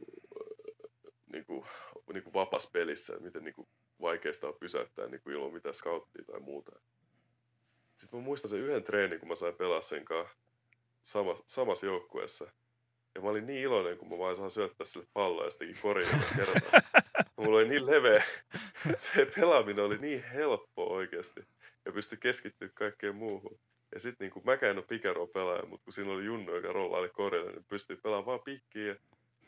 niin kuin, niin kuin vapas pelissä, että miten niin kuin vaikeasta on pysäyttää niin kuin ilman mitään scouttia tai muuta. Sitten mä muistan sen yhden treenin, kun mä sain pelaa sen kanssa samassa, samassa joukkueessa. Ja mä olin niin iloinen, kun mä vain saan syöttää sille palloa ja sittenkin koriin kertaa. Mulla oli niin leveä. Se pelaaminen oli niin helppo oikeasti. Ja pystyi keskittyä kaikkeen muuhun. Ja sitten niin mäkään en ole pikero pelaaja, mutta kun siinä oli Junno, joka rollaili korille, niin pystyi pelaamaan vaan pikkiä.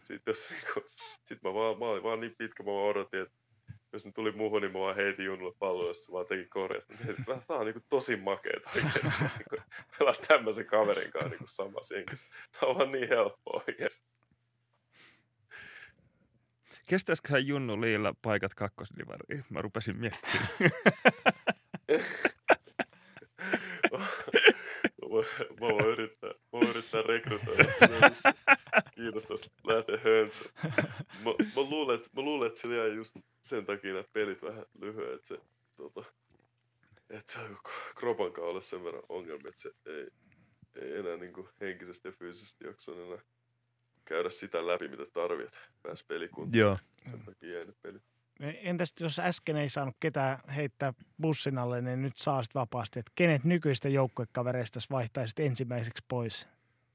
Sitten jos niinku, sit mä vaan, mä olin vaan niin pitkä, mä vaan odotin, että jos ne tuli muuhun, niin mä vaan heitin Junnulle palloa, ja vaan teki korjasta. Mietin, että tää on niinku tosi makeeta oikeesti. Niinku, pelaa tämmöisen kaverin kanssa niinku samassa jengissä. Tää on vaan niin helppoa oikeesti. Kestäisiköhän Junnu Liilla paikat kakkosdivariin? Mä rupesin miettimään. Mä voin, yrittää, mä voin yrittää rekrytoida sinne, jos kiinnostaisi lähteä höntsä. Mä, mä, luulen, että, mä luulen, että sillä jäi just sen takia nämä pelit vähän lyhyen, että se, tota, että se on kropan kanssa olla sen verran ongelmia, että se ei, ei enää niin kuin henkisesti ja fyysisesti jaksa enää käydä sitä läpi, mitä tarvit, että pääsi pelikuntoon. Joo. Sen takia jäi ne pelit. Entäs jos äsken ei saanut ketään heittää bussin alle, niin nyt saa sitten vapaasti. Että kenet nykyistä joukkuekavereista vaihtaisit ensimmäiseksi pois,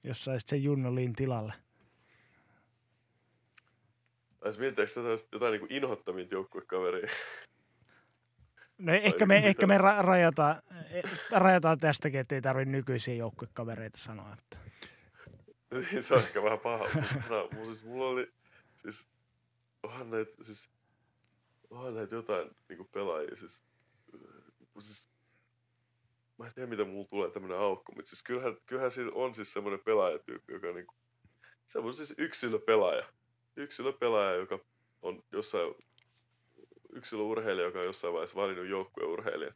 jos saisit sen Junno Lin tilalle? Ais mietitäänkö tätä jotain niin inhottavinta joukkuekaveria? No ehkä me, ehkä me ra- rajataan, rajataan tästäkin, että ei tarvitse nykyisiä joukkuekavereita sanoa. Että. Niin, se on ehkä vähän paha. No, mun siis mulla oli, siis, onhan näitä, siis, onhan näitä jotain niinku pelaajia, siis, äh, siis, mä en tiedä mitä mulla tulee tämmönen aukko, mutta siis kyllähän, kyllähän siinä on siis semmoinen pelaajatyyppi, joka niinku, semmoinen siis yksilöpelaaja. Yksilöpelaaja, joka on jossain, yksilöurheilija, joka on jossain vaiheessa valinnut joukkueurheilijan.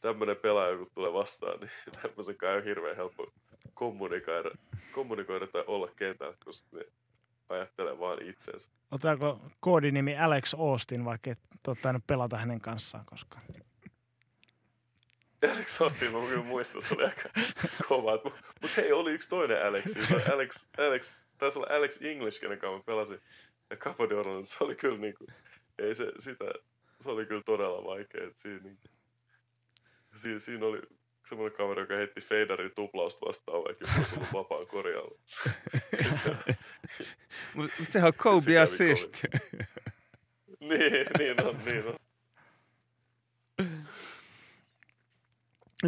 Tämmöinen pelaaja, kun tulee vastaan, niin tämmöisen kai on hirveän helppo kommunikoida, kommunikoida tai olla kentällä, koska ne ajattelee vaan itsensä. Otetaanko koodinimi Alex Austin, vaikka et ole tainnut pelata hänen kanssaan koskaan? Alex Austin mä kyllä muistan, se oli aika kova. Mutta mut hei, oli yksi toinen Alex. Se oli Alex, Alex, taisi olla Alex English, kenen kanssa mä pelasin. Ja Capodioron, se oli kyllä niinku, ei se, sitä, se oli kyllä todella vaikea. Siinä, niinku, siinä, siinä oli semmoinen kaveri, joka heitti Feiderin tuplausta vastaan, vaikka jos olisi ollut vapaan korjalla. Mut sehän on Kobe assist. niin, niin on, niin on.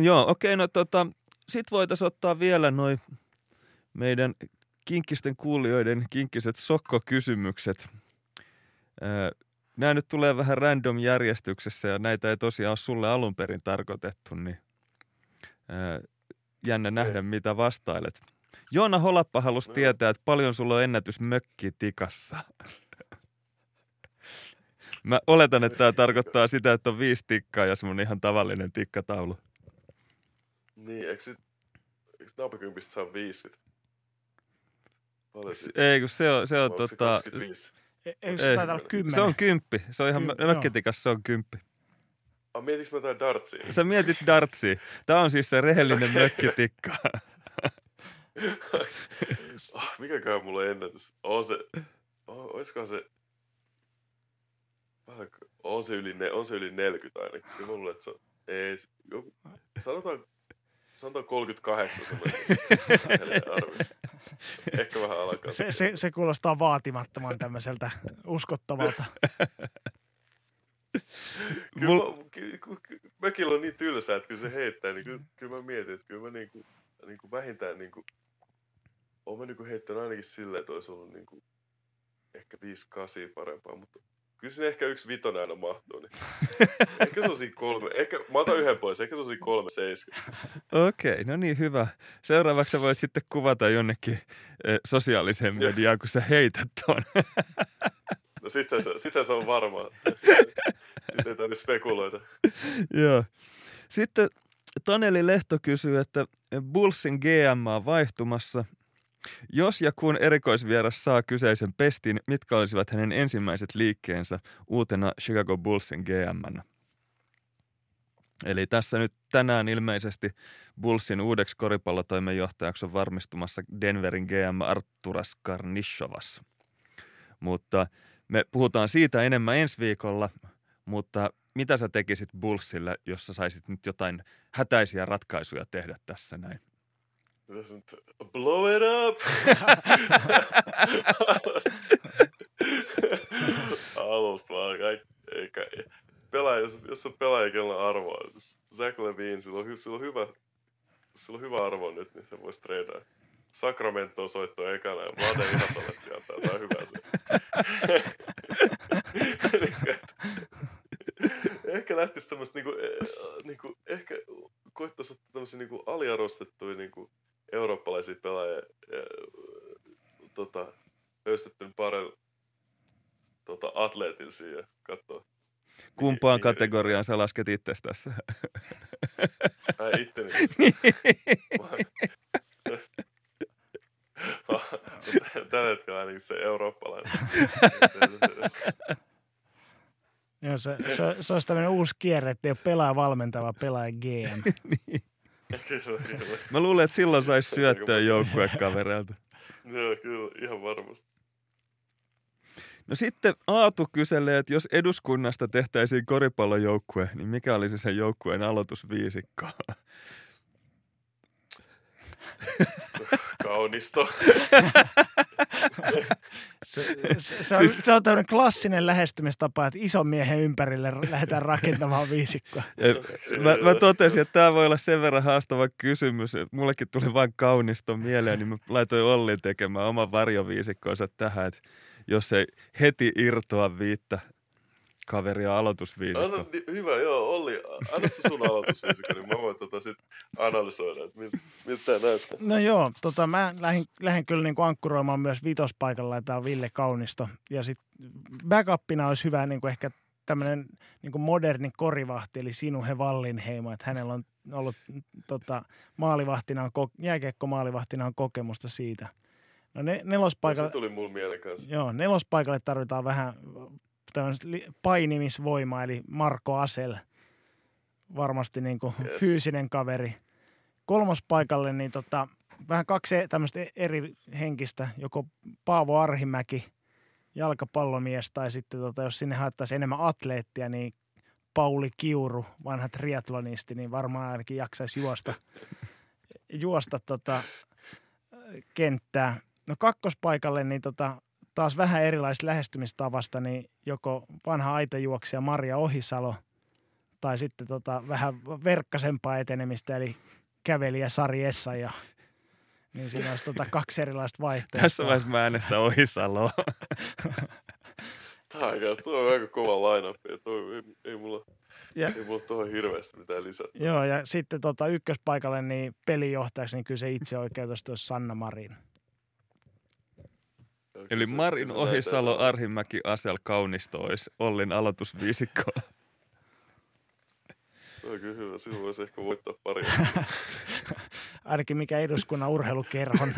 Joo, okei, no tota, sit voitaisiin ottaa vielä noin meidän kinkkisten kuulijoiden kinkkiset sokkokysymykset. Nämä nyt tulee vähän random järjestyksessä ja näitä ei tosiaan ole sulle alun perin tarkoitettu, niin jännä nähdä, mitä vastailet. Joona Holappa halusi No. tietää, että paljon sulla on ennätys mökki tikassa. Mä oletan, että tämä tarkoittaa sitä, että on viisi tikkaa ja semmonen ihan tavallinen tikkataulu. Niin, eikö sit, eikö napakympistä saa 50? Paljon S- siitä? Ei, kun se on, se on se tota... 25? E- Eikö se Ei. taitaa olla kymmenen? Se on kymppi. Se on ihan Ky- Ky- joo. mökkitikassa, se on kymppi. Ah, mietinkö mä jotain dartsia? Sä mietit dartsia. Tämä on siis se rehellinen mökkitikka. oh, mikäköhän mulla on ennätys? On se, oh, oiskohan se, vähän- on se yli, ne, on se yli 40 ainakin. Kyllä mä luulen, että se on, ei, se- joku, sanotaan, sanotaan 38 semmoinen arvio. Ehkä vähän alkaa. Se, se, se kuulostaa vaatimattoman tämmöiseltä uskottavalta. Kyllä Mul- mä, ky, ky, ky, mökillä on niin tylsää, että kyllä se heittää, niin kyllä, kyllä mä mietin, että kyllä mä niinku, niinku vähintään niinku, oon mä niinku heittänyt ainakin silleen, että olisi ollut niinku, ehkä 5-8 parempaa, mutta kyllä sinne ehkä yksi vitonen aina mahtuu, niin ehkä se on siinä kolme, ehkä, mä otan yhden pois, ehkä se on siinä kolme seiskassa. Okei, no niin hyvä. Seuraavaksi sä voit sitten kuvata jonnekin eh, sosiaaliseen mediaan, kun sä heität ton. No sitä se, sitä se on varmaa. Nyt ei tarvitse spekuloida. Joo. Sitten Taneli Lehto kysyy, että Bullsin GM on vaihtumassa. Jos ja kun erikoisvieras saa kyseisen pestin, mitkä olisivat hänen ensimmäiset liikkeensä uutena Chicago Bullsin GM? Eli tässä nyt tänään ilmeisesti Bullsin uudeksi koripallotoimenjohtajaksi on varmistumassa Denverin GM Arturas Karnishovas. Mutta me puhutaan siitä enemmän ensi viikolla, mutta mitä sä tekisit Bullsille, jos sä saisit nyt jotain hätäisiä ratkaisuja tehdä tässä näin? Nyt, blow it up! Alusta vaan kaikki. Pelaaja, jos, jos on pelaaja, kenellä on arvoa. Zach Levine, sillä on, sillä on hyvä, sillä on hyvä arvo nyt, niin se voisi treidaa. Sacramento soitto ekana ja mä oon ihan saletti antaa, tää on hyvä se. ehkä lähtisi tämmöistä niinku, eh, niinku, ehkä koittaisi ottaa tämmöisiä niinku aliarvostettuja niinku eurooppalaisia pelaajia ja, tota, höystetty parel tota, atleetin siihen katsoa. Kumpaan kategoriaan sä lasket itse tässä? Mä itteni Tällä hetkellä ainakin se eurooppalainen. Joo, se, se, se olisi tämmöinen uusi kierre, että ei ole pelaaja valmentava, pelaaja GM. niin. Mä luulen, että silloin saisi syöttöä joukkuekavereilta. Joo, kyllä, ihan varmasti. No sitten Aatu kyselee, että jos eduskunnasta tehtäisiin koripallojoukkue, niin mikä olisi sen joukkueen aloitusviisikko? Kaunisto. se, se, se, on, se on tämmöinen klassinen lähestymistapa, että ison miehen ympärille lähdetään rakentamaan viisikkoa. mä, mä totesin, että tämä voi olla sen verran haastava kysymys. Että mullekin tuli vain kaunisto mieleen, niin mä laitoin Ollin tekemään oman varjoviisikkonsa tähän, että jos ei heti irtoa viittä kaveria aloitusviisikko. Anna, niin, hyvä, joo, Olli, anna se sun aloitusviisikko, niin mä voin tota sit analysoida, että miltä, miltä tämä näyttää. No joo, tota, mä lähdin, lähdin kyllä niin kuin ankkuroimaan myös vitospaikalla, että tämä on Ville Kaunisto. Ja sitten backupina olisi hyvä niin kuin ehkä tämmöinen niin moderni korivahti, eli Sinuhe Wallinheimo, että hänellä on ollut tota, maalivahtina, on, jääkiekko maalivahtina on kokemusta siitä. No ne, nelospaikalle, se tuli mulle mieleen kanssa. Joo, nelospaikalle tarvitaan vähän painimisvoima, eli Marko Asel, varmasti niin kuin yes. fyysinen kaveri. Kolmospaikalle niin tota, vähän kaksi tämmöistä eri henkistä, joko Paavo Arhimäki, jalkapallomies, tai sitten tota, jos sinne haettaisiin enemmän atleettia, niin Pauli Kiuru, vanha triatlonisti, niin varmaan ainakin jaksaisi juosta, juosta tota, kenttää. No kakkospaikalle niin tota, taas vähän erilaisesta lähestymistavasta, niin joko vanha aitajuoksija Maria Ohisalo tai sitten tota, vähän verkkasempaa etenemistä, eli kävelijä Sari ja Niin siinä olisi tota kaksi erilaista vaihtoehtoa. Tässä vaiheessa mä äänestän Ohisaloa. Tämä aika, tuo on aika kova line-up, ja tuo, ei, ei, mulla, ja, ei mulla tuohon hirveästi mitään lisätä. Joo, ja sitten tota, ykköspaikalle niin pelijohtajaksi, niin kyllä se itse oikeutusti olisi Sanna Marin. Eli Marin Ohisalo, Arhimäki, Asel, Kaunisto olisi Ollin aloitusviisikko. Se on kyllä hyvä. Silloin voisi ehkä voittaa pari. Ainakin mikä eduskunnan urheilukerhon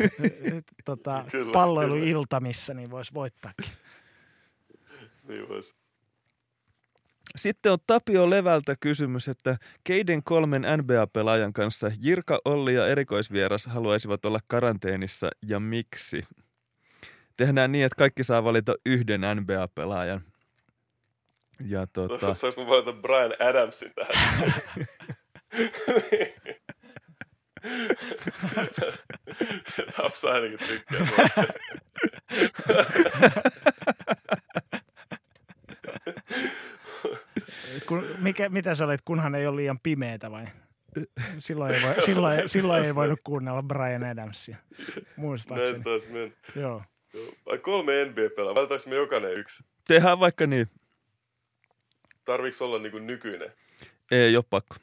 tota, palloiluilta, missä niin voisi voittaakin. Niin voisi. Sitten on Tapio Levältä kysymys, että keiden kolmen NBA-pelaajan kanssa Jirka, Olli ja erikoisvieras haluaisivat olla karanteenissa ja miksi? Tehdään niin, että kaikki saa valita yhden NBA-pelaajan. Ja tota... Saanko valita Brian Adamsin tähän? Tapsa ainakin tykkää. Kun, mikä, mitä sä olet, kunhan ei ole liian pimeätä vai? Silloin ei, voi, silloin, silloin ei voinut kuunnella Brian Adamsia, muistaakseni. Näin taisi mennä. Joo. Vai kolme NBA-pelaa? Valitaanko me jokainen yksi? Tehdään vaikka niin. Tarviiko olla niin kuin nykyinen? Ei ole pakko.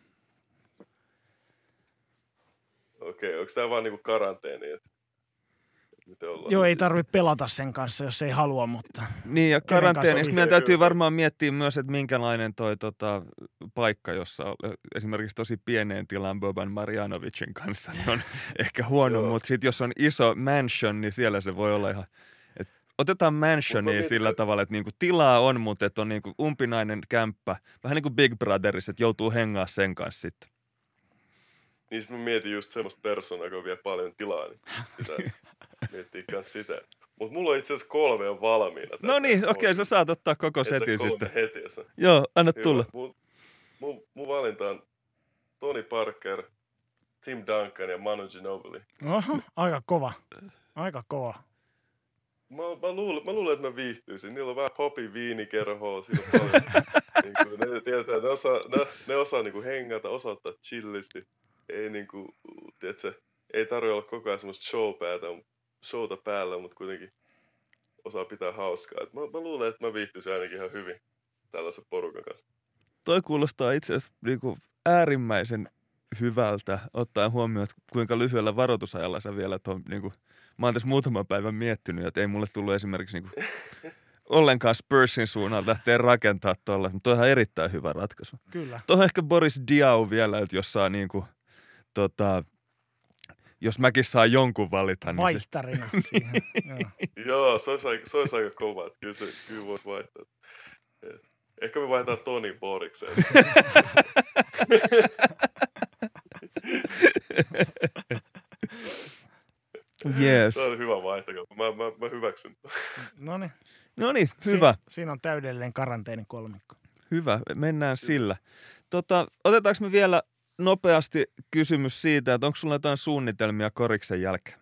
Okei, okay, onko tämä vaan niinku karanteeni? Että miten ollaan. Joo, ei tarvitse pelata sen kanssa, jos ei halua, mutta... Niin, ja karanteenissa meidän täytyy varmaan miettiä myös, että minkälainen toi tota, paikka, jossa esimerkiksi tosi pieneen tilaan Boban Marjanovicin kanssa, niin on ehkä huono, mutta sitten jos on iso mansion, niin siellä se voi olla ihan... Et otetaan mansioni sillä tavalla, että niinku tilaa on, mutta että on niinku umpinainen kämppä, vähän niin kuin Big Brotherissa, että joutuu hengaa sen kanssa sitten. Niin sitten mä mietin just semmoista persoonaa, joka vielä paljon tilaa, niin pitää miettiä myös sitä. Mutta mulla on itse asiassa kolme on valmiina. Tästä. No niin, okei, okay, sä saat ottaa koko setin sitten. heti, jos Joo, anna tulla. Mun, mun, mun valinta on Tony Parker, Tim Duncan ja Manu Ginobili. Oho, aika kova. Aika kova. Mä, mä, luulen, mä luulen, että mä viihtyisin. Niillä on vähän popi viinikerhoa, siinä on paljon. niin kuin, ne, tiedetään, ne osaa, ne, ne osaa niin kuin hengata, osaa ottaa chillisti ei niinku, tiedätkö, ei tarvitse olla koko ajan semmoista showpäätä, showta päällä, mutta kuitenkin osaa pitää hauskaa. Et mä, mä luulen, että mä viihtyisin ainakin ihan hyvin tällaisen porukan kanssa. Toi kuulostaa itse asiassa niinku äärimmäisen hyvältä, ottaen huomioon, että kuinka lyhyellä varoitusajalla sä vielä tuon, niinku, mä oon tässä muutaman päivän miettinyt, että ei mulle tullut esimerkiksi niinku, ollenkaan Spursin suunnalta lähteä rakentaa tuolla, mutta on ihan erittäin hyvä ratkaisu. Kyllä. Tuohon ehkä Boris Diaw vielä, että jos saa niinku, tota, jos mäkin saa jonkun valita. Niin Vaihtarina se... siihen. Joo. Joo, se olisi, aika, se olisi aika kova, että kyllä, se, kyllä voisi vaihtaa. Et, ehkä me vaihdetaan Toni Borikseen. Yes. Se on hyvä vaihtoehto. Mä, mä, mä hyväksyn. No niin. No niin, hyvä. Si- siinä on täydellinen karanteeni kolmikko. Hyvä, mennään sillä. Tota, otetaanko me vielä nopeasti kysymys siitä, että onko sulla jotain suunnitelmia koriksen jälkeen?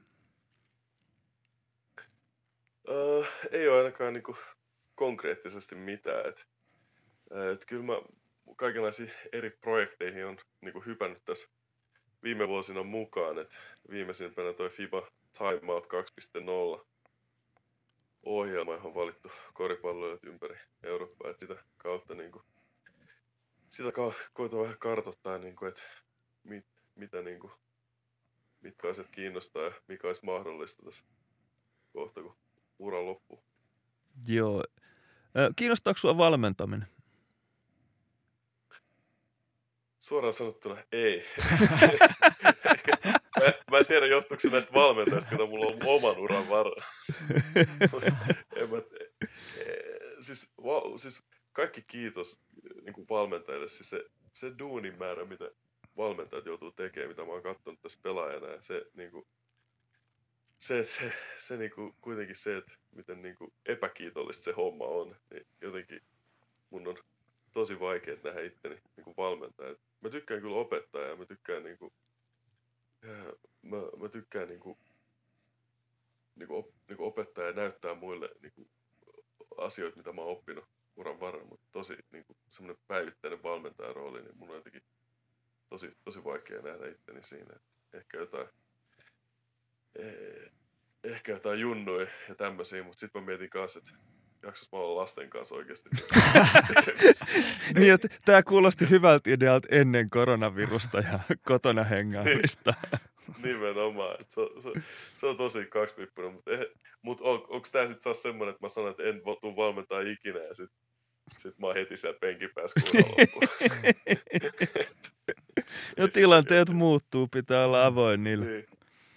Uh, ei ole ainakaan niinku konkreettisesti mitään. Et, et kyllä mä kaikenlaisiin eri projekteihin on niinku hypännyt tässä viime vuosina mukaan. Et viimeisimpänä toi FIBA Timeout 2.0 ohjelma, johon on valittu koripalloilijat ympäri Eurooppaa. Et sitä kautta niinku, sitä ka- koitan vähän kartoittaa, niinku, että mit, mitä niinku, mitkä asiat kiinnostaa ja mikä olisi mahdollista tässä kohta, kun ura loppuu. Joo. Kiinnostaako sua valmentaminen? Suoraan sanottuna ei. mä, mä en tiedä, johtuuko se näistä valmentajista, kun mulla on oman uran en mä, e, siis, wow, siis kaikki kiitos niin kuin valmentajille. Siis se, se duunin määrä, mitä valmentajat joutuu tekemään, mitä mä oon katsonut tässä pelaajana. Ja se, niin kuin, se, se, se niin kuin, kuitenkin se, että miten niin kuin epäkiitollista se homma on, niin jotenkin mun on tosi vaikea nähdä itteni niin kuin valmentaja. Mä tykkään kyllä opettaa ja mä tykkään niin kuin, mä, mä tykkään niin kuin, niin kuin, op, niin kuin näyttää muille niin kuin, asioita, mitä mä oon oppinut uran varrella, mutta tosi niin kuin, semmoinen päivittäinen valmentajan rooli, niin mun on jotenkin tosi, tosi vaikea nähdä itteni siinä. Ehkä jotain, eh, ehkä jotain junnuja ja tämmöisiä, mutta sitten mä mietin kanssa, että jaksas mä olla lasten kanssa oikeasti. niin, että tämä kuulosti hyvältä idealta ennen koronavirusta ja kotona hengaamista. Nimenomaan. Se, se, se, on tosi kaksipiippunen, mutta, eh, mutta on, onko tämä sitten taas semmoinen, että mä sanon, että en tule valmentaa ikinä ja sitten sit mä oon heti siellä penkin päässä loppuun. no tilanteet muuttuu, pitää olla avoin niille. niin.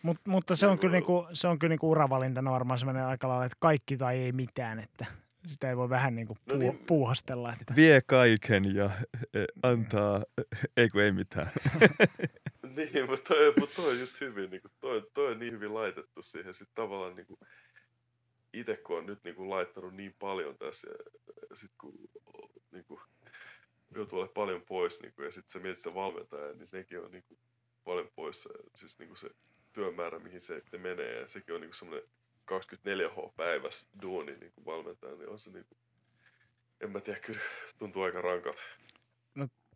Mut, mutta se on, kyllä niinku, se on kyllä niinku uravalintana varmaan semmoinen aika lailla, että kaikki tai ei mitään, että sitä ei voi vähän niinku No puu, niin. puuhastella. Että. Vie kaiken ja e, antaa, ei kun ei mitään. Niin, mutta toi, mutta toi on just hyvin, niin kuin, toi, toi on niin hyvin laitettu siihen. Sitten tavallaan niin kuin, itse kun on nyt niin kuin, laittanut niin paljon tässä, ja sitten kun niin kuin, joutuu olemaan paljon pois, niin kuin, ja sitten sä mietit sitä valmentajaa, niin sekin on niin kuin, paljon pois. Siis niin kuin se työmäärä, mihin se menee, ja sekin on niin kuin, semmoinen 24H päivässä duuni niin kuin valmentaja, niin on se niin kuin, en mä tiedä, kyllä tuntuu aika rankalta.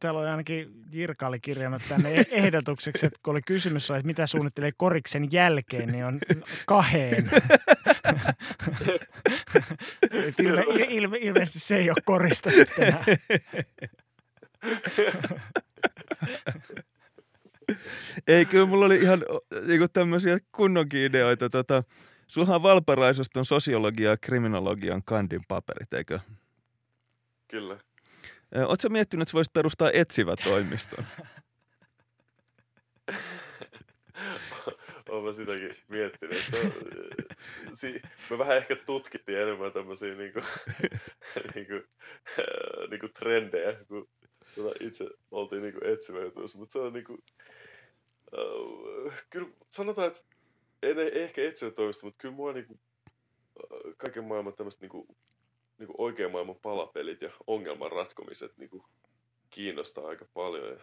Täällä oli ainakin Jirka oli kirjannut tänne e- ehdotukseksi, että kun oli kysymys, että mitä suunnittelee koriksen jälkeen, niin on kaheen. Ilme, ilme, ilmeisesti se ei ole korista sitten enää. Ei, kyllä mulla oli ihan niinku tämmöisiä kunnonkin ideoita. Tota, sulla on Valparaisoston sosiologia ja kriminologian kandin paperit, eikö? Kyllä. Oletko miettinyt, että voisit perustaa etsivä toimiston? Olen sitäkin miettinyt. Se on, si, me vähän ehkä tutkittiin enemmän tämmöisiä niinku, niinku, niinku trendejä, kun tota itse oltiin niinku etsiväytyössä. Mutta se on niinku, äh, kyllä sanotaan, että en e- ehkä etsivä toimisto, mutta kyllä mua niinku, kaiken maailman tämmöistä niinku, niinku oikean maailman palapelit ja ongelman ratkomiset niinku, kiinnostaa aika paljon. Ja,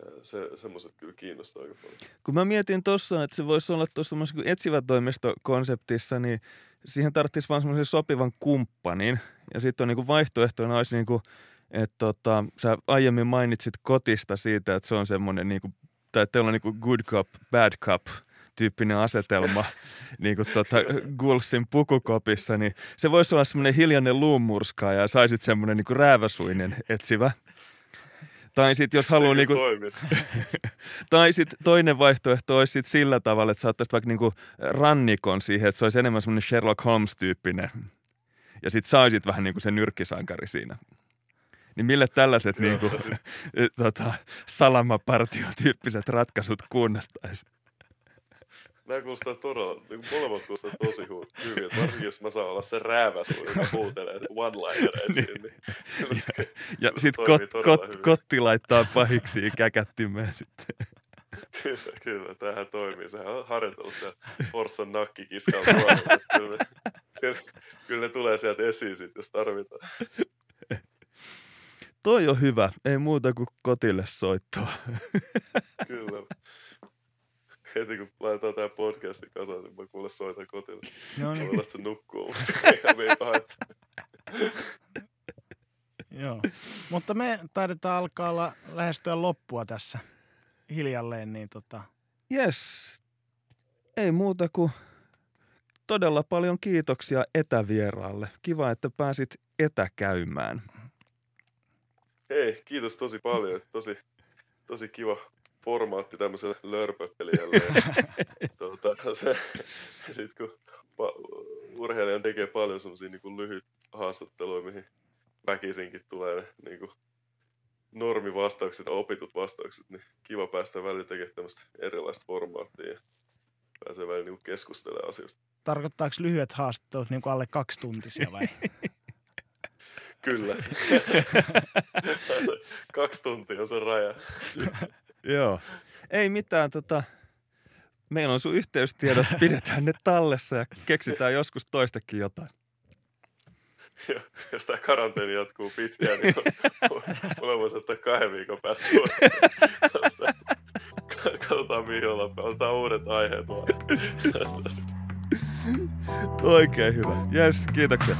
ja se, semmoiset kyllä kiinnostaa aika paljon. Kun mä mietin tuossa, että se voisi olla tuossa niin etsivä toimisto-konseptissa, niin siihen tarvitsisi vaan semmoisen sopivan kumppanin. Ja sitten on niin vaihtoehtona olisi, niin kuin, että tota, sä aiemmin mainitsit kotista siitä, että se on semmoinen niin näyttää, että teillä on niin good cop, bad cop tyyppinen asetelma niin kuin tota, Gulsin pukukopissa, niin se voisi olla semmoinen hiljainen luumurska ja saisit semmoinen niin rääväsuinen etsivä. Tai sitten jos haluaa... Niinku, tai sitten toinen vaihtoehto olisi sit sillä tavalla, että saattaisit vaikka niinku rannikon siihen, että se olisi enemmän semmoinen Sherlock Holmes-tyyppinen. Ja sitten saisit vähän niinku se nyrkkisankari siinä. Niin mille tällaiset niinku, tota, salamapartio-tyyppiset ratkaisut kuunnastaisi? Nämä kuulostaa todella, niin molemmat kuulostaa tosi hyvin, varsinkin jos mä saan olla se rääväsuu, joka huutelee one-linereita niin, niin Ja sitten kot, kot, kotti laittaa pahiksi käkättimeen sitten. Kyllä, kyllä, tämähän toimii. Sehän on harjoitellut se Forssan nakkikiskan kyllä, kyllä, kyllä ne tulee sieltä esiin sit, jos tarvitaan. Toi on hyvä. Ei muuta kuin kotille soittoa. Kyllä heti kun laitetaan tämä podcasti kasaan, niin mä kuule soitan kotille. No niin. Voi se nukkuu, mutta ihan Joo, mutta me taidetaan alkaa olla lähestyä loppua tässä hiljalleen, niin tota... Yes, ei muuta kuin todella paljon kiitoksia etävieraalle. Kiva, että pääsit etäkäymään. Hei, kiitos tosi paljon. Tosi, tosi kiva formaatti tämmöiselle lörpöttelijälle. tuota, se, sit kun urheilijan tekee paljon semmoisia niin lyhyt haastatteluja, mihin väkisinkin tulee niin kuin normivastaukset ja opitut vastaukset, niin kiva päästä välillä tekemään tämmöistä erilaista formaattia ja pääsee välillä niin keskustelemaan asioista. Tarkoittaako lyhyet haastattelut niin kuin alle kaksi tuntisia vai? Kyllä. kaksi tuntia on se raja. Joo. Ei mitään, tota, meillä on sun yhteystiedot, pidetään ne tallessa ja keksitään joskus toistakin jotain. Ja, jos tämä karanteeni jatkuu pitkään, niin mulla voisi ottaa kahden viikon päästä. Katsotaan mihin ollaan. Otetaan uudet aiheet vaan. Oikein hyvä. Jes, kiitoksia.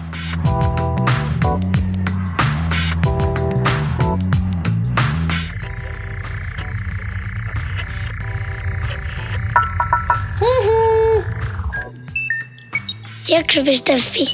Jakso.fi